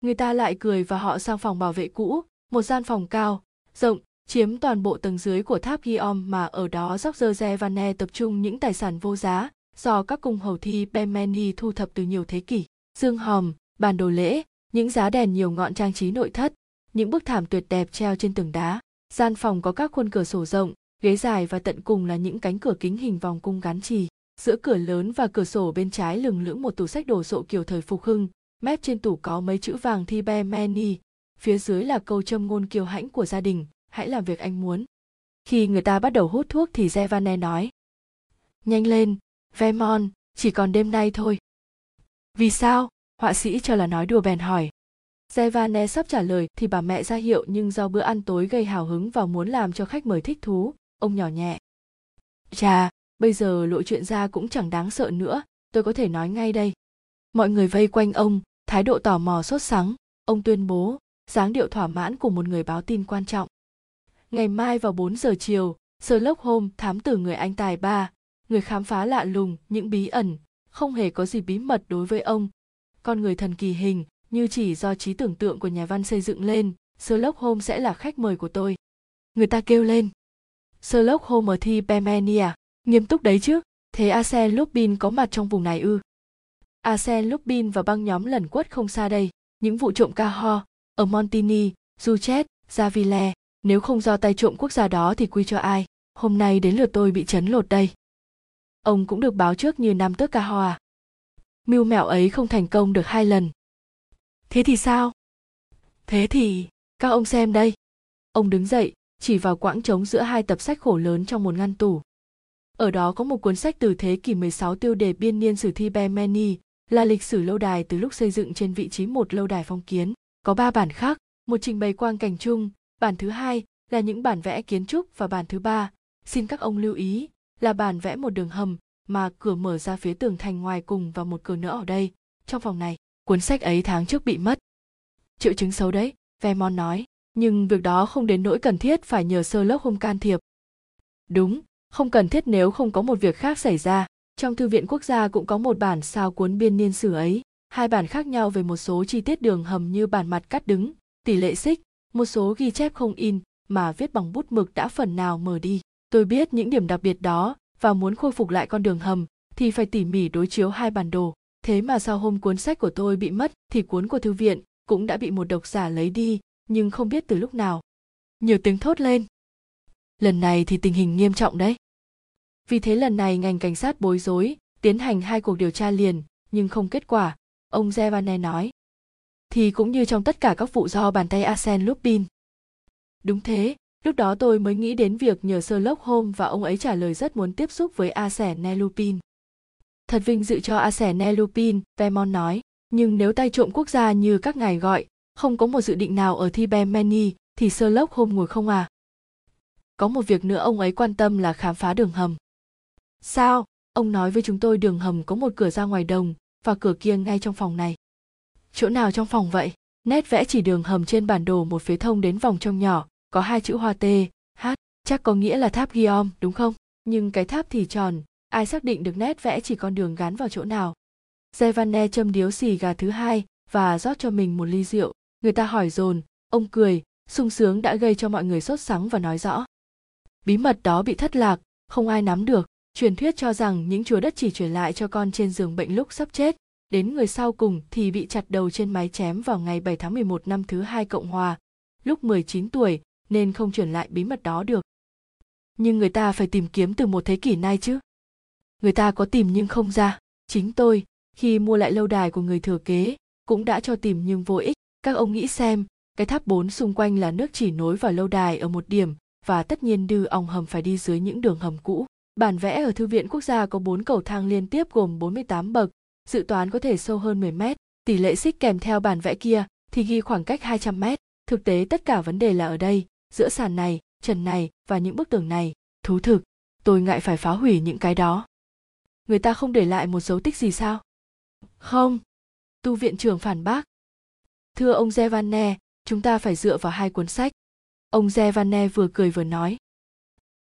Người ta lại cười và họ sang phòng bảo vệ cũ, một gian phòng cao, rộng, chiếm toàn bộ tầng dưới của tháp Giom mà ở đó Zogzere và Ne tập trung những tài sản vô giá do các cung hầu thi Bemeni thu thập từ nhiều thế kỷ. Dương hòm, bàn đồ lễ, những giá đèn nhiều ngọn trang trí nội thất, những bức thảm tuyệt đẹp treo trên tường đá. Gian phòng có các khuôn cửa sổ rộng, ghế dài và tận cùng là những cánh cửa kính hình vòng cung gắn chì. Giữa cửa lớn và cửa sổ bên trái lừng lững một tủ sách đồ sộ kiểu thời phục hưng, mép trên tủ có mấy chữ vàng thi Bemeni, phía dưới là câu châm ngôn kiêu hãnh của gia đình, hãy làm việc anh muốn. Khi người ta bắt đầu hút thuốc thì Jevane nói. Nhanh lên, Vemon, chỉ còn đêm nay thôi. Vì sao? Họa sĩ cho là nói đùa bèn hỏi. Jevane sắp trả lời thì bà mẹ ra hiệu nhưng do bữa ăn tối gây hào hứng và muốn làm cho khách mời thích thú, ông nhỏ nhẹ. Chà, bây giờ lộ chuyện ra cũng chẳng đáng sợ nữa, tôi có thể nói ngay đây. Mọi người vây quanh ông, thái độ tò mò sốt sắng, ông tuyên bố, dáng điệu thỏa mãn của một người báo tin quan trọng. Ngày mai vào 4 giờ chiều, Sherlock Holmes thám tử người Anh tài ba, người khám phá lạ lùng những bí ẩn, không hề có gì bí mật đối với ông. Con người thần kỳ hình, như chỉ do trí tưởng tượng của nhà văn xây dựng lên, Sherlock Holmes sẽ là khách mời của tôi. Người ta kêu lên. Sherlock Holmes ở thi Bemenia, nghiêm túc đấy chứ, thế Arsène Lupin có mặt trong vùng này ư? Arsène Lupin và băng nhóm lần quất không xa đây, những vụ trộm ca ho, ở Montini, Duchet, Javile, nếu không do tay trộm quốc gia đó thì quy cho ai, hôm nay đến lượt tôi bị chấn lột đây. Ông cũng được báo trước như năm tước ca ho à? Mưu mẹo ấy không thành công được hai lần. Thế thì sao? Thế thì, các ông xem đây. Ông đứng dậy, chỉ vào quãng trống giữa hai tập sách khổ lớn trong một ngăn tủ. Ở đó có một cuốn sách từ thế kỷ 16 tiêu đề biên niên sử thi Bemeni, là lịch sử lâu đài từ lúc xây dựng trên vị trí một lâu đài phong kiến. Có ba bản khác, một trình bày quang cảnh chung, bản thứ hai là những bản vẽ kiến trúc và bản thứ ba, xin các ông lưu ý, là bản vẽ một đường hầm mà cửa mở ra phía tường thành ngoài cùng và một cửa nữa ở đây, trong phòng này. Cuốn sách ấy tháng trước bị mất. Triệu chứng xấu đấy, Vermont nói, nhưng việc đó không đến nỗi cần thiết phải nhờ sơ lốc không can thiệp. Đúng, không cần thiết nếu không có một việc khác xảy ra. Trong Thư viện Quốc gia cũng có một bản sao cuốn biên niên sử ấy, hai bản khác nhau về một số chi tiết đường hầm như bản mặt cắt đứng, tỷ lệ xích, một số ghi chép không in mà viết bằng bút mực đã phần nào mờ đi. Tôi biết những điểm đặc biệt đó và muốn khôi phục lại con đường hầm thì phải tỉ mỉ đối chiếu hai bản đồ. Thế mà sau hôm cuốn sách của tôi bị mất thì cuốn của thư viện cũng đã bị một độc giả lấy đi, nhưng không biết từ lúc nào. Nhiều tiếng thốt lên. Lần này thì tình hình nghiêm trọng đấy. Vì thế lần này ngành cảnh sát bối rối, tiến hành hai cuộc điều tra liền, nhưng không kết quả, ông Zevane nói. Thì cũng như trong tất cả các vụ do bàn tay Arsene Lupin. Đúng thế, lúc đó tôi mới nghĩ đến việc nhờ Sherlock Holmes và ông ấy trả lời rất muốn tiếp xúc với Arsene Lupin. Thật vinh dự cho Arsene Lupin, Vermont nói, nhưng nếu tay trộm quốc gia như các ngài gọi, không có một dự định nào ở Thibemeni thì Sherlock Holmes ngồi không à? Có một việc nữa ông ấy quan tâm là khám phá đường hầm. Sao? Ông nói với chúng tôi đường hầm có một cửa ra ngoài đồng và cửa kia ngay trong phòng này. Chỗ nào trong phòng vậy? Nét vẽ chỉ đường hầm trên bản đồ một phía thông đến vòng trong nhỏ, có hai chữ hoa T, H, chắc có nghĩa là tháp Guillaume, đúng không? Nhưng cái tháp thì tròn, ai xác định được nét vẽ chỉ con đường gắn vào chỗ nào. Giovanne châm điếu xì gà thứ hai và rót cho mình một ly rượu. Người ta hỏi dồn, ông cười, sung sướng đã gây cho mọi người sốt sắng và nói rõ. Bí mật đó bị thất lạc, không ai nắm được. Truyền thuyết cho rằng những chúa đất chỉ truyền lại cho con trên giường bệnh lúc sắp chết, đến người sau cùng thì bị chặt đầu trên máy chém vào ngày 7 tháng 11 năm thứ hai Cộng Hòa, lúc 19 tuổi nên không truyền lại bí mật đó được. Nhưng người ta phải tìm kiếm từ một thế kỷ nay chứ. Người ta có tìm nhưng không ra. Chính tôi khi mua lại lâu đài của người thừa kế cũng đã cho tìm nhưng vô ích. Các ông nghĩ xem cái tháp bốn xung quanh là nước chỉ nối vào lâu đài ở một điểm và tất nhiên đư ong hầm phải đi dưới những đường hầm cũ. Bản vẽ ở Thư viện Quốc gia có bốn cầu thang liên tiếp gồm 48 bậc, dự toán có thể sâu hơn 10 mét. Tỷ lệ xích kèm theo bản vẽ kia thì ghi khoảng cách 200 mét. Thực tế tất cả vấn đề là ở đây, giữa sàn này, trần này và những bức tường này. Thú thực, tôi ngại phải phá hủy những cái đó người ta không để lại một dấu tích gì sao không tu viện trưởng phản bác thưa ông Zevanne, chúng ta phải dựa vào hai cuốn sách ông Zevanne vừa cười vừa nói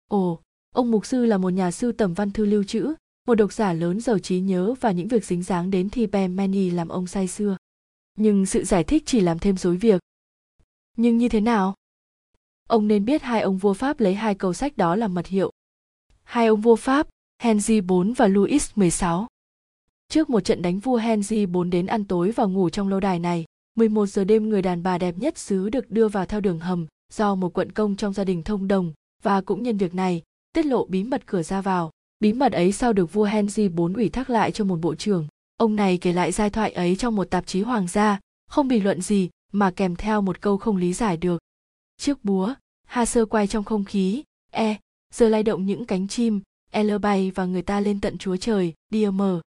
ồ ông mục sư là một nhà sưu tầm văn thư lưu trữ một độc giả lớn giàu trí nhớ và những việc dính dáng đến thi Ben Many làm ông say xưa nhưng sự giải thích chỉ làm thêm rối việc. Nhưng như thế nào? Ông nên biết hai ông vua pháp lấy hai cầu sách đó làm mật hiệu. Hai ông vua pháp Henry IV và Louis XVI. Trước một trận đánh vua Henry IV đến ăn tối và ngủ trong lâu đài này, 11 giờ đêm người đàn bà đẹp nhất xứ được đưa vào theo đường hầm do một quận công trong gia đình thông đồng và cũng nhân việc này, tiết lộ bí mật cửa ra vào. Bí mật ấy sau được vua Henry IV ủy thác lại cho một bộ trưởng. Ông này kể lại giai thoại ấy trong một tạp chí hoàng gia, không bình luận gì mà kèm theo một câu không lý giải được. Chiếc búa, ha sơ quay trong không khí, e, giờ lay động những cánh chim, L bay và người ta lên tận chúa trời, đi mờ.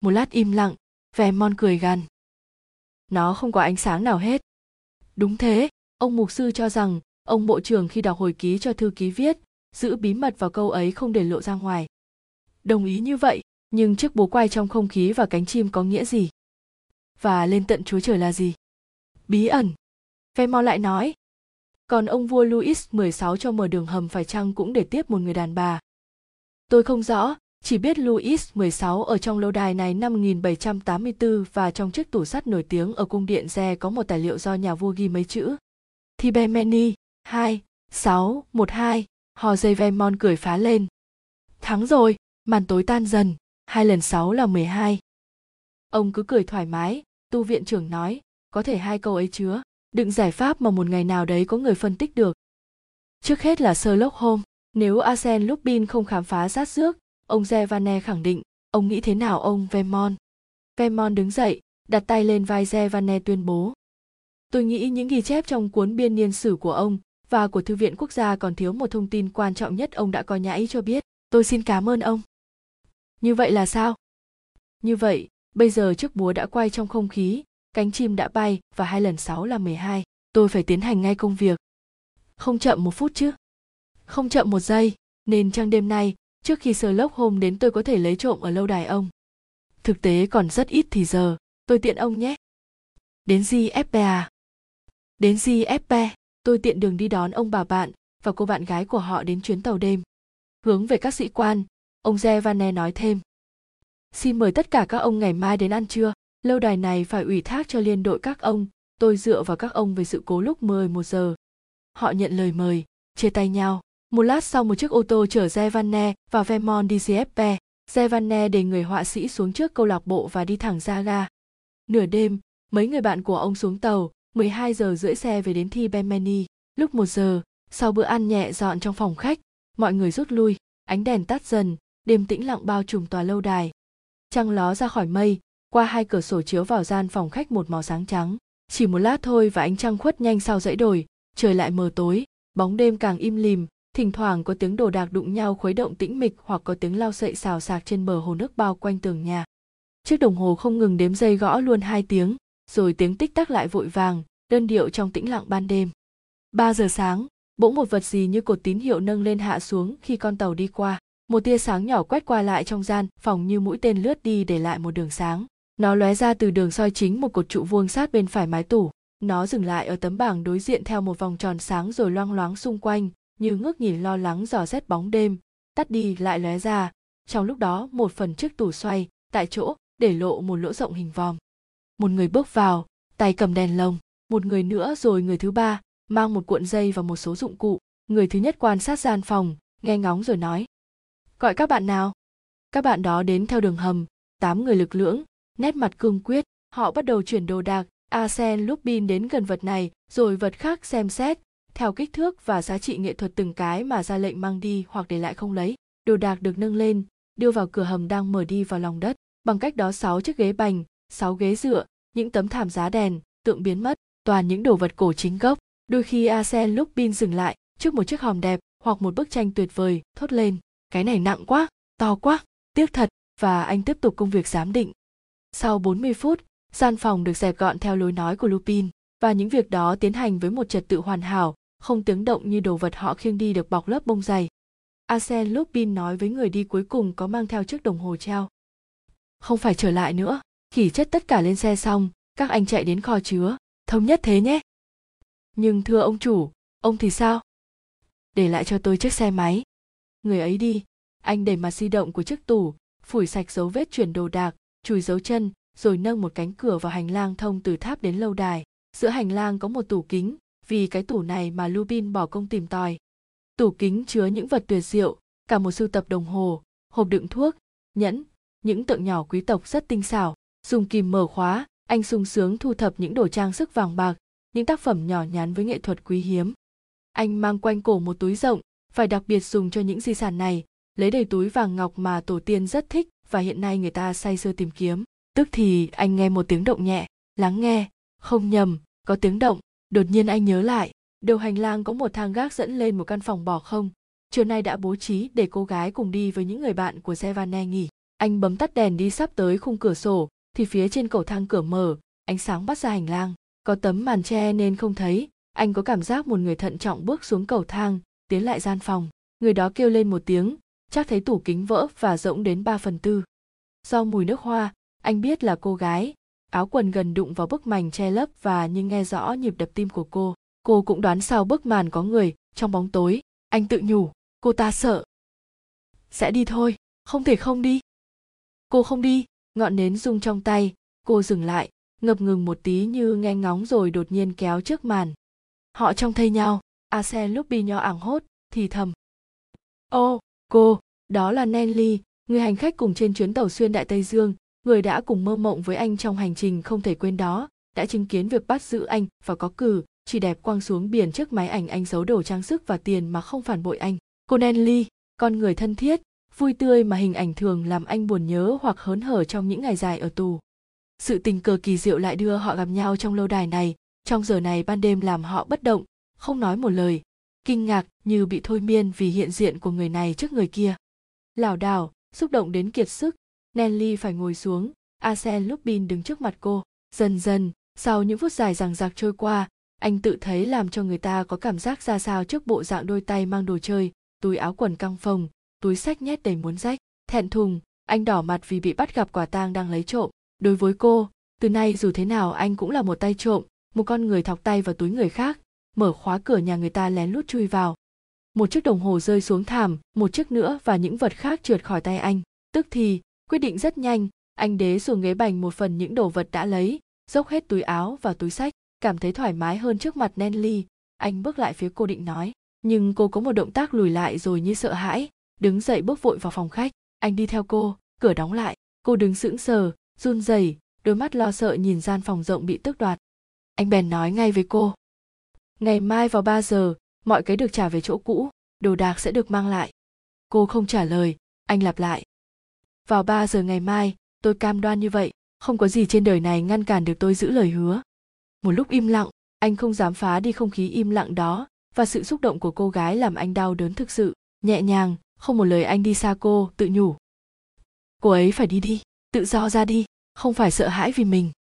Một lát im lặng, vẻ mon cười gằn. Nó không có ánh sáng nào hết, đúng thế ông mục sư cho rằng ông bộ trưởng khi đọc hồi ký cho thư ký viết giữ bí mật vào câu ấy không để lộ ra ngoài. Đồng ý như vậy nhưng chiếc búa quay trong không khí và cánh chim có nghĩa gì? Và lên tận chúa trời là gì? Bí ẩn. Vermont lại nói còn ông vua Louis XVI cho mở đường hầm phải chăng cũng để tiếp một người đàn bà? Tôi không rõ chỉ biết Louis XVI ở trong lâu đài này năm 1784 và trong chiếc tủ sắt nổi tiếng ở cung điện Re có một tài liệu do nhà vua ghi mấy chữ. Thibemeni, 2, 6, 1, hò dây Vermont cười phá lên. Thắng rồi, màn tối tan dần, hai lần sáu là 12. Ông cứ cười thoải mái, tu viện trưởng nói, có thể hai câu ấy chứa, đựng giải pháp mà một ngày nào đấy có người phân tích được. Trước hết là Sherlock Holmes, nếu Arsène Lupin không khám phá sát rước, ông Zevane khẳng định, ông nghĩ thế nào ông vemon vemon đứng dậy, đặt tay lên vai Zevane tuyên bố. Tôi nghĩ những ghi chép trong cuốn biên niên sử của ông và của Thư viện Quốc gia còn thiếu một thông tin quan trọng nhất ông đã có nhãi cho biết. Tôi xin cảm ơn ông. Như vậy là sao? Như vậy, bây giờ chiếc búa đã quay trong không khí, cánh chim đã bay và hai lần sáu là 12. Tôi phải tiến hành ngay công việc. Không chậm một phút chứ. Không chậm một giây, nên trăng đêm nay, trước khi Sherlock Holmes đến tôi có thể lấy trộm ở lâu đài ông. Thực tế còn rất ít thì giờ, tôi tiện ông nhé. Đến GFP à? Đến GFP, tôi tiện đường đi đón ông bà bạn và cô bạn gái của họ đến chuyến tàu đêm. Hướng về các sĩ quan, ông Zevane nói thêm. Xin mời tất cả các ông ngày mai đến ăn trưa. Lâu đài này phải ủy thác cho liên đội các ông, tôi dựa vào các ông về sự cố lúc 11 giờ. Họ nhận lời mời, chia tay nhau. Một lát sau một chiếc ô tô chở Zevane và Vermont đi CFP. Zevane để người họa sĩ xuống trước câu lạc bộ và đi thẳng ra ga. Nửa đêm, mấy người bạn của ông xuống tàu, 12 giờ rưỡi xe về đến Thi Benmeni. Lúc 1 giờ, sau bữa ăn nhẹ dọn trong phòng khách, mọi người rút lui, ánh đèn tắt dần, đêm tĩnh lặng bao trùm tòa lâu đài. Trăng ló ra khỏi mây, qua hai cửa sổ chiếu vào gian phòng khách một màu sáng trắng. Chỉ một lát thôi và ánh trăng khuất nhanh sau dãy đồi, trời lại mờ tối, bóng đêm càng im lìm, thỉnh thoảng có tiếng đồ đạc đụng nhau khuấy động tĩnh mịch hoặc có tiếng lao sậy xào xạc trên bờ hồ nước bao quanh tường nhà. Chiếc đồng hồ không ngừng đếm giây gõ luôn hai tiếng, rồi tiếng tích tắc lại vội vàng, đơn điệu trong tĩnh lặng ban đêm. Ba giờ sáng, bỗng một vật gì như cột tín hiệu nâng lên hạ xuống khi con tàu đi qua. Một tia sáng nhỏ quét qua lại trong gian, phòng như mũi tên lướt đi để lại một đường sáng. Nó lóe ra từ đường soi chính một cột trụ vuông sát bên phải mái tủ. Nó dừng lại ở tấm bảng đối diện theo một vòng tròn sáng rồi loang loáng xung quanh, như ngước nhìn lo lắng dò xét bóng đêm, tắt đi lại lóe ra. Trong lúc đó một phần chiếc tủ xoay, tại chỗ, để lộ một lỗ rộng hình vòm. Một người bước vào, tay cầm đèn lồng, một người nữa rồi người thứ ba, mang một cuộn dây và một số dụng cụ. Người thứ nhất quan sát gian phòng, nghe ngóng rồi nói. Gọi các bạn nào? Các bạn đó đến theo đường hầm, tám người lực lưỡng, nét mặt cương quyết, họ bắt đầu chuyển đồ đạc, Arsene Lupin đến gần vật này, rồi vật khác xem xét, theo kích thước và giá trị nghệ thuật từng cái mà ra lệnh mang đi hoặc để lại không lấy. Đồ đạc được nâng lên, đưa vào cửa hầm đang mở đi vào lòng đất. Bằng cách đó sáu chiếc ghế bành, sáu ghế dựa, những tấm thảm giá đèn, tượng biến mất, toàn những đồ vật cổ chính gốc. Đôi khi Acel lúc pin dừng lại trước một chiếc hòm đẹp hoặc một bức tranh tuyệt vời, thốt lên, cái này nặng quá, to quá, tiếc thật, và anh tiếp tục công việc giám định. Sau 40 phút, gian phòng được dẹp gọn theo lối nói của Lupin, và những việc đó tiến hành với một trật tự hoàn hảo, không tiếng động như đồ vật họ khiêng đi được bọc lớp bông dày. Arsene Lupin nói với người đi cuối cùng có mang theo chiếc đồng hồ treo. Không phải trở lại nữa, khỉ chất tất cả lên xe xong, các anh chạy đến kho chứa, thống nhất thế nhé. Nhưng thưa ông chủ, ông thì sao? Để lại cho tôi chiếc xe máy. Người ấy đi, anh đẩy mặt di động của chiếc tủ, phủi sạch dấu vết chuyển đồ đạc, chùi dấu chân, rồi nâng một cánh cửa vào hành lang thông từ tháp đến lâu đài. Giữa hành lang có một tủ kính, vì cái tủ này mà Lubin bỏ công tìm tòi. Tủ kính chứa những vật tuyệt diệu, cả một sưu tập đồng hồ, hộp đựng thuốc, nhẫn, những tượng nhỏ quý tộc rất tinh xảo. Dùng kìm mở khóa, anh sung sướng thu thập những đồ trang sức vàng bạc, những tác phẩm nhỏ nhắn với nghệ thuật quý hiếm. Anh mang quanh cổ một túi rộng, phải đặc biệt dùng cho những di sản này, lấy đầy túi vàng ngọc mà tổ tiên rất thích và hiện nay người ta say sưa tìm kiếm. Tức thì anh nghe một tiếng động nhẹ, lắng nghe, không nhầm, có tiếng động, đột nhiên anh nhớ lại, đầu hành lang có một thang gác dẫn lên một căn phòng bỏ không. Chiều nay đã bố trí để cô gái cùng đi với những người bạn của Sevane nghỉ. Anh bấm tắt đèn đi sắp tới khung cửa sổ, thì phía trên cầu thang cửa mở, ánh sáng bắt ra hành lang. có tấm màn che nên không thấy. Anh có cảm giác một người thận trọng bước xuống cầu thang tiến lại gian phòng. Người đó kêu lên một tiếng chắc thấy tủ kính vỡ và rỗng đến ba phần tư. Do mùi nước hoa anh biết là cô gái. Áo quần gần đụng vào bức màn che lấp và nhưng nghe rõ nhịp đập tim của cô. Cô cũng đoán sau bức màn có người trong bóng tối. Anh tự nhủ cô ta sợ. Sẽ đi thôi. Không thể không đi. Cô không đi ngọn nến rung trong tay. Cô dừng lại, ngập ngừng một tí như nghe ngóng rồi đột nhiên kéo trước màn. Họ trông thấy nhau arsen lúc bi nho ảng hốt, thì thầm. Ô, cô, đó là nelly, người hành khách cùng trên chuyến tàu xuyên đại tây dương, người đã cùng mơ mộng với anh trong hành trình không thể quên đó, đã chứng kiến việc bắt giữ anh và có cử, chỉ đẹp quăng xuống biển trước máy ảnh anh giấu đồ trang sức và tiền mà không phản bội anh. Cô nelly, con người thân thiết vui tươi mà hình ảnh thường làm anh buồn nhớ hoặc hớn hở trong những ngày dài ở tù. Sự tình cờ kỳ diệu lại đưa họ gặp nhau trong lâu đài này, trong giờ này ban đêm làm họ bất động, không nói một lời, kinh ngạc như bị thôi miên vì hiện diện của người này trước người kia. Lảo đảo, xúc động đến kiệt sức, nelly phải ngồi xuống arsen lupin đứng trước mặt cô. Dần dần, sau những phút dài rằng rạc trôi qua, anh tự thấy làm cho người ta có cảm giác ra sao trước bộ dạng đôi tay mang đồ chơi, túi áo quần căng phồng túi sách nhét đầy muốn rách. Thẹn thùng, anh đỏ mặt vì bị bắt gặp quả tang đang lấy trộm. Đối với cô, từ nay dù thế nào anh cũng là một tay trộm, một con người thọc tay vào túi người khác. Mở khóa cửa nhà người ta lén lút chui vào. Một chiếc đồng hồ rơi xuống thảm, một chiếc nữa và những vật khác trượt khỏi tay anh. Tức thì, quyết định rất nhanh, anh đế xuống ghế bành một phần những đồ vật đã lấy, dốc hết túi áo và túi sách, cảm thấy thoải mái hơn trước mặt Nelly. Anh bước lại phía cô định nói, nhưng cô có một động tác lùi lại rồi như sợ hãi đứng dậy bước vội vào phòng khách. Anh đi theo cô, cửa đóng lại. Cô đứng sững sờ, run rẩy, đôi mắt lo sợ nhìn gian phòng rộng bị tước đoạt. Anh bèn nói ngay với cô. Ngày mai vào 3 giờ, mọi cái được trả về chỗ cũ, đồ đạc sẽ được mang lại. Cô không trả lời, anh lặp lại. Vào 3 giờ ngày mai, tôi cam đoan như vậy, không có gì trên đời này ngăn cản được tôi giữ lời hứa. Một lúc im lặng, anh không dám phá đi không khí im lặng đó, và sự xúc động của cô gái làm anh đau đớn thực sự, nhẹ nhàng không một lời anh đi xa cô, tự nhủ. Cô ấy phải đi đi, tự do ra đi, không phải sợ hãi vì mình.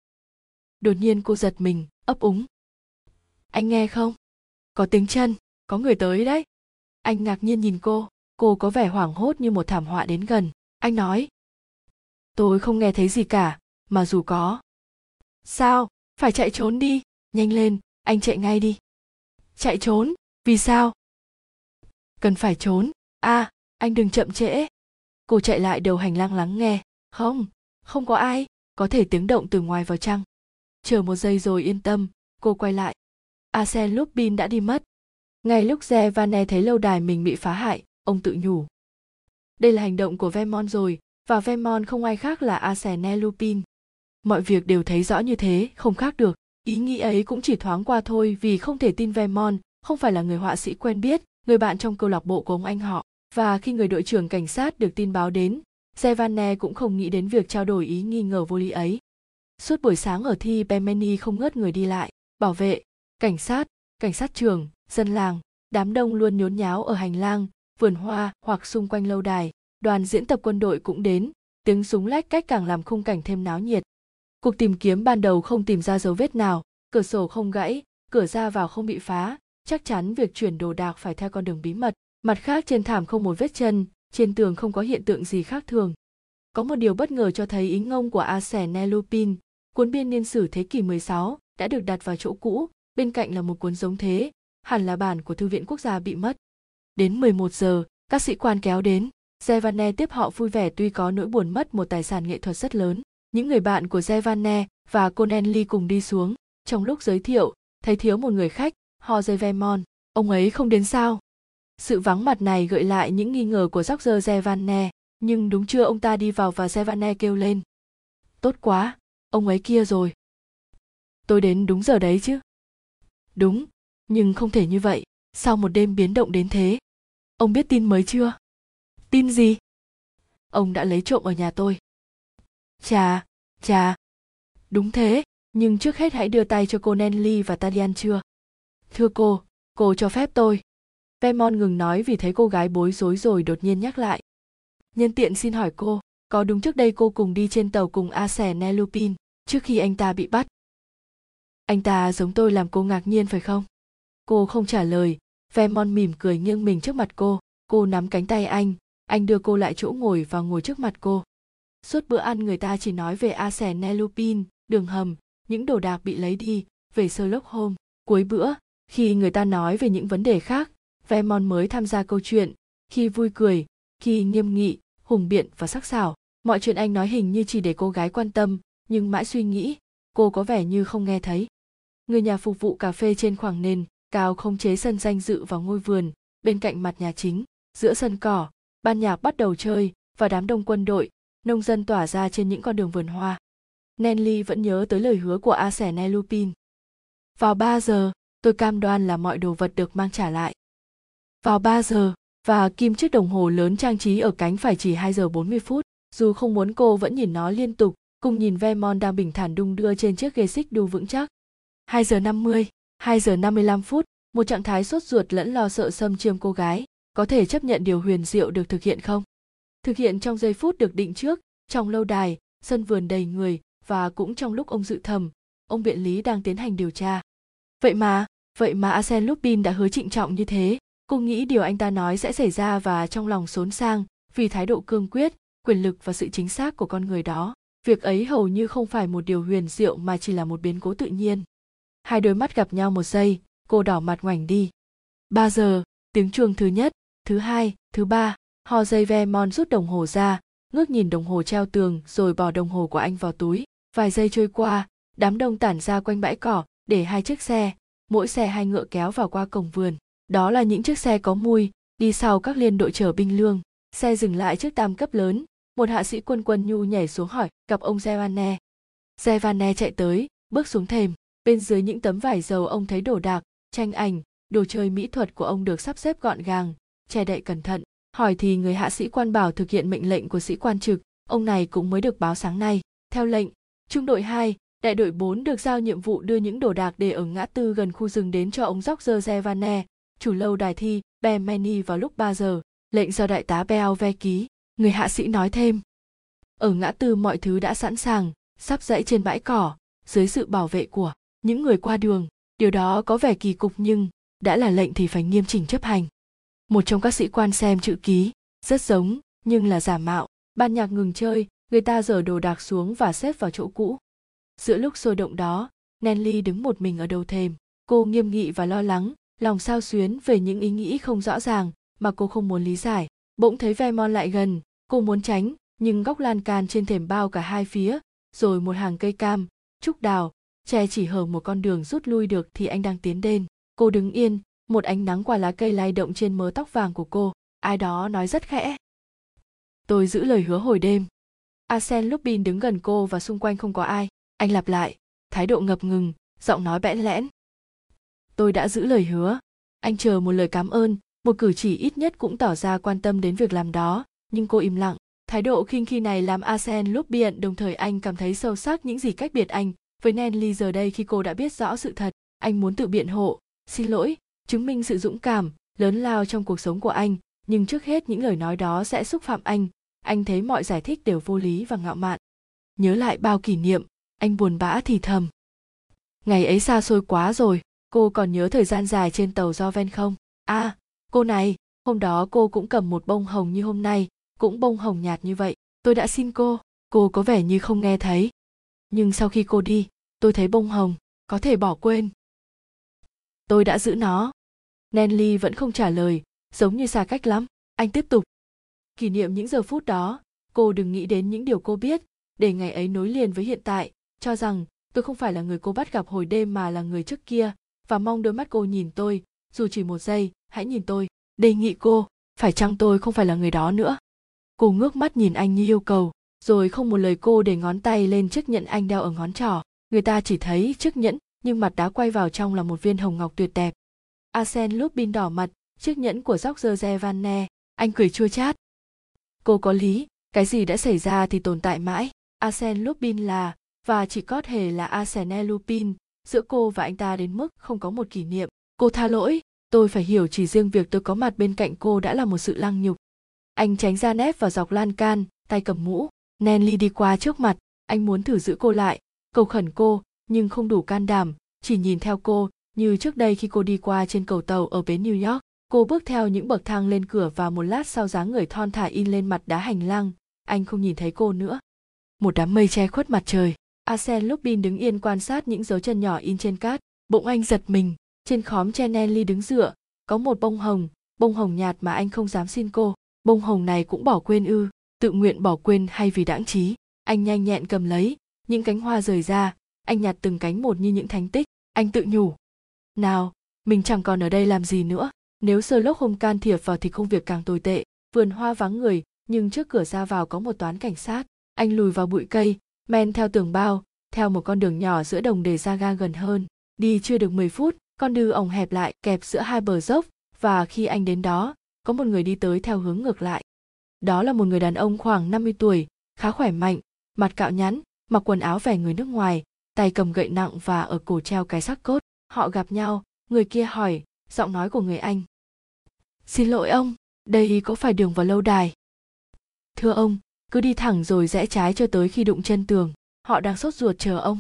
Đột nhiên cô giật mình, ấp úng. Anh nghe không? Có tiếng chân, có người tới đấy. Anh ngạc nhiên nhìn cô cô có vẻ hoảng hốt như một thảm họa đến gần. Anh nói. Tôi không nghe thấy gì cả, mà dù có. Sao? Phải chạy trốn đi. Nhanh lên, anh chạy ngay đi. Chạy trốn? Vì sao? Cần phải trốn? À anh đừng chậm trễ. Cô chạy lại đầu hành lang lắng nghe. Không không có ai có thể tiếng động từ ngoài vào chăng? Chờ một giây rồi yên tâm cô quay lại. Arsen lupin đã đi mất. Ngay lúc re vane thấy lâu đài mình bị phá hại ông tự nhủ. Đây là hành động của Vemon rồi và Vemon không ai khác là arsene lupin. Mọi việc đều thấy rõ như thế không khác được. Ý nghĩ ấy cũng chỉ thoáng qua thôi vì không thể tin Vemon, không phải là người họa sĩ quen biết người bạn trong câu lạc bộ của ông anh họ và khi người đội trưởng cảnh sát được tin báo đến Giovanne cũng không nghĩ đến việc trao đổi ý nghi ngờ vô lý ấy. Suốt buổi sáng ở thi Bemeni không ngớt người đi lại, bảo vệ, cảnh sát, cảnh sát trường, dân làng, đám đông luôn nhốn nháo ở hành lang, vườn hoa hoặc xung quanh lâu đài, đoàn diễn tập quân đội cũng đến, tiếng súng lách cách càng làm khung cảnh thêm náo nhiệt. Cuộc tìm kiếm ban đầu không tìm ra dấu vết nào, cửa sổ không gãy, cửa ra vào không bị phá, chắc chắn việc chuyển đồ đạc phải theo con đường bí mật. Mặt khác trên thảm không một vết chân, trên tường không có hiện tượng gì khác thường. Có một điều bất ngờ cho thấy ý ngông của Arsène Lupin, cuốn biên niên sử thế kỷ 16 đã được đặt vào chỗ cũ, bên cạnh là một cuốn giống thế, hẳn là bản của Thư viện Quốc gia bị mất. Đến 11 giờ, các sĩ quan kéo đến, Giovanne tiếp họ vui vẻ tuy có nỗi buồn mất một tài sản nghệ thuật rất lớn. Những người bạn của Giovanne và Conenly cùng đi xuống, trong lúc giới thiệu, thấy thiếu một người khách, Jose Vermont. Ông ấy không đến sao? Sự vắng mặt này gợi lại những nghi ngờ của George Zevanne, nhưng đúng chưa ông ta đi vào và Zevanne kêu lên. Tốt quá, ông ấy kia rồi. Tôi đến đúng giờ đấy chứ. Đúng, nhưng không thể như vậy, sau một đêm biến động đến thế. Ông biết tin mới chưa? Tin gì? Ông đã lấy trộm ở nhà tôi. Chà, chà. Đúng thế, nhưng trước hết hãy đưa tay cho cô Nelly và Tadian chưa? Thưa cô, cô cho phép tôi. Vemon ngừng nói vì thấy cô gái bối rối rồi đột nhiên nhắc lại. Nhân tiện xin hỏi cô, có đúng trước đây cô cùng đi trên tàu cùng Aser Nelupin trước khi anh ta bị bắt? anh ta giống tôi làm cô ngạc nhiên phải không cô không trả lời Vemon mỉm cười nghiêng mình trước mặt cô cô nắm cánh tay anh anh đưa cô lại chỗ ngồi và ngồi trước mặt cô suốt bữa ăn người ta chỉ nói về Aser Nelupin, đường hầm những đồ đạc bị lấy đi về sherlock holmes cuối bữa khi người ta nói về những vấn đề khác Vemon mới tham gia câu chuyện khi vui cười khi nghiêm nghị hùng biện và sắc sảo mọi chuyện anh nói hình như chỉ để cô gái quan tâm nhưng mãi suy nghĩ cô có vẻ như không nghe thấy người nhà phục vụ cà phê trên khoảng nền cao không chế sân danh dự vào ngôi vườn bên cạnh mặt nhà chính giữa sân cỏ ban nhạc bắt đầu chơi và đám đông quân đội nông dân tỏa ra trên những con đường vườn hoa Nelly vẫn nhớ tới lời hứa của Ase Nelupin. Vào 3 giờ, tôi cam đoan là mọi đồ vật được mang trả lại. Vào 3 giờ, và kim chiếc đồng hồ lớn trang trí ở cánh phải chỉ 2 giờ 40 phút. Dù không muốn cô vẫn nhìn nó liên tục, cùng nhìn Vemon đang bình thản đung đưa trên chiếc ghế xích đu vững chắc. 2 giờ 50, 2 giờ 55 phút, một trạng thái sốt ruột lẫn lo sợ xâm chiêm cô gái, có thể chấp nhận điều huyền diệu được thực hiện không? Thực hiện trong giây phút được định trước, trong lâu đài, sân vườn đầy người và cũng trong lúc ông dự thầm, ông biện lý đang tiến hành điều tra. Vậy mà, vậy mà Arsene Lupin đã hứa trịnh trọng như thế, cô nghĩ điều anh ta nói sẽ xảy ra và trong lòng xốn sang vì thái độ cương quyết, quyền lực và sự chính xác của con người đó. Việc ấy hầu như không phải một điều huyền diệu mà chỉ là một biến cố tự nhiên. Hai đôi mắt gặp nhau một giây, cô đỏ mặt ngoảnh đi. Ba giờ, tiếng chuông thứ nhất, thứ hai, thứ ba, Ho dây mon rút đồng hồ ra, ngước nhìn đồng hồ treo tường rồi bỏ đồng hồ của anh vào túi. Vài giây trôi qua, đám đông tản ra quanh bãi cỏ để hai chiếc xe, mỗi xe hai ngựa kéo vào qua cổng vườn. Đó là những chiếc xe có mui, đi sau các liên đội chở binh lương. Xe dừng lại trước tam cấp lớn, một hạ sĩ quân quân nhu nhảy xuống hỏi gặp ông Zevane. Zevane chạy tới, bước xuống thềm. Bên dưới những tấm vải dầu ông thấy đồ đạc, tranh ảnh, đồ chơi mỹ thuật của ông được sắp xếp gọn gàng, che đậy cẩn thận. Hỏi thì người hạ sĩ quan bảo thực hiện mệnh lệnh của sĩ quan trực, ông này cũng mới được báo sáng nay. Theo lệnh, trung đội 2, đại đội 4 được giao nhiệm vụ đưa những đồ đạc để ở ngã tư gần khu rừng đến cho ông George Zevane, chủ lâu đài thi Bermeni vào lúc 3 giờ, lệnh do đại tá Belve ký, người hạ sĩ nói thêm. Ở ngã tư mọi thứ đã sẵn sàng, sắp dãy trên bãi cỏ, dưới sự bảo vệ của những người qua đường. Điều đó có vẻ kỳ cục nhưng đã là lệnh thì phải nghiêm chỉnh chấp hành. Một trong các sĩ quan xem chữ ký, rất giống nhưng là giả mạo. Ban nhạc ngừng chơi, người ta dở đồ đạc xuống và xếp vào chỗ cũ. Giữa lúc sôi động đó, Nelly đứng một mình ở đầu thềm. Cô nghiêm nghị và lo lắng, lòng sao xuyến về những ý nghĩ không rõ ràng mà cô không muốn lý giải. Bỗng thấy Vermont lại gần, cô muốn tránh, nhưng góc lan can trên thềm bao cả hai phía, rồi một hàng cây cam, trúc đào, che chỉ hở một con đường rút lui được thì anh đang tiến đến cô đứng yên, một ánh nắng qua lá cây lay động trên mớ tóc vàng của cô. Ai đó nói rất khẽ. Tôi giữ lời hứa hồi đêm. Arsen Lupin đứng gần cô và xung quanh không có ai. Anh lặp lại, thái độ ngập ngừng, giọng nói bẽn lẽn tôi đã giữ lời hứa. Anh chờ một lời cảm ơn, một cử chỉ ít nhất cũng tỏ ra quan tâm đến việc làm đó. Nhưng cô im lặng. Thái độ khinh khi này làm asean lúc biện, đồng thời anh cảm thấy sâu sắc những gì cách biệt anh với Nelly giờ đây khi cô đã biết rõ sự thật. Anh muốn tự biện hộ. Xin lỗi, chứng minh sự dũng cảm, lớn lao trong cuộc sống của anh. Nhưng trước hết những lời nói đó sẽ xúc phạm anh. Anh thấy mọi giải thích đều vô lý và ngạo mạn. Nhớ lại bao kỷ niệm, anh buồn bã thì thầm. Ngày ấy xa xôi quá rồi cô còn nhớ thời gian dài trên tàu do ven không? À cô này, hôm đó cô cũng cầm một bông hồng như hôm nay, cũng bông hồng nhạt như vậy. Tôi đã xin cô cô có vẻ như không nghe thấy. Nhưng sau khi cô đi, tôi thấy bông hồng, có thể bỏ quên. Tôi đã giữ nó. Nelly vẫn không trả lời, giống như xa cách lắm. Anh tiếp tục. Kỷ niệm những giờ phút đó, cô đừng nghĩ đến những điều cô biết. Để ngày ấy nối liền với hiện tại, cho rằng tôi không phải là người cô bắt gặp hồi đêm mà là người trước kia và mong đôi mắt cô nhìn tôi. Dù chỉ một giây, hãy nhìn tôi. Đề nghị cô, phải chăng tôi không phải là người đó nữa? Cô ngước mắt nhìn anh như yêu cầu, rồi không một lời cô để ngón tay lên chiếc nhẫn anh đeo ở ngón trỏ. Người ta chỉ thấy chiếc nhẫn, nhưng mặt đá quay vào trong là một viên hồng ngọc tuyệt đẹp. Arsene Lupin đỏ mặt, chiếc nhẫn của George Vanne anh cười chua chát. Cô có lý, cái gì đã xảy ra thì tồn tại mãi. Arsene Lupin là, và chỉ có thể là Arsene Lupin giữa cô và anh ta đến mức không có một kỷ niệm. Cô tha lỗi. Tôi phải hiểu chỉ riêng việc tôi có mặt bên cạnh cô đã là một sự lăng nhục. Anh tránh ra nép vào dọc lan can tay cầm mũ. Nelly đi qua trước mặt. Anh muốn thử giữ cô lại. Cầu khẩn cô nhưng không đủ can đảm. Chỉ nhìn theo cô như trước đây khi cô đi qua trên cầu tàu ở bến New York. Cô bước theo những bậc thang lên cửa và một lát sau dáng người thon thả in lên mặt đá hành lang, anh không nhìn thấy cô nữa. Một đám mây che khuất mặt trời, Arsen Lupin đứng yên quan sát những dấu chân nhỏ in trên cát, bỗng anh giật mình, trên khóm Chenelly đứng dựa, có một bông hồng, bông hồng nhạt mà anh không dám xin cô, bông hồng này cũng bỏ quên ư, tự nguyện bỏ quên hay vì đãng trí, anh nhanh nhẹn cầm lấy, những cánh hoa rời ra, anh nhặt từng cánh một như những thánh tích, anh tự nhủ. Nào, mình chẳng còn ở đây làm gì nữa, nếu Sherlock không can thiệp vào thì công việc càng tồi tệ, vườn hoa vắng người, nhưng trước cửa ra vào có một toán cảnh sát, anh lùi vào bụi cây, men theo tường bao, theo một con đường nhỏ giữa đồng để ra ga gần hơn. Đi chưa được 10 phút, con đường ổng hẹp lại kẹp giữa hai bờ dốc và khi anh đến đó, có một người đi tới theo hướng ngược lại. Đó là một người đàn ông khoảng 50 tuổi, khá khỏe mạnh, mặt cạo nhắn, mặc quần áo vẻ người nước ngoài, tay cầm gậy nặng và ở cổ treo cái sắc cốt. Họ gặp nhau, người kia hỏi, giọng nói của người Anh. Xin lỗi ông, đây có phải đường vào lâu đài? Thưa ông, cứ đi thẳng rồi rẽ trái cho tới khi đụng chân tường, họ đang sốt ruột chờ ông.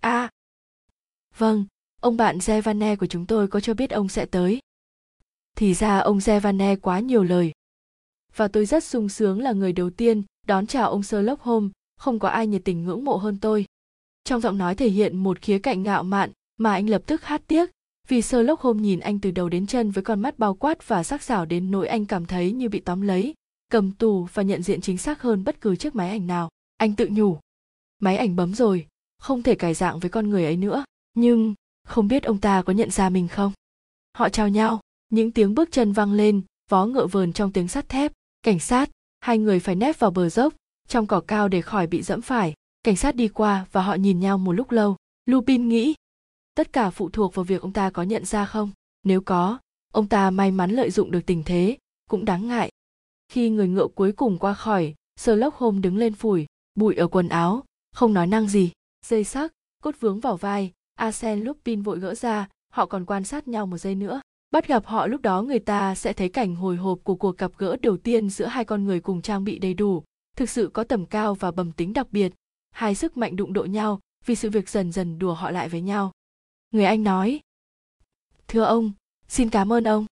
À, vâng, ông bạn Zevane của chúng tôi có cho biết ông sẽ tới. Thì ra ông Zevane quá nhiều lời. Và tôi rất sung sướng là người đầu tiên đón chào ông Sherlock Holmes, không có ai nhiệt tình ngưỡng mộ hơn tôi. Trong giọng nói thể hiện một khía cạnh ngạo mạn mà anh lập tức hát tiếc, vì Sherlock Holmes nhìn anh từ đầu đến chân với con mắt bao quát và sắc sảo đến nỗi anh cảm thấy như bị tóm lấy, cầm tù và nhận diện chính xác hơn bất cứ chiếc máy ảnh nào. Anh tự nhủ, máy ảnh bấm rồi, không thể cải dạng với con người ấy nữa. Nhưng, không biết ông ta có nhận ra mình không? Họ chào nhau, những tiếng bước chân vang lên, vó ngựa vờn trong tiếng sắt thép. Cảnh sát, hai người phải nép vào bờ dốc, trong cỏ cao để khỏi bị dẫm phải. Cảnh sát đi qua và họ nhìn nhau một lúc lâu. Lupin nghĩ, tất cả phụ thuộc vào việc ông ta có nhận ra không. Nếu có, ông ta may mắn lợi dụng được tình thế, cũng đáng ngại. Khi người ngựa cuối cùng qua khỏi, Sherlock Holmes đứng lên phủi, bụi ở quần áo, không nói năng gì. Dây sắc, cốt vướng vào vai, Arsène Lupin vội gỡ ra, họ còn quan sát nhau một giây nữa. Bắt gặp họ lúc đó người ta sẽ thấy cảnh hồi hộp của cuộc gặp gỡ đầu tiên giữa hai con người cùng trang bị đầy đủ, thực sự có tầm cao và bẩm tính đặc biệt. Hai sức mạnh đụng độ nhau vì sự việc dần dần đùa họ lại với nhau. Người Anh nói, Thưa ông, xin cảm ơn ông.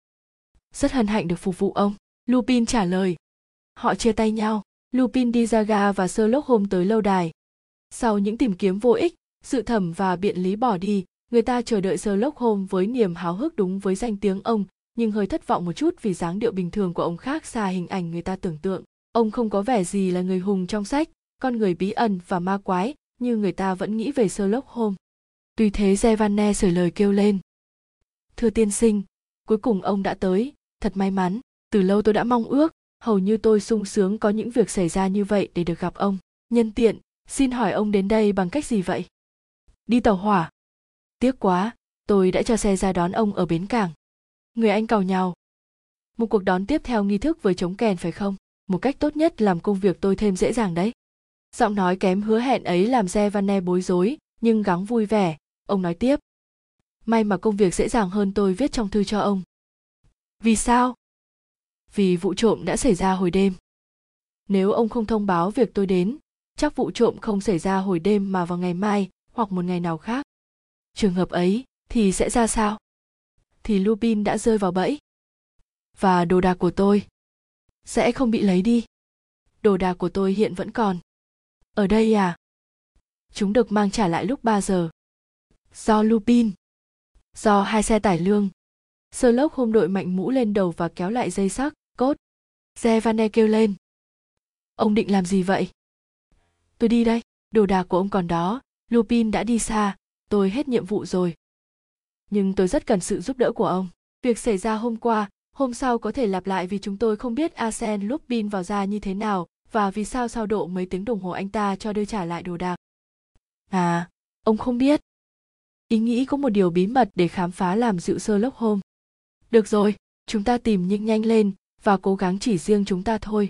Rất hân hạnh được phục vụ ông. Lupin trả lời. Họ chia tay nhau. Lupin đi ra ga và Sherlock Holmes tới lâu đài. Sau những tìm kiếm vô ích, sự thẩm và biện lý bỏ đi, người ta chờ đợi Sherlock Holmes với niềm háo hức đúng với danh tiếng ông, nhưng hơi thất vọng một chút vì dáng điệu bình thường của ông khác xa hình ảnh người ta tưởng tượng. Ông không có vẻ gì là người hùng trong sách, con người bí ẩn và ma quái, như người ta vẫn nghĩ về Sherlock Holmes. Tuy thế Giovanne sửa lời kêu lên. Thưa tiên sinh, cuối cùng ông đã tới, thật may mắn, từ lâu tôi đã mong ước, hầu như tôi sung sướng có những việc xảy ra như vậy để được gặp ông. Nhân tiện, xin hỏi ông đến đây bằng cách gì vậy? Đi tàu hỏa. Tiếc quá, tôi đã cho xe ra đón ông ở bến cảng. Người anh cào nhào. Một cuộc đón tiếp theo nghi thức với chống kèn phải không? Một cách tốt nhất làm công việc tôi thêm dễ dàng đấy. Giọng nói kém hứa hẹn ấy làm Giovanne bối rối, nhưng gắng vui vẻ, ông nói tiếp. May mà công việc dễ dàng hơn tôi viết trong thư cho ông. Vì sao? Vì vụ trộm đã xảy ra hồi đêm. Nếu ông không thông báo việc tôi đến, chắc vụ trộm không xảy ra hồi đêm mà vào ngày mai hoặc một ngày nào khác. Trường hợp ấy thì sẽ ra sao? Thì Lupin đã rơi vào bẫy. Và đồ đạc của tôi sẽ không bị lấy đi. Đồ đạc của tôi hiện vẫn còn. Ở đây à? Chúng được mang trả lại lúc 3 giờ. Do Lupin. Do hai xe tải lương. Sherlock hôm đội mạnh mũ lên đầu và kéo lại dây sắc, cốt. Zevane kêu lên. Ông định làm gì vậy? Tôi đi đây, đồ đạc của ông còn đó, Lupin đã đi xa, tôi hết nhiệm vụ rồi. Nhưng tôi rất cần sự giúp đỡ của ông. Việc xảy ra hôm qua, hôm sau có thể lặp lại vì chúng tôi không biết Arsène Lupin vào ra như thế nào và vì sao sao độ mấy tiếng đồng hồ anh ta cho đưa trả lại đồ đạc. À, ông không biết. Ý nghĩ có một điều bí mật để khám phá làm dịu sơ lốc hôm. Được rồi, chúng ta tìm nhưng nhanh lên và cố gắng chỉ riêng chúng ta thôi.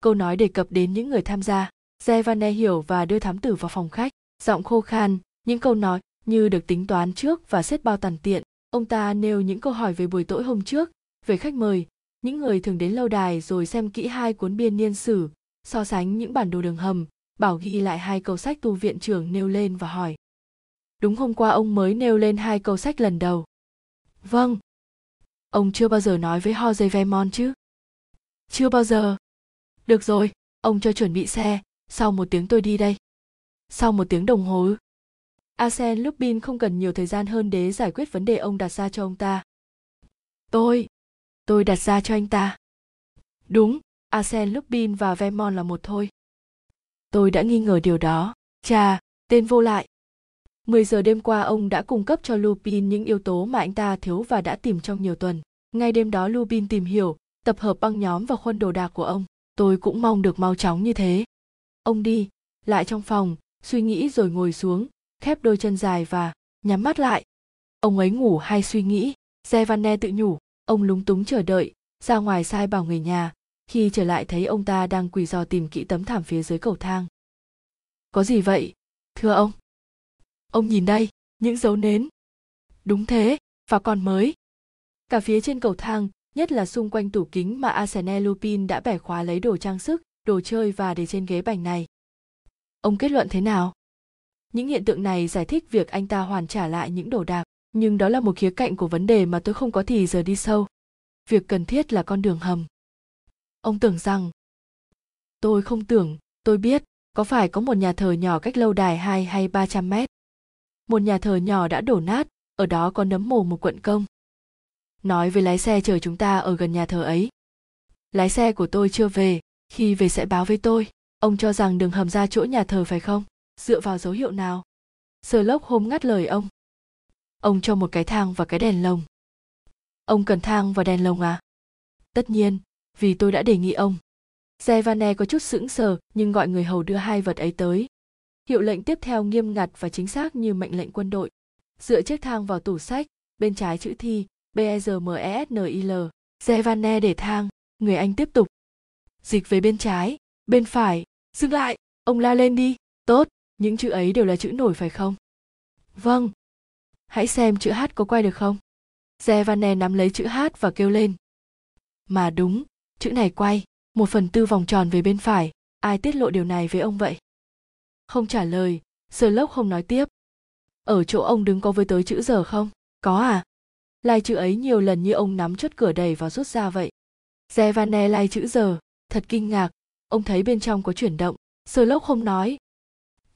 Câu nói đề cập đến những người tham gia. Giovanni hiểu và đưa thám tử vào phòng khách. Giọng khô khan, những câu nói như được tính toán trước và xếp bao tàn tiện. Ông ta nêu những câu hỏi về buổi tối hôm trước. Về khách mời, những người thường đến lâu đài rồi xem kỹ hai cuốn biên niên sử, so sánh những bản đồ đường hầm, bảo ghi lại hai câu sách tu viện trưởng nêu lên và hỏi. Đúng hôm qua ông mới nêu lên hai câu sách lần đầu. Vâng. Ông chưa bao giờ nói với Jose vemon chứ? Chưa bao giờ được rồi ông cho chuẩn bị xe sau một tiếng tôi đi đây sau một tiếng đồng hồ ư Arsene Lupin không cần nhiều thời gian hơn để giải quyết vấn đề ông đặt ra cho ông ta. Tôi, tôi đặt ra cho anh ta. Đúng, Arsene Lupin và Vermont là một thôi. Tôi đã nghi ngờ điều đó. Chà, tên vô lại. 10 giờ đêm qua ông đã cung cấp cho Lupin những yếu tố mà anh ta thiếu và đã tìm trong nhiều tuần. Ngay đêm đó Lupin tìm hiểu, tập hợp băng nhóm và khuôn đồ đạc của ông. Tôi cũng mong được mau chóng như thế. Ông đi, lại trong phòng, suy nghĩ rồi ngồi xuống, khép đôi chân dài và nhắm mắt lại. Ông ấy ngủ hay suy nghĩ, Giovanne tự nhủ, ông lúng túng chờ đợi, ra ngoài sai bảo người nhà, khi trở lại thấy ông ta đang quỳ dò tìm kỹ tấm thảm phía dưới cầu thang. Có gì vậy, thưa ông? Ông nhìn đây, những dấu nến. Đúng thế, và còn mới. Cả phía trên cầu thang, nhất là xung quanh tủ kính mà Arsene Lupin đã bẻ khóa lấy đồ trang sức, đồ chơi và để trên ghế bành này. Ông kết luận thế nào? những hiện tượng này giải thích việc anh ta hoàn trả lại những đồ đạc nhưng đó là một khía cạnh của vấn đề mà tôi không có thì giờ đi sâu việc cần thiết là con đường hầm ông tưởng rằng tôi không tưởng tôi biết có phải có một nhà thờ nhỏ cách lâu đài hai hay ba trăm mét một nhà thờ nhỏ đã đổ nát ở đó có nấm mồ một quận công nói với lái xe chờ chúng ta ở gần nhà thờ ấy. Lái xe của tôi chưa về khi về sẽ báo với tôi. Ông cho rằng đường hầm ra chỗ nhà thờ phải không? Dựa vào dấu hiệu nào? Sờ lốc hôm ngắt lời ông. Ông cho một cái thang và cái đèn lồng. Ông cần thang và đèn lồng à? Tất nhiên vì tôi đã đề nghị ông. Zevane có chút sững sờ nhưng gọi người hầu đưa hai vật ấy tới. Hiệu lệnh tiếp theo nghiêm ngặt và chính xác như mệnh lệnh quân đội. Dựa chiếc thang vào tủ sách, bên trái chữ thi, b e r m e s n i l Zevane để thang, người anh tiếp tục. Dịch về bên trái, bên phải, dừng lại, ông la lên đi, tốt, những chữ ấy đều là chữ nổi phải không? Vâng. Hãy xem chữ h có quay được không? Gievane nắm lấy chữ h và kêu lên. Mà đúng chữ này quay một phần tư vòng tròn về bên phải ai tiết lộ điều này với ông vậy? Không trả lời Sherlock không nói tiếp. Ở chỗ ông đứng có với tới chữ giờ không? Có à? Lai chữ ấy nhiều lần như ông nắm chốt cửa đầy và rút ra vậy. Gievane lai chữ giờ. Thật kinh ngạc. Ông thấy bên trong có chuyển động. Sơ lốc không nói.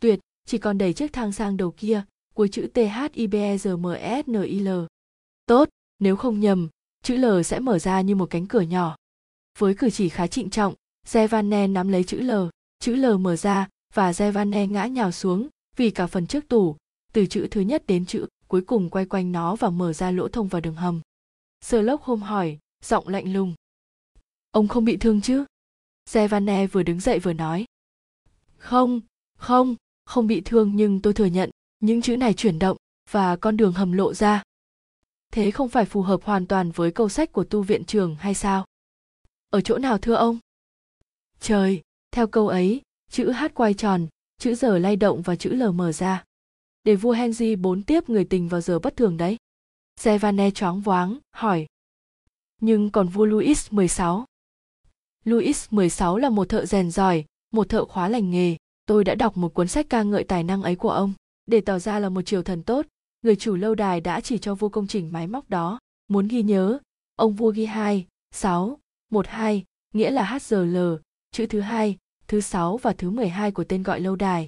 Tuyệt, chỉ còn đẩy chiếc thang sang đầu kia, cuối chữ t h i b e r m s n i l. Tốt, nếu không nhầm, chữ l sẽ mở ra như một cánh cửa nhỏ. Với cử chỉ khá trịnh trọng Zevanen nắm lấy chữ l. Chữ l mở ra, và Zevanen ngã nhào xuống, vì cả phần trước tủ, từ chữ thứ nhất đến chữ cuối cùng quay quanh nó và mở ra lỗ thông vào đường hầm. Sherlock hôm hỏi, giọng lạnh lùng. Ông không bị thương chứ? Zevane vừa đứng dậy vừa nói. Không không không bị thương nhưng tôi thừa nhận, những chữ này chuyển động và con đường hầm lộ ra. Thế không phải phù hợp hoàn toàn với câu sách của tu viện trường hay sao? Ở chỗ nào thưa ông? Trời, theo câu ấy, chữ h quay tròn, chữ giờ lay động và chữ l mở ra để vua henry bốn tiếp người tình vào giờ bất thường đấy. Sevane choáng váng hỏi. Nhưng còn vua Louis XVI. Louis XVI là một thợ rèn giỏi, một thợ khóa lành nghề, tôi đã đọc một cuốn sách ca ngợi tài năng ấy của ông. Để tỏ ra là một triều thần tốt người chủ lâu đài đã chỉ cho vua công trình máy móc đó. Muốn ghi nhớ ông vua ghi hai sáu một hai nghĩa là HGL, chữ thứ hai, thứ sáu và thứ 12 của tên gọi lâu đài.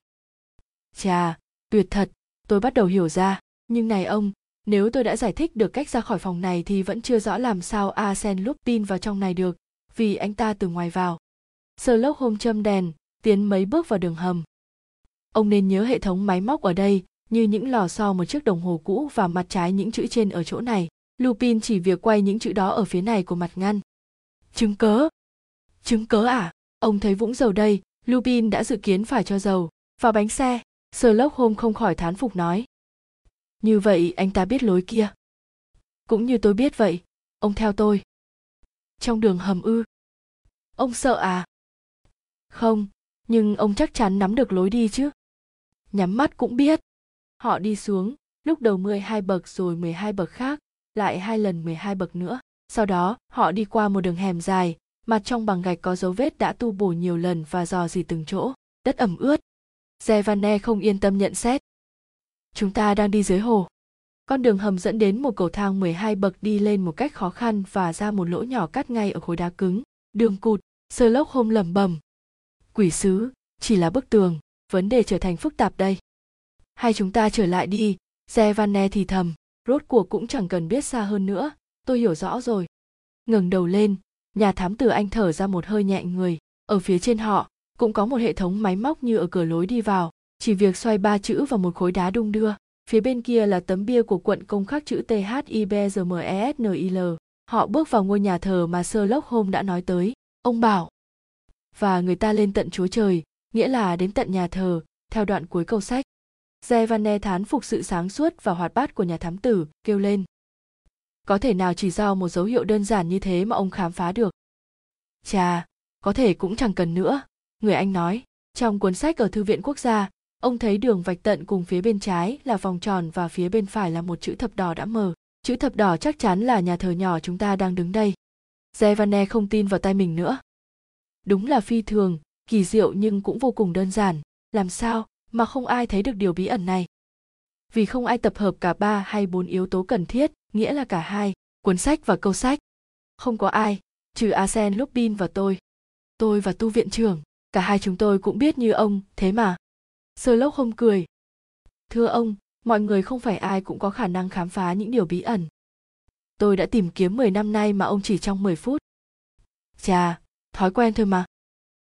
Chà, tuyệt thật, tôi bắt đầu hiểu ra, nhưng này ông, nếu tôi đã giải thích được cách ra khỏi phòng này thì vẫn chưa rõ làm sao Arsene Lupin vào trong này được, vì anh ta từ ngoài vào. Sherlock hôm châm đèn, tiến mấy bước vào đường hầm. Ông nên nhớ hệ thống máy móc ở đây, như những lò xo một chiếc đồng hồ cũ và mặt trái những chữ trên ở chỗ này. Lupin chỉ việc quay những chữ đó ở phía này của mặt ngăn. Chứng cớ? Chứng cớ à? Ông thấy vũng dầu đây, Lupin đã dự kiến phải cho dầu vào bánh xe. Sherlock Holmes không khỏi thán phục nói. Như vậy anh ta biết lối kia. Cũng như tôi biết vậy, ông theo tôi. Trong đường hầm ư. Ông sợ à? Không, nhưng ông chắc chắn nắm được lối đi chứ. Nhắm mắt cũng biết. Họ đi xuống, lúc đầu 12 bậc rồi 12 bậc khác, lại hai lần 12 bậc nữa. Sau đó, họ đi qua một đường hẻm dài, mặt trong bằng gạch có dấu vết đã tu bổ nhiều lần và dò dỉ từng chỗ, đất ẩm ướt. Gievane không yên tâm nhận xét. chúng ta đang đi dưới hồ. Con đường hầm dẫn đến một cầu thang 12 bậc đi lên một cách khó khăn và ra một lỗ nhỏ cắt ngay ở khối đá cứng. Đường cụt, lốc hồn lầm bầm. Quỷ sứ, chỉ là bức tường, vấn đề trở thành phức tạp đây. Hay chúng ta trở lại đi, Giovanne thì thầm, rốt cuộc cũng chẳng cần biết xa hơn nữa, tôi hiểu rõ rồi. Ngẩng đầu lên, nhà thám tử anh thở ra một hơi nhẹ người, ở phía trên họ cũng có một hệ thống máy móc như ở cửa lối đi vào, chỉ việc xoay ba chữ vào một khối đá đung đưa. Phía bên kia là tấm bia của quận công khắc chữ T H I B M E S N I L. Họ bước vào ngôi nhà thờ mà Sherlock Holmes đã nói tới. Ông bảo. Và người ta lên tận chúa trời, nghĩa là đến tận nhà thờ, theo đoạn cuối câu sách. Giovanne thán phục sự sáng suốt và hoạt bát của nhà thám tử, kêu lên. Có thể nào chỉ do một dấu hiệu đơn giản như thế mà ông khám phá được? Chà, có thể cũng chẳng cần nữa, người anh nói. Trong cuốn sách ở Thư viện Quốc gia, ông thấy đường vạch tận cùng phía bên trái là vòng tròn và phía bên phải là một chữ thập đỏ đã mờ. Chữ thập đỏ chắc chắn là nhà thờ nhỏ chúng ta đang đứng đây. Giovanne không tin vào tay mình nữa. Đúng là phi thường, kỳ diệu nhưng cũng vô cùng đơn giản. Làm sao mà không ai thấy được điều bí ẩn này? Vì không ai tập hợp cả ba hay bốn yếu tố cần thiết, nghĩa là cả hai, cuốn sách và câu sách. Không có ai, trừ asen Lupin và tôi. Tôi và tu viện trưởng, cả hai chúng tôi cũng biết như ông, thế mà. Sherlock không cười. Thưa ông, mọi người không phải ai cũng có khả năng khám phá những điều bí ẩn. Tôi đã tìm kiếm 10 năm nay mà ông chỉ trong 10 phút. Chà, thói quen thôi mà.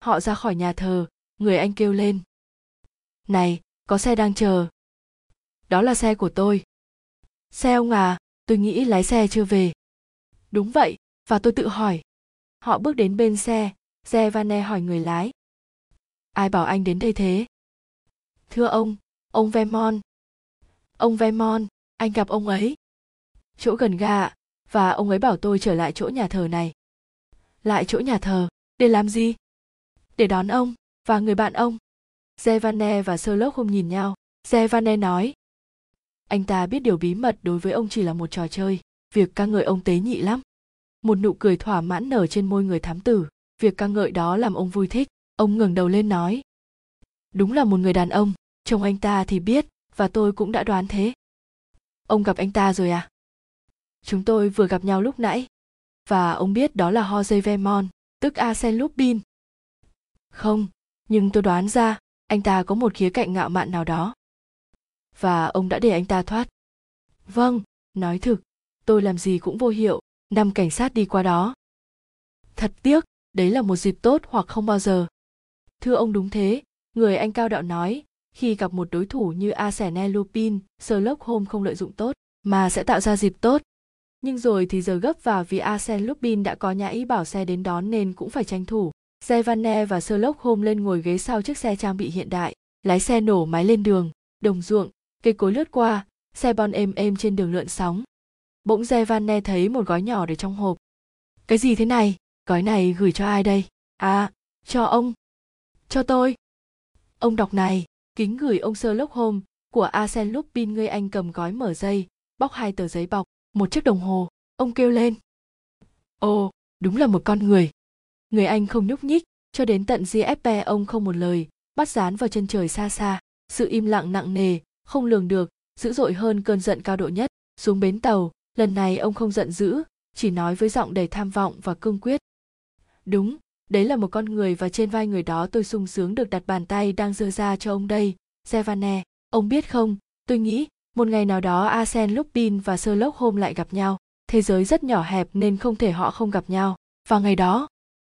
Họ ra khỏi nhà thờ, người anh kêu lên. Này, có xe đang chờ. Đó là xe của tôi. Xe ông à, tôi nghĩ lái xe chưa về. Đúng vậy, và tôi tự hỏi. Họ bước đến bên xe, xe Vane hỏi người lái. Ai bảo anh đến đây thế? Thưa ông, ông Vermont. Ông Vermont, anh gặp ông ấy. Chỗ gần ga và ông ấy bảo tôi trở lại chỗ nhà thờ này. Lại chỗ nhà thờ, để làm gì? Để đón ông và người bạn ông. Zevane và Sherlock không nhìn nhau. Zevane nói, anh ta biết điều bí mật đối với ông chỉ là một trò chơi, việc ca ngợi ông tế nhị lắm. Một nụ cười thỏa mãn nở trên môi người thám tử, việc ca ngợi đó làm ông vui thích. Ông ngẩng đầu lên nói, đúng là một người đàn ông, chồng anh ta thì biết, và tôi cũng đã đoán thế. Ông gặp anh ta rồi à? Chúng tôi vừa gặp nhau lúc nãy, và ông biết đó là Jose Vermont, tức Arsène Lupin. Không, nhưng tôi đoán ra, anh ta có một khía cạnh ngạo mạn nào đó và ông đã để anh ta thoát vâng nói thực tôi làm gì cũng vô hiệu năm cảnh sát đi qua đó thật tiếc đấy là một dịp tốt hoặc không bao giờ thưa ông đúng thế. Người anh cao đạo nói khi gặp một đối thủ như Arsène Lupin, Sherlock Holmes không lợi dụng tốt, mà sẽ tạo ra dịp tốt. Nhưng rồi thì giờ gấp vào vì Arsène Lupin đã có nhã ý bảo xe đến đón nên cũng phải tranh thủ. Giovanne và Sherlock Holmes lên ngồi ghế sau chiếc xe trang bị hiện đại, lái xe nổ máy lên đường, đồng ruộng, cây cối lướt qua xe bon êm êm trên đường lượn sóng. Bỗng dè thấy một gói nhỏ để trong hộp. Cái gì thế này? Gói này gửi cho ai đây? À cho ông cho tôi. Ông đọc này, kính gửi ông Sherlock Holmes của Arsène Lupin người anh cầm gói mở dây, bóc hai tờ giấy bọc, một chiếc đồng hồ. Ông kêu lên. Ồ, đúng là một con người. Người anh không nhúc nhích, cho đến tận GFP ông không một lời, bắt dán vào chân trời xa xa. Sự im lặng nặng nề, không lường được, dữ dội hơn cơn giận cao độ nhất. Xuống bến tàu, lần này ông không giận dữ, chỉ nói với giọng đầy tham vọng và cương quyết. Đúng đấy là một con người và trên vai người đó tôi sung sướng được đặt bàn tay đang giơ ra cho ông đây. Sevane, ông biết không? Tôi nghĩ một ngày nào đó Arsène Lupin và Sherlock Holmes lại gặp nhau. Thế giới rất nhỏ hẹp nên không thể họ không gặp nhau. Và ngày đó